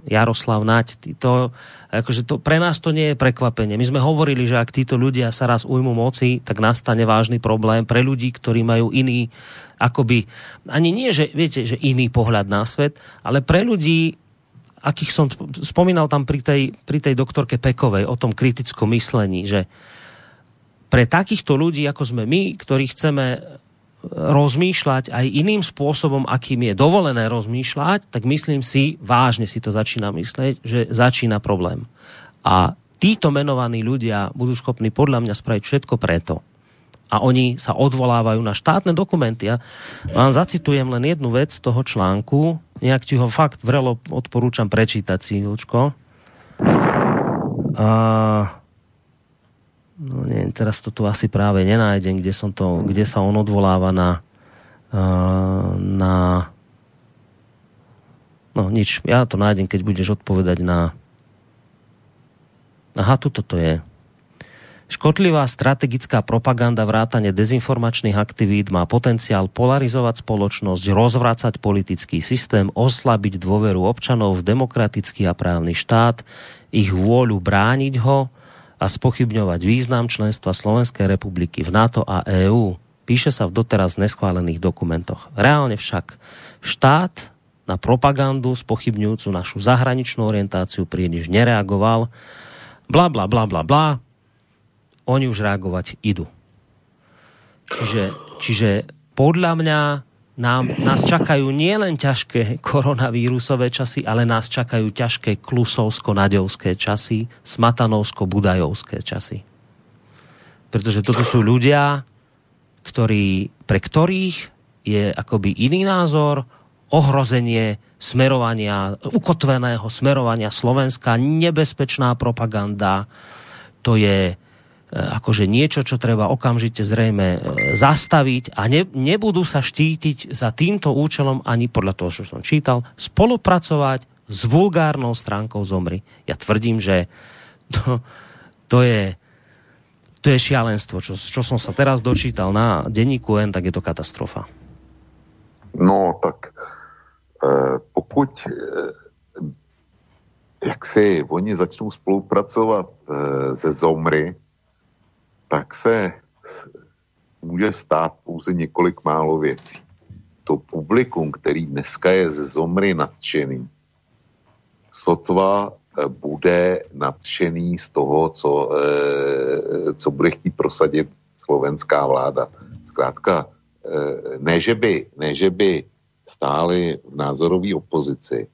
Jaroslav Nať, to, akože to, pre nás to nie je prekvapenie. My sme hovorili, že ak títo ľudia sa raz ujmú moci, tak nastane vážny problém pre ľudí, ktorí majú iný, akoby, ani nie, že viete, že iný pohľad na svet, ale pre ľudí, akých som spomínal tam pri tej, pri tej doktorke Pekovej o tom kritickom myslení, že pre takýchto ľudí, ako sme my, ktorí chceme rozmýšľať aj iným spôsobom, akým je dovolené rozmýšľať, tak myslím si, vážne si to začína myslieť, že začína problém. A títo menovaní ľudia budú schopní podľa mňa spraviť všetko preto. A oni sa odvolávajú na štátne dokumenty. Ja vám zacitujem len jednu vec z toho článku, nejak ti ho fakt vrelo odporúčam prečítať si, Ilčko. Uh, no nie, teraz to tu asi práve nenájdem, kde, som to, kde sa on odvoláva na, na no nič, ja to nájdem, keď budeš odpovedať na aha, tuto to je. Škodlivá strategická propaganda vrátane dezinformačných aktivít má potenciál polarizovať spoločnosť, rozvracať politický systém, oslabiť dôveru občanov v demokratický a právny štát, ich vôľu brániť ho, a spochybňovať význam členstva Slovenskej republiky v NATO a EÚ. Píše sa v doteraz neschválených dokumentoch. Reálne však štát na propagandu spochybňujúcu našu zahraničnú orientáciu príliš nereagoval. Bla, bla, bla, bla, bla. Oni už reagovať idú. Čiže, čiže podľa mňa nám, nás čakajú nielen ťažké koronavírusové časy, ale nás čakajú ťažké klusovsko-naďovské časy, smatanovsko-budajovské časy. Pretože toto sú ľudia, ktorí, pre ktorých je akoby iný názor, ohrozenie smerovania, ukotveného smerovania Slovenska, nebezpečná propaganda, to je akože niečo, čo treba okamžite zrejme e, zastaviť a ne, nebudú sa štítiť za týmto účelom ani podľa toho, čo som čítal, spolupracovať s vulgárnou stránkou zomry. Ja tvrdím, že to, to je to je šialenstvo. Čo, čo som sa teraz dočítal na denníku N, tak je to katastrofa. No, tak e, pokud e, jak si oni začnou spolupracovat e, ze Zomry, tak se může stát pouze několik málo věcí. To publikum, který dneska je ze Zomry nadšený, sotva e, bude nadšený z toho, co, e, co bude chtít prosadit slovenská vláda. Zkrátka, e, ne, že by, ne, že by stáli v názorové opozici,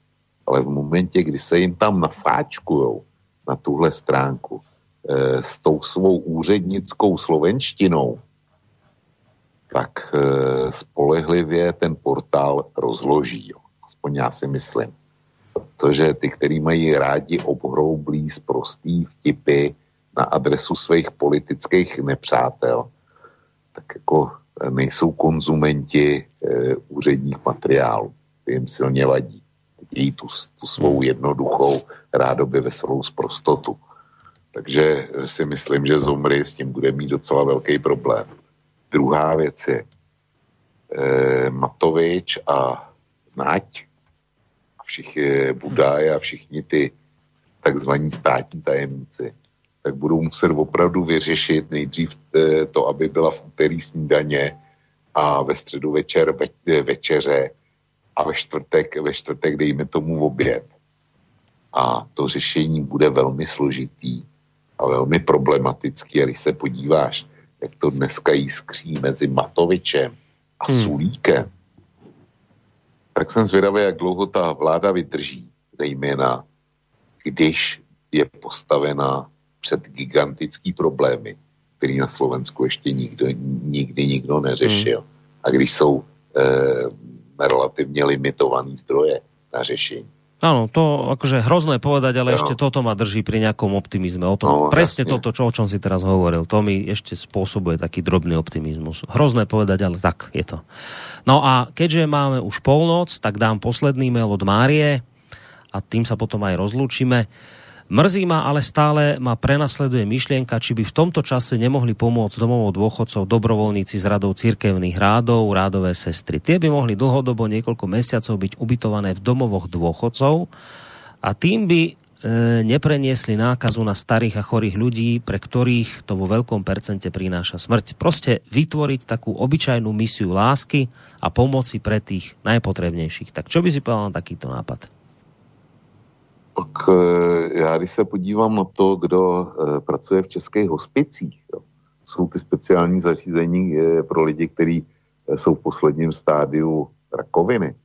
ale v momentě, kdy se jim tam nasáčkujou na tuhle stránku e, s tou svou úřednickou slovenštinou, tak e, spolehlivě ten portál rozloží. Jo. Aspoň já si myslím. Protože ty, kteří mají rádi obhroublý, prostý vtipy na adresu svých politických nepřátel, tak jako nejsou konzumenti e, úředních materiálů. Ty jim silně vadí jí tu, tu svou jednoduchou, rádoby veselou zprostotu. Takže si myslím, že Zomry s tím bude mít docela velký problém. Druhá věc je eh, Matovič a Nať a všichni Budaj a všichni ty takzvaní státní tajemníci, tak budou muset opravdu vyřešit nejdřív eh, to, aby byla v úterý snídaně a ve středu večer ve, večeře a ve čtvrtek, ve čtvrtek dejme tomu oběd. A to řešení bude velmi složitý a velmi problematický. A když se podíváš, jak to dneska jiskří mezi Matovičem a hmm. Sulíkem, tak jsem zvědavý, jak dlouho ta vláda vydrží, zejména když je postavena před gigantický problémy, který na Slovensku ještě nikdo, nikdy nikdo neřešil. Hmm. A když jsou eh, relativně limitovaný zdroje na řešení. Áno, to akože hrozné povedať, ale no. ešte toto ma drží pri nejakom optimizme. O tom, no, presne jasne. toto, čo, o čom si teraz hovoril, to mi ešte spôsobuje taký drobný optimizmus. Hrozné povedať, ale tak je to. No a keďže máme už polnoc, tak dám posledný mail od Márie a tým sa potom aj rozlúčime. Mrzí ma, ale stále ma prenasleduje myšlienka, či by v tomto čase nemohli pomôcť domov dôchodcov dobrovoľníci z radou cirkevných rádov, rádové sestry. Tie by mohli dlhodobo niekoľko mesiacov byť ubytované v domovoch dôchodcov a tým by e, nepreniesli nákazu na starých a chorých ľudí, pre ktorých to vo veľkom percente prináša smrť. Proste vytvoriť takú obyčajnú misiu lásky a pomoci pre tých najpotrebnejších. Tak čo by si povedal na takýto nápad? Pak eh, já, když se podívám na to, kdo eh, pracuje v českých hospicích, jo, jsou ty speciální zařízení eh, pro lidi, kteří jsou v posledním stádiu rakoviny,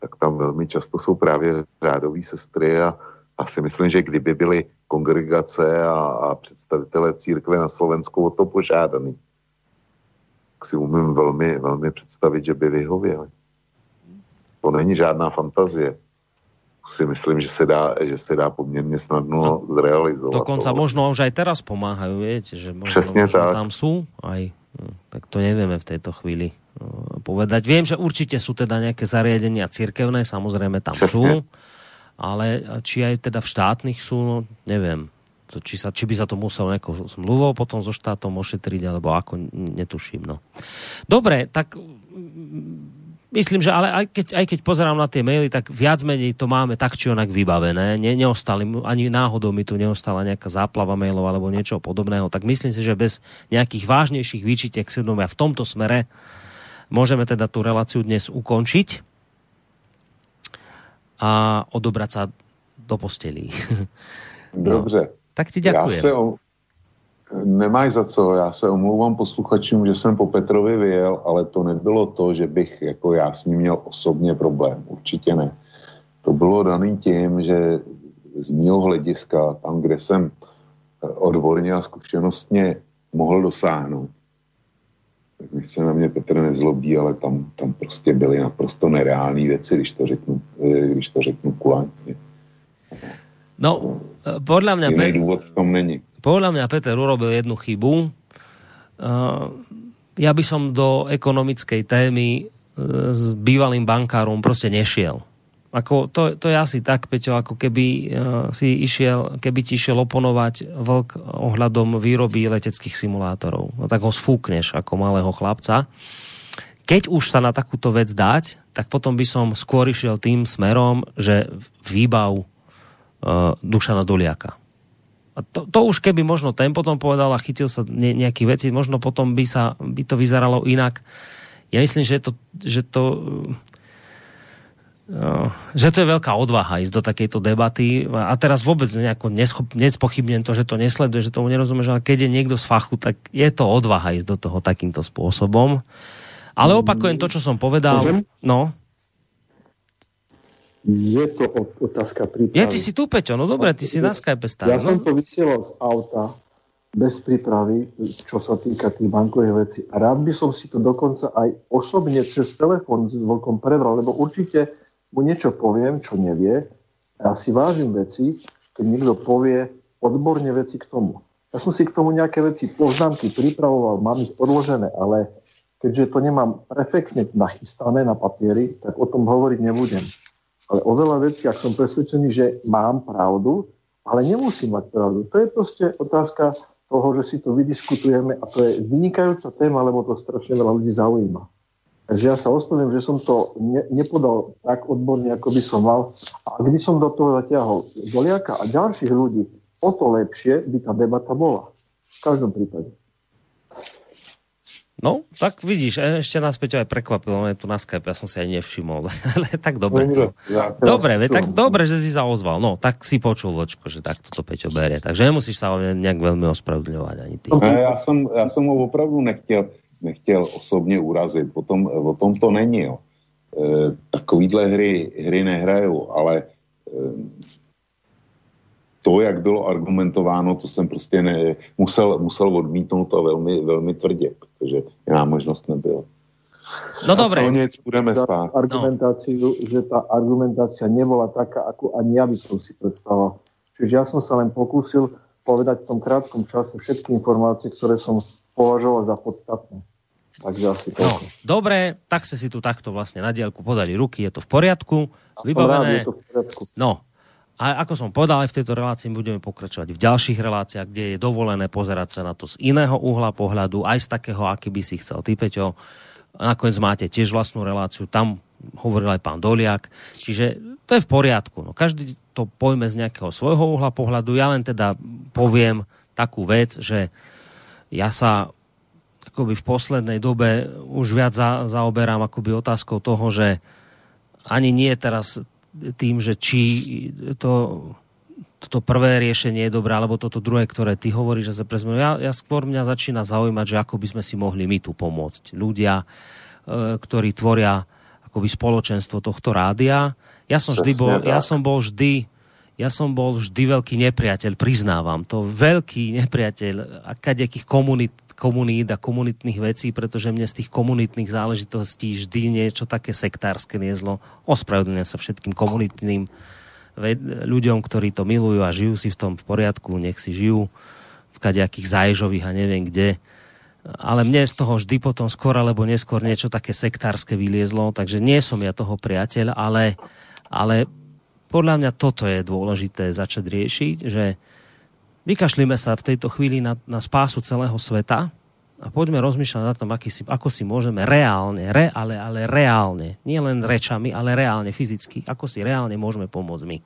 tak tam velmi často jsou právě řádové sestry a, a si myslím, že kdyby byly kongregace a, a představitelé církve na Slovensku o to požádaný, tak si umím velmi, velmi představit, že by vyhověli. To není žádná fantazie si myslím, že se dá, že se dá poměrně snadno no, zrealizovat. Dokonca možno už aj teraz pomáhajú, viete, že možno, Přesně možno tak. tam sú aj, no, tak to nevieme v tejto chvíli no, povedať. Viem, že určite sú teda nejaké zariadenia cirkevné, samozrejme tam Přesně. sú, ale či aj teda v štátnych sú, no, neviem. Či, sa, či by sa to muselo nejakou zmluvou potom so štátom ošetriť, alebo ako, netuším. No. Dobre, tak Myslím, že ale aj keď, aj keď pozerám na tie maily, tak viac menej to máme tak či onak vybavené. Ne, neostali, ani náhodou mi tu neostala nejaká záplava mailov alebo niečo podobného. Tak myslím si, že bez nejakých vážnejších výčitek svedomia v tomto smere môžeme teda tú reláciu dnes ukončiť a odobrať sa do postelí. Dobře. No, tak ti ďakujem. Ja Nemáš za co, já se omlouvám posluchačům, že jsem po Petrovi vyjel, ale to nebylo to, že bych jako já s ním měl osobně problém, určitě ne. To bylo daný tím, že z mého hlediska, tam, kde jsem eh, odborně a zkušenostně mohl dosáhnout, tak mi se na mě Petr nezlobí, ale tam, tam prostě byly naprosto nereální věci, když to řeknu, eh, když to řeknu kulantně. No, podľa mňa... Iný důvod v tom není. Podľa mňa Peter urobil jednu chybu. Ja by som do ekonomickej témy e, s bývalým bankárom proste nešiel. Ako, to, to je asi tak, Peťo, ako keby uh, si išiel, keby ti išiel oponovať vlk ohľadom výroby leteckých simulátorov. No tak ho sfúkneš ako malého chlapca. Keď už sa na takúto vec dať, tak potom by som skôr išiel tým smerom, že výbav Dušana Doliaka. A to, to už keby možno ten potom povedal a chytil sa ne, nejaký veci, možno potom by, sa, by to vyzeralo inak. Ja myslím, že to, že to že to je veľká odvaha ísť do takejto debaty a teraz vôbec nejako neschop, nespochybnem to, že to nesleduje, že tomu nerozumieš, ale keď je niekto z fachu, tak je to odvaha ísť do toho takýmto spôsobom. Ale opakujem to, čo som povedal. Môžem? No. Je to otázka prípravy. Ja, ty si tu, Peťo, no dobre, ty si na Skype stále. Ja som to vysielal z auta bez prípravy, čo sa týka tých bankových vecí. A rád by som si to dokonca aj osobne cez telefón s Vlkom prebral, lebo určite mu niečo poviem, čo nevie. Ja si vážim veci, keď niekto povie odborne veci k tomu. Ja som si k tomu nejaké veci, poznámky pripravoval, mám ich podložené, ale keďže to nemám perfektne nachystané na papieri, tak o tom hovoriť nebudem. Ale o veľa vecí, ak som presvedčený, že mám pravdu, ale nemusím mať pravdu. To je proste otázka toho, že si to vydiskutujeme a to je vynikajúca téma, lebo to strašne veľa ľudí zaujíma. Takže ja sa ospravedlňujem, že som to ne, nepodal tak odborne, ako by som mal. A ak by som do toho zatiahol Zoliaka a ďalších ľudí, o to lepšie by tá debata bola. V každom prípade. No, tak vidíš, e, ešte nás Peťo aj prekvapilo, on je tu na Skype, ja som si aj nevšimol, ale tak dobre. To... Dobre, ve, tak dobre, že si sa ozval. No, tak si počul, vočko, že takto to Peťo berie. Takže nemusíš sa nejak veľmi ospravedlňovať ani ty. Ja som, ja som ho opravdu nechtěl nechtěl osobně urazit. O tom, o tom to není. Jo. E, takovýhle hry, hry nehrajou, ale e, to, jak bylo argumentováno, to jsem prostě ne, musel, musel odmítnout to velmi, velmi tvrdě, protože jiná možnost nebyla. No dobre. Nic, budeme spát. Argumentáciu, no. že tá argumentácia nebola taká, ako ani ja by som si predstavoval. Čiže ja som sa len pokúsil povedať v tom krátkom čase všetky informácie, ktoré som považoval za podstatné. Takže asi to. No, dobre, tak ste si tu takto vlastne na dielku podali ruky, je to v poriadku, vybavené. to v poriadku. No, a ako som povedal, aj v tejto relácii budeme pokračovať v ďalších reláciách, kde je dovolené pozerať sa na to z iného uhla pohľadu, aj z takého, aký by si chcel. Ty, Peťo, nakoniec máte tiež vlastnú reláciu, tam hovoril aj pán Doliak, čiže to je v poriadku. No, každý to pojme z nejakého svojho uhla pohľadu. Ja len teda poviem takú vec, že ja sa akoby v poslednej dobe už viac za, zaoberám akoby otázkou toho, že ani nie teraz tým, že či to, toto prvé riešenie je dobré, alebo toto druhé, ktoré ty hovoríš, že sa prezmenu. Ja, ja skôr mňa začína zaujímať, že ako by sme si mohli my tu pomôcť. Ľudia, e, ktorí tvoria akoby spoločenstvo tohto rádia. Ja som, vždy bol, ja som bol vždy ja som bol vždy veľký nepriateľ, priznávam to, veľký nepriateľ akadekých komunit, komunít a komunitných vecí, pretože mne z tých komunitných záležitostí vždy niečo také sektárske niezlo. Ospravedlňujem sa všetkým komunitným ľuďom, ktorí to milujú a žijú si v tom v poriadku, nech si žijú v kadejakých záježových a neviem kde. Ale mne z toho vždy potom skôr alebo neskôr niečo také sektárske vyliezlo, takže nie som ja toho priateľ, ale, ale podľa mňa toto je dôležité začať riešiť, že vykašlíme sa v tejto chvíli na, na spásu celého sveta a poďme rozmýšľať na tom, aký si, ako si môžeme reálne, re, ale, ale reálne, nie len rečami, ale reálne, fyzicky, ako si reálne môžeme pomôcť my.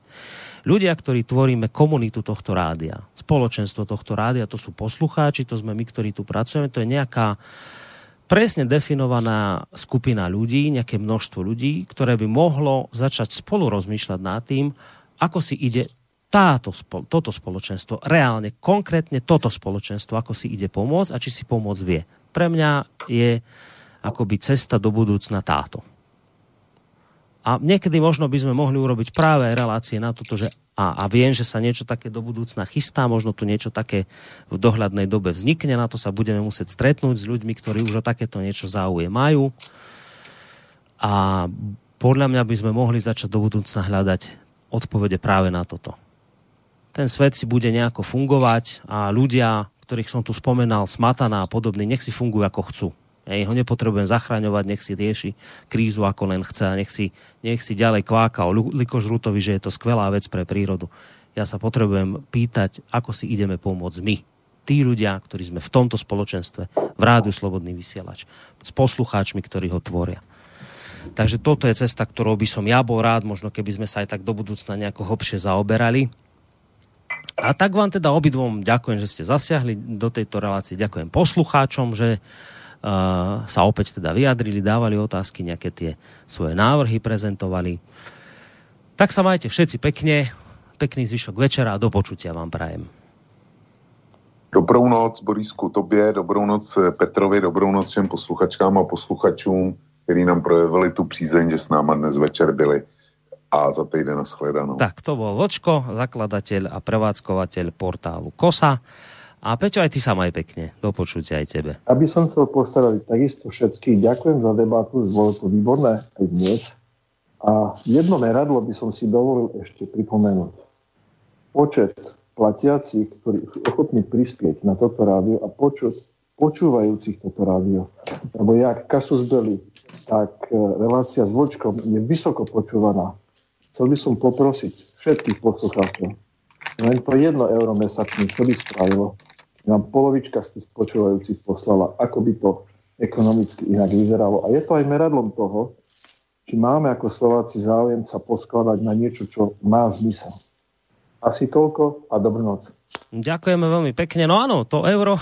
Ľudia, ktorí tvoríme komunitu tohto rádia, spoločenstvo tohto rádia, to sú poslucháči, to sme my, ktorí tu pracujeme, to je nejaká presne definovaná skupina ľudí, nejaké množstvo ľudí, ktoré by mohlo začať spolu rozmýšľať nad tým, ako si ide táto, toto spoločenstvo, reálne, konkrétne toto spoločenstvo, ako si ide pomôcť a či si pomôcť vie. Pre mňa je akoby cesta do budúcna táto. A niekedy možno by sme mohli urobiť práve relácie na toto, že a, a viem, že sa niečo také do budúcna chystá, možno tu niečo také v dohľadnej dobe vznikne, na to sa budeme musieť stretnúť s ľuďmi, ktorí už o takéto niečo záujem majú. A podľa mňa by sme mohli začať do budúcna hľadať odpovede práve na toto. Ten svet si bude nejako fungovať a ľudia, ktorých som tu spomenal, smataná a podobný, nech si fungujú ako chcú. Ja ho nepotrebujem zachraňovať, nech si rieši krízu ako len chce a nech si, nech si ďalej kváka o likožrutovi, že je to skvelá vec pre prírodu. Ja sa potrebujem pýtať, ako si ideme pomôcť my. Tí ľudia, ktorí sme v tomto spoločenstve, v rádiu Slobodný vysielač, s poslucháčmi, ktorí ho tvoria. Takže toto je cesta, ktorou by som ja bol rád, možno keby sme sa aj tak do budúcna nejako hlbšie zaoberali. A tak vám teda obidvom ďakujem, že ste zasiahli do tejto relácie. Ďakujem poslucháčom, že uh, sa opäť teda vyjadrili, dávali otázky, nejaké tie svoje návrhy prezentovali. Tak sa majte všetci pekne, pekný zvyšok večera a do počutia vám prajem. Dobrou noc, Borisku, tobě, dobrou noc eh, Petrovi, dobrou noc všem posluchačkám a posluchačům, kteří nám projevili tu přízeň, že s náma dnes večer byli a za týden nashledanou. Tak, to bol Vočko, zakladateľ a prevádzkovateľ portálu KOSA. A Peťo, aj ty sa maj pekne. Do počutia aj tebe. Aby som chcel postarať takisto všetkých. Ďakujem za debatu, bolo to výborné aj dnes. A jedno meradlo by som si dovolil ešte pripomenúť. Počet platiacich, ktorí sú ochotní prispieť na toto rádio a počuť počúvajúcich toto rádio. Lebo jak Kasus Belli, tak e, relácia s Vočkom je vysoko počúvaná. Chcel by som poprosiť všetkých poslucháčov, len to jedno euro mesačne, čo by spravilo, nám polovička z tých počúvajúcich poslala, ako by to ekonomicky inak vyzeralo. A je to aj meradlom toho, či máme ako Slováci záujem sa poskladať na niečo, čo má zmysel. Asi toľko a dobrú noc. Ďakujeme veľmi pekne. No áno, to euro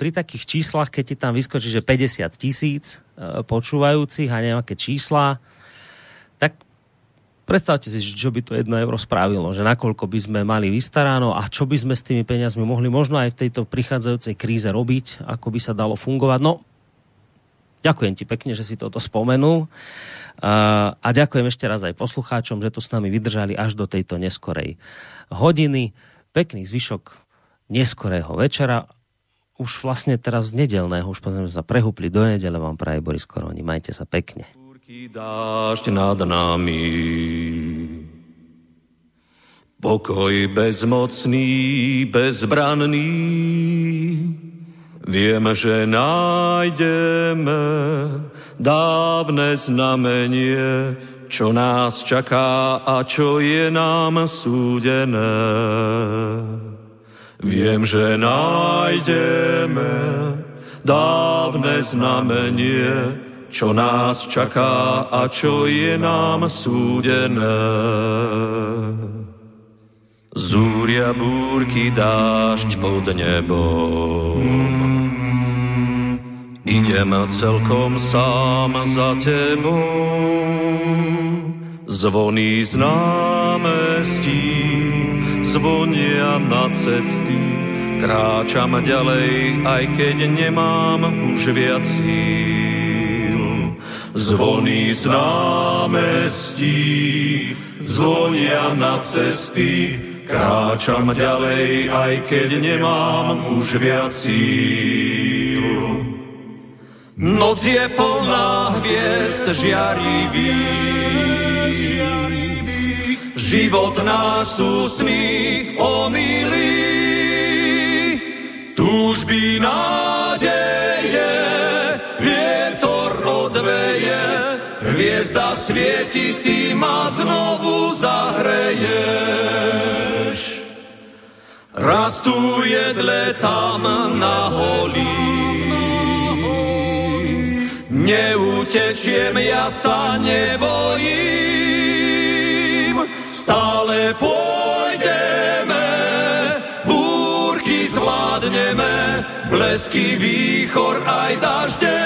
pri takých číslach, keď ti tam vyskočí, že 50 tisíc e, počúvajúcich a nejaké čísla, tak predstavte si, čo by to jedno euro spravilo, že nakoľko by sme mali vystaráno a čo by sme s tými peniazmi mohli možno aj v tejto prichádzajúcej kríze robiť, ako by sa dalo fungovať. No, ďakujem ti pekne, že si toto spomenul. A ďakujem ešte raz aj poslucháčom, že to s nami vydržali až do tejto neskorej hodiny. Pekný zvyšok neskorého večera. Už vlastne teraz nedelného, už pozrieme sa prehúpli do nedele, vám praje Boris Koroni. Majte sa pekne. Dážď nad nami, pokoj bezmocný, bezbranný, Viem, že nájdeme dávne znamenie, čo nás čaká a čo je nám súdené. Viem, že nájdeme dávne znamenie, čo nás čaká a čo je nám súdené. Zúria búrky dážď pod nebom Idem celkom sám za tebou, zvony z námestí, zvonia na cesty, kráčam ďalej, aj keď nemám už viac síl. Zvony z námestí, zvonia na cesty, kráčam ďalej, aj keď nemám už viac. Noc je plná hviezd žiarivých, život náš sú sny omily, túžby nádeje, hviezda svieti, ty ma znovu zahreješ. Rastú jedle tam na holí, Neutečiem, ja sa nebojím, stále pôjdeme, blesky výchor aj dažde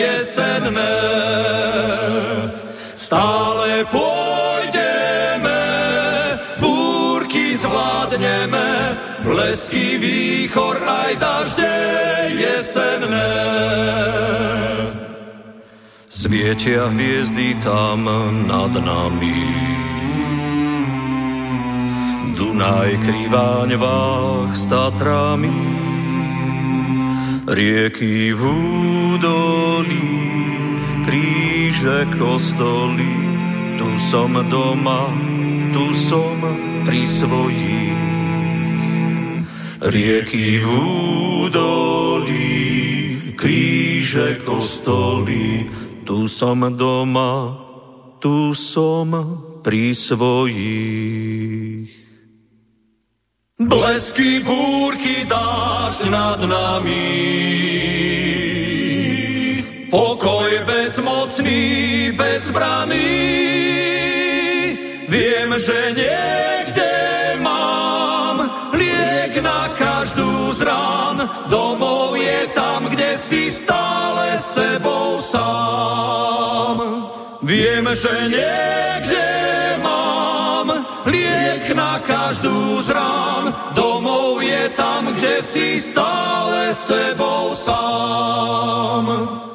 jesenné. Stále pôjdeme, búrky zvládneme, blesky výchor aj dažde jesenné. Svietia hviezdy tam nad nami. Dunaj kriváň váh s Tatrami, rieky v údolí, kríže kostoly, tu som doma, tu som pri svojich. Rieky v údolí, kríže kostoly, tu som doma, tu som pri svojich. Blesky búrky dážď nad nami, pokoj bezmocný, bezbraný. Viem, že niekde mám liek na každú z rán. Domov je tam, kde si stále sebou sám. Viem, že niekde mám liek na každú z rán. Si stále sebou sám.